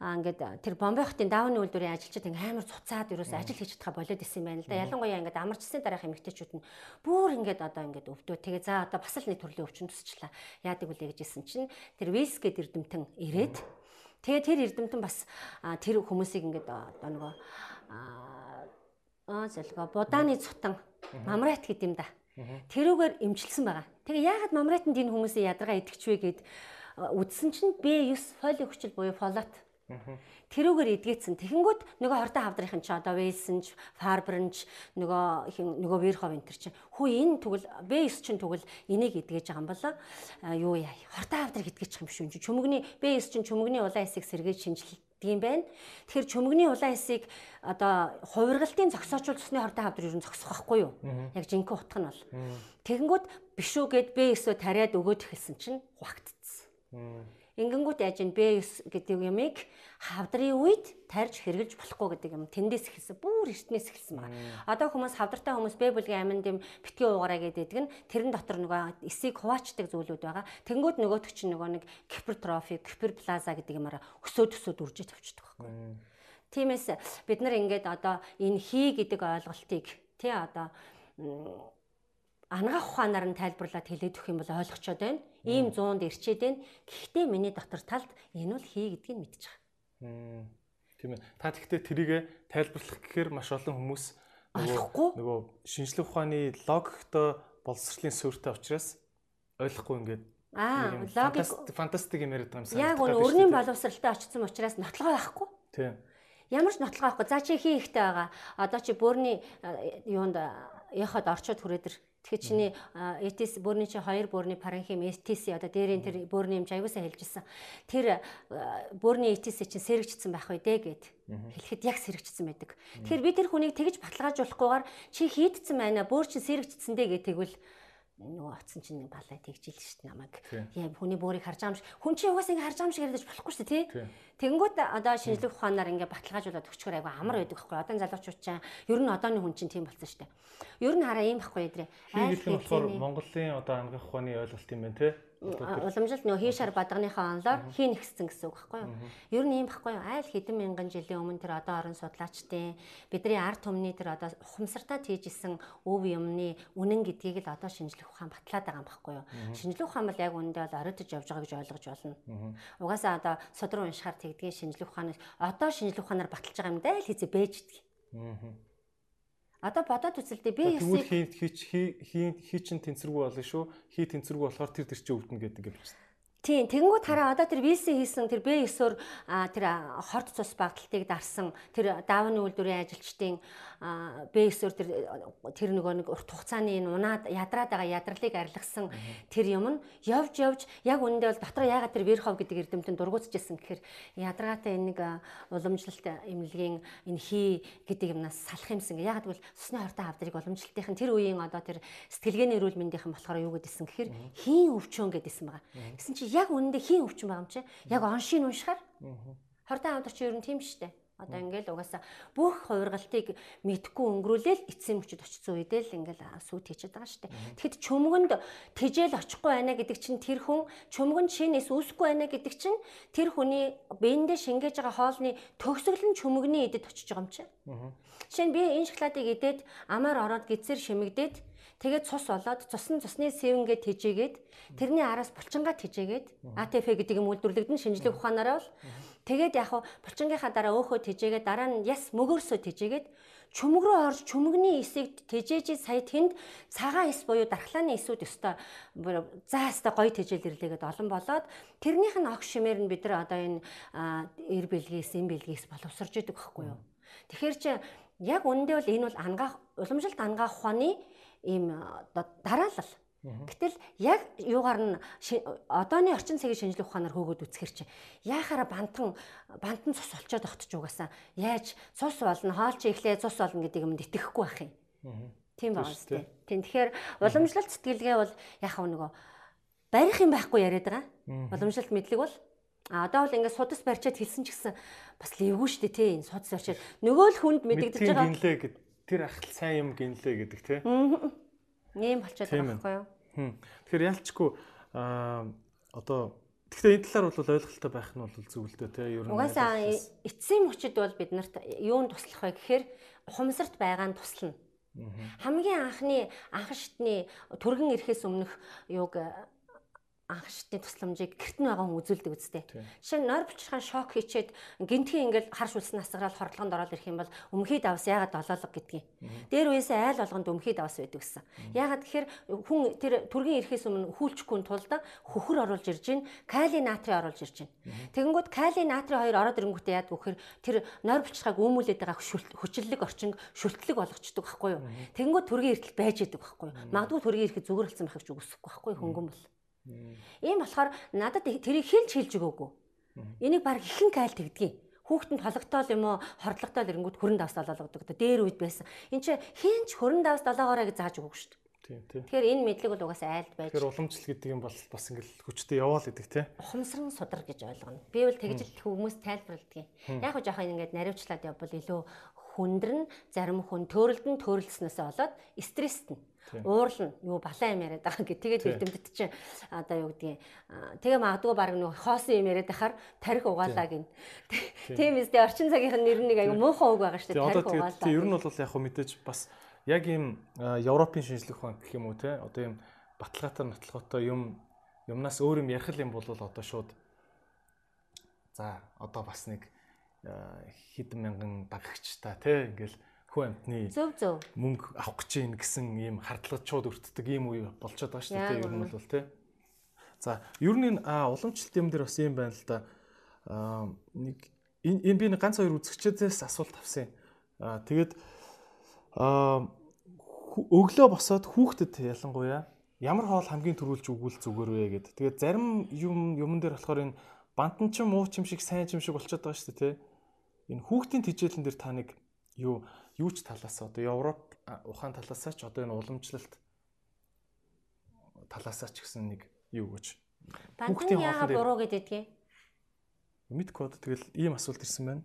Аа ингээд тэр Бомбей хотын даавны үйлдвэрийн ажилчид ингээм амар цуцаад ерөөсөө ажил хийж чадхаа болоод исэн байна л да. Ялангуяа ингээд амарчсны дараах эмэгтэйчүүд нь бүр ингээд одоо ингээд өвдөө. Тэгээ за одоо бас л нэг төрлийн өвчин тусчлаа. Яадаг үлээ гэжсэн чинь тэр Вилс гээд эрдэмтэн ирээд Тэгээ тэр эрдэмтэн бас тэр хүмүүсийг ингээд одоо нөгөө аа зэлгөө будааны цутан мамрайт гэдэг юм да. Тэрүүгээр имчилсэн байгаа. Тэгээ яагаад мамрайтанд энэ хүмүүсийн ядаргаа идэвч вэ гэд үдсэн чинь B9 фоли хүчил буюу фолат Тэрүүгээр эдгээцэн. Тэгэнгүүт нөгөө хортой хавдрын чи одоо Вэлсэн ч, Фарберн ч нөгөө хин нөгөө Верхов энэ чинь хүү энэ тэгвэл B9 чинь тэгвэл энийг эдгэж байгаа юм болоо юу яа. Хортой хавдрыг байгаа юм шүү. Чөмгний B9 чинь чөмгний улаан хэсийг сэргээж шинжилдэг юм байна. Тэгэхээр чөмгний улаан хэсийг одоо хувиргалтын зогсоочул цусны хортой хавдар ер нь зогсох байхгүй юу? Яг жинхэнэ утга нь бол. Тэгэнгүүт биш үү гэд B9-өө тариад өгөөд эхэлсэн чинь хуагтцсан. Ингэнгүүт яаж ин B9 гэдэг юмыг хавдрын үед тарьж хэрэгжилж болохгүй гэдэг юм тэндээс эхэлсэн. Бүр эртнээс эхэлсэн байна. Одоо хүмүүс хавдартай хүмүүс Б бүлгийн аминд юм битгий уугараа гэдэг нь тэрэн дотор нөгөө эсийг хуваачдаг зүйлүүд байгаа. Тэнгүүд нөгөөтг чинь нөгөө нэг гипертрофи, гиперплаза гэдэг юмараа өсөөд өсөөд үржиж тавьчихдаг байхгүй. Тиймээс бид нар ингээд одоо энэ хий гэдэг ойлголтыг тий одоо анагаах ухаанаар нь тайлбарлаад хэлээд өгөх юм бол ойлгочоод байна. Ийм 100-д ирчээд байна. Гэхдээ миний дотор талд энэ бол хий гэдгийг мэдчих. Тийм ээ. Та тэгтээ тэрийг тайлбарлах гэхээр маш олон хүмүүс ойлгохгүй нөгөө шинжлэх ухааны логиктой боловсролын суурьтай учраас ойлгохгүй ингээд Аа, логик фантастик юм яриад байгаа юм санагдав. Яг өнө өрнийн боловсралтай очсон учраас нотлогоо байхгүй. Тийм. Ямар ч нотлогоо байхгүй. За чи хий ихтэй байгаа. Одоо чи бөөрний юунд яхад орчод хүрээд Тэгэхээр чиний ETS бөөрний чи хоёр бөөрний паранхим ETS одоо дээрийн тэр бөөрний юмч аюусаа хэлжсэн. Тэр бөөрний ETS чинь сэрэгжсэн байх үү дээ гэд хэлэхэд яг сэрэгжсэн байдаг. Тэгэхээр би тэр хүнийг тэгж баталгаажуулахгүйгээр чи хийдсэн байна бөөр чи сэрэгжсэн дээ гэх тэгвэл нөгөө оцсон чинь балай тэгжил шүү дээ намайг. Яа хүний бөөрийг харж байгаа юм шиг. Хүн чинь угаасаа ингэ харж байгаа юм шиг ярьдаж болохгүй шүү дээ тий. Тэнгүүд одоо шинжлэх ухаанаар ингэ баталгаажуулаад өчгөр айгу амар байдаг байхгүй. Одоо залуучууд чинь ер нь одооны хүн чинь тийм болсон шүү дээ. Ер нь хараа ийм байхгүй ядрээ. Айл болохоор Монголын одоо ангах ухааны ойлголт юм байна тий уламжилт нөө хийшар бадганыхаа онлоор хий нэгссэн гэсэн үг байхгүй юу? Ер нь ийм байхгүй юу? Айл хэдэн мянган жилийн өмнө тэр одоо орон судлаачдын бидний арт түмний тэр одоо ухамсартаа тийжсэн өв юмны үнэн гэдгийг л одоо шинжлэх ухаан батлаад байгаа юм байхгүй юу? Шинжлэх ухаан бол яг үүндээ бол оройдож явж байгаа гэж ойлгож болно. Угаасаа одоо судруу уншихаар тэгдгийн шинжлэх ухааныг одоо шинжлэх ухаанаар баталж байгаа юм даа л хийзээ бэждэг. Одоо бодоод үзэлдээ би ясыг хийх хий хий чин тэнцвэргүй болно шүү. Хий тэнцвэргүй болохоор тэр тэр чинь өвдөн гэдэг юм байна. Тийм, тэгэнгүүт хараа одоо тэр висэн хийсэн тэр Б9-оор тэр хорт цус багталтыг дарсан тэр давны үйлдвэрийн ажилчдын Б9-оор тэр тэр нөгөө нэг урт хугацааны энэ унаад ядраад байгаа ядралыг арилгасан тэр юм нь явж явж яг үнэндээ бол дотор ягаад тэр Верхов гэдэг эрдэмтэн дургуутжсэн гэхээр ядраатай энэ нэг уламжлалт эмнэлгийн энэ хий гэдэг юмнаас салах юмсан. Ягаад гэвэл цусны хортой хавдрыг уламжлалтын тэр үеийн одоо тэр сэтгэлгээний эрүүл мэндийнхэн болохоор юу гэдсэн гэхээр хийн өвчөн гэдсэн байгаа. Гэсэн чи яг үнэндээ хийн өвчин байгаа юм чи. Яг оншийн уншихаар. Хордон чи ер нь тийм штэ. Одоо ингээл угаасаа бүх хувиргалтыг мэдхгүй өнгөрүүлээл эцсийн мөчөд очсон үедээ л ингээл сүйт хийчихэд байгаа штэ. Тэгэхэд чөмгөнд тэжээл очихгүй байна гэдэг чинь тэр хүн чөмгөнд шинээс үүсэхгүй байна гэдэг чинь тэр хүний биендээ шингээж байгаа хоолны төгсгөл нь чөмгөний идэд очиж байгаа юм чи. Жишээ нь би энэ шоколадыг идээд амаар ороод гизэр шимэгдээд Тэгээд цус болоод цус нь цусны сэвнгээ тэжээгээд тэрний араас булчингаа тэжээгээд АТФ гэдэг юм үйлдвэрлэгдэн шинжлэх ухаанаараа бол тэгээд яг булчингийнхаа дараа өөхөө тэжээгээд дараа нь яс мөгөөсөө тэжээгээд чүмэг рүү орж чүмэгний эсийг тэжээж сая тэнд цагаан эс буюу дархлааны эсүүд өстой заастаа гоё тэжээл ирлээгээд олон болоод тэрнийх нь огш шимээр нь бид нар одоо энэ эр бэлгээс эм бэлгээс боловсрж идэг байхгүй юу. Тэгэхээр чи яг үндэ бол энэ бол ангаах уламжилт ангаах ухааны ийм дараалал. Гэтэл яг юугаар нь одооны орчин цагийн шинжлэх ухаанаар хөөгөөд үзэхэр чи яахаараа бантан бантан цус олцоод огтч угаасаа яаж? Цус болно хоол чи ихлээ цус болно гэдэг юмд итгэхгүй байх юм. Тийм байна үстэй. Тийм тэгэхээр уламжлалт сэтгэлгээ бол яхав нөгөө барих юм байхгүй яриад байгаа. Уламжлалт мэдлэг бол А одоо бол ингээд судас барьчаад хэлсэн ч гэсэн бас левгүй шүү дээ тий энэ судас барьчаад. Нөгөө л хүнд мэдэгдэж байгаа тэр ахтал сайн юм гинлээ гэдэг тий. Ийм болчиход байгаа байхгүй юу? Тэгэхээр ялчгүй аа одоо Гэхдээ энэ талаар бол ойлголттой байх нь бол зөв л дээ тий. Ер нь угаасаа эцсийн мөчөд бол бид нарт юунд туслах вэ гэхээр ухамсарт байгаа нь туслана. Хамгийн анхны анхан шатны түргэн ирэхээс өмнөх юуг анх шатны тусламжийг гэрт нь байгаа хүн үзүүлдэг үстэй. Жишээ нь нойр булчирхаан шок хийчээд гинтгийн ингээл харш үлсэн насгараад хордлогонд ороод ирэх юм бол өмхий давс ягаад долоолог гэдгийг. Дээр үеэсээ айл болгонд өмхий давс байдаг гэсэн. Ягаад тэгэхээр хүн тэр түргийн ирэхээс өмнө хүлчгүй тулд хөхөр оруулж ирж гин кали натрий оруулж ирж гин. Тэгэнгүүт кали натрий хоёр ороод ирэнгүүтээ яад гэхээр тэр нойр булчирхааг өмүүлээд байгаа хүчлэлэг орчин шүлтлэг болгочдөг байхгүй юу. Тэгэнгүүт түргийн эртэл байж идэг байхгүй юу. Магадгүй түргийн ирэхэд зүгөрлцсэн байхыг ч үгүйсэхгүй байхгүй хөнгөн бол. Ийм болохоор надад тэрийг хэлж хэлж өгөөгүй. Энийг баг ихэн кайл тэгдгийг. Хүүхдэнд хологтоол юм уу, хордлоготой ирэнгүүт хөрөн давс долоологдог. Дээр үед байсан. Энд чи хинч хөрөн давс долоогоорой гэж зааж өгөөгүй шүү дээ. Тийм тийм. Тэгэхээр энэ мэдлэг бол угаасаа айлд байж. Тэгэхээр уламжлал гэдэг юм бол бас ингээл хүчтэй яваал гэдэг тий. Ухамсарн судар гэж ойлгоно. Би бол тэгж л хүмүүс тайлбарладаг юм. Яг хөө жоохон ингээд наривчлаад явбал илүү хүндрэн зарим хүн төрөлдөн төрөлдснөөсөө болоод стресстэй уурлна юу балаа юм яриад байгаа гэх тэгээд эрдэмтэд чинь одоо юу гэдгийг тэгээ магадгүй баг нэг хоосон юм яриад байхаар тарих угаалаа гин тийм үстэй орчин цагийнх нь нэр нэг аягүй муухай үг байгаа шүү дээ тарих угаалаа тийм ер нь бол яг хөө мэдээж бас яг ийм Европын шинжлэх ухаан гэх юм уу те одоо ийм баталгаатай нотлохотой юм юмнаас өөр юм ярих юм бол одоо шууд за одоо бас нэг хэдэн мянган дагагчтай те ингээл хүн амтны зөв зөв мөнгө авах гэж ийн гэсэн ийм хардлагад шууд өртдөг ийм үе болчиход байгаа шүү дээ ер нь бол те. За ер нь уламжлалт юм дээр бас юм байна л да. Нэг энэ би нэг ганц хоёр үзэгчдээс асуулт авсан. Аа тэгээд өглөө босоод хүүхдэд ялангуяа ямар хоол хамгийн түрүүлж өгвөл зүгээр вэ гэд. Тэгээд зарим юм юмн дээр болохоор энэ бантан ч муу ч юм шиг сайн ч юм шиг болчиход байгаа шүү дээ, тэ. Энэ хүүхдийн тижээлэн дээр та нэг юу юу ч талаас одоо Европ ухаан талаасаа ч одоо энэ уламжлалт талаасаа ч гэсэн нэг юу гэж хүүхдийн яага буруу гэдэгдгийг мэдгүй одоо тэгэл ийм асуулт ирсэн байна.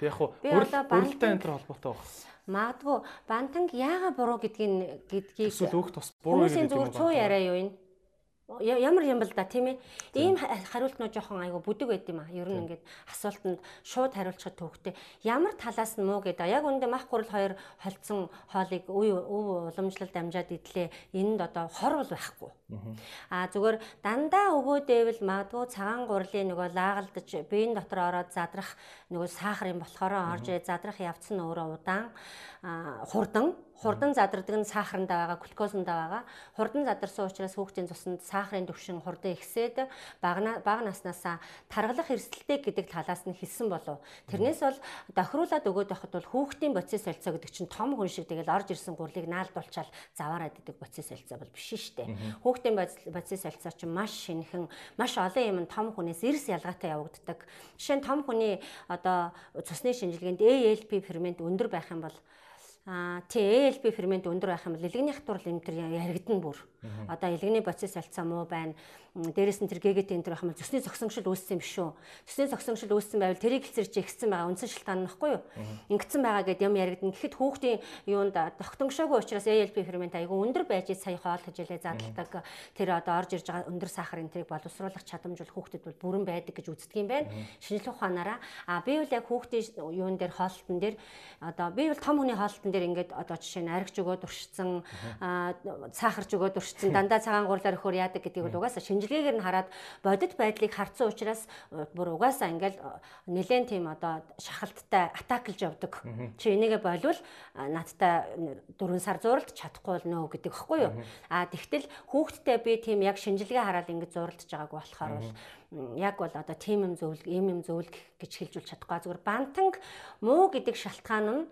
Тэг яг хуу уралтай энэ төр холбоотой баг. Магадгүй бантанг яага буруу гэдгийг гэдгийг эсвэл өөх тус буруу гэдэг юм. Хүмүүсийн зүгээр цуу яриа юу энэ? Ямар юм бэл да тийм ээ. Ийм хариултнууд жоохон айгу бүдэг байд юм а. Ер нь ингээд асуултанд шууд хариулчихад төвхтэй. Ямар талаас нь муу гэдэг. Яг үндэ мах гурал хоёр холцсон хоолыг үе өв уламжлалт амжаад идлээ. Энд одоо хор бол байхгүй. Аа зүгээр дандаа өгөөдөөвэл магадгүй цагаан гурлын нөгөө лаагалдаж биеийн дотор ороод задрах нөгөө сахарын болохоор орж задрах явц нь өөрөө удаан хурдан хурдан задардаг нь сахарндаа байгаа, глюкозондоо байгаа. Хурдан задарсан учраас хүүхдийн цуснд сахарын түвшин хурдан ихсээд бага бага наснаасаа таргалах эрсдэлтэй гэдэг талаас нь хэлсэн болов. Тэрнээс бол дохируулаад өгөөд байхад бол хүүхдийн боцис солилцоо гэдэг чинь том хүн шиг тэгэл орж ирсэн гурлыг наалдуулчаал заваарад идэг боцис солилцоо бол биш шүү дээ. Хүүхдийн боцис солилцоо чинь маш шинхэн, маш олон юм том хүнээс эрс ялгаатай явагддаг. Жишээ нь том хүний одоо цусны шинжилгээнд ALP фермент өндөр байх юм бол Тий ALP фермент өндөр байх юм. Бол илгэний хатуурл энэ төр яригдана бүр. Одоо илгэний процесс алдсан муу байна дээрэс нь тэр ГГТ энэ төр бол зүсний зогсонгшил үүссэн юм шүү. Зүсний зогсонгшил үүссэн байвал тэрийг хэлцэрч ихсэн байгаа үндсэн шалтгаан нь баггүй юу? Ингэсэн байгаа гэд юм яригдана. Тэгэхэд хүүхдийн юунд тогтонгшоогүй учраас ALP фермент айгүй өндөр байж сая хоол хажээлээ задлдаг. Тэр одоо орж ирж байгаа өндөр сахар энэ тэрийг боловсруулах чадамж бол хүүхдэд бол бүрэн байдаг гэж үздэг юм байна. Шинжлэх ухаанаараа а би бол яг хүүхдийн юун дээр хоолтон дээр одоо би бол том хүний хоолтон дээр ингээд одоо жишээ нь аригч өгөөд уршицсан сахарч өгөөд уршицсан дандаа цагаан гурлаар өхөр яадаг гэдгийг бол угаасаа шинжилгээгээр нь хараад бодит байдлыг харцсан учраас бүр угаасаа ингээл э, нэлээд тийм одоо шахалттай атаклж явдаг. Чи энийгээ болвол э, надтай 4 сар зуралд чадахгүй бол нөө гэдэг багхгүй юу. А тэгтэл хүүхдтэй би тийм яг шинжилгээ хараад ингэж зуралдж байгааг болохоор бол яг бол одоо тийм юм зөвлөх, ийм юм зөвлөх гэж хэлжүүл чадахгүй. Зүгээр бантанг муу гэдэг шалтгаан нь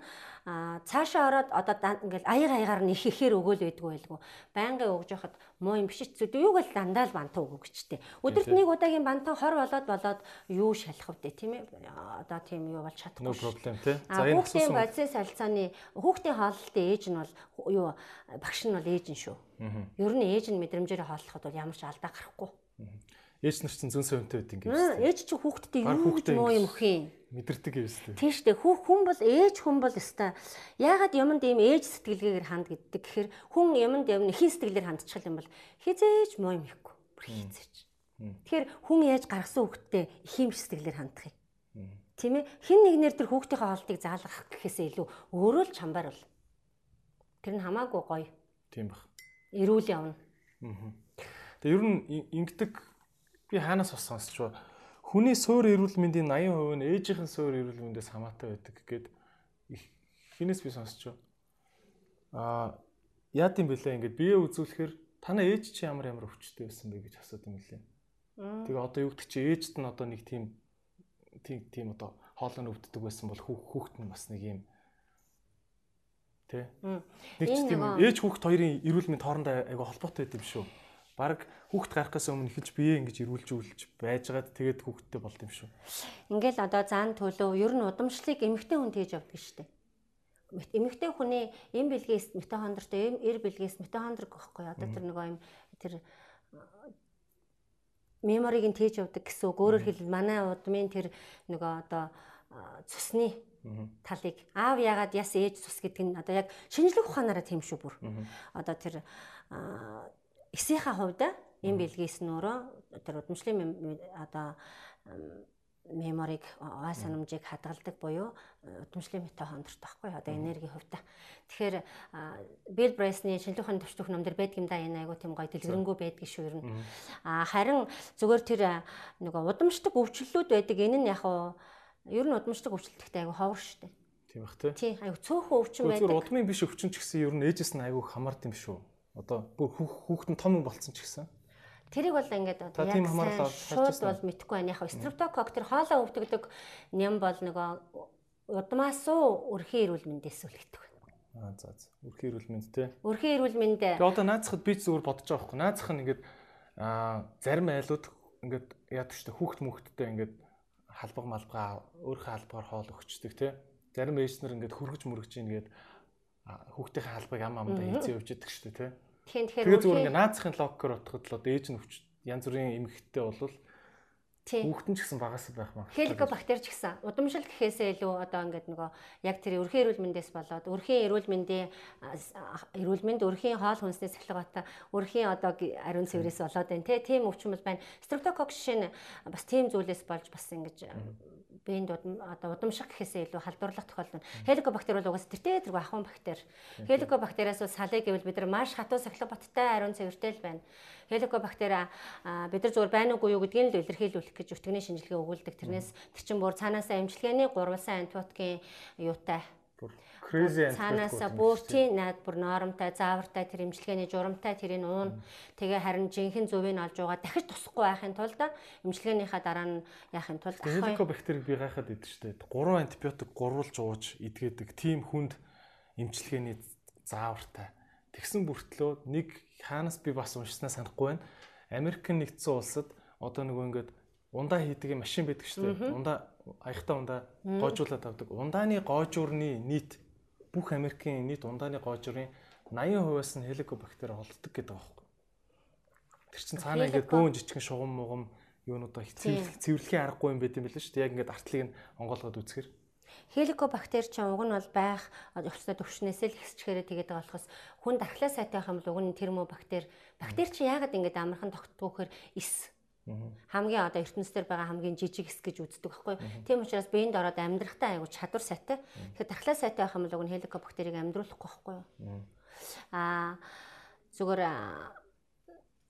а цаашаа ороод одоо ингээл аяга аягаар нь их ихээр өгөөл байдгүй байлгүй. Байнгын өгж яхад муу юм биш ч зү юуг л дандаа л бантан өгөх гэжтэй. Өдөрт нэг удаагийн бантан хор болоод болоод юу шалах вэ тийм ээ. Одоо тийм юу болж чадахгүй. Problem тий. За энэ хүүхдийн бодис салцааны хүүхдийн хооллолтын ээж нь бол юу багш нь бол ээж нь шүү. Ер нь ээж нь мэдрэмжээр хооллоход бол ямар ч алдаа гарахгүй. Ээж нар чинь зүүн совинтой байт ингэ. Ээж чи хүүхдтэй юу муу юм өх юм. Мэдэрдэг юм шүү дээ. Тийм шүү дээ. Хүүх хүн бол ээж хүн бол өстой. Яагаад юмд ийм ээж сэтгэлгээгээр ханд гэддэг гэхээр хүн юмд юм нэхин сэтгэлээр хандчих юм бол хизээж муу юм ихгүй. Хизээж. Тэгэхээр хүн яаж гаргасан хүүхдтэй их юм сэтгэлээр хандах юм. Тийм ээ. Хин нэгнэр тэр хүүхдийнхээ хоолтыг заалгах гэхээсээ илүү өөрөө л чамбар бол. Тэр нь хамаагүй гоё. Тийм баг. Ирүүл явна. Аа. Тэгээ ер нь ингэдэг би хаанаас бас сонсч ба хүний суур эрүүл мэндийн 80% нь ээжийнхэн суур эрүүл мэндээс хамаатай байдаг гэгээд хинээс би сонсч аа яа гэм бэлээ? Ингээд бие үзүүлэхээр танаа ээж чи ямар ямар өвчтэй байсан бэ гэж асууад юм лээ. Тэгээ одоо юу гэдэг чи ээжд нь одоо нэг тийм тийм тийм одоо хоолой өвддөг байсан бол хүүхэд нь бас нэг юм. Тий. Нэг ч тийм ээж хүүхэд хоёрын эрүүл мэнд хоорондоо айгаа холбоотой байд юм шүү баг хүүхд гарахаас өмнө ихэлж бие ингэж ирүүлж үлж байжгаад тэгээд хүүхдтэй болд юм шүү. Ингээл одоо заан төлөө ер нь удамшлыг эмэгтэй хүн тээж авдаг шүү дээ. эмэгтэй хүний эм бэлгээс митохондртой эм эр бэлгээс митохондрог гэхгүй одоо тэр нөгөө юм тэр мемориг нь тээж явдаг гэсэн үг өөрөөр хэлбэл манай удмын тэр нөгөө одоо цусны талыг аав яагаад яс ээж цус гэдэг нь одоо яг шинжлэх ухаанаараа тийм шүү бүр. Одоо тэр эсийнхаа хувьд эм бэлгээс нөрөө тэр удамшлын одоо мемориг ой санамжийг хадгалдаг буюу удамшлын митохондорт байхгүй одоо энерги хувьтай. Тэгэхээр Bill Bryce-ны шинжлэх ухааны төвчдөх ном дэр байдаг юм да энэ айгу тийм гоё дэлгэрэнгүй байдаг шүү ер нь. А харин зүгээр тэр нөгөө удамшдаг өвчлөлүүд байдаг энэ нь яг нь ер нь удамшдаг өвчлөлттэй айгу ховор шүү дээ. Тийм бах тий. Тий айгу цөөхөн өвчин байдаг. Зүгээр удмын биш өвчин ч гэсэн ер нь ээжээс нь айгу хамаард юм шүү. Одоо бүр хүүхэд нь том болцсон ч гэсэн. Тэрийг бол ингээд яг сайн шууд бол мэдэхгүй байна. Яг стрептокок тэр хоолоо өвдөгдөг нэм бол нөгөө удмаас уу өрхийн эрүүл мэндээс үлгдэг байна. Аа за за. Өрхийн эрүүл мэнд те. Өрхийн эрүүл мэнд. Тэгээ одоо наацхад би зүгээр бодож байгаа байхгүй. Наацх нь ингээд аа зарим айлууд ингээд яадаг ч хүүхд мөхтдээ ингээд халбаг малбага өөрийнхөө халбагаар хоол өгчдөг те. Зарим ээжнэр ингээд хөргөж мөргөж ингээд хүүхдийнхээ халбаг ам амдаа хийцээ шүү дээ те. Тэгэхээр тэгэхээр зүгээр ингээ наацхийн локкер утгад л одоо ээж нь өвч янз бүрийн эмгэгтэй болвол Хүүхдэн ч гэсэн багаас байх маа. Хеликобактер ч гэсэн. Удамшил гэхээсээ илүү одоо ингээд нөгөө яг тэр өрхийн эрүүл мэндээс болоод өрхийн эрүүл мэндийн эрүүл мэнд өрхийн хоол хүнснээс эхлэгаата өрхийн одоо ариун цэврээс болоод байна тийм өвчин бол байна. Стрептокок жишээ нь бас тийм зүйлээс болж бас ингэж биеинд одоо удамших гэхээсээ илүү халдварлах тохиолдол. Хеликобактер бол угаасаа тэртээ тэргүй ахуйн бактери. Хеликобактериас бол салыг гэвэл бид нар маш хатуу сахилбаттай ариун цэвэртэй л байна. Хеликобактери бид нар зүгээр байна уугүй юу гэдгийг л илэрхийлүүлэх гэж өртгөний шинжилгээ өгүүлдэг. Тэрнээс тэр чин бүр цаанаасаа амжилтгааний гурвалсан антибиотикийн юутай Crazy цаанаасаа бүртийн наад бүр норомтой, заавартай тэр имчилгээний журамтай тэрийг уун. Тэгээ харин жинхэнэ зөвийг олж байгаа дахиж тусахгүй байхын тулд имчилгээнийхаа дараа нь яахын тулд Helicobacter-ыг би гайхаад идэв штэ. 3 антибиотик гурвалж ууж идгээдэг тийм хүнд имчилгээний заавартай. Тэгсэн бүртлөө нэг хаанаас би бас уншснаа санахгүй байна. Америк нэгдсэн улсад одоо нөгөө ингээд ундаа хийдэг машин байдаг дээ. Ундаа аягтай ундаа гоожуулаад авдаг. Ундааны гоожуурны нийт бүх Америкийн нийт ундааны гоожрын 80%-аас нь хеликобактер олддог гэдэг аахгүй. Тэр чинь цаана ингээд бөөн жижигэн шугам мугам юунуудаа цэвэрлэхийн аргагүй юм байт юм билээ шүү дээ. Яг ингээд артлыг нь онгоолгоод үзэхэр. Хеликобактер чинь уг нь бол байх өвчтөд төвшнээс л ихсчихээрээ тэгээд байгаа болохоос хүн дархлаа сайтай байх юм бол уг нь термобактер бактери чинь яагаад ингээд амархан тогтдгүйхээр эс Хамгийн одоо ертөнцийн байгаа хамгийн жижиг хэсэг гэж үздэг байхгүй. Тийм учраас биеинд ороод амьдрахтаа айгу чадвар сайтай. Тэгэхээр дахлаа сайтай байх юм бол уг нь хеликобактерийг амьдруулахгүй байхгүй юу? Аа зүгээр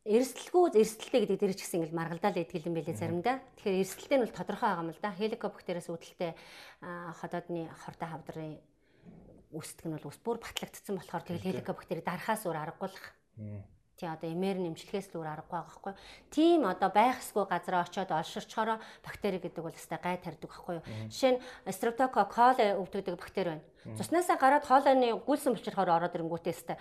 эрсдэлгүй эрсдэлтэй гэдэг дээр ч гэсэн ингээл маргалдаал идэл юм байлээ заримдаа. Тэгэхээр эрсдэлтэй нь бол тодорхой байгаа юм л да. Хеликобактериас үүдэлтэй ходоодны хортой хавдрын үсдэг нь бол ус бүр батлагдсан болохоор тэгэл хеликобактери дарахаас өөр аргагүй л тий одоо эмээр нэмжлэхээс л үр аргагүй байгаа байхгүй. Тийм одоо байх эсгүй газараа очиод олширчхороо бактери гэдэг бол өстой гай тарьдаг байхгүй юу. Жишээ нь Streptococcus coli өвдөгдөг бактери байна. Цуснасаа гараад хоолойны гүйлсэн булчирхоор ороод ирэнгүүтээ өстой.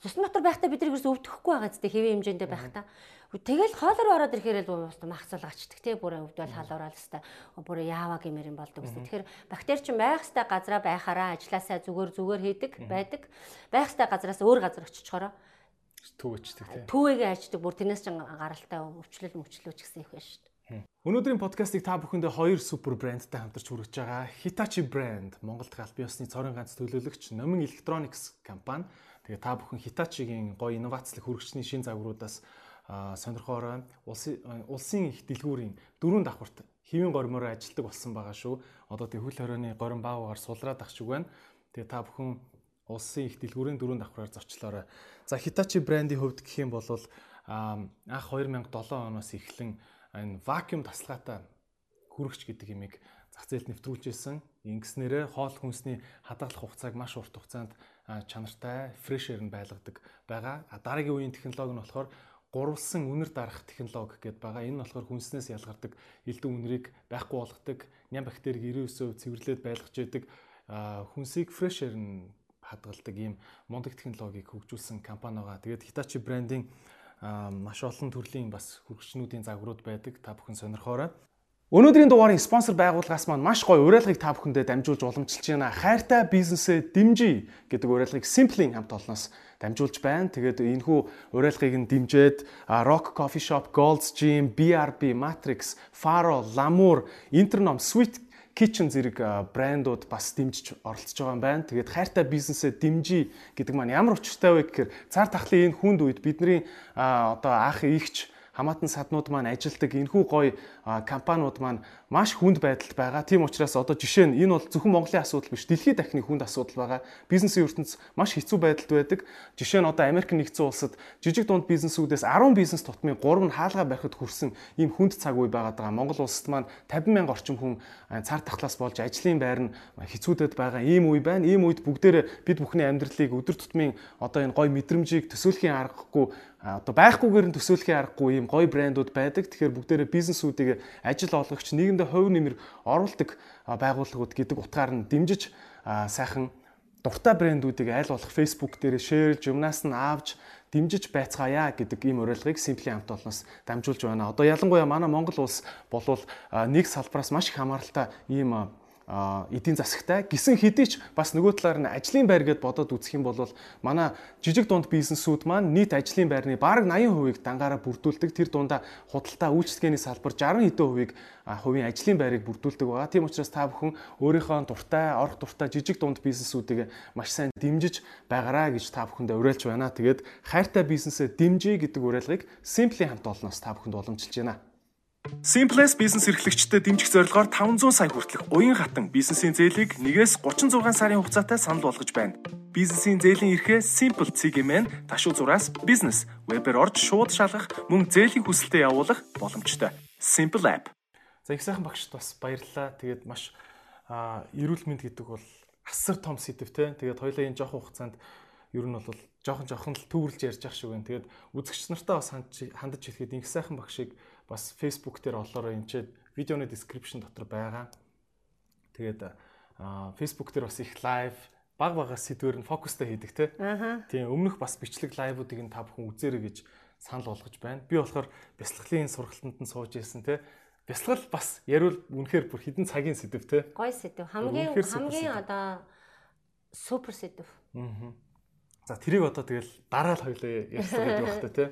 Цусны дотор байхдаа бид нэрээс өвдөхгүй байгаа зү хэвийн хэмжээндээ байхдаа. Тэгэл хоолоор ороод ирэхээр л махцуулгачдаг тий бүр өвдөл халуураал өстой. Бүр яава гэмээр юм болдог өстой. Тэгэхээр бактери чинь байх хэвээр газараа байхаараа ажилласаа зүгээр зүгээр хийдэг байдаг. Байх хэвээр газараас өөр газар очичхороо Түүгэждэг тийм. Түүгээ аждаг бүр тэрнээс ч гаралтай өвчлөл мөвчлөөч гэсэн их байна шүү дээ. Өнөөдрийн подкастыг та бүхэндээ хоёр супер брэндтэй хамтарч хүргэж байгаа. Hitachi брэнд Монголд албан ёсны цорын ганц төлөөлөгч Номин Electronics компани. Тэгээ та бүхэн Hitachi-гийн гоё инновацлог хүргэжчний шин загваруудаас сонирхоорой. Улсын улсын их дэлгүүрийн дөрөв давхарт хэвийн гормоор ажилладаг болсон байгаа шүү. Одоо тэг хөл хорионы горим баагаар сулраад ах шиг байна. Тэгээ та бүхэн улсын их дэлгүүрийн дөрөв давхраар зочлоорой. За Hitachi брендийн хувьд гэх юм бол анх 2007 оноос эхлэн энэ вакуум тасалгаатай хүрэгч гэдэг имийг зах зээлд нэвтрүүлжсэн. Ингэснээрээ хоол хүнсний хадгалах хугацааг маш урт хугацаанд чанартай, фрешэр нь байлгадаг байгаа. Дараагийн үеийн технологи нь болохоор гурвалсан үнэр дарах технологи гэдээ байгаа. Энэ нь болохоор хүнснээс ялгардаг элдэн үнэрийг байхгүй болгодог, ням бактерийг 99% цэвэрлээд байлгаж яадаг хүнсийг фрешэр нь хадгалдаг ийм мундаг технологиг хөгжүүлсэн компани байгаа. Тэгээд Hitachi брендийн маш олон төрлийн бас хүрэгчнүүдийн загварууд байдаг. Та бүхэн сонирхоорой. Өнөөдрийн дугаарын спонсор байгууллагаас маань маш гоё уриалгыг та бүхэндээ дамжуулж уламжилж байна. Хайртай бизнесээ дэмжиж гэдэг уриалгыг Simply хамт олноос дамжуулж байна. Тэгээд энэхүү уриалгыг нь дэмжиж Rock Coffee Shop, Gold's Gym, BRB, Matrix, Faro, Lamour, Internom, Sweet Kitchen зэрэг брэндууд бас дэмжиж оролцож байгаа юм байна. Тэгээд хайртай бизнесээ дэмжиж гэдэг маань ямар учиртай вэ гэхээр цар тахлын энэ хүнд үед бидний одоо анх ихч хамаатан саднууд маань ажилдаг энэхүү гоё компаниуд маань маш хүнд байдалд байгаа. Тийм учраас одоо жишээ нь энэ бол зөвхөн Монголын асуудал биш, дэлхийд дахны хүнд асуудал байгаа. Бизнесийн ертөнц маш хэцүү байдалд байдаг. Жишээ нь одоо Америк нэгдсэн улсад жижиг дунд бизнесүүдээс 10 бизнес тутмын 3 нь хаалгаа барихад хүрсэн ийм хүнд цаг үе байгаад байгаа. Монгол улсад маань 50 мянга орчим хүн цар тахлаас болж ажлын байр нь хэцүүдэд байгаа ийм үе байна. Ийм үед бүгдээрээ бид бүхний амьдралыг өдөр тутмын одоо энэ гоё мэдрэмжийг төсөөлхийн аргагүй одоо байхгүйгээр нь төсөөлхийн аргагүй ийм гоё брэндүүд байдаг. Тэгэхээр бүгдээрээ бизнесүүдийг ажил олгогч нийгэмдээ хувь нэмэр оруулдаг байгууллагууд гэдэг утгаар нь дэмжиж сайхан дуртай брэндүүдийг аль болох Facebook дээр шеэрлж юмнаас нь авч дэмжиж байцгаая гэдэг ийм уриалгыг Simply хамт олноос дамжуулж байна. Одоо ялангуяа манай Монгол улс болвол нэг салбараас маш их хамааралтай ийм эдийн засагтай гисэн хэдий ч бас нөгөө талаар нь ажлын байр гэд бодоод үзэх юм бол манай жижиг дунд бизнесүүд маань нийт ажлын байрны бараг 80% дангаараа бүрдүүлдэг тэр дундаа худалдаа үйлчлэгээний салбар 60 хэдэн хувийг хувийн ажлын байрыг бүрдүүлдэг байгаа. Тийм учраас та бүхэн өөрийнхөө дуртай, орох дуртай жижиг дунд бизнесүүдийг маш сайн дэмжиж байгаараа гэж та бүхэндээ уриалж байна. Тэгээд хайртай бизнесээ дэмжиж гэдэг уриалгыг Simply хамт олноос та бүхэнд уламжилж байна. Simplex бизнес эрхлэгчдэд дэмжих зорилгоор 500 сая хүртэлх уян хатан бизнесийн зээлийг 1-ээс 36 сарын хугацаатай санал болгож байна. Бизнесийн зээлийн эрхээ Simple CGM-ийн ташуу зураас бизнес вебээр орж шууд шалгах мөн зээлийн хүсэлтэд явуулах боломжтой. Simple app. За их сайхан багшд бас баярлалаа. Тэгээд маш эрүүл мэнд гэдэг бол асар том сэдв те. Тэгээд хоёлаа энэ жоох хугацаанд ер нь бол жоохон жоохон л төвөрлж ярьж ах шиг байна. Тэгээд үзэгч нартаа бас хандаж хэлэхэд их сайхан багшийг бас Facebook дээр олоорой энэ видеоны description дотор байгаа. Тэгээд Facebook дээр бас их лайв баг бага сэдвэр нь фокустай хийдэг те. Тийм өмнөх бас бичлэг лайвуудыг нь та бүхэн үзээрэй гэж санал болгож байна. Би болохоор бясалгалын сургалтанд нь сууж ирсэн те. Бясалгал бас яривал үнэхээр бүр хідэн цагийн сэдв те. Гой сэдв. Хамгийн хамгийн одоо супер сэдв. Аа. За тэрийг одоо тэгэл дараа л хоёлаа ярьсан гэдэг багтаа тий.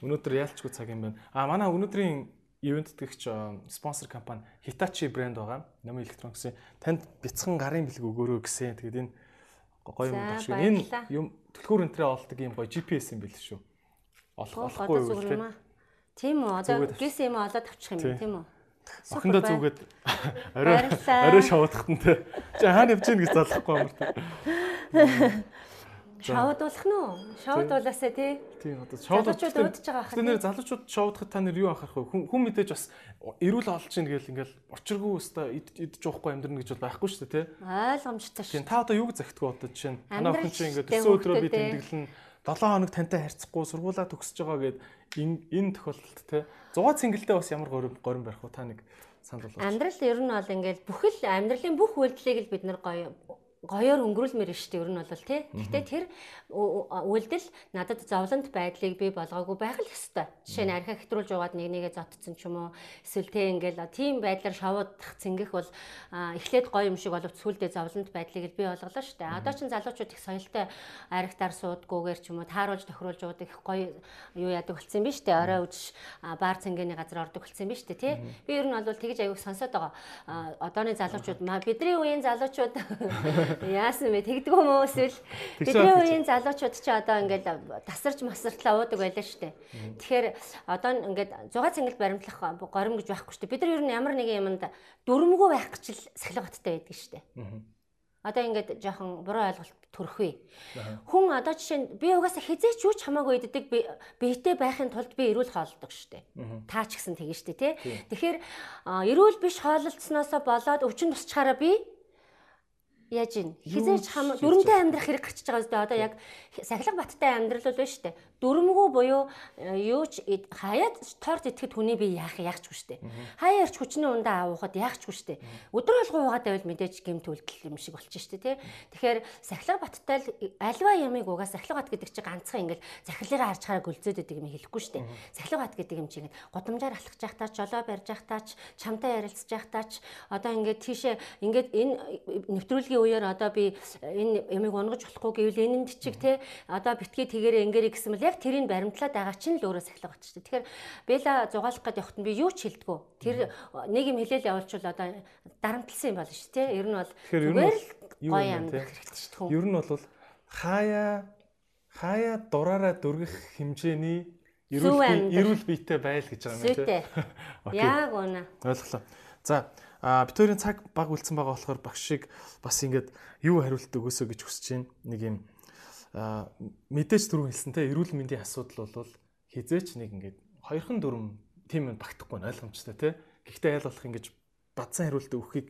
Өнөөдөр яалчгүй цаг юм байна. А манай өнөөдрийн ивент дэгч спонсор компани Hitachi брэнд байгаа. Номын электрониксын танд бяцхан гарын бэлэг өгөөрөө гэсэн. Тэгээд энэ гоё юм байна шүү. Энэ юм төлхөр өнтрээ олдог юм гоё GPS юм бэл шүү. Олох болохгүй юу тий. Тийм үү. Одоо гэсэн юм олоод авчих юм тийм үү? Охиндоо зүгээд орой орой шоудахт нь тий. Чи хаана явж гин гэж залахгүй юм тий. Шоудуулах нь уу? Шоудуулаасаа тий. Тийм одоо шоудуулж өөдөж байгаа хаа. Тэр залуучууд шоудахад та нэр юу анхаарах вэ? Хүн мэдээж бас эрүүл олж ийн гэл ингээл очиргүй өстой идж уухгүй амьдрна гэж бол байхгүй шүү дээ тий. Ойлгомжтой шүү. Та одоо юуг захидгүй одоо жишээ нь танаа хүн чинь ингээд өсөө өдрөө би тэмдэглэн 7 хоног тантай харьцахгүй сургуулаа төгсөж байгаа гэд энэ тохиолдолд тий. 100 цэнгэлдээ бас ямар горим горим барих вэ та нэг санал болгооч. Амьдрал ер нь бол ингээд бүхэл амьдралын бүх үйлдэлийг л бид нар гоё гоёор өнгөрүүлмээр дээ ер нь бол тий. Гэхдээ тэр үйлдэл надад зовлонт байдлыг би болгоогүй байх л ёстой. Жишээ нь архи хэтрүүлж угаад нэг нэгэ зодцсон ч юм уу эсвэл тий ингээл тийм байдлаар шавуудах цэнгэх бол эхлээд гоё юм шиг боловч сүулдэ зовлонт байдлыг би болголоо дээ. Одоо ч залуучууд их соёлтой архитаар суудгүйгээр ч юм уу тааруулж тохируулж уудаг их гоё юу яадаг болсон юм биш үү? Орой үж баар цэнгэний газар ордог болсон юм биш үү тий. Би ер нь бол тэгж аяг сонсоод байгаа. Одооны залуучууд бидний үеийн залуучууд Яасан бэ? Тэгдэг юм уу эсвэл бидний үеийн залуучууд ч одоо ингээд тасарч масартлаа уудаг байлаа шүү дээ. Тэгэхээр одоо ингээд 6 цангал баримтлах горим гэж байхгүй шүү дээ. Бид нар ер нь ямар нэгэн юмд дүрмгүй байх гэж л сахилгаттай байдаг шүү дээ. Одоо ингээд жоохон буруу ойлголт төрөхөө. Хүн одоо жишээ нь би угаасаа хизээч юу ч хамаагүй иддэг биетэй байхын тулд би эрүүл хооллдог штэ. Таа ч гэсэн тэгэн штэ тий. Тэгэхээр эрүүл биш хооллолцсноосоо болоод өвчин тусчаараа би Яаж ийн? Хизээч хам дүрмтэй амьдрах хэрэг гарчиж байгаа үстэй одоо яг сахилга баттай амьдрал бол байна шүү дээ. Дүрмгүй буюу э, юу ч хаяад торт идэхэд хүний би яах яахчгүй шүү дээ. Хаяа ирч хүчний ундаа авахад яахчгүй шүү дээ. Өдөр болгоо угаад байвал мэдээж гэмт үлдэл юм шиг болчих шүү дээ, тий. Тэгэхээр сахилга баттай л альва ямыг угаа сахилга бат гэдэг чинь ганцхан ингээл захирлаараа харж хараа гүлзөөд байдаг юм хэлэхгүй шүү дээ. Сахилга бат гэдэг юм чинь годамжаар алхаж явах таач, жолоо барьж явах таач, чамтай ярилцж явах таач одоо ингээд тийшээ ингээд энэ нэвтрүүлгийн үеэр одоо би энэ ямиг унгаж болохгүй гэвэл энэнд чиг те одоо битгий тэгээрээ ингээрэй гэсэн мэл яг тэрийг баримтлаад байгаа чинь л өөрөө сахилга шүү дээ. Тэгэхээр Бэла зугаалах гээд явахт нь би юу ч хэлдэггүй. Тэр нэг юм хэлээл явуулчвал одоо дарамтлсан юм болно шүү те. Ер нь бол зүгээр л гоё амьдрах хэрэгтэй шүү дээ. Ер нь бол хаяа хаяа дураараа дүргэх хэмжээний эрүүл эрүүл биетэй байл гэж байгаа юм тийм. Яг үнэ. Ойлголоо. За А бид хоёрын цаг баг үлдсэн байгаа болохоор багш шиг бас ингээд юу хариулт өгөөсөө гэж хүсэж байна. Нэг юм мэдээж түрүү хэлсэнтэй эрүүл мэндийн асуудал бол хизээч нэг ингээд хоёрхан дөрөм тийм юм багтахгүй нь ойлгомжтой тий. Гэхдээ айл болох ингэж бадсан хариулт өгөхийг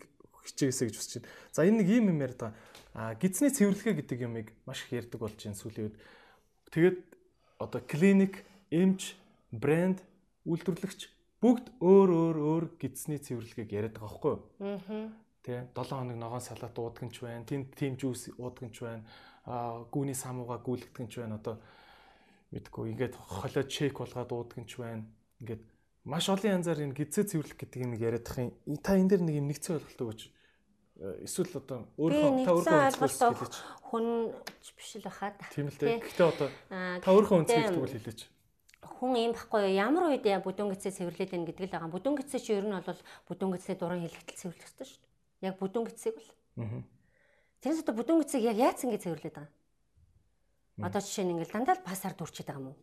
хичээгээсэй гэж хүсэж байна. За энэ нэг юм юм яриад байгаа. А гидсний цэвэрлэгээ гэдэг юмыг маш их ярьдаг болж байна сүүлийн үед. Тэгээд одоо клиник, эмч, брэнд, үйлдвэрлэгч бүгд өөр өөр өөр гидсний цэвэрлэгийг яриад байгаа байхгүй юу? Аа. Тэ 7 хоног ногоон салат уудаг нь ч байна, тэнд тим жуус уудаг нь ч байна, аа гүүний самууга гүйлгдэг нь ч байна. Одоо мэдгүй ингээд холио чек болгоод уудаг нь ч байна. Ингээд маш олон янзаар энэ гидсээ цэвэрлэх гэдэг юм яриад юм. Та энэ дээр нэг юм нэгцэн ойлголт өгөөч. Э, эсвэл одоо өөрөө та өөрөө ойлголт хүн биш л баха. Тийм л дээ. Гэхдээ одоо та өөрөө үнцгийгдэг бол хэлээч хүн юм баггүй ямар үед бүдүүн гисээ цэвэрлээд байна гэдэг л байгаа. Бүдүүн гисээ чи ер нь бол бүдүүн гисээ дуран хэлэхдээ цэвэрлэх хэрэгтэй шүү дээ. Яг бүдүүн гисээг бол. Аа. Тэрнээс одоо бүдүүн гисээг яг яаж ингэ цэвэрлээд байгаа юм? Одоо жишээ нь ингээл дандаа л пасаар дүрчээд байгаа юм уу?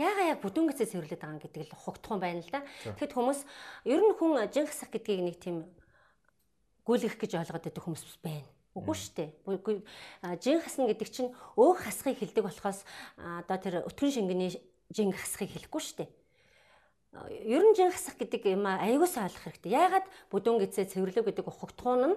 Яага яг бүдүүн гисээ цэвэрлээд байгаа гэдэг л хугтхан байна л да. Тэгэхэд хүмүүс ер нь хүн жин хасах гэдгийг нэг тийм гүйлгэх гэж ойлгоод байдаг хүмүүс байна. Үгүй шүү дээ. Жин хасна гэдэг чинь өөх хасхыг хэлдэг болохоос одоо тэр өтгөн шингэний жинг хасахыг хэлэхгүй шүү дээ ер нь жин хасах гэдэг юм аягуус ойлгох хэрэгтэй. Яагаад бүдүүн гизээ цэвэрлэг гэдэг ухагтхуун нь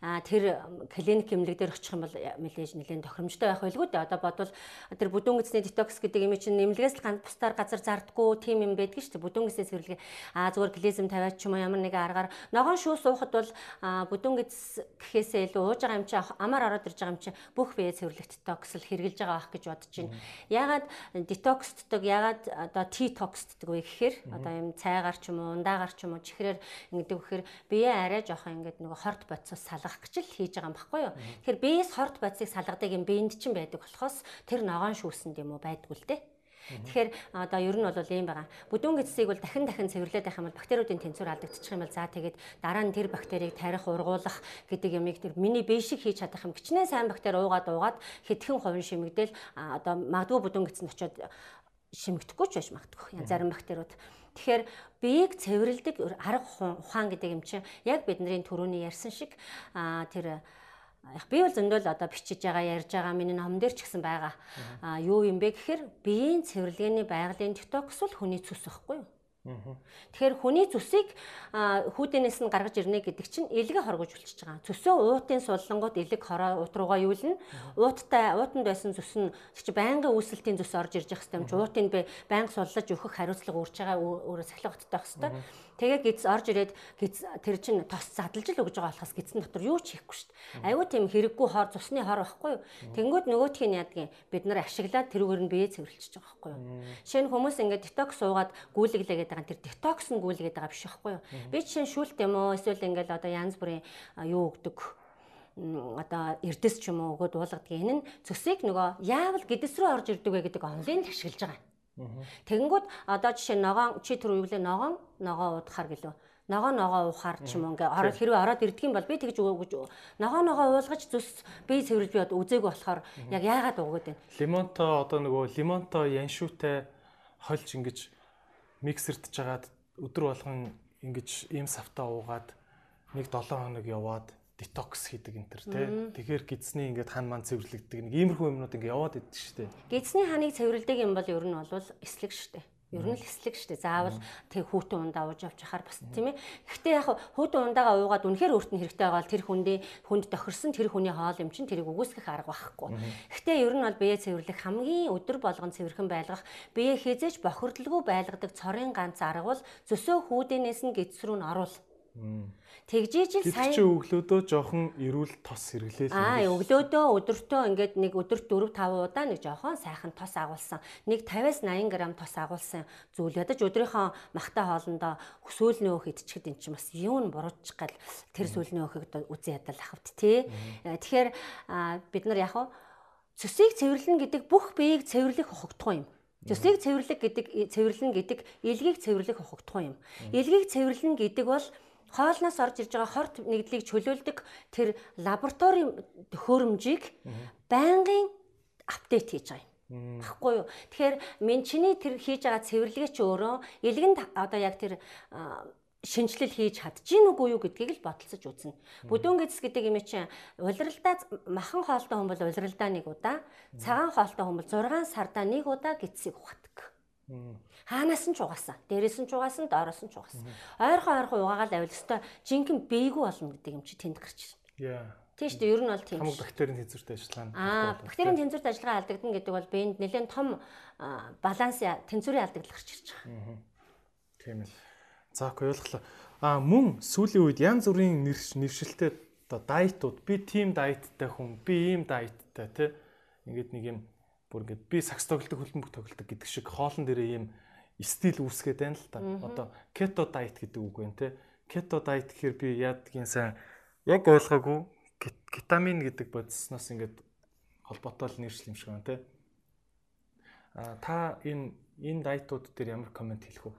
тэр клиник эмнэлэг дээр очих юм бол мэдээж нэлээд тохиромжтой байх байлгүй дээ. Одоо бодвол тэр бүдүүн гизний детокс гэдэг юм чинь нэмлэгээс л ганц бусдаар газар зардггүй тийм юм байдаг шүү дээ. Бүдүүн гизээ цэвэрлэг аа зүгээр глизм тавиач ч юм уу ямар нэгэн аргаар ногоон шүүс уухад бол бүдүүн гиз гэхээсээ илүү ууж байгаа юм чи амар ороод ирж байгаа юм чи бүх бие цэвэрлэг детокс л хэрэгжилж байгаа байх гэж бодож байна. Яагаад детоксддаг, яагаад одоо T-токсддаг вэ гэхээр одоо юм цайгаар ч юм уу ундаагаар ч юм уу чихрээр ингэдэг вэхээр бие арай жоохон ингээд нөгөө хорт бодсоос салгах гэж л хийж байгаа юм баггүй юу. Тэгэхээр биеэс хорт бодсыг салгадаг юм биенд чинь байдаг болохоос тэр ногоон шүүсэнд юм уу байдгүй л дээ. Тэгэхээр одоо ер нь бол ийм байгаа. Бүдүүн гэцсийг бол дахин дахин цэвэрлээд байх юм бол бактериудын тэнцвэр алдагдчих юм бол за тэгээд дараа нь тэр бактерийг тарих ургуулах гэдэг ямиг тэр миний бие шиг хийж чадах юм. Гичнээн сайн бактери уугаад уугаад хэдхэн хувин шимэгдэл одоо магадгүй бүдүүн гэцэнд очиод шимэгдэхгүй ч байж магадгүй. Янз бүрийн бактериуд. Тэгэхээр биеийг цэвэрлдэг арга ухаан гэдэг юм чинь яг бидний түрүүний ярьсан шиг тэр яг би бол зөндөл одоо бичиж байгаа ярьж байгаа миний ном дээр ч гэсэн байгаа. Аа юу юм бэ гэхээр биеийн цэвэрлэгээний байгалийн детокс бол хүний цус байхгүй юу? Тэгэхээр хүний зүсийг хүүдэнээс нь гаргаж ирнэ гэдэг чинь элгээ хоргож үлчиж байгаа. Цөсөө уутын суллангууд элэг хороо уут руугаа юулна. Ууттай уутанд байсан зүс нь чи байнгын үүсэлтийн зүс орж ирж явах чи уутыг би байнга суллаж өгөх хариуцлага үүрж байгаа өөрөө сахилга хоттой байх хэвээр. Тэгээ гиз орж ирээд гиз тэр чинь тос задлж л өгж байгаа болохоос гизэн дотор юу ч хийхгүй шүү дээ. Айгуу тийм хэрэггүй хор цусны хор байхгүй юу? Тэнгүүд нөгөөх нь яадгийн бид нар ашиглаад тэрүүгээр нь бие цэвэрлчихэж байгаа байхгүй юу? Жишээ нь хүмүүс ингээд детокс уугаад гүйлгэлээгээд байгаа тэр детокс нь гүйлгээд байгаа биш байхгүй юу? Би жишээ нь шүүлт юм уу эсвэл ингээд одоо янз бүрийн юу өгдөг одоо эрдэс ч юм уу өгөөд уулгадаг энэ нь цөсийг нөгөө яавал гэдэс рүү орж ирдэг вэ гэдэг онлайн ашиглаж байгаа. Тэгэнгүүт одоо жишээ ногоон чи түр юу гэлээ ногоон ногоо уудахаар гэлөө. Ногоо ногоо уухаар ч юм уу ингээ ороод хэрвээ ороод ирдэг юм бол би тэгж өгөөж ногоо ногоо уулгаж зүс би цэвэрлж би үзээгүй болохоор яг яагаад өгөөд байна. Лимонто одоо нөгөө лимонто яншуутай хольж ингэж миксертж жагаад өдөр болгон ингэж ийм савтаа уугаад нэг 7 хоног яваад детокс хийдэг энэ төр тий. Тэгэхээр гидсний ингээд хан ман цэвэрлэгдэг нэг иймэрхүү юмнууд ингээд яваад идэв шүү дээ. Гидсний ханыг цэвэрлдэг юм бол ер нь бол эслэг шүү дээ. Ер нь л эслэг шүү дээ. Заавал тэг хүүтэн ундаа ууж авч яхаар бас тийм ээ. Гэхдээ яг хүүтэн ундаагаа уугаад үнэхээр өөрт нь хэрэгтэй байгаа бол тэр хүндээ хүнд тохирсон тэр хүний хоол юм чинь тэрийг үгүйсгэх арга байхгүй. Гэхдээ ер нь бол бие цэвэрлэх хамгийн өдөр болгон цэвэрхэн байлгах, бие хизээж бохирдлгүй байлгадаг цорын ганц арга бол зөсөө хүүдэнээс нь гидс рүү н оруул. Тэгжиж л сайн чи өглөөдөө жоохон эрүүл тос хэрэглээл. Аа өглөөдөө өдөртөө ингээд нэг өдөрт 4 5 удаа нэг жоохон сайхан тос агуулсан. Нэг 50-аас 80 г тос агуулсан зүйл ядаж өдрийнхөө махтай хоолндоо сүүлний өөх идчихэд эн чинь бас юу н буруучих гал тэр сүүлний өөхийг үзэн ядал ахвт тий. Тэгэхээр бид нар яг цөсийг цэвэрлэн гэдэг бүх биеийг цэвэрлэх хогтгоо юм. Цөсийг цэвэрлэх гэдэг цэвэрлэн гэдэг илгийг цэвэрлэх хогтгоо юм. Илгийг цэвэрлэн гэдэг бол хоолноос орж ирж байгаа хорт нэгдлийг чөлөөлдөг тэр лабораторийн төхөөрөмжийг байнгын апдейт хийж байгаа юм. Баггүй юу. Тэгэхээр мен чиний тэр хийж байгаа цэвэрлэгээ чи өөрөө илгэнд одоо яг тэр шинжилэл хийж чадчих нүггүй юу гэдгийг л бодолцож үзнэ. Бүдүүн гэдэс гэдэг юм чинь улиралдаа махан хоолтой хүн бол улиралдаа нэг удаа, цагаан хоолтой хүн бол 6 сардаа нэг удаа гидсийг ухадаг. Хаанаас нь ч угаасан. Дээрээс нь ч угаасан, доороос нь ч угаасан. Ойрхон ойрхон угаагаал авил өстой жинхэнэ бэйгүү болно гэдэг юм чи тэнд гарч ирнэ. Тийм шүү дээ. Ер нь бол тийм. Хамаг бактерийн тэнцвэртэй ажиллагаа. Аа, бактерийн тэнцвэрт ажиллагаа алдагдана гэдэг бол биед нэлээд том баланс тэнцвэрийн алдагдал гарч ирж байгаа. Тийм л. За окей ойлголоо. Аа мөн сүүлийн үед янз бүрийн нэршилтэй одоо дайтууд би тим дайттай хүн, би ийм дайттай тий. Ингээд нэг юм бүр ингээд би сакс тоглолтог хөлбөмбөг тоглолтог гэдэг шиг хоолн дээрээ ийм стил үүсгээд байна л та. Одоо keto diet гэдэг үг байна те. Keto diet гэхээр би яадгийн сайн яг ойлгоогүй кетамин гэдэг бодисноос ингээд холбоотой л нэршил юм шиг байна те. А та энэ энэ дайтууд дээр ямар комент хэлэх вэ?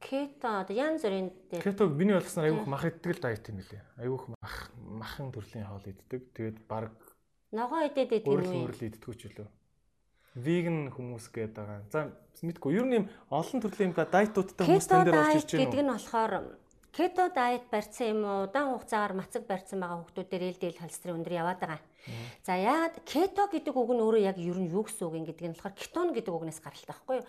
Кето одоо янз бүрийн дээр кетог миний ойлгосноор айгүйх мах иддэг л дайт юм лээ. Айгүйх мах махан төрлийн хоол иддэг. Тэгээд баг ногоо идээд идэх юм уу? Өөрөөр иддэггүй ч үлээ веган хүмүүс гээд байгаа. За мэдгүй ер нь юм олон төрлийн дайтуудтай хүмүүс тань дээр орж ирж байна. гэдэг нь болохоор Кето дайет барьсан юм уу? Удаан хугацаагаар мацаг барьсан байгаа хүмүүсээр ээлдээл холестерин өндөр яваад байгаа. За яагаад кето гэдэг үг нь өөрөө яг ер нь юу гэсэн үг юм гэдэг нь болохоор кетон гэдэг үгнээс гаралтай байхгүй юу?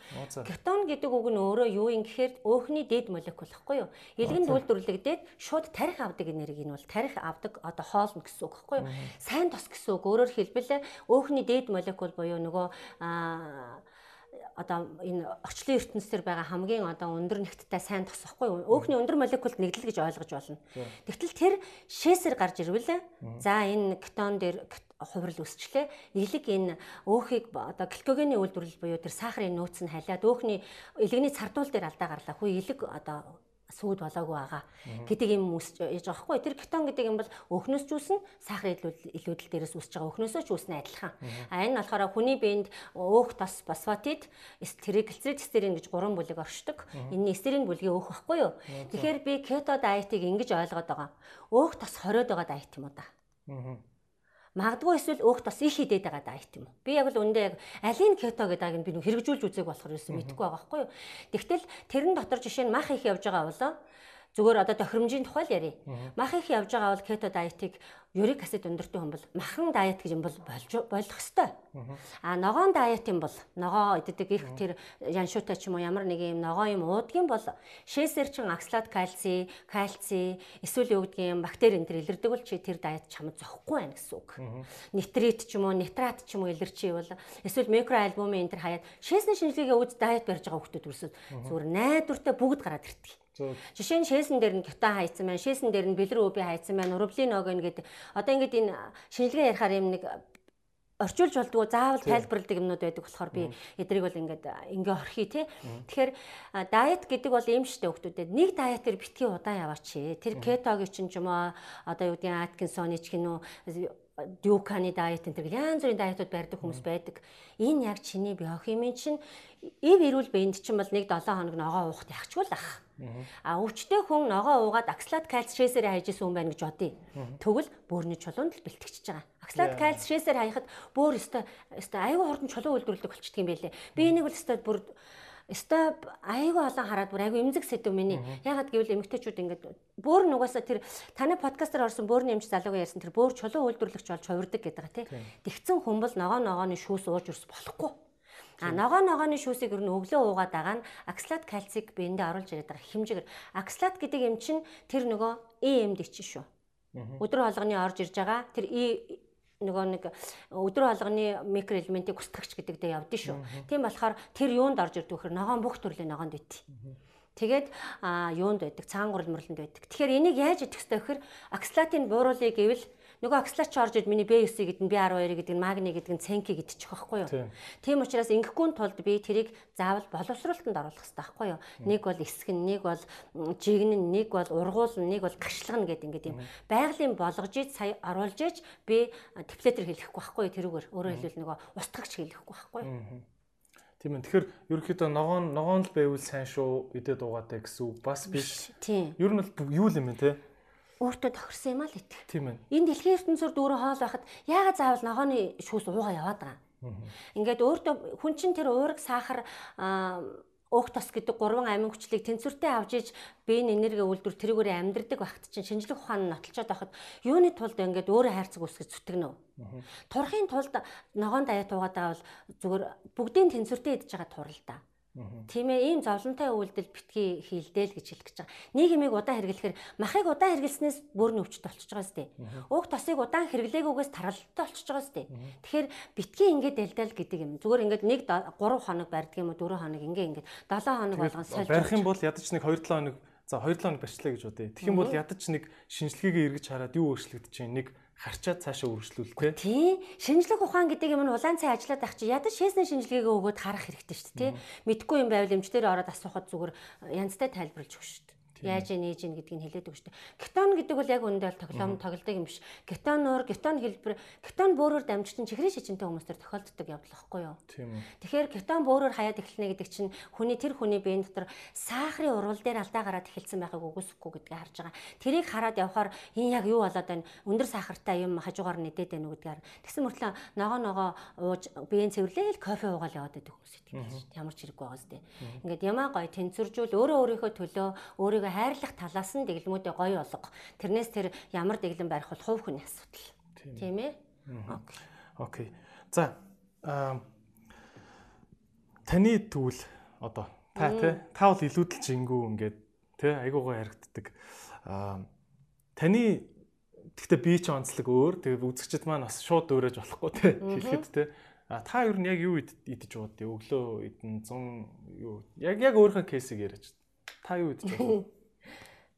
Кетон гэдэг үг нь өөрөө юу юм гэхээр өөхний дээд молекул байхгүй юу? Илгэнд үйлдвэрлэгдээд шууд тарих авдаг энерги нь бол тарих авдаг одоо хоолно гэсэн үг байхгүй юу? Сайн тос гэсэн үг. Өөрөөр хэлбэл өөхний дээд молекул буюу нөгөө аа одоо энэ орчлон ертөнцийн байгаа хамгийн одоо өндөр нэгттэй сайн тосохгүй өөхний өндөр молекулд нэгдэл гэж ойлгож болно. Тэгтэл тэр шээсээр гарч ирвэл за энэ кетон дээр хувирал үсчлээ. Илэг энэ өөхийг одоо гликогены үйлдвэрлэл буюу тэр сахарын нөөц нь халиад өөхний илгэний цардуул дээр алдаа гарлаа. Хүү илэг одоо сүйд болоогүй байгаа. Гэдэг юм үсэж байгаа хгүй. Тэр кетон гэдэг юм бол өхнөөс ч үүснэ сахар илүүдэл дээрээс үсэж байгаа. Өхнөөсөө ч үүснэ адилхан. А энэ нь болохоор хүний биед өөх тос фосфатид триглицерид гэж гурван бүлэг оршдог. Энэ эстерин бүлгийн өөх байхгүй юу? Тэгэхээр би кето дайетыг ингэж ойлгоод байгаа. Өөх тос хориод байгаа дайет юм уу да Магадгүй эсвэл өөх тос их хідээд байгаа дайт юм уу? Би яг л үндэ яг алин кето гэдэг аг нь би хэрэгжүүлж үзег болохоор юусэн мэдэхгүй байгаа байхгүй юу? Тэгтэл тэрэн дотор жишээ нь мах их явж байгаа болоо зүгээр одоо тохиромжийн тухай л ярив. Мах их явж байгаа бол кето дайетыг юрик acid өндөртэй хүн бол махан дайет гэж юм бол болох хэвээр. А ногоон дайет юм бол ногоо иддэг их тэр яншуутай ч юм уу ямар нэг юм ногоо юм уудгийн бол шээсэр чин оксалат кальци, кальци эсвэл юу гэдгийг бактери энэ төр илэрдэг бол чи тэр дайет чамд зохгүй байна гэсэн үг. Нитрит ч юм уу, нитрат ч юм уу илэрчий бол эсвэл микроальбумын энэ төр хаяад шээсний шинжилгээгээ үз дайет барьж байгаа хүмүүс төрсөд зүгээр найдвартай бүгд гараад ирдэг. Жишээ нь шээсэн дээр нь гюта хайцсан байна. Шээсэн дээр нь бэлэр өөби хайцсан байна. Ураблин ог ингээд одоо ингээд энэ шинжилгээ ярихаар юм нэг орчуулж болдгоо заавал тайлбарладаг юмнууд байдаг болохоор би эдрийг бол ингээд ингээ орхий тий. Тэгэхээр дайет гэдэг бол юм штэ хүмүүстэй. Нэг дайетэр битгий удаан яваач. Тэр кетогийн ч юм уу одоо юу гэдэг Аткинсоны ч гинүү дюканы дайет энэ төр янз бүрийн дайетууд барьдаг хүмүүс байдаг. Энэ яг чиний биохимийн чинь ив ирүүл биенд чинь бол нэг 7 хоног ногоо уухт ягчгүй л ах. А өвчтэй хүн ногоо уугаад акслат кальц шээсээр хайжсэн хүн байна гэж бодъё. Тэгвэл бөөрийн чулуунд л бэлтгэж байгаа. Акслат кальц шээсээр хаяхад бөөр өстой өстой аюу хурдан чулуу үйлдвэрлэдэг болчихдг юм байлээ. Би энийг бол өстой бүр өстой аюу олон хараад бүр аюу эмзэг сэдв миний. Ягаад гэвэл эмгтээчүүд ингээд бөөр нугасаа тэр таны подкастаар орсон бөөрийн эмч залуугийн ярьсан тэр бөөр чулуу үйлдвэрлэгч болж хувирдаг гэдэг байгаа тий. Тэгцэн хүн бол ногоо ногооны шүүс ууж өрс болохгүй А ногоо ногооны шүүсийг ер нь өглөө уугаад байгаа нь оксалат кальцийг биендээ оруулж ирээд байгаа хэмжээгээр. Оксалат гэдэг юм чинь тэр нөгөө EMD чинь шүү. Өдөр болгоны орж ирж байгаа тэр E нөгөө нэг өдөр болгоны микроэлементийг устгагч гэдэгтэй явдсан шүү. Тийм болохоор тэр юунд орж ирдэг вэхэр ногоон бүх төрлийн ногоонд ит. Тэгээд юунд байдаг? Цаангуурл мөрлөнд байдаг. Тэгэхээр энийг яаж идэх вэ гэхээр оксалатын бууруулыг гэвэл нөгөө оксалач орж ид миний B9 гэдэг нь B12 гэдэг нь магний гэдэг нь ценки гэдчих байхгүй юу. Тийм учраас ингэхгүй тулд би тэрийг заавал боловсруулалтанд оруулах хэрэгтэй байхгүй юу. Нэг бол эсгэн, нэг бол жигнэн, нэг бол ургуулна, нэг бол гашлагна гэдэг ингээд юм. Байгалийн болгож ид сая оруулж иж би теплетер хэлэхгүй байхгүй юу тэрүүгээр. Өөрөөр хэлбэл нөгөө устгагч хэлэхгүй байхгүй юу. Тийм ээ. Тэгэхээр ерөөхдөө ногоон ногоон л байвал сайн шүү идээд угаатай гэсэн үг бас биш. Тийм. Ер нь бол юу юм бэ те? Өөртөө тохирсон юм а л ит. Тийм ээ. Энэ дэлхийн ертөнцөөр дүүрэн хоол байхад яагаад заавал ногооны шүүс уугаа яваад байгаа юм. Ингээд өөртөө хүн чинь тэр уураг сахар өөх тос гэдэг гурван амин хүчлийг тэнцвэртэй авч иж биеийн энерги үйлдвэр тэрүүгээр амьдрдаг багт чинь шинжлэх ухаан нь нотолцоод байхад юуны тулд ингээд өөрөө хайрцаг үсгэж зүтгэнэ. Турхын тулд ногоон даяа туугаад байгаа бол зүгээр бүгдийн тэнцвэртэй идэж байгаа турал та. Тийм ээ ийм зовлонтой үйлдэл битгий хийлдээл гэж хэлэх гэж байгаа. Юмыг удаан хэрэглэхээр махыг удаан хэрэглэснээс бүр нь өвчтөй болчихж байгаа сте. Уг тосыг удаан хэрэглээгүйгээс тархалтай болчихж байгаа сте. Тэгэхээр битгий ингээд дэлдэл гэдэг юм. Зүгээр ингээд нэг 3 хоног барьдаг юм уу 4 хоног ингээ ингээд 7 хоног болгон сольж барих юм бол ядаж нэг 2 7 хоног за 2 7 хоног барьчлаа гэж бодъё. Тэгэх юм бол ядаж нэг шинжилгээгээ эргэж хараад юу өөрчлөгдөж чинь нэг харчаад цаашаа үргэлжлүүл тээ. Тий. Шинжлэх ухаан гэдэг юм нь улаан цай ажиллаад ах чи ядаж шээсний шинжилгээгээ өгөөд харах хэрэгтэй шүү дээ, тий. Мэдхгүй юм байвал эмчтэр ороод асуухад зүгээр янзтай тайлбарлаж өгч шүү дээ Яаж нээж ийн гэдгийг хэлээд өгч штэ. Кетон гэдэг бол яг үндэ бол тоглоом тоглодог юм биш. Кетоноор, кетон хэлбэр, кетон бөөрөөр дамжуулсан чихрийн шижинтэй хүмүүс төр тохиолддог явдал واخгүй юу? Тэгэхээр кетон бөөрөөр хаяад эхэлнэ гэдэг чинь хүний тэр хүний биеийн дотор сахарын урвал дээр алдаа гараад эхэлсэн байхыг үгүйсэхгүй гэдгийг харж байгаа. Тэрийг хараад явхаар энэ яг юу болоод байна? Өндөр сахартай юм хажуугаар нэдэд байна уу гэдгээр. Тэгсэн мөртлөө ногоо ногоо ууж биеийн цэвэрлээл кофе уугаал яваад байдаг хүмүүс итгэв. Ямар ч хэрэггүй байгаас тээ. Ингээд ямаа гой тэнцвэржүүл өөрөө өөрийнхөө төлөө өөрийгөө хайрлах талаас нь дэглэмүүдээ гоё олго. Тэрнээс тэр ямар дэглэм барих бол хувь хүний асуудал. Тийм ээ? Окей. За таны тэгвэл одоо та тий та бол илүүдэл жингүү ингээд тий айгуугаа харагддаг. Аа таны гэхдээ би ч онцлог өөр. Тэгээд үзэгчд маань бас шууд өөрөөж болохгүй тий хэлэхэд тий. А та ер нь яг юу идэж буудъя? Өглөө идэн 100 юу? Яг яг өөрийнхөө кейсийг яриач. Та юу идэж буудъя?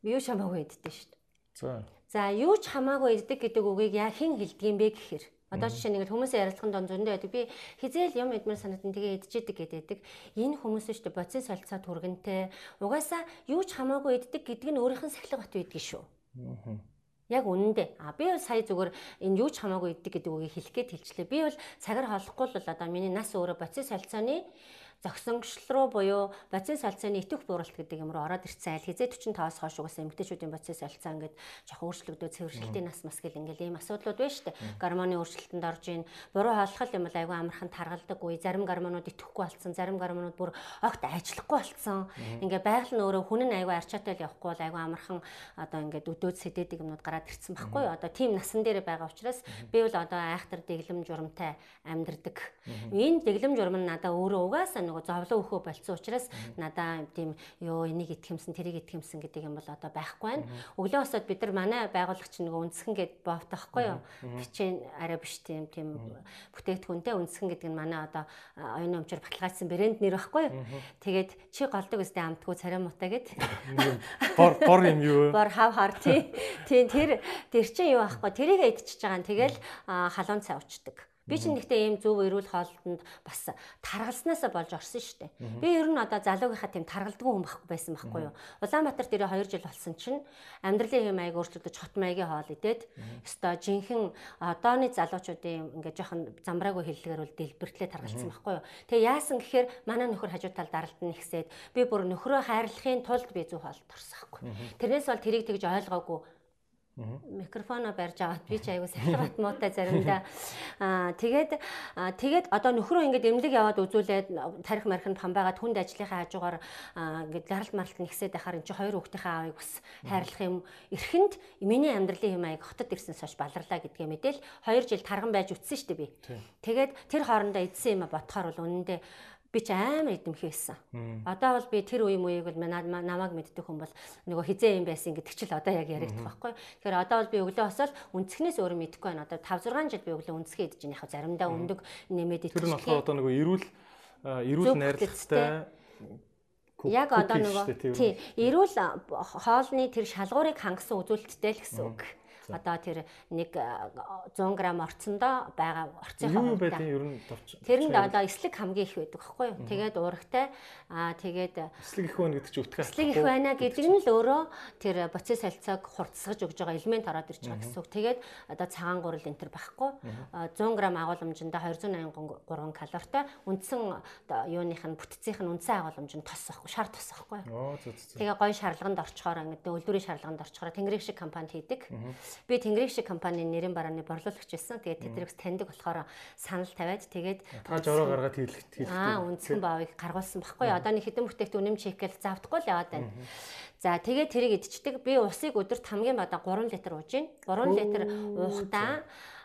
Юу ч хамаагүй иддэг шүү дээ. За. За юу ч хамаагүй иддэг гэдэг үгийг яа хэн хэлдэг юм бэ гэхээр Одоо жишээ нэг хүмүүсийн ярилцлаганд он зөндөө байдаг. Би хизээл юм идмэр санаад нь тэгээ идчихэдэг гэдэг. Энэ хүмүүс шүү дээ боцын солилцоо түргэнтэй. Угаасаа юу ч хамаагүй иддэг гэдэг нь өөрийнх нь сахилга бат байдаг шүү. Яг үнэндээ. А би бол сая зүгээр энэ юу ч хамаагүй иддэг гэдэг үгийг хэлэх гээд хэлчлээ. Би бол цагаар холохгүй л одоо миний нас өөрөө боцын солилцооны зогсонгшил руу буюу бацин салцааны итвэх бууралт гэдэг юм руу ороод ирсэн айл хизээ 45-аас хойш угаасаа эмгтээчүүдийн бацин салцаа ингээд жоох өөрчлөгдөд цэвэрлэлтийн нас мас гэл ингээл ийм асуудлууд байна шүү дээ. Гормоны өөрчлөлтөнд орж ийн буруу хаалхал юм бол айгүй амархан таргалдаг үе зарим гормонууд итгэхгүй болцсон зарим гормонууд бүр огт ажиллахгүй болцсон. Ингээ байгаль нь өөрөө хүн нь айгүй арчаатай л явахгүй бол айгүй амархан одоо ингээд өдөөд сэдээдэг юмнууд гараад ирсэн байхгүй юу? Одоо тийм насан дээр байгаа учраас би бол одоо айхтар дэглэм журамтай амьдардаг. Энэ дэглэм журам нь надаа өөрөө угаасаа нөгөө зовлон өхөө болцсон учраас надаа тийм ёо энийг итгэмсэн тэрийг итгэмсэн гэдэг юм бол одоо байхгүй байна. Өглөө босоод бид нар манай байгууллагч нөгөө үнсгэн гэд бофт байхгүй юу? Бичэн арай биш тийм тийм бүтээгдэхүүнтэй үнсгэн гэдэг нь манай одоо оюуны өмчөр баталгаажсан брэнд нэр байхгүй юу? Тэгээд чи голдог өстэй амтгүй царай муутай гэд. Бор бор юм юу? Бор хав хар тий. Тийм тэр тэр чинь юу аахгүй тэрийг идчихэж байгаа нь тэгэл халуун цай уучдаг. Би ч нэгтээ ийм зөв эрүүл хоолтонд бас таргалснаасаа болж орсон шүү дээ. Би ер нь одоо залуугийнхаа тийм таргалдгүй хүн байхгүй байсан байхгүй юу. Улаанбаатар дээр 2 жил болсон чинь амьдралын хэм маяг өөрчлөгдөж хот маягийн хоол идээд өстой жинхэнэ одооны залуучуудын ингээд жоохон замбраагүй хэллэгээр бол дэлбэртлээ таргалсан байхгүй юу. Тэгээ яасан гэхээр манай нөхөр хажуу тал даралт нь ихсээд би бүр нөхрөө хайрлахын тулд би зөв хоолт орсохгүй. Тэрнээс бол тэрийг тэгж ойлгоогүй микрофоно барьж аваад би ч аягүй сахилгат муутай заримдаа аа тэгээд тэгээд одоо нөхрөө ингээд эмнэлэг яваад үзүүлээд тарих мархинд хамбаагаад хүнд ажлынхаа хажуугаар ингээд гаралт маралт нэгсээд байхаар эн чи хоёр хүүхдийнхээ аавыг бас хайрлах юм эрхэнд миний амьдралын юм аяг хотод ирсэнс хойш баларлаа гэдгээ мэдээл 2 жил тарган байж үтсэн шүү дээ би. Тэгээд тэр хоорондоо эдсэн юм ботхоор бол үнэндээ би ч амар эдэмхий байсан. Одоо бол би тэр үе мууийг бол намайг мэддэг хүн бол нөгөө хизээ юм байсан гэдэг чил одоо яг яригдах байхгүй. Тэгэхээр одоо бол би өглөө хосоод үнцгнээс өөр мэдэхгүй байна. Одоо 5 6 жил би өглөө үнцгээ идэж байна. Яг заримдаа өндөг нэмээд идэж. Тэр нь болохоор одоо нөгөө эрүүл эрүүл найрлагатай Яг одоо нөгөө тий эрүүл хоолны тэр шалгуурыг хангасан үзүүлэлттэй л гэсэн үг. Одоо тэр нэг 100 г орцондоо байгаа орцынхаа байдیں۔ ер нь товч. Тэрэнд одоо эслэг хамгийн их байдаг байхгүй юу? Тэгээд уурагтай аа тэгээд эслэг их байна гэдэг чинь утгаа. Эслэг их байна гэдэг нь л өөрөө тэр боцис солилцоог хурцсгаж өгж байгаа элемент ороод ирж байгаа гэсэн үг. Тэгээд одоо цагаан гурал энэ төр байхгүй. 100 г агуулмжиндаа 283 калоритой үндсэн юуных нь бүтцийнх нь үндсэн агуулмж нь тос байхгүй, шар тос байхгүй. Тэгээ гоё шарлаганд орчхоор ингээд өлдвөрийн шарлаганд орчхоор тэнгэрийг шиг компанид хийдэг. Би Тэнгэрийг шиг компанийн нэрийн барааны борлуулагч байсан. Тэгээд тэдрэгс таньдаг болохоор санал тавиад тэгээд та жороо гаргаад хийлгэж. Аа үндсэн баавыг гаргуулсан байхгүй. Одоо нэг хэдэн бүтээгт үнэм чекэл завдахгүй л яваад байна. За тэгээд тэрийг идчихдэг. Би усыг өдөрт хамгийн бада 3 литр ууж гин. 3 литр уухтаа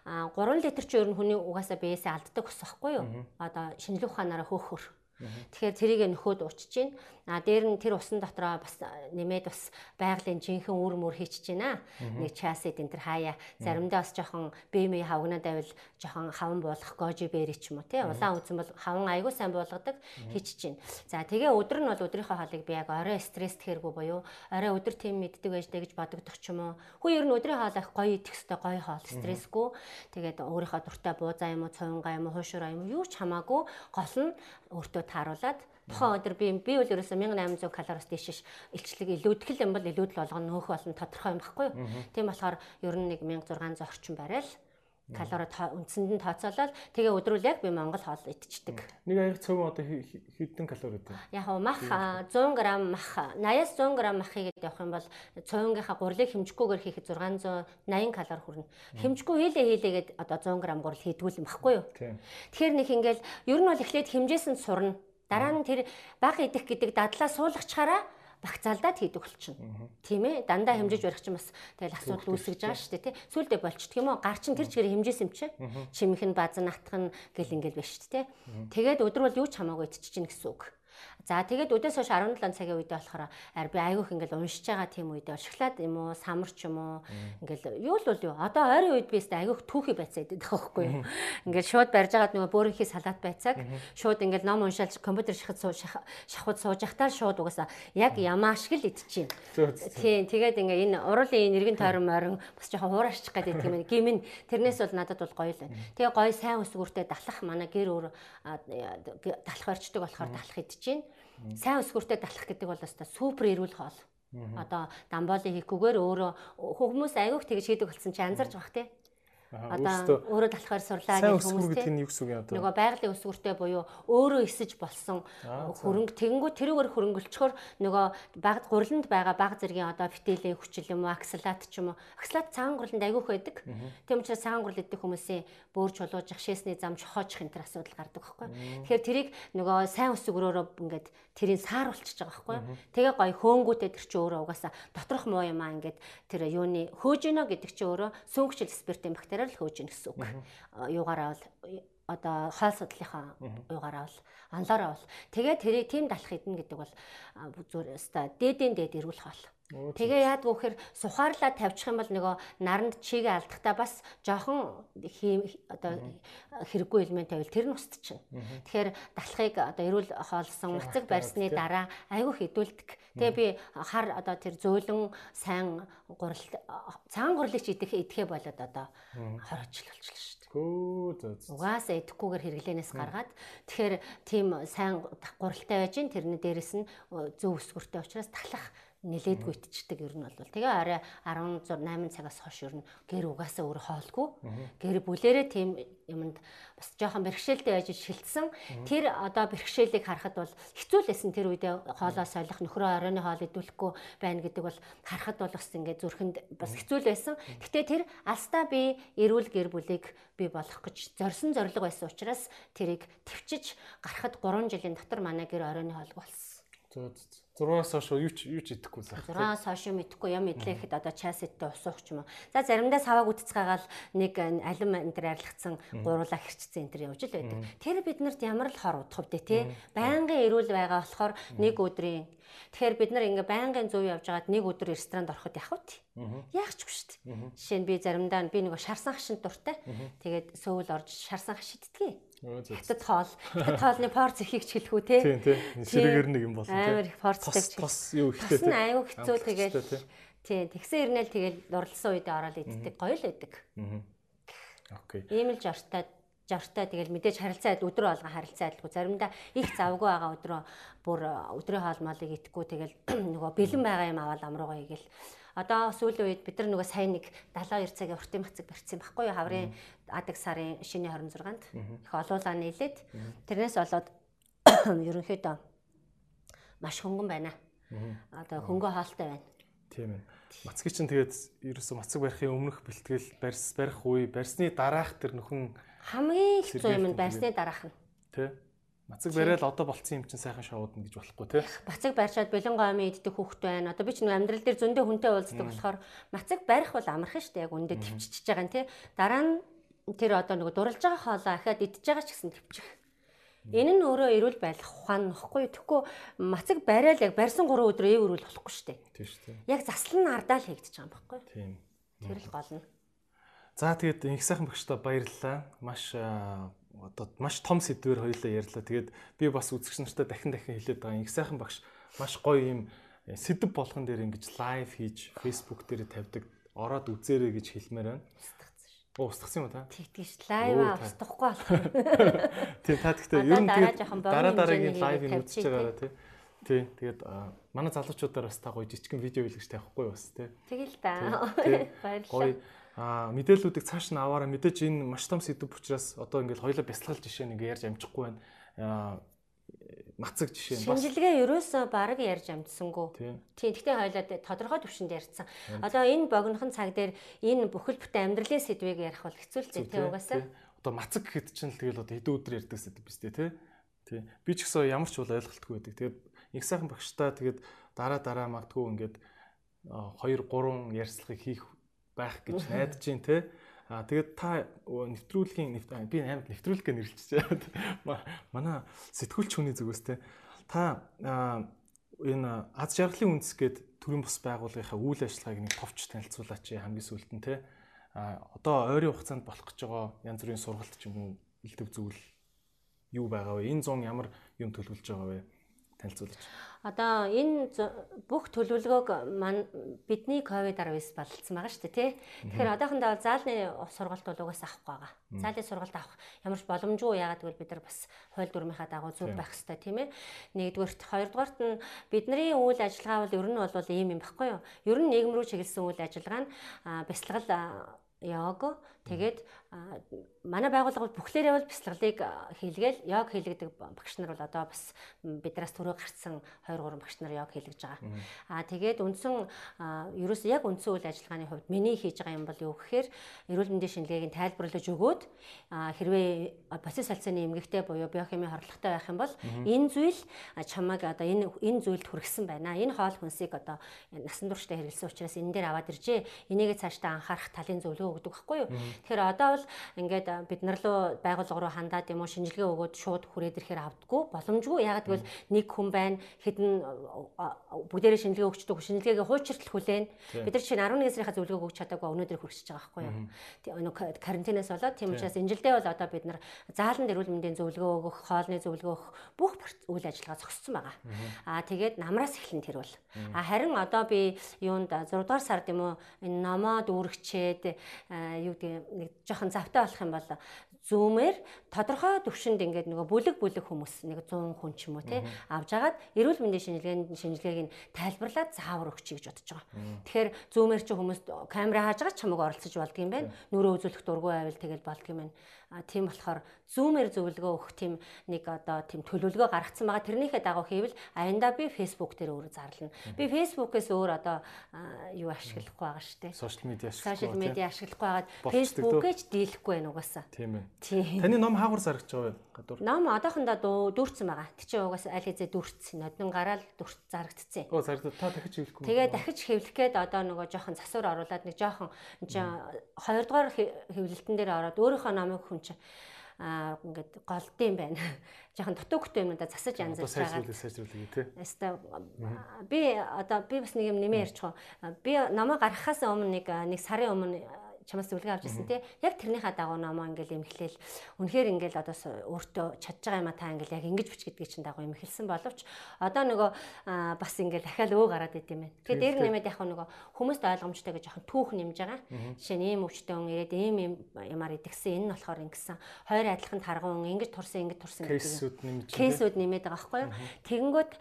а 3 литр ч өөр нь хүний угаасаа биесээ алддаг ус байхгүй юу? Одоо шинжлэх ухаанаараа хөөхөр. Тэгэхээр тэрийг нөхөд уучж гин. А дээр нь тэр усан дотроо бас нэмээд бас байгалийн жинхэнэ үр мөр хийчихэж байна. Нэг часид энэ төр хаяа заримдаа бас жоохон бэмээ хавгнаад байвал жоохон хаван буулгах гожи бэри ч юм уу тий. Улаан үзэн бол хаван айгуу сайн буулгадаг хийчихэж байна. За тэгээ өдөр нь бол өдрийнхөө хоолыг би яг орой стресс тэргүй буюу орой өдөр тийм мэддэг байжтэй гэж бодогдох ч юм уу. Хүү ер нь өдрийн хоол их гоё идэх хэвээр гоё хоол стрессгүй. Тэгээд өөрийнхөө дуртай буузаа юм уу, цовингаа юм уу, хуушураа юм уу юу ч хамаагүй гол нь өөртөө тааруулаад Тухайн өдөр би би бол ерөөсө 1800 калориос дээш илчлэг илүүдгэл юм бол илүүдл болгоно нөөх болно тодорхой юм баггүй. Юу. Тийм болохоор ер нь нэг 1600 орчим барайл калори үндсэнд нь тооцоолол тэгээ өдрүүл яг би Монгол хоол идчихдэг. Нэг аяг цөм одоо хэдэн калори вэ? Яг нь мах 100 г мах 80-аас 100 г мах хийгээд явах юм бол цөөнгийнхаа гурлыг хэмжихгүйгээр хийхэд 680 калори хүрнэ. Хэмжихгүй хийлээ хийлээгээд одоо 100 г гурал хийдгүүл юм баггүй юу? Тэгэхээр нэг ингээл ер нь бол эхлээд хэмжээс нь сурна Дараа нь тэр баг идэх гэдэг дадлаа суулгачаараа багцаалдаад хийдэг болчихно. Тийм ээ? Дандаа хэмжиж барих чинь бас тэгэл асуудал үүсгэж байгаа шүү дээ, тий. Сүүлдээ болчихдөг юм уу? Гар чинь тэр чигээр хэмжээс юм чи. Чимэх нь базан натх нь гэл ингээл биш шүү дээ. Тэгээд өдөр бол юу ч хамаагүй идчихэж гин гэсэн үг. За тэгээд өдөөс хойш 17 цагийн үедээ болохоор би айгүйх ингээл уншиж байгаа тийм үедээ шоколад юм уу, самар ч юм уу ингээл юу л бол юу. Одоо ойрын үед би өстэй айгүйх түүхий байцаа идэв байхгүй юу. Ингээл шууд барьж агаад нөгөө бөөрийнхий салаат байцааг шууд ингээл ном уншаалж компьютер шахад шахууд сууж явахтаа шууд угаасаа яг ямаа шиг л идчихээн. Тийм тэгээд ингээ энэ уруулын нэргэн тойрон морин бас жоохон хуурашчих гэдэг юм. Гимэн тэрнээс бол надад бол гоё л байна. Тэгээ гоё сайн өсгөртэй далах манай гэр өөр далах барьчдаг болохоор далах идчихээн сайн өсгөртэй далах гэдэг бол өстой супер эрүүл хоол. Одоо дамболын хийхгүйгээр өөрөө хүмүүс айгүйх тэгж хийдэг болсон чи анзарч бах тий. Одоо өөрөө талахаар сурлаа гэх хүмүүс гэдэг нь юу гэсэн үг юм одоо? Нөгөө байгалийн өсвөртэй буюу өөрөө эсэж болсон хөрөнгө тэгэнгүүт тэрүүгээр хөрөнгөлчхөр нөгөө баг гурланд байгаа баг зэргийн одоо фитилийн хүчил юм уу аксалат ч юм уу аксалат цагаан гурланд агиух байдаг. Тийм учраас цагаан гурал идэх хүмүүсийн бөөр чулууж шээсний зам чохоочих энэ төр асуудал гардаг байхгүй. Тэгэхээр тэрийг нөгөө сайн өсгөрөөрөө ингээд тэрийг сааруулчихж байгаа байхгүй. Тэгээ гоё хөөнгүүтэй тэр чи өөрөө угаасаа доторх муу юм аа ингээд тэр юуны хөөж гинэ гэдэг чи өөрөө сөнгөчл спиртийн бактери л хөөж гин гэсэн үг. Юугаараа бол одоо хоол судлалынхаа юугаараа бол анлаараа бол тэгээ тэрийг тийм далах идэнэ гэдэг бол зүгээр өста дээдэн дээд эрүүл хоол. Тэгээ яадгүй гэхээр сухаарлаа тавьчих юм бол нөгөө наранд чигээ алдахтаа бас жоохон одоо хэрэггүй элемент байвал тэр нь устчихна. Тэгэхээр далахыг одоо эрүүл хоолсон мацаг барьсны дараа айгүй хідүүлдэг. Тэгээ би хар одоо тэр зөөлөн сайн гурал цагаан гурлыг ч идэх идэхэ болоод одоо хороочлол болчихлоо шүү. Угаасаа идэхгүйгээр хэрэглэнээс гаргаад тэгэхээр тийм сайн гуралтай байж гин тэрний дээрэс нь зөв өсгөртэй учраас талах нилээдгүй итчихдэг ер нь бол. Тэгээ арай 16 8 цагаас хойш ер нь гэр угаасаа өөр хоолгүй. Гэр бүлэрээ тийм юмд бас жоохон бэрхшээлтэй байж шилтсэн. Тэр одоо бэрхшээлийг харахад бол хэцүү л эсэн тэр үедээ хоолоо солих нөхрөө оройны хоол идэвхлэхгүй байна гэдэг бол харахад бол бас ингээд зүрхэнд бас хэцүү л байсан. Гэхдээ тэр алстаа би эрүүл гэр бүлийг би болох гэж зорьсон зориг байсан учраас тэрийг төвчж гарахад 3 жилийн дотор манай гэр оройны хоол болсон. Зөө. 6-аас хойш юу ч юу ч идэхгүй зах. 6-аас хойш юм идэхгүй юм идлэхэд одоо часэттэй ус уух ч юм уу. За заримдаа савааг үтцгээгаал нэг алим энэ төр арилгацсан гуруула хэрчсэн энэ төр явж л байдаг. Тэр биднэрт ямар л хор удах вэ те? Байнгын эрүүл байгаа болохоор нэг өдрийн Тэгэхээр бид нар ингээ байнгын зөв явж байгаад нэг өдөр ресторанд ороход явах үү? Яах ч биш шүү дээ. Жишээ нь би заримдаа би нэг шарсан хашинт дуртай. Тэгээд сөүл орж шарсан хаш идтгий. Хятад хоол. Хятад хоолны порц ихийг ч хэлэхүү те. Тийм тийм. Сэрэгэр нэг юм болсон те. Амар их порцтэй. Тос юу ихтэй те. Аюу хэцүү тэгээд тий тэгсэн ирнэл тэгээд дурлсан үедээ ороод иддэг гоё л байдаг. Окей. Ийм л жортой жортой тэгэл мэдээж харилцаа өдрөө олгон харилцаа адилгүй заримдаа их завгүй байгаа өдрөө бүр өдрийн хоол молыг итгэхгүй тэгэл нөгөө бэлэн байгаа юм аваад амруугаа игээл одоо сүүлийн үед бид нар нөгөө сайн нэг 72 цагийн уртын бацаг барьсан байхгүй юу хаврын адаг сарын шинэ 26-нд их олуулаа нийлээд тэрнээс болоод ерөнхийдөө маш хөнгөн байна. Одоо хөнгөө хаалтай байна. Тийм ээ. Мацгийн чинь тэгээд ерөөсө мацаг барихын өмнөх бэлтгэл барьс барих үе барьсны дараах тэр нөхөн хамгийн хэцүү юм нь байсны дараах нь. Тэ. Мацаг бариад одоо болцсон юм чинь сайхан шоудна гэж болохгүй тий. Мацаг барьшаад бэлэн гомын иддэг хүүхэд байна. Одоо би ч амьдрал дээр зөндөө хүнтэй уулздаг болохоор мацаг барих бол амархан шүү дээ. Яг үндэ төвччихэж байгаа нь тий. Дараа нь тэр одоо нэг дурлж байгаа хоолоо ахаад идж байгаа ч гэсэн төвчих. Энэ нь өөрөө эрүүл байх ухаан нөхгүй. Тэгэхгүй мацаг бариад яг барьсан 3 өдөр эв өрүүл болохгүй шүү дээ. Тийм шүү дээ. Яг заслан ардаа л хийгдэж байгаа юм баггүй. Тийм. Тэр л гол нь. За тэгээд их сайхан багштай баярлалаа. Маш одоо маш том сэдвээр хоёлаа ярьлаа. Тэгээд би бас үзэгч нартай дахин дахин хэлээд байгаа. Их сайхан багш маш гоё юм э, сэдв болгон дээр ингэж лайв хийж Facebook дээр тавьдаг. Ороод үзээрэй гэж хэлмээр байна. Оо устгасан юм та? Тэгтгийш лайв устгахгүй болох. Тийм та гэхдээ ер нь дараа дараагийн лайвыг үзэж байгаараа тий. Тий. Тэгээд манай залуучуудаар бас та гоё жижигхэн видео хийлгэж тавихгүй бас тий. Тэгэл та. Баярлалаа. А мэдээллүүдийг цааш нь аваараа мэдээж энэ маш том сэдв учраас одоо ингээд хоёлаа бясалгал жишээ нэг ярьж амжихгүй байна. Мацаг жишээ бас шинжилгээ ерөөсөө баг ярьж амжсангүй. Тийм. Гэхдээ хоёлаа тодорхой төвшөнд ярьсан. Одоо энэ богинохон цаг дээр энэ бүхэл бүтэн амьдралын сэдвийг ярих бол хэцүү л дээ тийм угаасаа. Одоо мацаг гэхэд чинь л тэгэл одоо хэдэн өдөр ярьдаг сэдв биз дээ тий. Тий. Би ч гэсэн ямар ч бол ойлголтгүй байдаг. Тэгээд их сайхан багштай тэгээд дараа дараа магтгүй ингээд 2 3 ярьцлагыг хийх байх гэж найдаж байна те. А тэгээд та нэвтрүүлгийн би амьд нэвтрүүлгээ нэрлэлчихээд манай сэтгүүлч хүний зүгээс те та энэ аз жаргалын үндэс гээд төрийн бус байгууллагынхаа үйл ажиллагааг нэг товч танилцуулаач хамгийн сүүлд нь те. А одоо ойрын хугацаанд болох гэж байгаа янз бүрийн сургалт ч юм уу илтгэв зүйл юу байгаа вэ? Энэ 100 ямар юм төлөвлөж байгаа вэ? Танилцуулж. Одоо энэ бүх төлөвлөгөөг бидний ковид-19 болцсон байгаа шүү дээ тий. Тэгэхээр одоохондоо заалны сургалт бол угаасаа авахгүй байгаа. Заалын сургалт авах ямар ч боломжгүй яагаад гэвэл бид нар бас хууль дүрмийнхаа дагуу зөв байх хэрэгтэй тийм ээ. Нэгдүгээрт хоёрдугаарт нь бидний үйл ажиллагаа бол ер нь бол ийм юм баггүй юу? Ер нь нийгэм рүү чиглэсэн үйл ажиллагаа нь бясалгал йог тэгээд манай байгууллага бүхлээрээ бол бяцлаглыг хийлгээл йог хийлгдэг багш нар бол одоо бас биднээс түрүү гарцсан 2 3 багш нар йог хийлгэж байгаа. Аа тэгээд үндсэн ерөөс яг үндсэн үйл ажиллагааны хувьд миний хийж байгаа юм бол юу гэхээр эрүүл мэндийн шинжилгээг тайлбарлаж өгөөд хэрвээ процесс салцааны эмгэгтэй буюу биохимийн хорлоготой байх юм бол энэ зүйл чамайг одоо энэ энэ зүйлд хүргэсэн байна. Энэ хоол хүнсийг одоо насан туршдаа хэрэглэсэн учраас энэ дээр аваад иржээ. Энийгээ цаашдаа анхаарах талын зөвлөгөө өгдөг байхгүй юу? Тэгэхээр одоо бол ингээд бид нар руу байгууллага руу хандаад юм уу шинжилгээ өгөөд шууд хүрээд ирэхээр авдаггүй боломжгүй. Ягаад гэвэл нэг хүн байна хэдэн бүгдээрээ шинжилгээ өгчдөг шинжилгээгээ хуучиртал хүлээн. Бид нар чинь 11 сарынхаа зөвлөгөөг өгч чадаагүй өнөөдөр хүрчихэж байгаа байхгүй юу? Тийм карантинаас болоод тийм учраас энэ жилдээ бол одоо бид нар заалан эрүүл мэндийн зөвлөгөө өгөх, хоолны зөвлөгөө өгөх бүх үйл ажиллагаа зогссон байгаа. Аа тэгээд намраас эхлэн тэр бол. А харин одоо би юунд 6 дугаар сард юм уу энэ номоо дүүргчээд юу гэдэг нэг жоохон завтай болох юм бол зүүмээр тодорхой төвшөнд ингээд нөгөө бүлэг бүлэг хүмүүс нэг 100 хүн ч юм уу тий авж агаад эрүүл мэндийн шинжилгээний шинжилгээг нь тайлбарлаад заавар өгчий гэж бодож байгаа. Тэгэхээр зүүмээр чи хүмүүс камера хааж байгаа ч чамайг оролцож болдго юм байна. Нүрээ үзүүлэх дургүй байвал тэгэл болдго юм байна тийм болохоор зүүмээр зөвлөгөө өгөх тийм нэг одоо тийм төлөвлөгөө гаргацсан байгаа. Тэрнийхээ дагуу хийвэл аяндаа би Facebook дээр өөрө зарлана. Би Facebook-ээс өөр одоо юу ашиглахгүй байгаа шүү дээ. Сошиал медиа ашиглахгүй. Сошиал медиа ашиглахгүй байгаад Facebook-ээ ч дийлэхгүй байна угаасаа. Тийм ээ. Тийм. Таны ном хаагур зарагч байгаа юу? Гадуур. Ном одоохондоо дүүрсэн байгаа. Тэ чи угаасаа аль хэзээ дүүрсэн. Нодон гараал дүүрт зарагдцсан. Оо зарагд та дахиж хэвлэхгүй. Тэгээ дахиж хэвлэх гээд одоо нөгөө жоохон засвар оруулаад нэг жоохон энэ 2 дугаар хэвлэлтэн дээр ороод өөрийнхөө номыг хүн чинь аа ингээд голдсон байна. Жохон дутуугтай юмудаа засаж янзалж байгаа. Сайжруулах сайжруулах тий. Яста би одоо би бас нэг юм нэмээ ярьчих. Би намаа гаргахаас өмнө нэг нэг сарын өмнө чамаас зөвлөгөө авч ирсэн тий. Яг тэрнийхээ дагуу номоо ингээл эмхлээл үнэхээр ингээл одоо өөртөө чадж байгаа юм а та ингээл яг ингэж бич гэдгийг чинь дагуу эмхэлсэн боловч одоо нөгөө бас ингээл дахиад өө гараад идэв юм байна. Тэгэхээр дээр нэмээд яг нөгөө хүмүүст ойлгомжтой гэж жоохон түүх нэмж байгаа. Жишээ нь ийм өвчтөн хүн ирээд ийм ийм ямаар идэгсэн энэ нь болохоор ингэсэн. Хоёр адилхан таргуун ингэж турсан ингэж турсан гэдэг. Кейсүүд нэмж. Кейсүүд нэмээд байгаа байхгүй юу? Тэгэнгүүт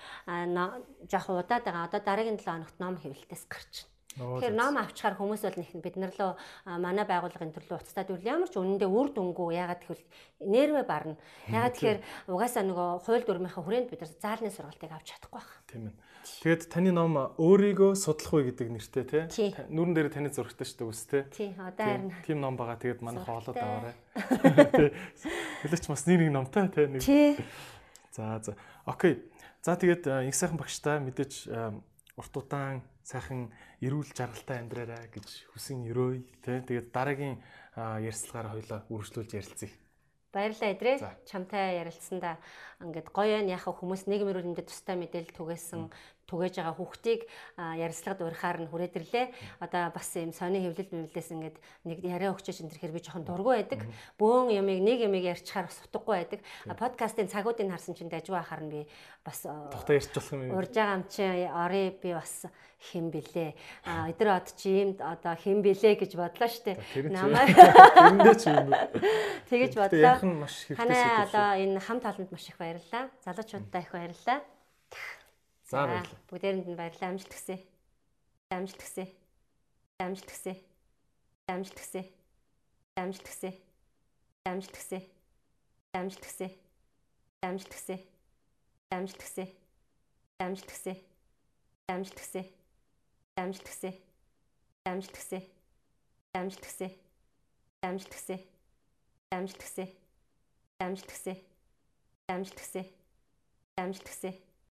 жоохон удаад байгаа. Одоо дараагийн 7 хоногт ном хэвлэлтээс гарч байна. Тэгэхээр ном авчаар хүмүүс бол нэг бид нар лөө манай байгууллагын төрлөө уцтаад үл ямар ч үнэндээ үр дүнгүй ягаад гэвэл нэрвэ барна. Ягаад тэгэхээр угаасаа нөгөө хууль дүрмийнхаа хүрээнд бид нар заалны сургалтыг авч чадахгүй байна. Тийм ээ. Тэгээд таны ном өөрийгөө судлах үе гэдэг нэртэй тий. Нүрэн дээр таны зурагтай шүү дээ үс тий. Тий, одоо харин. Тим ном байгаа. Тэгээд манай хоолоод аваарай. Хэлээч бас нэг нэг номтой тий. Тий. За за. Окей. За тэгээд их сайхан багштай мэдээж урт удаан сайхан эрүүл жаргалтай амьдраарай гэж хүсэн өрөөй тий. Тэгээд дараагийн ярьцлагаараа хоёлаа үргэлжлүүлж ярилцъя. Баярлалаа эдрээ. Чамтай ярилцсандаа ингээд гоё яах хүмүүс нийгмийн өрөөндөө тустай мэдээлэл түгээсэн түгээж байгаа хүүхдийг ярилцлагад урихаар нь хүрээдэрлээ. Одоо бас юм сони хөвлөл мөвлөөс ингээд нэг яриа өгчөөч энэ төрхөр би жоохон дургу байдаг. Бөөн ямыг нэг ямыг ярьчихаар бас утгагүй байдаг. Подкастын цагуудыг харсан чинь дажгүй ахаар нь би бас тухтай ярьж болох юм. Урж байгаа юм чи орё би бас хэм бэлээ. А өдөр од чи юм одоо хэм бэлээ гэж бодлоо штэ. Намаа тэрэндээ чи юм. Тэгэж бодлоо. Ханаа одоо энэ хамт олонд маш их баярлалаа. Залуучуудаа их баярлалаа. За баярлалаа. Бүгдээрэнд нь баярлалаа. Амжилт хүсье. Амжилт хүсье. Амжилт хүсье. Амжилт хүсье. Амжилт хүсье. Амжилт хүсье. Амжилт хүсье. Амжилт хүсье. Амжилт хүсье. Амжилт хүсье. Амжилт хүсье. Амжилт хүсье. Амжилт хүсье. Амжилт хүсье. Амжилт хүсье. Амжилт хүсье. Амжилт хүсье. Амжилт хүсье. Амжилт хүсье